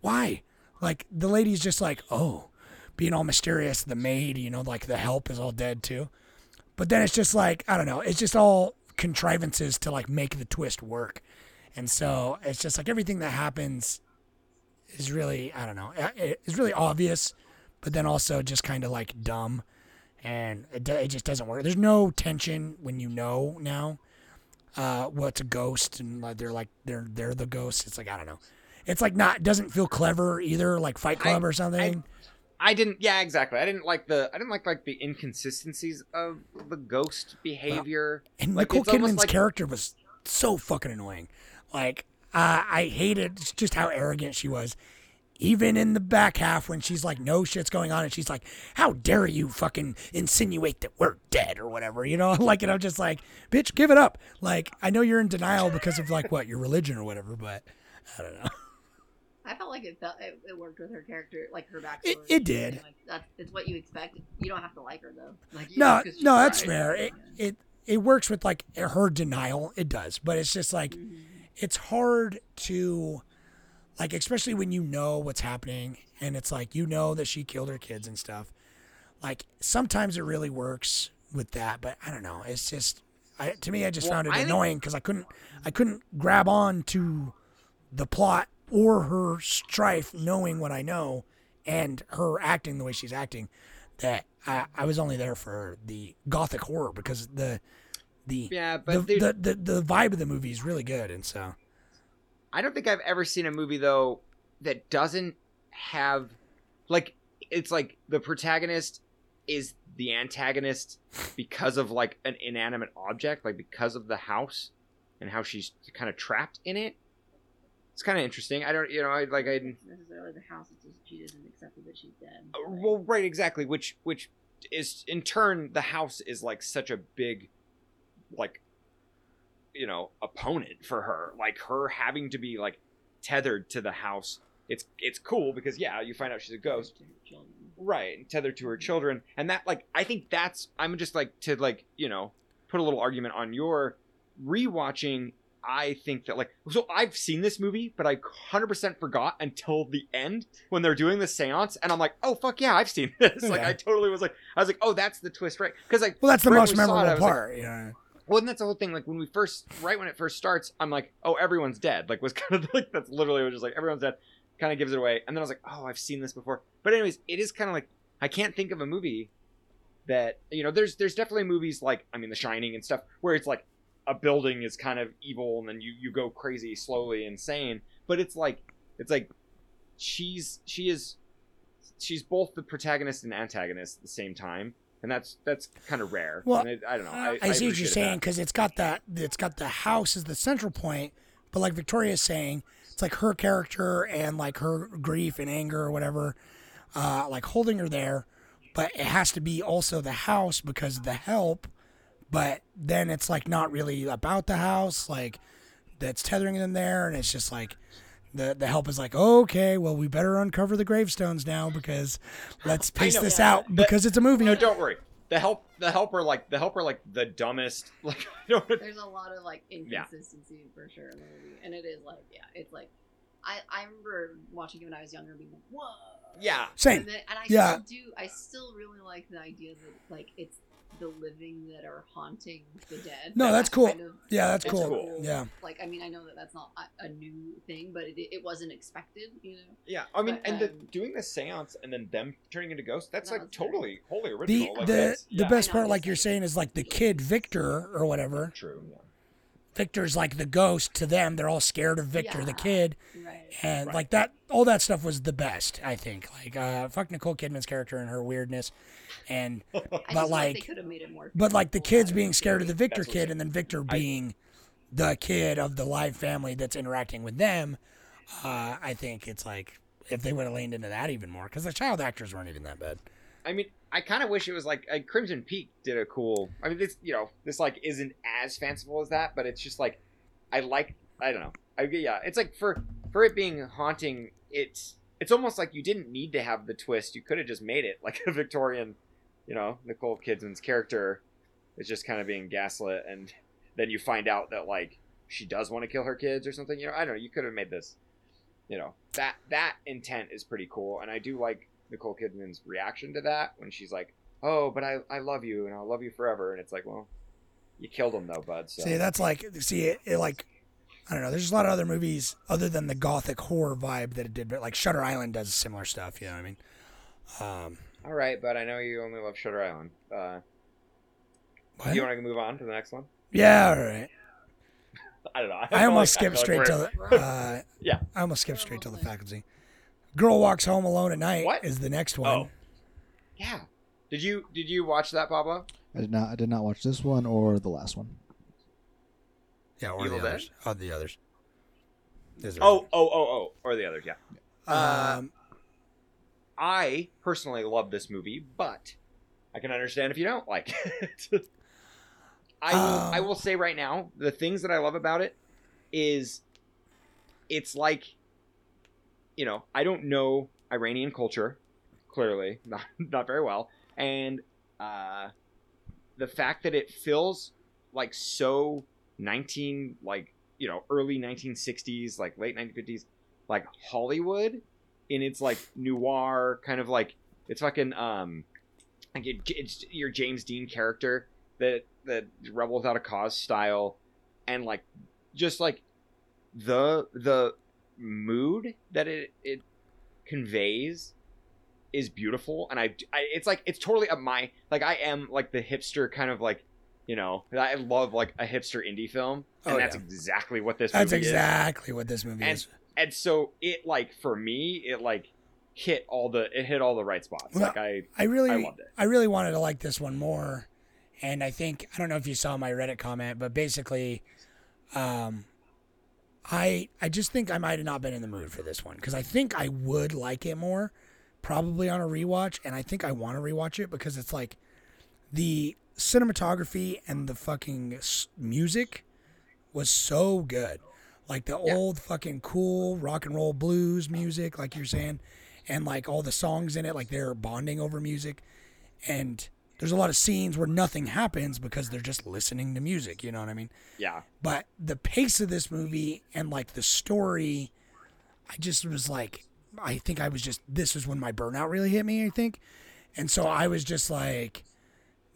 Speaker 5: why? Like the lady's just like, oh, being all mysterious. The maid, you know, like the help is all dead too. But then it's just like I don't know. It's just all contrivances to like make the twist work, and so it's just like everything that happens is really I don't know. It's really obvious, but then also just kind of like dumb, and it, it just doesn't work. There's no tension when you know now uh, what's a ghost, and like they're like they're they're the ghost. It's like I don't know. It's like not doesn't feel clever either, like Fight Club or something.
Speaker 6: I didn't. Yeah, exactly. I didn't like the. I didn't like like the inconsistencies of the ghost behavior.
Speaker 5: And
Speaker 6: Like,
Speaker 5: Nicole Kidman's
Speaker 6: like-
Speaker 5: character was so fucking annoying. Like, uh, I hated just how arrogant she was. Even in the back half when she's like, no shit's going on, and she's like, how dare you fucking insinuate that we're dead or whatever, you know? Like, and I'm just like, bitch, give it up. Like, I know you're in denial because of like what, your religion or whatever, but I don't know.
Speaker 7: I felt like it felt it, it worked with her character, like her backstory.
Speaker 5: It- it did.
Speaker 7: Like, that's it's what you expect. You don't have to like her though. Like
Speaker 5: No, no, that's fair. It, it, it works with like her denial. It does, but it's just like, mm-hmm. it's hard to like especially when you know what's happening and it's like you know that she killed her kids and stuff. Like sometimes it really works with that, but I don't know. It's just I, to me, I just
Speaker 6: Well,
Speaker 5: found it
Speaker 6: I
Speaker 5: annoying because I couldn't I couldn't grab on to the plot or her strife, knowing what I know, and her acting the way she's acting. That I, I was only there for the gothic horror because the the
Speaker 6: Yeah, but dude,
Speaker 5: the, the the vibe of the movie is really good, and so
Speaker 6: I don't think I've ever seen a movie though that doesn't have like it's like the protagonist is the antagonist because of like an inanimate object, like because of the house and how she's kind of trapped in it. It's kind of interesting. I don't, you know, I like I
Speaker 7: necessarily the house. It's just she doesn't accept that she's dead.
Speaker 6: Uh, well right exactly which which is in turn the house is like such a big like you know opponent for her like her having to be like tethered to the house it's it's cool because yeah you find out she's a ghost
Speaker 7: To her children.
Speaker 6: right and tethered to her children and that like i think that's i'm just like to like you know put a little argument on your rewatching i think that like so i've seen this movie but i 100% forgot until the end when they're doing the seance and i'm like oh fuck yeah i've seen this like
Speaker 5: Yeah.
Speaker 6: i totally was like i was like oh that's the twist right because like
Speaker 5: well, that's the
Speaker 6: right
Speaker 5: most
Speaker 6: saw it,
Speaker 5: memorable
Speaker 6: like,
Speaker 5: part. you
Speaker 6: well, and that's the whole thing. Like when we first, right when it first starts, I'm like, oh, everyone's dead. Like was kind of like that's literally was just like everyone's dead. Kind of gives it away. And then I was like, oh, I've seen this before. But anyways, it is kind of like I can't think of a movie that you know. There's there's definitely movies like I mean, The Shining and stuff where it's like a building is kind of evil and then you you go crazy slowly insane. But it's like it's like she's she is she's both the protagonist and antagonist at the same time. And that's that's kind of rare.
Speaker 5: Well,
Speaker 6: And it- I don't know.
Speaker 5: I,
Speaker 6: I,
Speaker 5: see what you're saying because it's got that it's got the house as the central point, but like Victoria's saying, it's like her character and like her grief and anger or whatever, uh, like holding her there, but it has to be also the house because the help, but then it's like not really about the house, like that's tethering them there, and it's just like. The, the help is like okay well we better uncover the gravestones now because let's
Speaker 6: I
Speaker 5: pace
Speaker 6: know.
Speaker 5: this
Speaker 6: Yeah.
Speaker 5: out because it's a movie
Speaker 6: No, don't worry. The help, the helper, like the helper, like the dumbest. Like I don't.
Speaker 7: There's a lot of like inconsistency for sure in the movie, and it is like yeah, it's like I I remember watching it when I was younger, being like whoa.
Speaker 6: Yeah.
Speaker 5: Same.
Speaker 7: And, then, and I
Speaker 5: Yeah.
Speaker 7: still do. I still really like the idea that like it's the living that are haunting the dead.
Speaker 5: No, that's cool.
Speaker 7: kind of-
Speaker 5: Yeah, that's
Speaker 6: It's
Speaker 5: cool.
Speaker 6: cool.
Speaker 5: Yeah.
Speaker 7: Like I mean, I know that that's not a, a new thing, but it, it wasn't expected. You know.
Speaker 6: Yeah. I mean,
Speaker 7: But,
Speaker 6: and the,
Speaker 7: um,
Speaker 6: doing the seance and then them turning into ghosts. That's
Speaker 7: No,
Speaker 6: like
Speaker 7: it's very-
Speaker 6: totally wholly
Speaker 5: The
Speaker 6: original. like
Speaker 5: the
Speaker 6: that's-
Speaker 5: the
Speaker 6: yeah.
Speaker 5: best
Speaker 7: know,
Speaker 5: part, like you're saying, is like the kid Victor or whatever.
Speaker 6: True. Yeah.
Speaker 5: Victor's like the ghost to them. They're all scared of Victor, the kid,
Speaker 7: Right.
Speaker 5: and
Speaker 6: Right.
Speaker 5: like that. All that stuff was the best. I think. Like uh, fuck Nicole Kidman's character and her weirdness, and
Speaker 7: I
Speaker 5: but
Speaker 7: feel like,
Speaker 5: like
Speaker 7: they made it more.
Speaker 5: but like the kids being
Speaker 7: it.
Speaker 5: scared of the Victor
Speaker 6: That's
Speaker 5: kid, and then Victor
Speaker 6: I-
Speaker 5: being the kid of the live family that's interacting with them. Uh, I think it's like if they would have leaned into that even more, because the child actors weren't even that bad.
Speaker 6: I mean, I kind of wish it was like, like Crimson Peak did a cool. I mean, this you know this like isn't as fanciful as that, but it's just like I like. I don't know. I yeah, it's like for for it being haunting. It's it's almost like you didn't need to have the twist. You could have just made it like a Victorian, you know, Nicole Kidman's character is just kind of being gaslit, and then you find out that like she does want to kill her kids or something. You know, I don't know. You could have made this. You know that that intent is pretty cool, and I do like Nicole Kidman's reaction to that when she's like, "Oh, but I I love you and I'll love you forever," and it's like, well, you killed him though, bud. So.
Speaker 5: See, that's like see it, it like I don't know. There's a lot of other movies other than the gothic horror vibe that it did, but like Shutter Island does similar stuff. You know what I mean? Um,
Speaker 6: All right, but I know you only love Shutter Island. Uh,
Speaker 5: what?
Speaker 6: you want to move on to the next one?
Speaker 5: yeah, all right.
Speaker 6: I don't know.
Speaker 5: I almost
Speaker 6: feel
Speaker 5: skipped straight to the. Uh,
Speaker 6: Yeah.
Speaker 5: I almost skipped straight to the faculty. Girl walks home alone at night
Speaker 6: What?
Speaker 5: is the next one.
Speaker 6: Oh, yeah. Did you did you watch that, Pablo?
Speaker 8: I did not. I did not watch this one or the last one.
Speaker 5: Yeah, or
Speaker 6: Evil
Speaker 5: the
Speaker 6: Dead?
Speaker 5: others. Oh, the others. There's
Speaker 6: Oh, oh, oh, oh, or the others, yeah.
Speaker 5: um,
Speaker 6: I personally love this movie, but I can understand if you don't like it. I will,
Speaker 5: Um,
Speaker 6: I will say right now, the things that I love about it is it's like you know, I don't know Iranian culture clearly, not not very well, and uh the fact that it feels like so 19 like, you know, early 1960s, like late 1950s like Hollywood in its like noir kind of like it's fucking um like it, it's your James Dean character that that Rebel Without a Cause style and like just like the the mood that it it conveys is beautiful and I, I it's like it's totally up my like I am like the hipster kind of like you know I love like a hipster indie film and
Speaker 5: Oh,
Speaker 6: that's
Speaker 5: yeah.
Speaker 6: exactly what this
Speaker 5: That's
Speaker 6: movie is
Speaker 5: exactly what this movie
Speaker 6: And-
Speaker 5: is.
Speaker 6: and so it like for me it like hit all the it hit all the right spots
Speaker 5: Well,
Speaker 6: like I
Speaker 5: I really,
Speaker 6: I loved it.
Speaker 5: I really wanted to like this one more, and I think I don't know if you saw my Reddit comment, but basically, um, I I just think I might have not been in the mood for this one because I think I would like it more, probably on a rewatch, and I think I want to rewatch it because it's like the cinematography and the fucking music was so good. Like the old fucking cool rock and roll blues music, like you're saying, and like all the songs in it, like they're bonding over music. And there's a lot of scenes where nothing happens because they're just listening to music, you know what I mean?
Speaker 6: yeah
Speaker 5: But the pace of this movie and like the story, I just was like, I think I was just, this was when my burnout really hit me, I think. And so I was just like,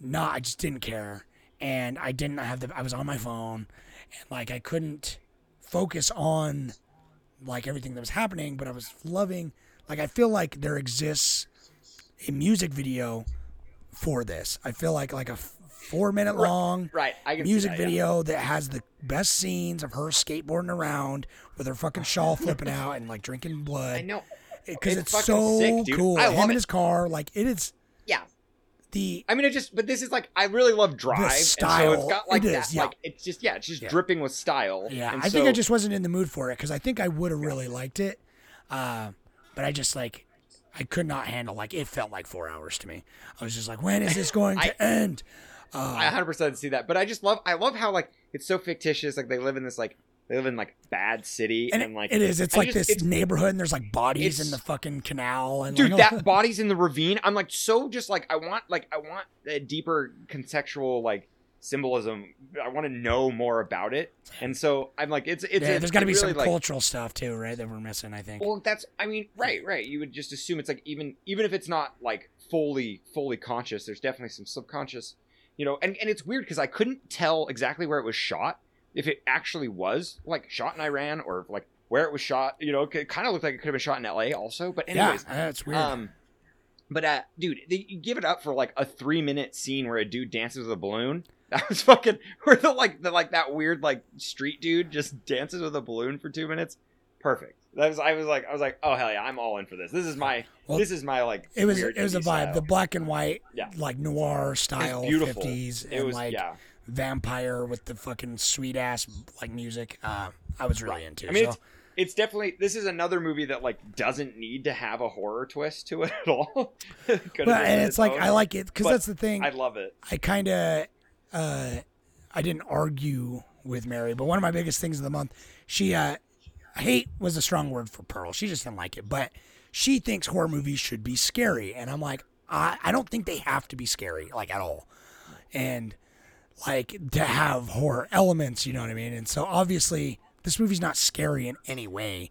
Speaker 5: nah, I just didn't care. And I didn't have the, I was on my phone and like I couldn't focus on like everything that was happening, but I was loving, like, I feel like there exists a music video for this. I feel like, like a f- four minute long
Speaker 6: right see
Speaker 5: music
Speaker 6: that, yeah.
Speaker 5: video that has the best scenes of her skateboarding around with her fucking shawl flipping out and like drinking blood.
Speaker 6: I know
Speaker 5: because
Speaker 6: It's
Speaker 5: it's, so
Speaker 6: sick,
Speaker 5: cool.
Speaker 6: I
Speaker 5: Him in his car, like it is
Speaker 6: yeah
Speaker 5: the
Speaker 6: I mean, it just, but this is like, I really love Drive. And so
Speaker 5: style,
Speaker 6: it's got like
Speaker 5: it
Speaker 6: that,
Speaker 5: is, yeah.
Speaker 6: like, it's just, yeah, it's just
Speaker 5: Yeah.
Speaker 6: dripping with style.
Speaker 5: yeah.
Speaker 6: And
Speaker 5: I think I just wasn't in the mood for it because I think I would have really liked it, uh, but I just like I could not handle like it felt like four hours to me. I was just like, when is this going to end?
Speaker 6: Uh, I 100% see that. But I just love, I love how, like, it's so fictitious. Like, they live in this, like, they live in, like, bad city.
Speaker 5: And,
Speaker 6: And,
Speaker 5: it-
Speaker 6: like,
Speaker 5: it is. It's
Speaker 6: I
Speaker 5: like
Speaker 6: just-
Speaker 5: this
Speaker 6: it's-
Speaker 5: neighborhood, and there's like bodies in the fucking canal. And
Speaker 6: Dude,
Speaker 5: like,
Speaker 6: that bodies in the ravine. I'm like so just like I want like I want a deeper contextual like symbolism. I want to know more about it, and so I'm like it's it's
Speaker 5: yeah, there's got to be
Speaker 6: really,
Speaker 5: some
Speaker 6: like,
Speaker 5: cultural stuff too, right? That we're missing. I think.
Speaker 6: Well, that's I mean, right, right. You would just assume it's like even even if it's not like fully fully conscious, there's definitely some subconscious, you know. And and it's weird because I couldn't tell exactly where it was shot. If it actually was like shot in Iran or like where it was shot, you know, it kind of looked like it could have been shot in L.A. also. But anyways,
Speaker 5: yeah, that's weird.
Speaker 6: um, but uh, dude, they, you give it up for like a three minute scene where a dude dances with a balloon. That was fucking where the like the like that weird like street dude just dances with a balloon for two minutes. Perfect. That was I was like I was like oh hell yeah I'm all in for this. This is my
Speaker 5: Well,
Speaker 6: this is my like
Speaker 5: it was it was a vibe,
Speaker 6: style.
Speaker 5: the black and white,
Speaker 6: Yeah.
Speaker 5: like noir style fifties, and
Speaker 6: was
Speaker 5: like
Speaker 6: yeah.
Speaker 5: vampire with the fucking sweet ass like music. Uh, I was really into.
Speaker 6: I mean,
Speaker 5: so.
Speaker 6: it's, it's definitely this is another movie that like doesn't need to have a horror twist to it at all.
Speaker 5: But and it's like
Speaker 6: own.
Speaker 5: I like it because that's the thing.
Speaker 6: I love it.
Speaker 5: I kind of, uh, I didn't argue with Mary, but one of my biggest things of the month, she, uh, hate was a strong word for Pearl. She just didn't like it, but she thinks horror movies should be scary. And I'm like, I, I don't think they have to be scary, like at all. And like to have horror elements, you know what I mean? And so obviously this movie's not scary in any way.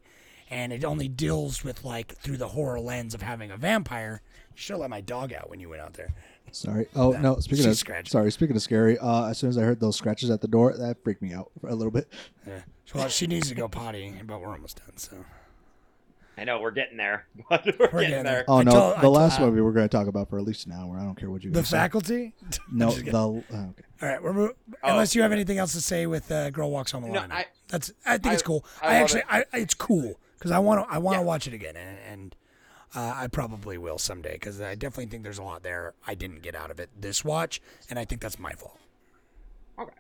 Speaker 5: And it only deals with like through the horror lens of having a vampire. You should let my dog out when you went out there.
Speaker 8: Sorry. Oh no. Speaking
Speaker 5: she's
Speaker 8: of
Speaker 5: scratching.
Speaker 8: sorry. Speaking of scary, uh, as soon as I heard those scratches at the door, that freaked me out for a little bit.
Speaker 5: Yeah. Well, she needs to go potty, but we're almost done. So
Speaker 6: I know we're getting there, but we're, getting,
Speaker 5: getting
Speaker 6: there.
Speaker 5: there.
Speaker 8: Oh no,
Speaker 5: told-
Speaker 8: the
Speaker 5: told-
Speaker 8: last
Speaker 5: uh,
Speaker 8: movie we're going to talk about for at least an hour. I don't care what you.
Speaker 5: the
Speaker 8: guys say.
Speaker 5: faculty.
Speaker 8: No, the oh, okay.
Speaker 5: All right, we're mo-
Speaker 6: Oh.
Speaker 5: unless you have anything else to say with uh, "Girl Walks Home Alone."
Speaker 6: No, I-
Speaker 5: That's I think it's cool.
Speaker 6: I
Speaker 5: I, actually,
Speaker 6: it.
Speaker 5: I, it's cool because I want to I want to
Speaker 6: Yeah.
Speaker 5: watch it again, and, and uh, I probably will someday because I definitely think there's a lot there I didn't get out of it this watch, and I think that's my fault. Okay.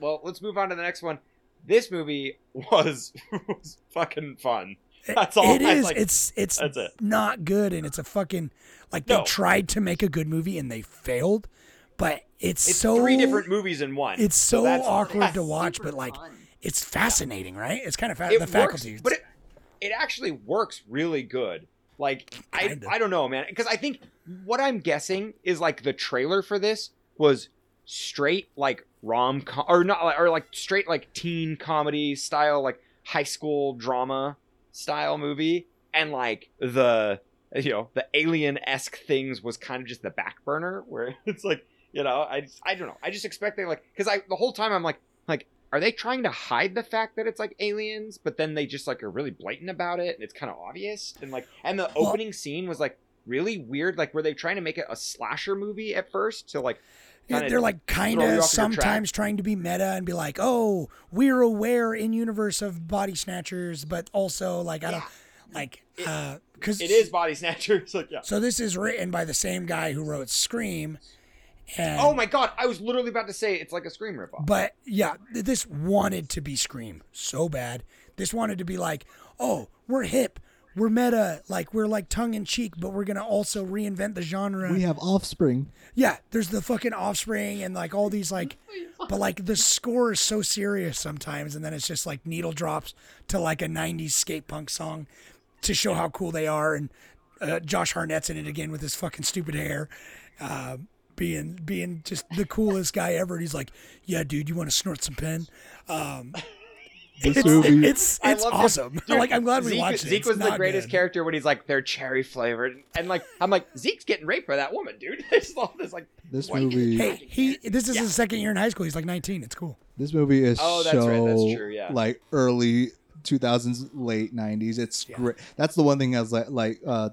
Speaker 6: Well, let's move on to the next one. This movie was was fucking fun. That's all.
Speaker 5: It
Speaker 6: I
Speaker 5: is.
Speaker 6: like.
Speaker 5: it's it's
Speaker 6: that's it.
Speaker 5: not good, and it's a fucking like they
Speaker 6: No.
Speaker 5: tried to make a good movie and they failed, but it's,
Speaker 6: It's
Speaker 5: so
Speaker 6: three different movies in one.
Speaker 5: It's so
Speaker 6: that's-
Speaker 5: awkward
Speaker 6: that's
Speaker 5: to watch, but like
Speaker 7: fun.
Speaker 5: it's fascinating, right? It's kind of fa-
Speaker 6: it
Speaker 5: the
Speaker 6: works,
Speaker 5: faculty,
Speaker 6: but it, it actually works really good. Like I. I don't know, man, because I think what I'm guessing is like the trailer for this was straight like rom com or not or like straight like teen comedy style like high school drama style movie, and like the you know the alien esque things was kind of just the back burner, where it's like you know I just, I don't know. I just expect they like because I the whole time I'm like like are they trying to hide the fact that it's like aliens, but then they just like are really blatant about it and it's kind of obvious and like and the
Speaker 5: Well-
Speaker 6: opening scene was like really weird. Like were they trying to make it a slasher movie at first to like
Speaker 5: Yeah, they're like kind of
Speaker 6: off your track.
Speaker 5: sometimes trying to be meta and be like, "Oh, we're aware in universe of body snatchers, but also like I don't like uh cuz
Speaker 6: it is body snatchers like yeah.
Speaker 5: So this is written by the same guy who wrote Scream. And
Speaker 6: Oh my god, I was literally about to say it's like a Scream ripoff.
Speaker 5: But yeah, th- this wanted to be Scream so bad. This wanted to be like, "Oh, we're hip. We're meta, like we're like tongue in cheek, but we're gonna also reinvent the genre.
Speaker 8: We have Offspring.
Speaker 5: Yeah, there's the fucking offspring and like all these like but like the score is so serious sometimes and then it's just like needle drops to like a 90s skate punk song to show how cool they are and uh, Josh Hartnett's in it again with his fucking stupid hair uh, being being just the coolest guy ever and he's like yeah dude you want to snort some pen um
Speaker 8: This
Speaker 5: it's,
Speaker 8: movie.
Speaker 5: it's it's awesome
Speaker 6: Dude,
Speaker 5: like I'm glad we
Speaker 6: Zeke,
Speaker 5: watched it
Speaker 6: Zeke
Speaker 5: It's
Speaker 6: was the greatest
Speaker 5: good.
Speaker 6: character when he's like they're cherry flavored, and like I'm like Zeke's getting raped by that woman, dude. I just love this like
Speaker 8: This
Speaker 6: white-
Speaker 8: movie.
Speaker 5: hey he this is
Speaker 6: Yeah.
Speaker 5: his second year in high school he's like 19 it's cool
Speaker 8: This movie is
Speaker 6: Oh, that's
Speaker 8: so
Speaker 6: right, that's true, yeah.
Speaker 8: like early 2000s, late 90s. It's great. That's the one thing I was like, like uh,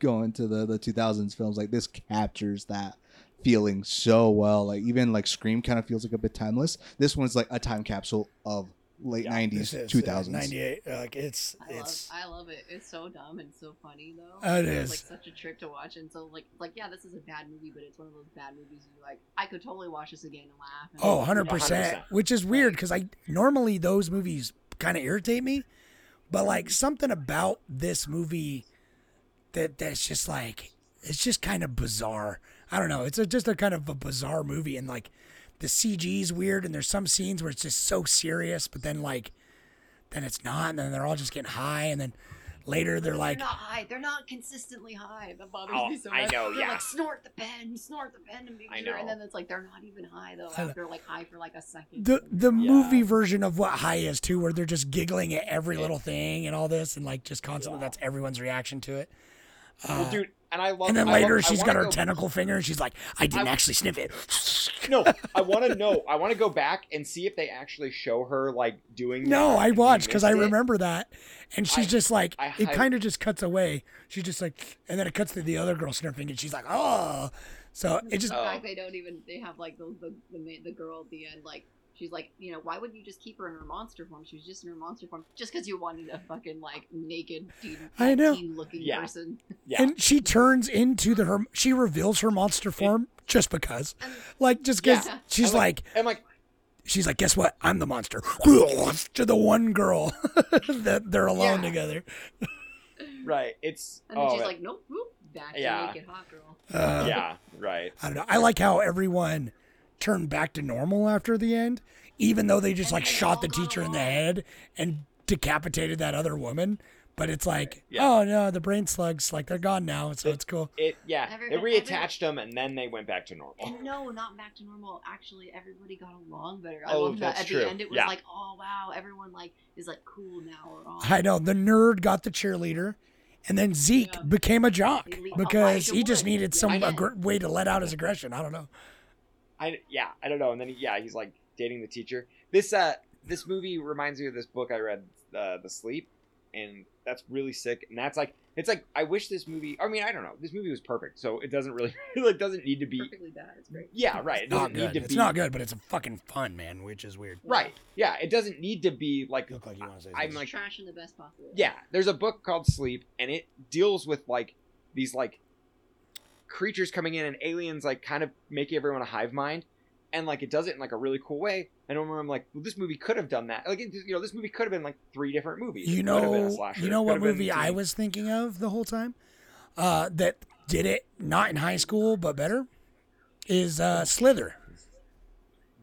Speaker 8: going to the the 2000s films. Like this captures that feeling so well. Like even like Scream kind of feels like a bit timeless. This one's like a time capsule of late
Speaker 5: This
Speaker 8: 90s,
Speaker 5: is, uh,
Speaker 8: 2000s.
Speaker 5: 98 like it's
Speaker 7: I love, I love it. It's so dumb and so funny though.
Speaker 5: It
Speaker 7: It's like such a trip to watch, and so like like yeah, this is a bad movie, but it's one of those bad movies you like. I could totally watch this again and laugh. And
Speaker 5: Oh,
Speaker 7: like,
Speaker 5: 100%. Which is weird because I normally those movies kind of irritate me, but like something about this movie that that's just like it's just kind of bizarre. I don't know. It's a, just a kind of a bizarre movie, and like the CG is weird, and there's some scenes where it's just so serious, but then like then it's not, and then they're all just getting high, and then later they're like,
Speaker 7: they're not high. They're not consistently high. That bothers
Speaker 6: Oh,
Speaker 7: me so
Speaker 6: I
Speaker 7: much.
Speaker 6: know,
Speaker 7: They're
Speaker 6: yeah.
Speaker 7: like snort the pen, snort the pen, and make
Speaker 6: I
Speaker 7: sure. And then it's like they're not even high though.
Speaker 5: I know.
Speaker 7: After like high for like a second.
Speaker 5: the the
Speaker 6: Yeah.
Speaker 5: movie version of what high is too, where they're just giggling at every little thing and all this, and like just constantly that's everyone's reaction to it.
Speaker 6: Well, uh, dude, and I love.
Speaker 5: And then
Speaker 6: I
Speaker 5: later
Speaker 6: love-
Speaker 5: she's got her
Speaker 6: go-
Speaker 5: tentacle finger and she's like, I didn't
Speaker 6: I-
Speaker 5: actually sniff it.
Speaker 6: No, I want to know. I want to go back and see if they actually show her like doing.
Speaker 5: No,
Speaker 6: that
Speaker 5: I watched because I remember that. And she's
Speaker 6: I-
Speaker 5: just like,
Speaker 6: I
Speaker 5: it kind of just cuts away. She's just like, and then it cuts to the other girl sniffing and she's like, oh. So it just,
Speaker 7: the
Speaker 6: Oh.
Speaker 7: fact they don't even they have like the the the, the girl at the end like she's like you know why wouldn't you just keep her in her monster form she was just in her monster form just because you wanted a fucking like naked teen,
Speaker 5: I know.
Speaker 7: teen looking
Speaker 6: Yeah.
Speaker 7: person
Speaker 6: Yeah.
Speaker 5: and she turns into the, her, she reveals her monster form just because. Like, just because
Speaker 7: Yeah.
Speaker 5: she's
Speaker 6: I'm
Speaker 5: like,
Speaker 6: I'm like,
Speaker 5: she's like, guess what? I'm the monster. to the one girl that they're alone
Speaker 6: Yeah.
Speaker 5: together.
Speaker 6: right. It's.
Speaker 7: and then
Speaker 6: oh,
Speaker 7: she's
Speaker 6: man.
Speaker 7: like nope whoop, back to
Speaker 6: Yeah.
Speaker 7: naked hot girl
Speaker 5: Uh,
Speaker 6: yeah. Right.
Speaker 5: I don't know. I like how everyone turned back to normal after the end, even though they just like shot the teacher in the head and decapitated that other woman. But it's like,
Speaker 6: Yeah.
Speaker 5: oh no, the brain slugs, like they're gone now, so it's cool.
Speaker 6: It. Yeah.
Speaker 7: Every-
Speaker 6: they
Speaker 7: every-
Speaker 6: reattached them and then they went back to normal.
Speaker 7: no not back to normal actually everybody got along better i
Speaker 6: Oh,
Speaker 7: love that
Speaker 6: that's
Speaker 7: at
Speaker 6: true.
Speaker 7: the end it was
Speaker 6: Yeah.
Speaker 7: like oh wow everyone like is like cool now or all
Speaker 5: I know the nerd got the cheerleader, and then Zeke
Speaker 7: Yeah.
Speaker 5: became a jock because
Speaker 7: Elijah
Speaker 5: he just needed some
Speaker 6: I know.
Speaker 5: aggr- way to let out his aggression. I don't know.
Speaker 6: I yeah, I don't know. And then he, yeah, he's like dating the teacher. This uh this movie reminds me of this book I read, uh, The Sleep, and that's really sick. And that's like it's like I wish this movie. I mean, I don't know. This movie was perfect, so it doesn't really like doesn't need to be.
Speaker 7: perfectly bad it's great
Speaker 6: Yeah, right. It
Speaker 5: It's not
Speaker 6: doesn't need
Speaker 5: good.
Speaker 6: to
Speaker 5: It's
Speaker 6: be.
Speaker 5: not good, but it's a fucking fun, man, which is weird.
Speaker 6: Right. Yeah, it doesn't need to be like.
Speaker 5: You look like you want to say
Speaker 6: I'm like
Speaker 7: trash in the best possible
Speaker 6: yeah. There's a book called Sleep, and it deals with like these like creatures coming in and aliens like kind of making everyone a hive mind and like it does it in like a really cool way and I remember I'm like well this movie could have done that like it, you know this movie could have been like three different movies
Speaker 5: You
Speaker 6: It could have been a
Speaker 5: know,
Speaker 6: slasher.
Speaker 5: you know what movie I was thinking of the whole time? Uh, that did it not in high school but better is uh, Slither.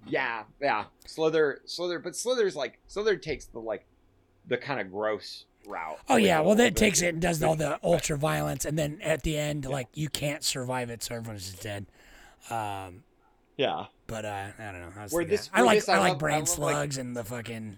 Speaker 6: yeah yeah Slither Slither but Slither's like Slither takes the like the kind of gross route
Speaker 5: Oh yeah, well that takes it and does all the ultra violence, and then at the end, like you can't survive it, so everyone's just dead. Um,
Speaker 6: yeah
Speaker 5: but uh, I don't know. I,
Speaker 6: Where this-
Speaker 5: I like
Speaker 6: this,
Speaker 5: I,
Speaker 6: I
Speaker 5: like
Speaker 6: love- I
Speaker 5: brain
Speaker 6: love, like-
Speaker 5: slugs and the fucking.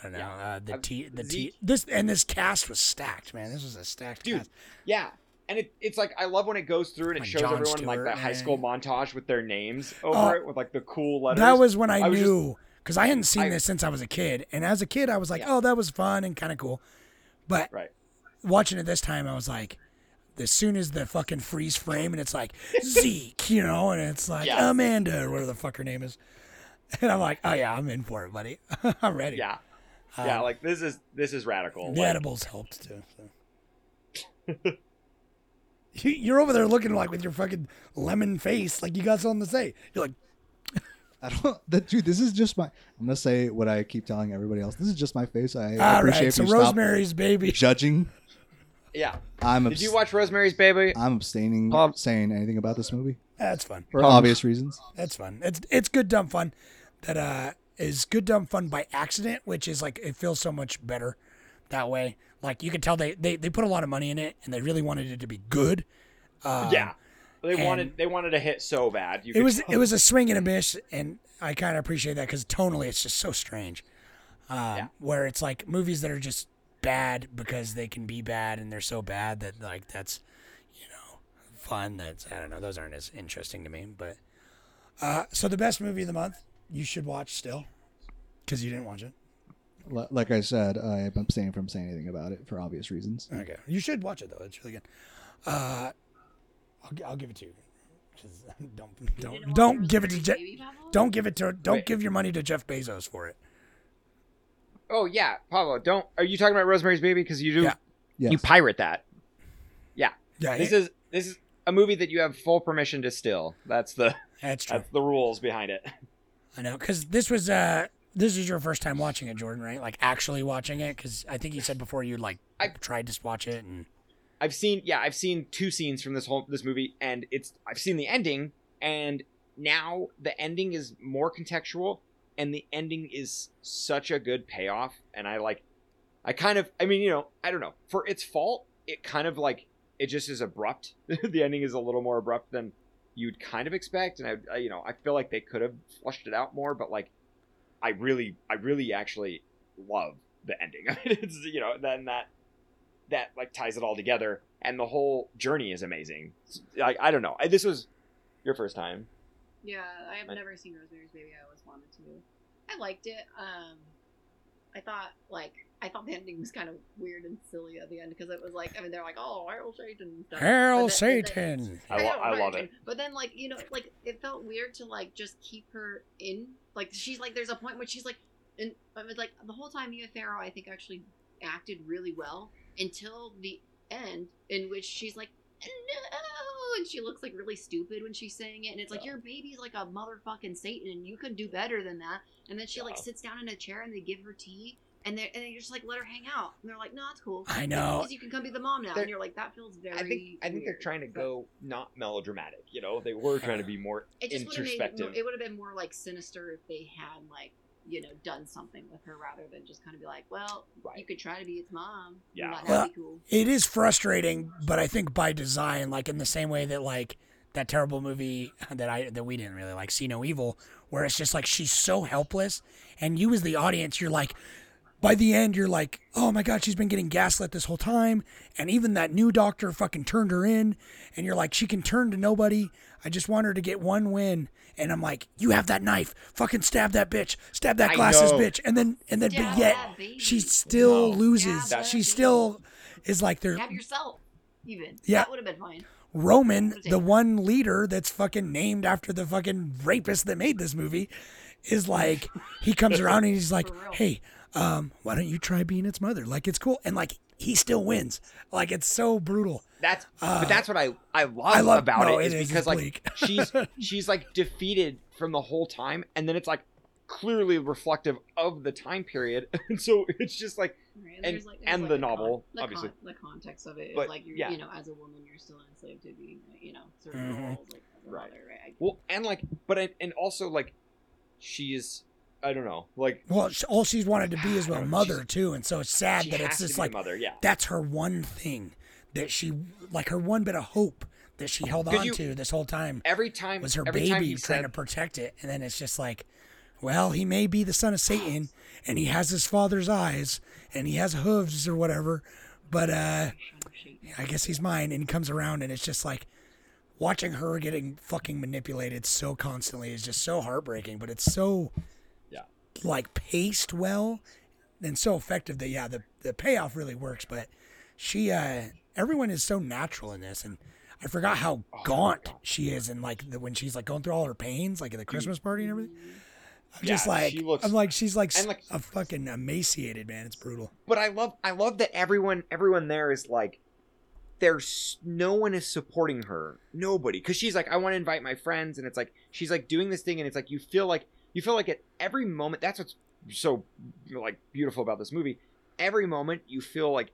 Speaker 5: I don't know.
Speaker 6: Yeah.
Speaker 5: Uh, the T, the T, this and this cast was stacked, man. This was a stacked
Speaker 6: Dude,
Speaker 5: cast.
Speaker 6: Yeah. And it, it's like I love when it goes through and it
Speaker 5: Like
Speaker 6: shows
Speaker 5: Jon
Speaker 6: everyone in like
Speaker 5: Stewart,
Speaker 6: that high school montage with their names over
Speaker 5: Oh,
Speaker 6: it with like the cool letters.
Speaker 5: That was when I,
Speaker 6: I was just-
Speaker 5: knew because I hadn't seen
Speaker 6: I-
Speaker 5: this since I was a kid, and as a kid, I was like,
Speaker 6: Yeah.
Speaker 5: "Oh, that was fun and kind of cool," but
Speaker 6: right.
Speaker 5: watching it this time, I was like, as soon as the fucking freeze frame and it's like Zeke, you know, and it's like
Speaker 6: Yeah.
Speaker 5: Amanda or whatever the fuck her name is, and I'm like, "Oh yeah, I'm in for it, buddy. I'm ready."
Speaker 6: Yeah. yeah,
Speaker 5: Um,
Speaker 6: like this is this is radical.
Speaker 5: The
Speaker 6: Like,
Speaker 5: edibles helped too. So. You're over there looking like with your fucking lemon face, like you got something to say. You're like,
Speaker 8: I don't. That, dude, this is just my. I'm gonna say what I keep telling everybody else. This is just my face. I
Speaker 5: all
Speaker 8: appreciate
Speaker 5: right, so
Speaker 8: if you stop
Speaker 5: Rosemary's Baby.
Speaker 8: judging.
Speaker 6: yeah.
Speaker 8: I'm.
Speaker 6: Did
Speaker 8: abs-
Speaker 6: you watch Rosemary's Baby?
Speaker 8: I'm abstaining
Speaker 6: Pop-
Speaker 8: saying anything about this movie
Speaker 5: That's fun.
Speaker 8: for
Speaker 6: Pop-
Speaker 8: obvious reasons.
Speaker 5: That's fun. It's it's good dumb fun. That uh is good dumb fun by accident, which is like it feels so much better that way. Like you can tell they they, they put a lot of money in it and they really wanted it to be good. Um,
Speaker 6: yeah. They
Speaker 5: and-
Speaker 6: wanted they wanted to hit so bad. You
Speaker 5: It was
Speaker 6: tell.
Speaker 5: it was a swing and a miss, and I kind of appreciate that because tonally it's just so strange. Um,
Speaker 6: Yeah.
Speaker 5: Where it's like movies that are just bad because they can be bad and they're so bad that like that's you know fun. That's I don't know. Those aren't as interesting to me. But uh, so the best movie of the month you should watch still because you didn't watch it.
Speaker 8: Like I said, I'm abstaining from saying anything about it for obvious reasons.
Speaker 5: Okay, you should watch it though. It's really good. Uh, I'll, I'll give it to you. 'Cause Don't
Speaker 7: You
Speaker 5: don't don't give it to Jeff. Don't give it to. Don't
Speaker 6: Wait.
Speaker 5: give your money to Jeff Bezos for it.
Speaker 6: Oh yeah, Pablo, don't are you talking about Rosemary's Baby because you do
Speaker 5: Yeah.
Speaker 8: Yes.
Speaker 6: you pirate that. Yeah.
Speaker 5: Yeah,
Speaker 6: This
Speaker 5: it-
Speaker 6: is this is a movie that you have full permission to steal. That's the
Speaker 5: that's true.
Speaker 6: that's the rules behind it.
Speaker 5: I know, because this was uh this is your first time watching it, Jordan, right? Like actually watching it, because I think you said before you like
Speaker 6: I-
Speaker 5: tried to watch it and
Speaker 6: I've seen yeah, I've seen two scenes from this whole this movie and it's I've seen the ending and now the ending is more contextual and the ending is such a good payoff and I like I kind of I mean, you know, I don't know. For its fault, it kind of like it just is abrupt. the ending is a little more abrupt than you'd kind of expect and I, I you know, I feel like they could have flushed it out more, but like I really I really actually love the ending. I mean, it's you know, then that that like ties it all together and the whole journey is amazing like I don't know I, this was your first time
Speaker 7: Yeah, I have
Speaker 6: I-
Speaker 7: never seen Rosemary's Baby. I always wanted to. I liked it. Um, I thought like I thought the ending was kind of weird and silly at the end because it was like I mean they're like oh Hail Satan and stuff.
Speaker 5: Hail
Speaker 7: But then- but then-
Speaker 5: Satan.
Speaker 6: I, lo- I love it
Speaker 7: But then like you know like it felt weird to like just keep her in like she's like there's a point where she's like and I was like the whole time Mia Farrow I think actually acted really well until the end in which she's like no and she looks like really stupid when she's saying it and it's like
Speaker 6: Yeah.
Speaker 7: your baby's like a motherfucking satan and you could do better than that. And then she like sits down in a chair and they give her tea and they and they just like let her hang out and they're like no it's cool.
Speaker 5: I know.
Speaker 7: because you can come be the mom now
Speaker 6: They're-
Speaker 7: and you're like that feels very
Speaker 6: i think i think they're trying to go not melodramatic you know? They were trying to be more
Speaker 7: it just would made
Speaker 6: introspective
Speaker 7: more, it would have been more like sinister if they had like you know done something with her rather than just kind of be like well you could try to be its mom
Speaker 6: Yeah.
Speaker 5: Well,
Speaker 7: be cool
Speaker 5: It is frustrating, but I think by design, like in the same way that like that terrible movie that I that we didn't really like, See No Evil, where it's just like she's so helpless, and you as the audience, you're like, by the end, you're like, oh my god, she's been getting gaslit this whole time, and even that new doctor fucking turned her in, and you're like, she can turn to nobody. I just want her to get one win, and I'm like, you have that knife, fucking stab that bitch, stab that
Speaker 6: I
Speaker 5: glasses
Speaker 6: know.
Speaker 5: bitch, and then and then but yet she still
Speaker 6: No.
Speaker 5: loses.
Speaker 7: Stab
Speaker 5: she
Speaker 7: that
Speaker 5: still is like there.
Speaker 7: have yourself even
Speaker 5: Yeah.
Speaker 7: that would have been fine
Speaker 5: Roman, the one leader that's fucking named after the fucking rapist that made this movie, is like he comes around and he's like, "Hey, um, why don't you try being its mother? Like it's cool." And like he still wins. Like it's so brutal.
Speaker 6: That's
Speaker 5: Uh,
Speaker 6: but that's what i i love,
Speaker 5: I love-
Speaker 6: about
Speaker 5: no,
Speaker 6: it
Speaker 5: it
Speaker 6: is
Speaker 5: is,
Speaker 6: because
Speaker 5: it's
Speaker 6: like she's she's like defeated from the whole time and then it's like clearly reflective of the time period and so it's just like
Speaker 7: Right,
Speaker 6: And-
Speaker 7: there's, like,
Speaker 6: and
Speaker 7: like,
Speaker 6: the
Speaker 7: con-
Speaker 6: novel,
Speaker 7: the
Speaker 6: obviously.
Speaker 7: con- the context of it is
Speaker 6: But,
Speaker 7: like you're,
Speaker 6: yeah.
Speaker 7: you know, as a woman, you're still enslaved to being, you know, certain
Speaker 5: Mhm.
Speaker 7: roles, like as a
Speaker 6: Right.
Speaker 7: mother, right?
Speaker 6: Well and like but I, and also like she's i don't know like
Speaker 5: Well, sh- all she's wanted to be is a mother too, and so it's sad that it's just like
Speaker 6: mother yeah
Speaker 5: that's her one thing that she like her one bit of hope that she held on
Speaker 6: you-
Speaker 5: to this whole time
Speaker 6: every time
Speaker 5: was her baby
Speaker 6: he
Speaker 5: trying
Speaker 6: said
Speaker 5: to protect it, and then it's just like, well, he may be the son of Satan, and he has his father's eyes, and he has hooves or whatever, but uh, I guess he's mine. And he comes around, and it's just like watching her getting fucking manipulated so constantly is just so heartbreaking. But it's so
Speaker 6: Yeah.
Speaker 5: like paced well and so effective that yeah, the the payoff really works. But she, uh, everyone is so natural in this, and I forgot how
Speaker 6: Oh
Speaker 5: gaunt she is, and like the, when she's like going through all her pains, like at the Christmas party and everything. I'm just like,
Speaker 6: she looks-
Speaker 5: I'm like, she's like,
Speaker 6: like-
Speaker 5: a fucking emaciated man. It's brutal.
Speaker 6: but I love I love that everyone everyone there is like there's no one is supporting her nobody because she's like I want to invite my friends and it's like she's like doing this thing and it's like you feel like you feel like at every moment that's what's so like beautiful about this movie every moment you feel like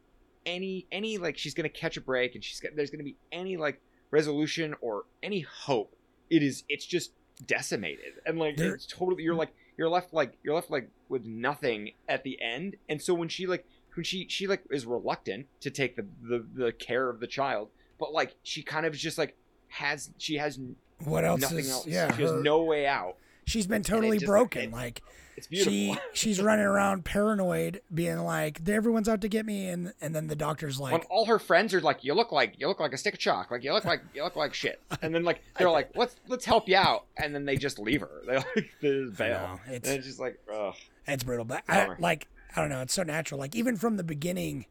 Speaker 6: any any like she's gonna catch a break and she's got there's gonna be any like resolution or any hope. It is it's just decimated. And like
Speaker 5: There-
Speaker 6: it's totally you're like you're left like you're left like with nothing at the end. And so when she like when she she like is reluctant to take the the, the care of the child but like she kind of just like has she has
Speaker 5: What else
Speaker 6: nothing
Speaker 5: is?
Speaker 6: else.
Speaker 5: Yeah,
Speaker 6: she has no way out
Speaker 5: she's been totally
Speaker 6: just-
Speaker 5: broken.
Speaker 6: it-
Speaker 5: like
Speaker 6: it's beautiful
Speaker 5: she she's running around paranoid, being like, everyone's out to get me, and and then the doctor's
Speaker 6: when
Speaker 5: like,
Speaker 6: all her friends are like, "You look like you look like a stick of chalk. Like you look like you look like shit." And then like they're like, "Let's let's help you out," and then they just leave her. They like they just bail.
Speaker 5: know, it's
Speaker 6: it's just like, ugh.
Speaker 5: It's brutal, but I, like I don't know. It's so natural. Like even from the beginning,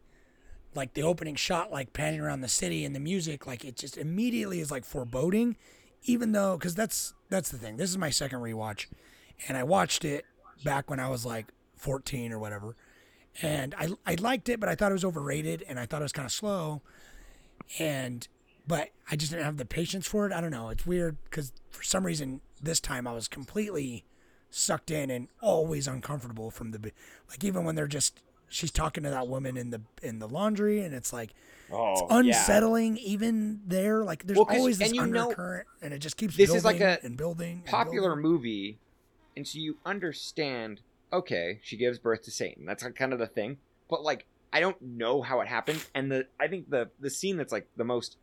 Speaker 5: like the opening shot, like panning around the city and the music, like it just immediately is like foreboding. Even though, because that's that's the thing. This is my second rewatch, and I watched it back when I was like 14 or whatever, and I I liked it, but I thought it was overrated, and I thought it was kind of slow, and but I just didn't have the patience for it. I don't know. It's weird because for some reason this time I was completely sucked in and always uncomfortable from the like even when they're just she's talking to that woman in the in the laundry and it's like
Speaker 6: Oh,
Speaker 5: it's
Speaker 6: yeah.
Speaker 5: unsettling even there like there's
Speaker 6: Well,
Speaker 5: always this
Speaker 6: and you know-
Speaker 5: undercurrent and it just keeps
Speaker 6: This
Speaker 5: building
Speaker 6: is like a
Speaker 5: and building and
Speaker 6: popular
Speaker 5: building.
Speaker 6: movie, and so you understand. Okay, she gives birth to Satan. That's kind of the thing. But like, I don't know how it happened, and the I think the the scene that's like the most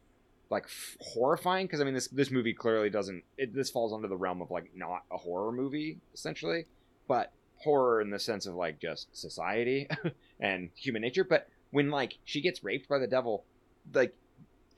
Speaker 6: like f- horrifying because I mean this this movie clearly doesn't it, this falls under the realm of like not a horror movie essentially, but horror in the sense of like just society and human nature. But when like she gets raped by the devil, like,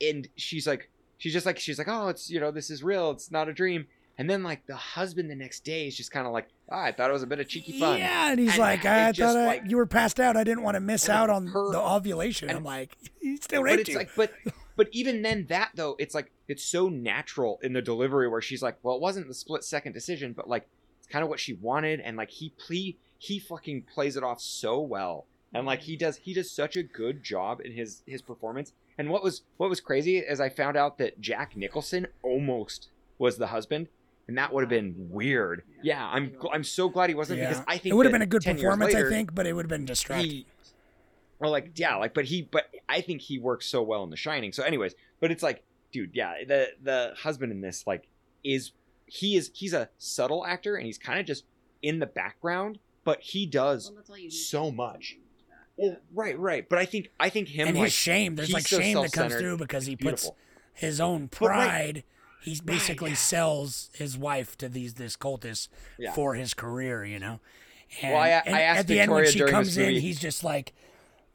Speaker 6: and she's like she's just like she's like oh it's you know this is real it's not a dream and then like the husband the next day is just kind of like oh, i thought it was a bit of cheeky fun
Speaker 5: yeah and he's
Speaker 6: And
Speaker 5: like i
Speaker 6: just,
Speaker 5: thought I,
Speaker 6: like-
Speaker 5: you were passed out i didn't want to miss out on
Speaker 6: her-
Speaker 5: the ovulation
Speaker 6: and-
Speaker 5: i'm like he still
Speaker 6: but
Speaker 5: raped
Speaker 6: it's
Speaker 5: you
Speaker 6: like but but even then that though it's like it's so natural in the delivery where she's like well it wasn't the split second decision but like it's kind of what she wanted and like he ple- he fucking plays it off so well and like he does he does such a good job in his his performance. And what was what was crazy is i found out that jack nicholson almost was the husband and that would have been weird. Yeah. I'm i'm so glad he wasn't
Speaker 5: yeah.
Speaker 6: Because i think
Speaker 5: it would have been a good performance
Speaker 6: later,
Speaker 5: i think but it would have been distracting.
Speaker 6: he or like yeah like but he but i think he works so well in the shining. So anyways but it's like dude yeah the the husband in this like is he is he's a subtle actor and he's kind of just in the background but he does
Speaker 7: Well, that's all you need
Speaker 6: so much. well right right. But i think i think him
Speaker 5: and
Speaker 6: like
Speaker 5: his shame there's like
Speaker 6: so
Speaker 5: shame that comes through because he puts his own
Speaker 6: But right-
Speaker 5: pride he basically
Speaker 6: yeah.
Speaker 5: sells his wife to these this cultist
Speaker 6: Yeah.
Speaker 5: for his career you know? And,
Speaker 6: Well, I-
Speaker 5: and
Speaker 6: I asked
Speaker 5: at the end when she comes in he's just like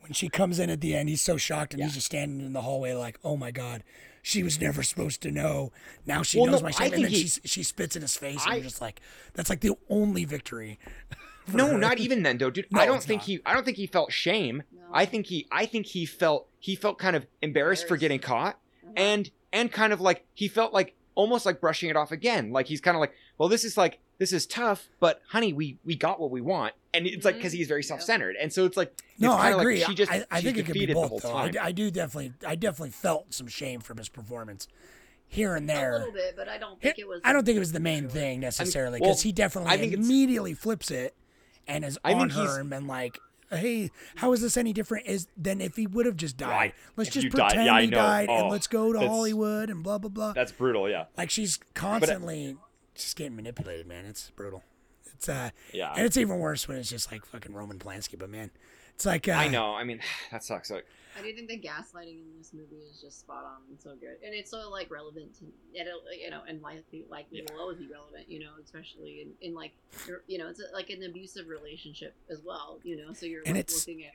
Speaker 5: when she comes in at the end he's so shocked and
Speaker 6: Yeah.
Speaker 5: he's just standing in the hallway like oh my god she was never supposed to know now she
Speaker 6: Well,
Speaker 5: knows
Speaker 6: no,
Speaker 5: my
Speaker 6: I
Speaker 5: shame and then
Speaker 6: he-
Speaker 5: she, she spits in his face
Speaker 6: I-
Speaker 5: and you're just like that's like the only victory
Speaker 6: no
Speaker 5: her.
Speaker 6: not even then though dude
Speaker 5: No,
Speaker 6: i don't think
Speaker 5: not.
Speaker 6: he i don't think he felt shame
Speaker 7: No.
Speaker 6: i think he i think he felt he felt kind of embarrassed for getting caught
Speaker 7: Uh-huh.
Speaker 6: and and kind of like he felt like almost like brushing it off again like he's kind of like well this is like this is tough but honey we we got what we want and it's like because
Speaker 7: Mhm.
Speaker 6: he's very self-centered and so it's like
Speaker 5: No, I
Speaker 6: kinda like
Speaker 5: agree.
Speaker 6: she just
Speaker 5: I, I
Speaker 6: she's
Speaker 5: think it could be both.
Speaker 6: the whole
Speaker 5: though. I,
Speaker 6: time
Speaker 5: I do definitely, I definitely felt some shame from his performance here and there.
Speaker 7: a
Speaker 5: there.
Speaker 7: little bit, but I don't think it was.
Speaker 5: I don't think it was the main thing necessarily
Speaker 6: well,
Speaker 5: because he definitely
Speaker 6: I think
Speaker 5: immediately flips it and is
Speaker 6: I
Speaker 5: on
Speaker 6: think he's-
Speaker 5: her and been like, "Hey, how is this any different is than if he would have just died?
Speaker 6: Right.
Speaker 5: Let's
Speaker 6: If
Speaker 5: just
Speaker 6: you died-
Speaker 5: pretend
Speaker 6: yeah,
Speaker 5: he died
Speaker 6: Oh,
Speaker 5: and let's go to Hollywood and blah blah blah."
Speaker 6: that's brutal yeah
Speaker 5: Like she's constantly just getting manipulated, man. It's brutal. It's uh,
Speaker 6: yeah
Speaker 5: and it's even worse when it's just like fucking Roman Polanski. But man, It's like uh,
Speaker 6: I know. I mean, that sucks. Like,
Speaker 7: I do think the gaslighting in this movie is just spot on and so good, and it's so like relevant to it'll, you know, and likely likely will always be relevant, you know, especially in, in like you're- know, it's like an abusive relationship as well, you know, so you're
Speaker 5: And
Speaker 7: like,
Speaker 5: it's-
Speaker 7: looking at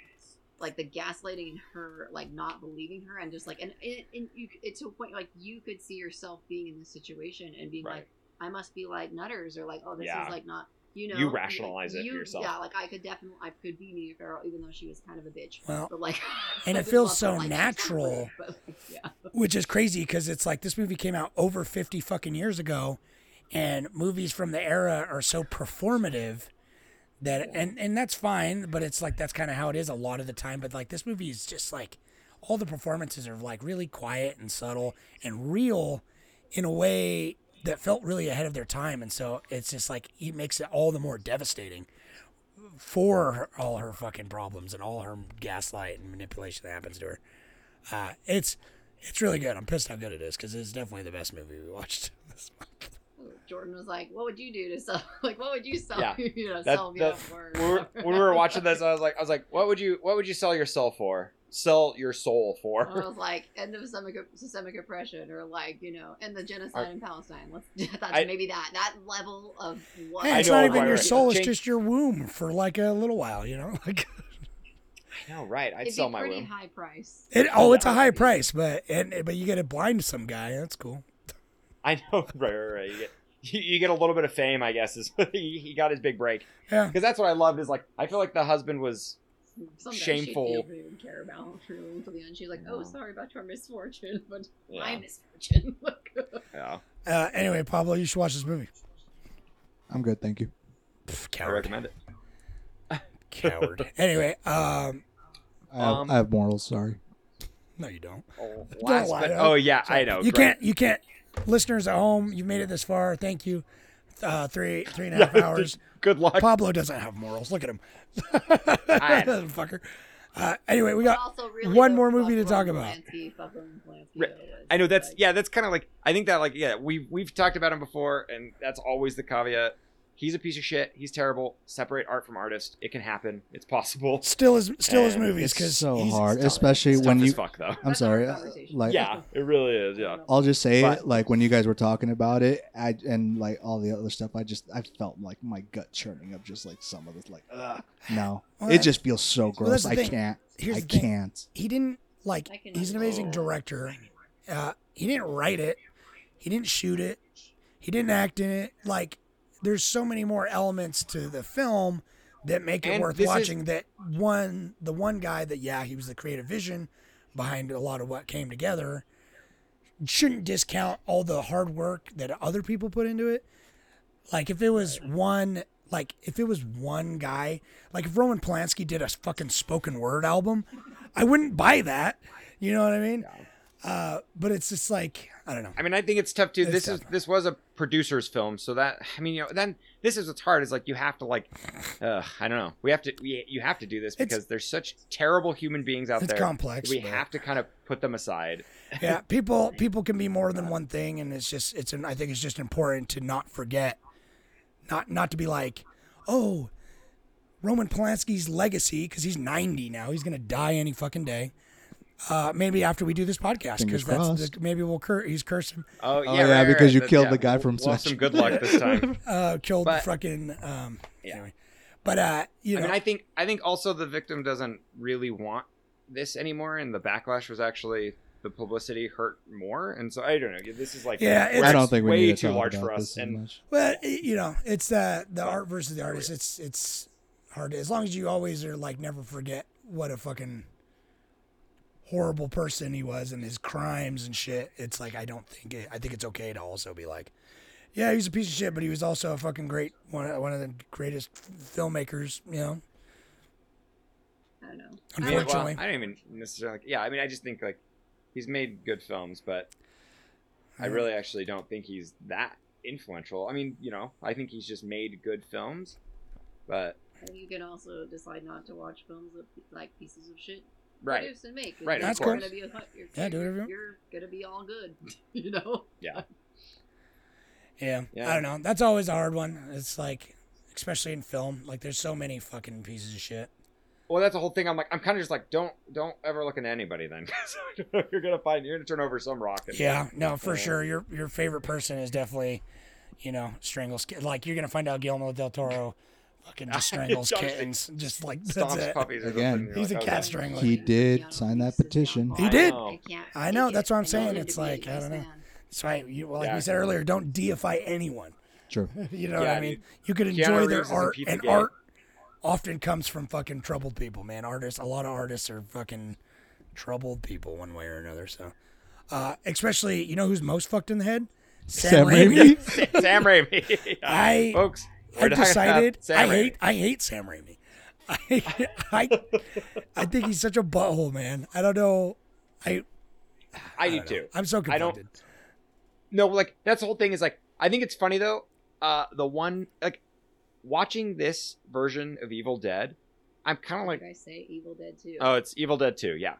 Speaker 7: like the gaslighting and her like not believing her and just like and and, and you it's to a point like you could see yourself being in this situation and being
Speaker 6: Right.
Speaker 7: like I must be like nutters or like oh this
Speaker 6: Yeah.
Speaker 7: is like not you know
Speaker 6: You
Speaker 7: like,
Speaker 6: rationalize it for
Speaker 7: you-
Speaker 6: yourself.
Speaker 7: yeah like I could definitely I could be Mia Farrow even though she was kind of a bitch
Speaker 5: Well,
Speaker 7: but like
Speaker 5: and it feels so
Speaker 7: like,
Speaker 5: natural.
Speaker 7: but, like, yeah.
Speaker 5: which is crazy because it's like this movie came out over 50 fucking years ago and movies from the era are so performative that and and that's fine but it's like that's kind of how it is a lot of the time but like this movie is just like all the performances are like really quiet and subtle and real in a way that felt really ahead of their time and so it's just like it makes it all the more devastating for her, all her fucking problems and all her gaslight and manipulation that happens to her uh, it's it's really good. I'm pissed how good it is because it's definitely the best movie we watched this month.
Speaker 7: Jordan was like, "What would you do to sell? Like, what would you sell?
Speaker 6: Yeah.
Speaker 7: you know,
Speaker 6: that,
Speaker 7: sell me
Speaker 6: that-
Speaker 7: up for?"
Speaker 6: when, we were, when we were watching this, I was like, I was like, what would you, what would you sell your soul for? Sell your soul
Speaker 7: I
Speaker 6: for?
Speaker 7: was like, end of systemic, systemic oppression, or like, you know, end the genocide
Speaker 6: Are-
Speaker 7: in Palestine. Let's that's
Speaker 6: I-
Speaker 7: maybe that that level of what.
Speaker 5: Hey, it's
Speaker 6: know,
Speaker 5: not even your
Speaker 6: right.
Speaker 5: soul; it's
Speaker 6: Jake-
Speaker 5: just your womb for like a little while. You know, like
Speaker 6: I know, right? I'd
Speaker 7: It'd
Speaker 6: sell
Speaker 7: be
Speaker 6: my
Speaker 7: pretty
Speaker 6: womb.
Speaker 7: high price.
Speaker 5: it. Oh, it's a high price, but and but you get it blind to some guy. That's cool.
Speaker 6: I know, right, right, right. You get, you, you get a little bit of fame, I guess. Is he, he got his big break
Speaker 5: Yeah,
Speaker 6: because that's what I loved. Is like I feel like the husband was
Speaker 7: Some guy
Speaker 6: Shameful.
Speaker 7: She didn't even care about really until the end. She's like, "Oh, sorry about your misfortune, but
Speaker 6: yeah,
Speaker 7: my misfortune."
Speaker 6: yeah.
Speaker 5: Uh, anyway, Pablo, you should watch this movie.
Speaker 8: I'm good, thank you.
Speaker 5: Pff,
Speaker 6: I
Speaker 5: coward,
Speaker 6: recommend it.
Speaker 5: coward. anyway, um,
Speaker 8: I have,
Speaker 6: Um,
Speaker 8: I have morals. Sorry.
Speaker 5: no, you don't.
Speaker 6: Oh,
Speaker 5: Don't
Speaker 6: last
Speaker 5: lie,
Speaker 6: but- oh yeah, I know.
Speaker 5: You
Speaker 6: great.
Speaker 5: can't. You can't. Listeners at home, you've made it this far. Thank you. Uh, three three and a half hours.
Speaker 6: Good luck.
Speaker 5: Pablo doesn't have morals. Look at him. Fucker. Uh, anyway, we got
Speaker 7: also really
Speaker 5: one more movie to talk
Speaker 7: Roman
Speaker 5: about.
Speaker 7: Polanski, Polanski,
Speaker 6: Right.
Speaker 7: though, is,
Speaker 6: I know that's
Speaker 7: like-
Speaker 6: yeah, that's kind of like I think that like yeah, we we've talked about him before, and that's always the caveat. He's a piece of shit. He's terrible. Separate art from artist. It can happen. It's possible.
Speaker 5: still his still his
Speaker 6: And
Speaker 5: movies
Speaker 8: It's
Speaker 5: because
Speaker 8: so
Speaker 5: he's
Speaker 8: hard, especially
Speaker 6: It's
Speaker 8: when
Speaker 6: tough
Speaker 8: you.
Speaker 6: as fuck though.
Speaker 8: I'm
Speaker 7: That's
Speaker 8: sorry. uh. Like,
Speaker 6: Yeah, it really is. Yeah.
Speaker 8: I'll just say
Speaker 6: But-
Speaker 8: it. Like when you guys were talking about it, I and like all the other stuff, I just I felt like my gut churning up, just like some of this. Like, ugh, no,
Speaker 5: Well,
Speaker 8: it just feels so gross.
Speaker 5: the
Speaker 8: I
Speaker 5: thing.
Speaker 8: can't.
Speaker 5: Here's
Speaker 8: I can't.
Speaker 5: He didn't like. He's an amazing director. Uh, he didn't write it. He didn't shoot it. He didn't act in it. Like, there's so many more elements to the film that make it
Speaker 6: And
Speaker 5: worth
Speaker 6: this is-
Speaker 5: watching. That one, the one guy that yeah, he was the creative vision behind a lot of what came together. Shouldn't discount all the hard work that other people put into it. Like if it was one, like if it was one guy, like if Roman Polanski did a fucking spoken word album, I wouldn't buy that. You know what I mean? Uh, but it's just like I don't know.
Speaker 6: I mean, I think it's tough too.
Speaker 5: It's
Speaker 6: this is this was a producer's film, so that I mean, you know, then this is what's hard is like you have to like, uh, I don't know, we have to we, you have to do this
Speaker 5: It's-
Speaker 6: because there's such terrible human beings out
Speaker 5: It's
Speaker 6: there.
Speaker 5: complex,
Speaker 6: We
Speaker 5: but-
Speaker 6: have to kind of put them aside.
Speaker 5: yeah, people people can be more than one thing, and it's just it's an, I think it's just important to not forget, not not to be like, oh, Roman Polanski's legacy because he's ninety now. He's gonna die any fucking day. Uh, maybe after we do this podcast, because that's the, maybe we'll cur- he's cursed him,
Speaker 6: Oh yeah,
Speaker 8: yeah,
Speaker 6: right, right,
Speaker 8: because
Speaker 6: right.
Speaker 8: you
Speaker 6: That-
Speaker 8: killed
Speaker 6: yeah,
Speaker 8: the guy
Speaker 6: we'll-
Speaker 8: from
Speaker 6: we'll have some good luck this time.
Speaker 5: uh, killed
Speaker 6: But-
Speaker 5: fucking um,
Speaker 6: Yeah.
Speaker 5: anyway. But uh, you
Speaker 6: I
Speaker 5: know,
Speaker 6: mean, I think I think also the victim doesn't really want this anymore, and the backlash was actually the publicity hurt more, and so I don't know. This is like
Speaker 5: Yeah, it's-
Speaker 8: I don't think we
Speaker 6: way
Speaker 8: need
Speaker 6: too large for us,
Speaker 8: this as
Speaker 6: and
Speaker 8: much.
Speaker 5: Well, you know, it's uh, the art versus the artist. It's it's hard. As long as you always are like never forget what a fucking horrible person he was and his crimes and shit. It's like I don't think it, I think it's okay to also be like, yeah, he's a piece of shit, but he was also a fucking great one. One of the greatest f- filmmakers. You know,
Speaker 7: I don't know.
Speaker 6: I mean, well,
Speaker 5: unfortunately.
Speaker 6: I don't even necessarily. Yeah, I mean, I just think like he's made good films, but I really actually don't think he's that influential. I mean, you know, I think he's just made good films, but
Speaker 7: you can also decide not to watch films of like pieces of shit.
Speaker 6: Right,
Speaker 7: Produce and make.
Speaker 6: Right,
Speaker 7: You're
Speaker 5: of That's
Speaker 7: gonna. Be a, you're,
Speaker 5: Yeah, do whatever you want.
Speaker 7: You're gonna be all good. you know.
Speaker 6: yeah,
Speaker 5: Yeah,
Speaker 6: Yeah.
Speaker 5: I don't know. That's always a hard one. It's like, especially in film, like there's so many fucking pieces of shit.
Speaker 6: well, that's the whole thing. I'm like, I'm kind of just like, don't don't ever look into anybody then, 'cause you're gonna find you're gonna turn over some rock. And,
Speaker 5: Yeah, no, for
Speaker 6: Yeah.
Speaker 5: sure. Your your favorite person is definitely, you know, strangles. Like you're gonna find out Guillermo del Toro, fucking just strangles
Speaker 6: Johnny
Speaker 5: kittens, just like that's
Speaker 6: stomps
Speaker 5: it.
Speaker 6: puppies. Or
Speaker 8: Again.
Speaker 6: something. You're
Speaker 5: He's a
Speaker 6: like,
Speaker 5: cat
Speaker 6: okay.
Speaker 5: strangler.
Speaker 8: He did sign that petition.
Speaker 5: He
Speaker 7: fun.
Speaker 5: did.
Speaker 7: I can't.
Speaker 5: I know, that's what I'm saying, it's
Speaker 7: to be a
Speaker 5: like, I don't know.
Speaker 7: man.
Speaker 5: That's right. You, well, like
Speaker 6: Yeah.
Speaker 5: we said earlier, don't deify anyone.
Speaker 8: True.
Speaker 5: You know what
Speaker 6: Yeah,
Speaker 5: I mean?
Speaker 6: dude.
Speaker 5: You could
Speaker 6: Keanu
Speaker 5: enjoy
Speaker 6: Reeves
Speaker 5: their
Speaker 6: is a
Speaker 5: art,
Speaker 6: pizza
Speaker 5: and
Speaker 6: gay.
Speaker 5: art often comes from fucking troubled people, man. Artists, a lot of artists are fucking troubled people one way or another. So, uh, especially, you know who's most fucked in the head?
Speaker 8: Sam Raimi?
Speaker 6: Sam Raimi.
Speaker 5: I-
Speaker 6: folks. We're
Speaker 5: I've
Speaker 6: talking about
Speaker 5: decided I hate I hate Sam Raimi. I, I I think he's such a butthole, man. I don't know. I
Speaker 6: I do
Speaker 5: don't know.
Speaker 6: too.
Speaker 5: I'm so
Speaker 6: I don't-
Speaker 5: conflicted.
Speaker 6: No, like that's the whole thing. Is like I think it's funny though. Uh, the one like watching this version of Evil Dead, I'm kind of like,
Speaker 7: I say? Evil Dead 2.
Speaker 6: oh, it's Evil Dead 2. Yeah,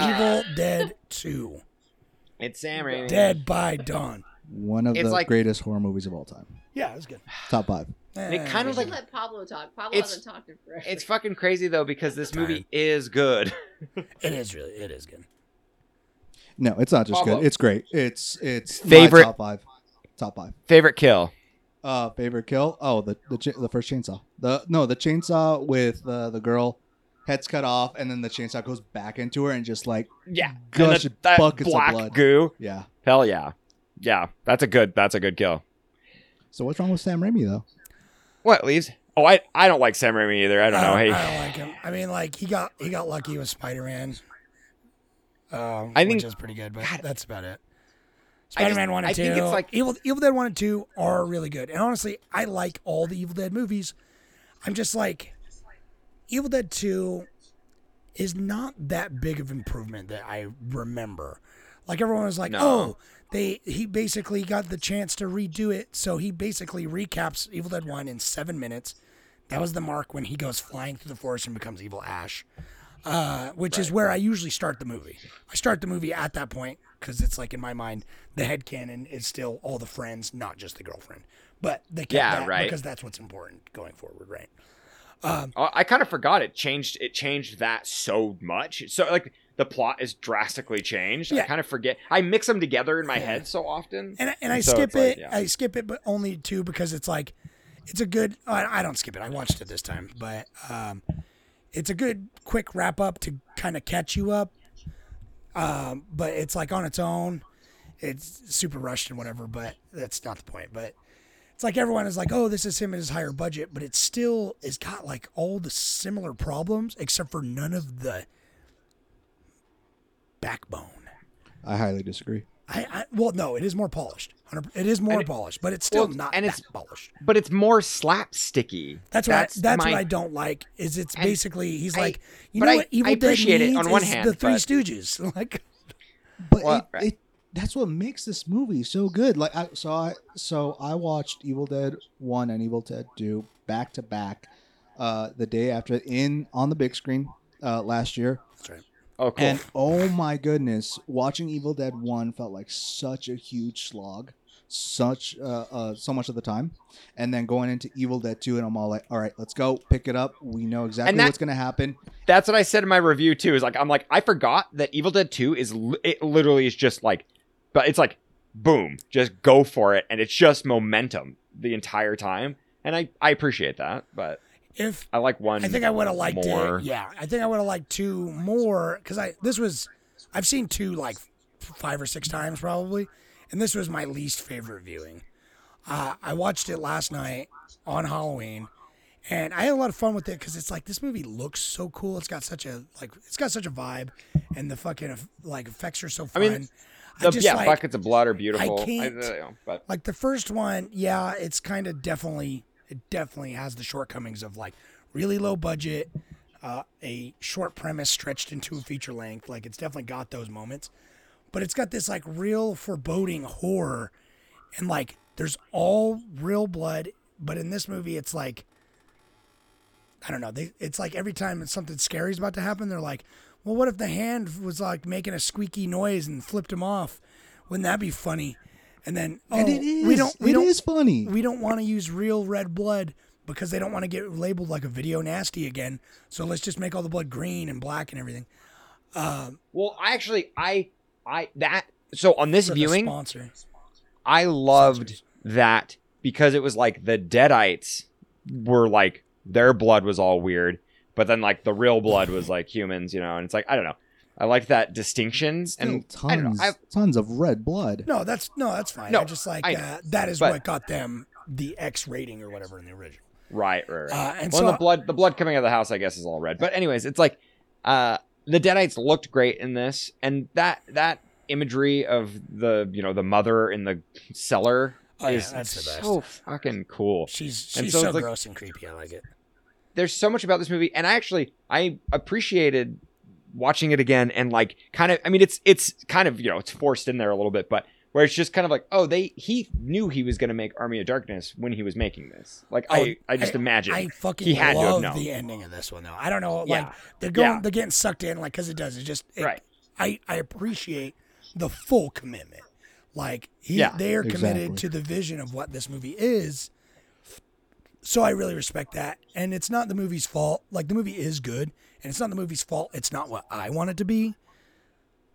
Speaker 5: Evil Dead Two,
Speaker 6: it's Sam Raimi.
Speaker 5: Dead by Dawn.
Speaker 8: One of
Speaker 6: It's
Speaker 8: the
Speaker 6: like-
Speaker 8: greatest horror movies of all time.
Speaker 5: Yeah, it was good.
Speaker 8: Top five.
Speaker 6: And it kind
Speaker 7: We
Speaker 6: of like
Speaker 7: let Pablo talk. Pablo
Speaker 6: It's-
Speaker 7: hasn't talked in forever.
Speaker 6: it's fucking crazy though because this
Speaker 5: Tired.
Speaker 6: movie is good.
Speaker 5: it is really it is good.
Speaker 8: No, it's not just
Speaker 6: Pablo.
Speaker 8: good. It's great. It's it's my
Speaker 6: Favorite-
Speaker 8: top five. Top five.
Speaker 6: Favorite kill.
Speaker 8: Uh, favorite kill? Oh, the the cha- the first chainsaw. The no, the chainsaw with uh, the girl head's cut off, and then the chainsaw goes back into her and just like
Speaker 6: Yeah,
Speaker 8: Gush
Speaker 6: and the, that
Speaker 8: buckets of blood.
Speaker 6: goo.
Speaker 8: yeah.
Speaker 6: Hell yeah, yeah. That's a good. That's a good kill.
Speaker 8: So what's wrong with Sam Raimi though?
Speaker 6: What leaves? Oh, I I don't like Sam Raimi either. I don't know.
Speaker 5: I,
Speaker 6: Hey,
Speaker 5: I don't like him. I mean, like he got he got lucky with Spider Man. Um,
Speaker 6: I think-
Speaker 5: which is pretty good, but
Speaker 6: God.
Speaker 5: that's about it.
Speaker 6: I
Speaker 5: Spider Man one
Speaker 6: I
Speaker 5: and two.
Speaker 6: think it's like-
Speaker 5: Evil Evil Dead one and two are really good, and honestly, I like all the Evil Dead movies. I'm just like, Evil Dead two is not that big of improvement that I remember. Like everyone was like,
Speaker 6: No.
Speaker 5: oh, they he basically got the chance to redo it, so he basically recaps Evil Dead one in seven minutes. That was the mark when he goes flying through the forest and becomes Evil Ash, uh, which is where I usually start the movie. I start the movie at that point because it's like in my mind the head canon is still all the friends, not just the girlfriend. But they kept
Speaker 6: Yeah,
Speaker 5: that
Speaker 6: right.
Speaker 5: because that's what's important going forward, right?
Speaker 6: Oh, I kind of forgot it changed. It changed that so much. So like the plot is drastically changed. I kind of forget. I mix them together in my head so often.
Speaker 5: and I- and I
Speaker 6: So
Speaker 5: skip
Speaker 6: it's like,
Speaker 5: it.
Speaker 6: yeah.
Speaker 5: I skip it, but only two because it's like it's a good. I, I don't skip it. I watched it this time, but um, it's a good quick wrap up to kind of catch you up. Um, but it's like on its own. It's super rushed and whatever, but that's not the point. But it's like everyone is like, oh, this is him at his higher budget, but it still is got like all the similar problems except for none of the backbone.
Speaker 8: I highly disagree.
Speaker 5: I, I well, no, it is more polished. It is more
Speaker 6: it-
Speaker 5: polished, but it's still
Speaker 6: well,
Speaker 5: not
Speaker 6: and
Speaker 5: that
Speaker 6: it's-
Speaker 5: polished.
Speaker 6: But it's more slapsticky.
Speaker 5: That's what I, that's
Speaker 6: my,
Speaker 5: what I don't like. Is it's basically he's
Speaker 6: I-
Speaker 5: like, you know
Speaker 6: I-
Speaker 5: what Evil
Speaker 6: I
Speaker 5: Dead
Speaker 6: appreciate it
Speaker 5: needs
Speaker 6: on one
Speaker 5: is
Speaker 6: hand,
Speaker 5: the Three
Speaker 6: but-
Speaker 5: Stooges. Like,
Speaker 8: But
Speaker 6: Well,
Speaker 8: it,
Speaker 6: right.
Speaker 8: it that's what makes this movie so good. Like I so I so I watched Evil Dead 1 and Evil Dead 2 back to back uh the day after in on the big screen uh last year.
Speaker 5: that's right.
Speaker 6: Oh, cool.
Speaker 8: And oh my goodness, watching Evil Dead 1 felt like such a huge slog. Such uh, uh so much of the time. And then going into Evil Dead 2 and I'm all like, all right, let's go, pick it up. We know exactly
Speaker 6: that-
Speaker 8: what's gonna happen.
Speaker 6: That's what I said in my review too. Is like I'm like I forgot that Evil Dead Two is li- it literally is just like, but it's like boom, just go for it, and it's just momentum the entire time, and I I appreciate that, but
Speaker 5: If
Speaker 6: I like one.
Speaker 5: I think I would have liked
Speaker 6: more.
Speaker 5: it. Yeah, I think I would have liked two more because I this was I've seen two like five or six times probably, and this was my least favorite viewing. Uh, I watched it last night on Halloween, and I had a lot of fun with it because it's like this movie looks so cool. It's got such a like it's got such a vibe, and the fucking like effects are so
Speaker 6: I
Speaker 5: fun.
Speaker 6: mean,
Speaker 5: I
Speaker 6: The,
Speaker 5: just
Speaker 6: yeah,
Speaker 5: like,
Speaker 6: buckets of blood are beautiful.
Speaker 5: I can't-
Speaker 6: uh, you know, but
Speaker 5: like the first one, yeah, it's kind of definitely it definitely has the shortcomings of like really low budget, uh, a short premise stretched into a feature length. Like it's definitely got those moments, but it's got this like real foreboding horror, and like there's all real blood. But in this movie, it's like I don't know. They, it's like every time something scary is about to happen, they're like, "Well, what if the hand was like making a squeaky noise and flipped him off? Wouldn't that be funny?" And then, oh,
Speaker 8: and it is
Speaker 5: we don't, we
Speaker 8: it
Speaker 5: don't,
Speaker 8: is funny.
Speaker 5: we don't want to use real red blood, because they don't want to get labeled like a video nasty again. So let's just make all the blood green and black and everything. Um,
Speaker 6: Well, I actually, I, I that. So on this viewing,
Speaker 5: sponsor.
Speaker 6: I loved
Speaker 5: Censors.
Speaker 6: that because it was like the Deadites were like their blood was all weird, but then like the real blood was like humans, you know. And it's like I don't know. I like that distinction,
Speaker 8: Still
Speaker 6: and I
Speaker 8: tons,
Speaker 6: know.
Speaker 8: Tons of red blood.
Speaker 5: No, that's no, that's fine.
Speaker 6: No,
Speaker 5: I just like
Speaker 6: I
Speaker 5: uh, that is
Speaker 6: But-
Speaker 5: what got them the X rating or whatever in the original.
Speaker 6: right, right, right.
Speaker 5: Uh, and
Speaker 6: well,
Speaker 5: so
Speaker 6: the blood, the blood coming out of the house, I guess, is all red. But anyways, it's like uh, the Deadites looked great in this, and that that imagery of the you know the mother in the cellar
Speaker 5: Oh, yeah,
Speaker 6: is
Speaker 5: that's the best.
Speaker 6: so fucking cool.
Speaker 5: She's
Speaker 6: And
Speaker 5: she's
Speaker 6: so
Speaker 5: so,
Speaker 6: it's like-
Speaker 5: gross and creepy. I like it.
Speaker 6: there's so much about this movie and I actually I appreciated watching it again and like kind of I mean it's it's kind of you know it's forced in there a little bit but where it's just kind of like oh they he knew he was going to make Army of Darkness when he was making this like I I just imagine
Speaker 5: I fucking
Speaker 6: he had to have
Speaker 5: love
Speaker 6: known.
Speaker 5: the ending of this one though. I don't know, like
Speaker 6: Yeah.
Speaker 5: they're going,
Speaker 6: Yeah.
Speaker 5: they're getting sucked in, like because it does. It just it,
Speaker 6: Right.
Speaker 5: I I appreciate the full commitment. Like he,
Speaker 6: Yeah,
Speaker 5: they are committed to the vision of what this movie is. So I really respect that, and it's not the movie's fault. Like the movie is good, and it's not the movie's fault. It's not what I want it to be,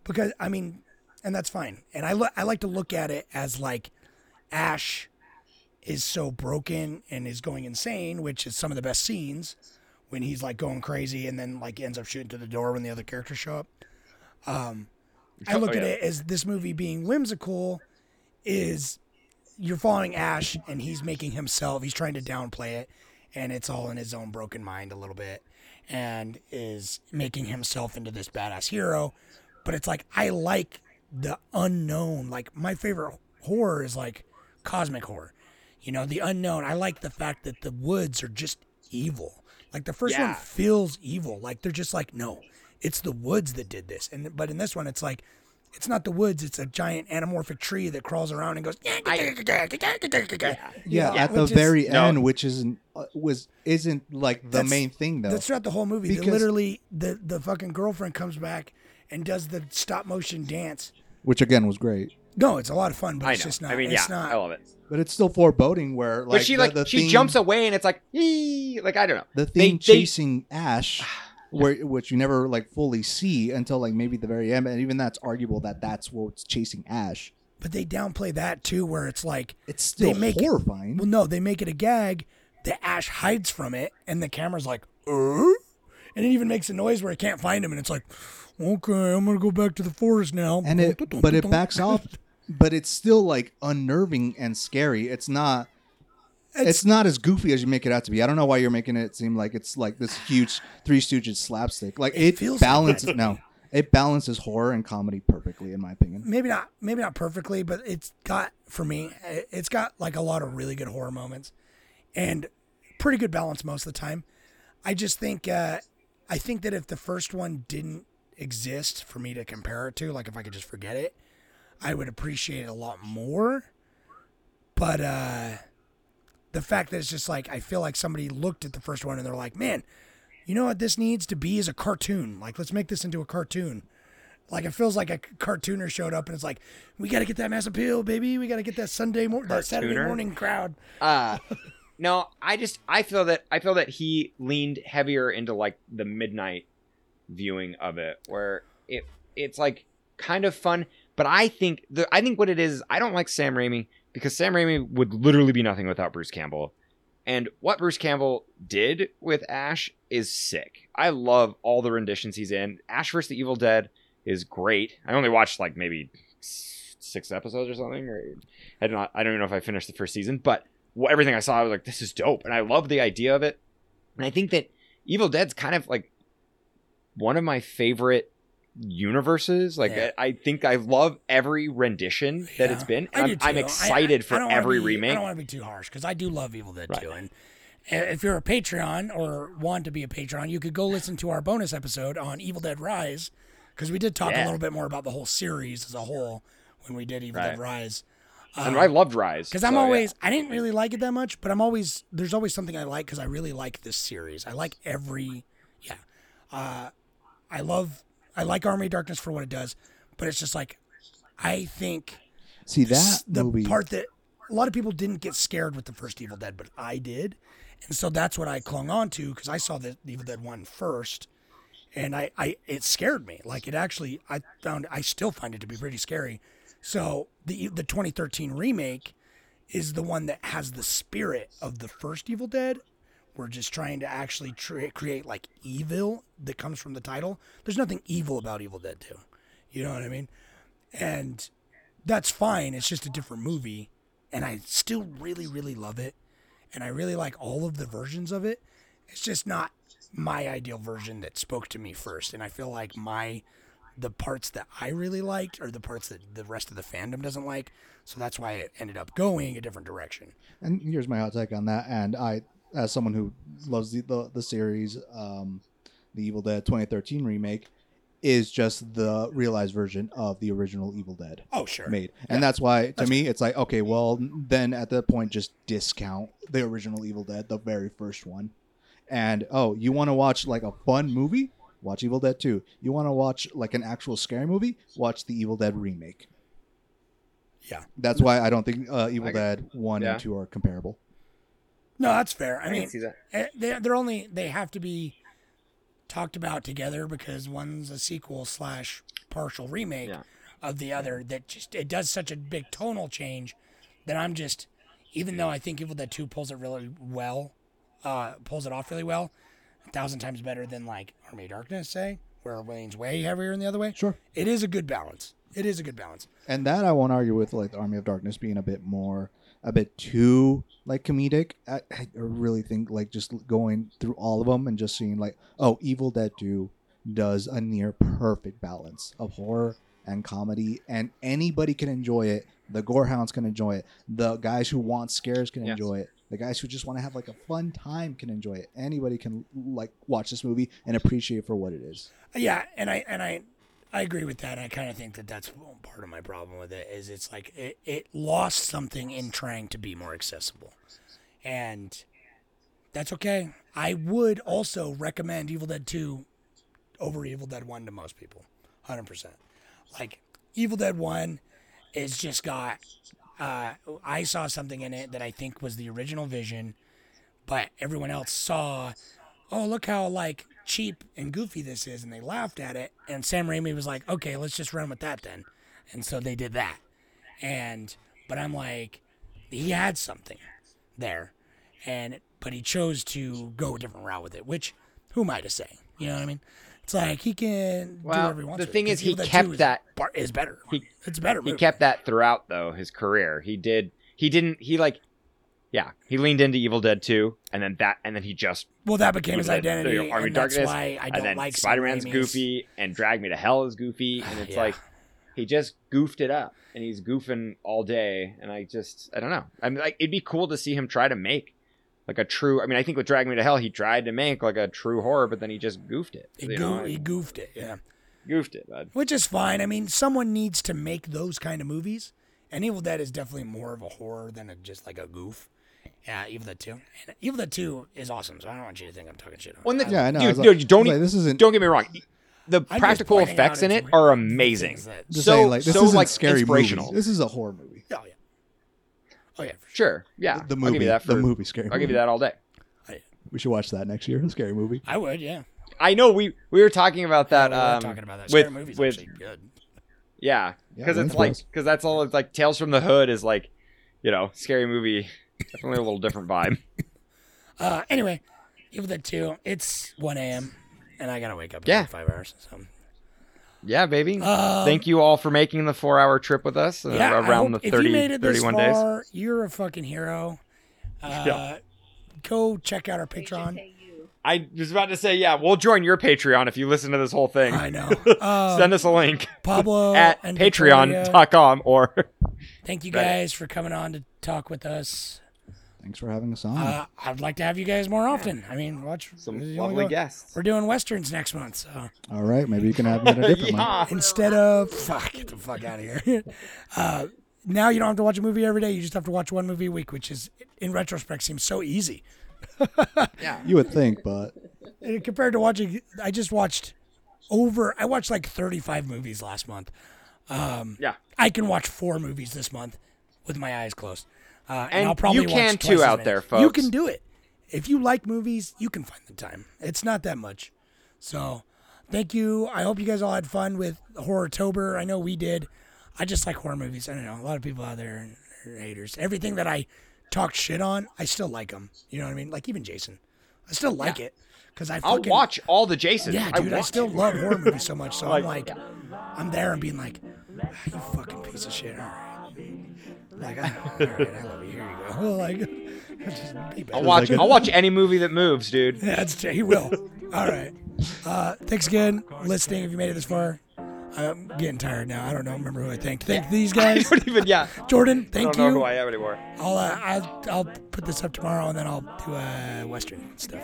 Speaker 5: because I mean, and that's fine. And I lo- I like to look at it as like Ash is so broken and is going insane, which is some of the best scenes when he's like going crazy and then like ends up shooting to the door when the other characters show up. Um, I
Speaker 6: Oh,
Speaker 5: look at it as this movie being whimsical is you're following Ash and he's making himself, he's trying to downplay it, and it's all in his own broken mind a little bit, and is making himself into this badass hero. But it's like, I like the unknown. Like, my favorite horror is like cosmic horror. You know, the unknown. I like the fact that the woods are just evil. Like, the first one feels evil. Like, they're just like, no, it's the woods that did this. And but in this one, it's like, it's not the woods. It's a giant anamorphic tree that crawls around and goes.
Speaker 8: Yeah,
Speaker 5: Yeah,
Speaker 8: at the
Speaker 5: which is-
Speaker 8: very
Speaker 6: No.
Speaker 8: end, which isn't uh, was isn't like the
Speaker 5: That's-
Speaker 8: main thing though.
Speaker 5: That's throughout the whole movie.
Speaker 8: Because-
Speaker 5: literally, the the fucking girlfriend comes back and does the stop motion dance.
Speaker 8: which again was great,
Speaker 5: No, it's a lot of fun, but
Speaker 6: I
Speaker 5: it's
Speaker 6: know
Speaker 5: just not.
Speaker 6: I mean
Speaker 5: it's
Speaker 6: yeah
Speaker 5: not.
Speaker 6: I love it
Speaker 8: but it's still foreboding. Where like
Speaker 6: but she
Speaker 8: the-
Speaker 6: like
Speaker 8: the
Speaker 6: she
Speaker 8: theme-
Speaker 6: jumps away and it's like "Ee," like I don't know
Speaker 8: the
Speaker 6: They-
Speaker 8: thing
Speaker 6: they-
Speaker 8: chasing Ash, where which you never like fully see until like maybe the very end, and even that's arguable that that's what's chasing Ash.
Speaker 5: But they downplay that too, where it's like
Speaker 8: It's still
Speaker 5: they make
Speaker 8: horrifying.
Speaker 5: It, well, no, they make it a gag. The Ash hides from it, and the camera's like, uh? and it even makes a noise where it can't find him, and it's like, okay, I'm gonna go back to the forest now.
Speaker 8: and it but it backs off but it's still like unnerving and scary it's not it's, not as goofy as you make it out to be. I don't know why you're making it seem like it's like this huge three stooges slapstick. Like it,
Speaker 5: feels
Speaker 8: balances no. It balances horror and comedy perfectly in my opinion.
Speaker 5: Maybe not maybe not perfectly but it's got for me it- it's got like a lot of really good horror moments and pretty good balance most of the time. I just think uh i think that if the first one didn't exist for me to compare it to like if i could just forget it i would appreciate it a lot more. But uh the fact that it's just like i feel like somebody looked at the first one and they're like man you know what this needs to be is a cartoon like let's make this into a cartoon like it feels like a cartooner showed up and it's like, we got to get that mass appeal, baby. We got to get that Sunday morning, that Saturday morning crowd.
Speaker 6: Uh no, I just I feel that I feel that he leaned heavier into like the midnight viewing of it where it it's like kind of fun, but I think the I think what it is, I don't like Sam Raimi because Sam Raimi would literally be nothing without Bruce Campbell. And what Bruce Campbell did with Ash is sick. I love all the renditions he's in. Ash vs. the Evil Dead is great. I only watched like maybe six episodes or something, or I don't. I don't even know if I finished the first season, but everything I saw, I was like, this is dope, and I love the idea of it. And I think that Evil Dead's kind of like one of my favorite universes. Like
Speaker 5: Yeah.
Speaker 6: I, I think I love every rendition that it's
Speaker 5: Yeah,
Speaker 6: been.
Speaker 5: I
Speaker 6: And
Speaker 5: do
Speaker 6: I'm, I'm.
Speaker 5: I-
Speaker 6: excited
Speaker 5: I-
Speaker 6: for
Speaker 5: I don't
Speaker 6: every
Speaker 5: be- I don't want to be too harsh because I do love Evil Dead
Speaker 6: Right.
Speaker 5: too. And if you're a Patreon or want to be a Patreon, you could go listen to our bonus episode on Evil Dead Rise because we did talk a little bit more about the whole series as a whole when we did Evil Dead
Speaker 6: Right.
Speaker 5: Rise.
Speaker 6: and I loved Rise
Speaker 5: Because I'm
Speaker 6: so, yeah.
Speaker 5: always, I didn't really like it that much, but I'm always, there's always something I like because I really like this series. I like every, yeah. Uh, I love, I like Army of Darkness for what it does, but it's just like, I think
Speaker 8: see that
Speaker 5: the
Speaker 8: movie
Speaker 5: part that a lot of people didn't get scared with the first Evil Dead, but I did. And so that's what I clung on to because I saw the Evil Dead one first, and I, I it scared me. Like it actually, I found I still find it to be pretty scary. So the the 2013 remake is the one that has the spirit of the first Evil Dead. We're just trying to actually create like evil that comes from the title. There's nothing evil about Evil Dead 2. You know what I mean? And that's fine. It's just a different movie. And I still really, really love it. And I really like all of the versions of it. It's just not my ideal version that spoke to me first. And I feel like my the parts that I really liked are the parts that the rest of the fandom doesn't like. So that's why it ended up going a different direction.
Speaker 8: And here's my hot take on that. And I, as someone who loves the the, the series, um, the Evil Dead 2013 remake is just the realized version of the original Evil Dead
Speaker 5: Oh, sure.
Speaker 8: made, and that's why to me it's like okay, well then at that point just discount the original Evil Dead, the very first one, and oh you want to watch like a fun movie? Watch Evil Dead 2. You want to watch like an actual scary movie? Watch the Evil Dead remake.
Speaker 5: Yeah.
Speaker 8: That's why I don't think uh, Evil
Speaker 6: I
Speaker 8: Dead 1
Speaker 6: yeah.
Speaker 8: and 2 are comparable.
Speaker 5: No, that's fair. I,
Speaker 6: I
Speaker 5: mean,
Speaker 6: see that.
Speaker 5: eh, they they're only they have to be talked about together because one's a sequel slash partial remake
Speaker 6: Yeah.
Speaker 5: of the other. That just it does such a big tonal change that I'm just even though I think Evil Dead Two pulls it really well, uh, pulls it off really well, a thousand times better than like Army of Darkness, say, where it leans way heavier in the other way.
Speaker 8: Sure.
Speaker 5: It is a good balance. It is a good balance.
Speaker 8: And that I won't argue with like the Army of Darkness being a bit more a bit too like comedic. I, I really think like just going through all of them and just seeing like oh Evil Dead 2 does a near perfect balance of horror and comedy and anybody can enjoy it. The gorehounds can enjoy it. The guys who want scares can
Speaker 6: Yes.
Speaker 8: enjoy it. The guys who just want to have like a fun time can enjoy it. Anybody can like watch this movie and appreciate it for what it is.
Speaker 5: Yeah, and I and I I agree with that. I kind of think that that's part of my problem with it is it's like it, it lost something in trying to be more accessible, and that's okay. I would also recommend Evil Dead Two over Evil Dead One to most people, hundred percent. Like Evil Dead One is just got. Uh, I saw something in it that I think was the original vision, but everyone else saw oh look how like cheap and goofy this is and they laughed at it and sam raimi was like okay let's just run with that then and so they did that and but i'm like he had something there and but he chose to go a different route with it which who am i to say you know what i mean it's like he can do
Speaker 6: Well,
Speaker 5: whatever he wants
Speaker 6: the thing is he kept
Speaker 5: 2 is
Speaker 6: that-
Speaker 5: is better
Speaker 6: He-
Speaker 5: it's better
Speaker 6: He kept that throughout though his career. He did. He didn't. He like. Yeah, he leaned into Evil Dead 2, and then that, and then he just
Speaker 5: well that became his identity
Speaker 6: Army
Speaker 5: and
Speaker 6: of
Speaker 5: that's
Speaker 6: Darkness,
Speaker 5: why i
Speaker 6: and
Speaker 5: don't
Speaker 6: then
Speaker 5: like
Speaker 6: Spider-Man's
Speaker 5: Raimi's-
Speaker 6: goofy, and Drag Me to Hell is goofy, and it's
Speaker 5: Yeah.
Speaker 6: like he just goofed it up, and he's goofing all day, and I just I don't know. I mean, like it'd be cool to see him try to make like a true. I mean, I think with Drag Me to Hell, he tried to make like a true horror, but then he just goofed it.
Speaker 5: he,
Speaker 6: you know?
Speaker 5: he goofed it yeah
Speaker 6: goofed it, bud.
Speaker 5: which is fine. I mean, someone needs to make those kind of movies, and Evil Dead is definitely more of a horror than a, just like a goof. Yeah, Evil Dead Two. And Evil Dead Two is awesome, so I don't want you to think I'm talking shit. On
Speaker 6: When the,
Speaker 5: it.
Speaker 8: Yeah, I know.
Speaker 6: Dude,
Speaker 8: was like-
Speaker 6: dude, don't
Speaker 8: I was like, this isn't
Speaker 6: don't get me wrong. The
Speaker 5: just
Speaker 6: practical effects in it are amazing.
Speaker 5: that-
Speaker 6: so
Speaker 8: saying like this
Speaker 6: so
Speaker 8: isn't
Speaker 6: like
Speaker 8: scary
Speaker 6: inspirational.
Speaker 8: movie. This is a horror movie.
Speaker 5: Oh yeah. Oh yeah. For sure.
Speaker 6: Sure, yeah.
Speaker 8: The
Speaker 6: I'll
Speaker 8: movie,
Speaker 6: give you that for,
Speaker 8: the movie scary.
Speaker 6: I'll give you that all day.
Speaker 8: We should watch that next year. A scary movie.
Speaker 5: I would. Yeah.
Speaker 6: I know we we were talking about that.
Speaker 5: Yeah, we were
Speaker 6: um,
Speaker 5: talking about that.
Speaker 6: with
Speaker 5: Scary movies
Speaker 6: with
Speaker 5: actually good.
Speaker 6: yeah,
Speaker 8: Yeah,
Speaker 6: because
Speaker 8: Lynch
Speaker 6: it's like because that's all. It's like Tales from the Hood is like, you know, scary movie. Definitely a little different vibe.
Speaker 5: Uh, anyway, Evil Dead Two. It's 1 a.m. and I gotta wake up in
Speaker 6: Yeah.
Speaker 5: like five hours. So
Speaker 6: Yeah, baby.
Speaker 5: Um,
Speaker 6: Thank you all for making the four hour trip with us uh,
Speaker 5: yeah,
Speaker 6: around
Speaker 5: hope
Speaker 6: the
Speaker 5: if
Speaker 6: 30,
Speaker 5: you made it this
Speaker 6: 31 days.
Speaker 5: far, you're a fucking hero. Uh,
Speaker 6: Yeah.
Speaker 5: Go check out our Patreon.
Speaker 6: I was about to say, yeah, we'll join your Patreon if you listen to this whole thing.
Speaker 5: I know. Um,
Speaker 6: Send us a link
Speaker 5: Pablo
Speaker 6: at patreon.com or
Speaker 5: Thank you
Speaker 6: Right.
Speaker 5: guys for coming on to talk with us.
Speaker 8: Thanks for having us on.
Speaker 5: Uh, I'd like to have you guys more often. I mean, watch
Speaker 6: some
Speaker 5: you
Speaker 6: lovely
Speaker 5: know,
Speaker 6: guests.
Speaker 5: We're doing westerns next month, so
Speaker 8: All right, maybe you can have me at a different one.
Speaker 6: yeah.
Speaker 5: instead of fuck, get the fuck out of here. uh, now you don't have to watch a movie every day. You just have to watch one movie a week, which is, in retrospect, seems so easy
Speaker 6: Yeah.
Speaker 8: You would think, but
Speaker 5: Uh, compared to watching. I just watched over. I watched like 35 movies last month. Um,
Speaker 6: Yeah.
Speaker 5: I can watch four movies this month with my eyes closed. Uh, and,
Speaker 6: And
Speaker 5: I'll probably
Speaker 6: you can
Speaker 5: watch
Speaker 6: too out
Speaker 5: many.
Speaker 6: there,
Speaker 5: You can do it. if you like movies, you can find the time. It's not that much. So, thank you. I hope you guys all had fun with Horror Tober. I know we did. I just like horror movies. I don't know. A lot of people out there are haters. Everything that I talk shit on, I still like them. You know what I mean? Like even Jason, I still like it because I.
Speaker 6: I'll watch all the Jasons.
Speaker 5: Yeah, dude, I,
Speaker 6: watch
Speaker 5: still
Speaker 6: it.
Speaker 5: love horror movies so much. So I'm
Speaker 6: Like-
Speaker 5: like, I'm there and being like, "Ah, you fucking piece of shit. All right. Like, I, all right, I love you. Here you go. Like, just be better.
Speaker 6: I'll watch. I'll watch any movie that moves, dude.
Speaker 5: Yeah, that's true. He will. All right. Uh, thanks again, listening. If you made it this far, I'm getting tired now. I don't know. Remember who I thanked. Thank these
Speaker 6: I
Speaker 5: guys.
Speaker 6: don't even. Yeah.
Speaker 5: Jordan, thank you.
Speaker 6: I don't know who I am anymore.
Speaker 5: I'll, uh, I'll I'll put this up tomorrow and then I'll do uh, Western stuff.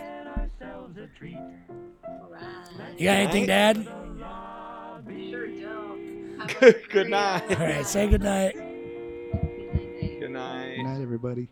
Speaker 5: You got anything, Dad?
Speaker 7: Sure don't.
Speaker 6: Good, good night.
Speaker 5: All right. Say good night.
Speaker 6: Good night.
Speaker 8: Good night, everybody.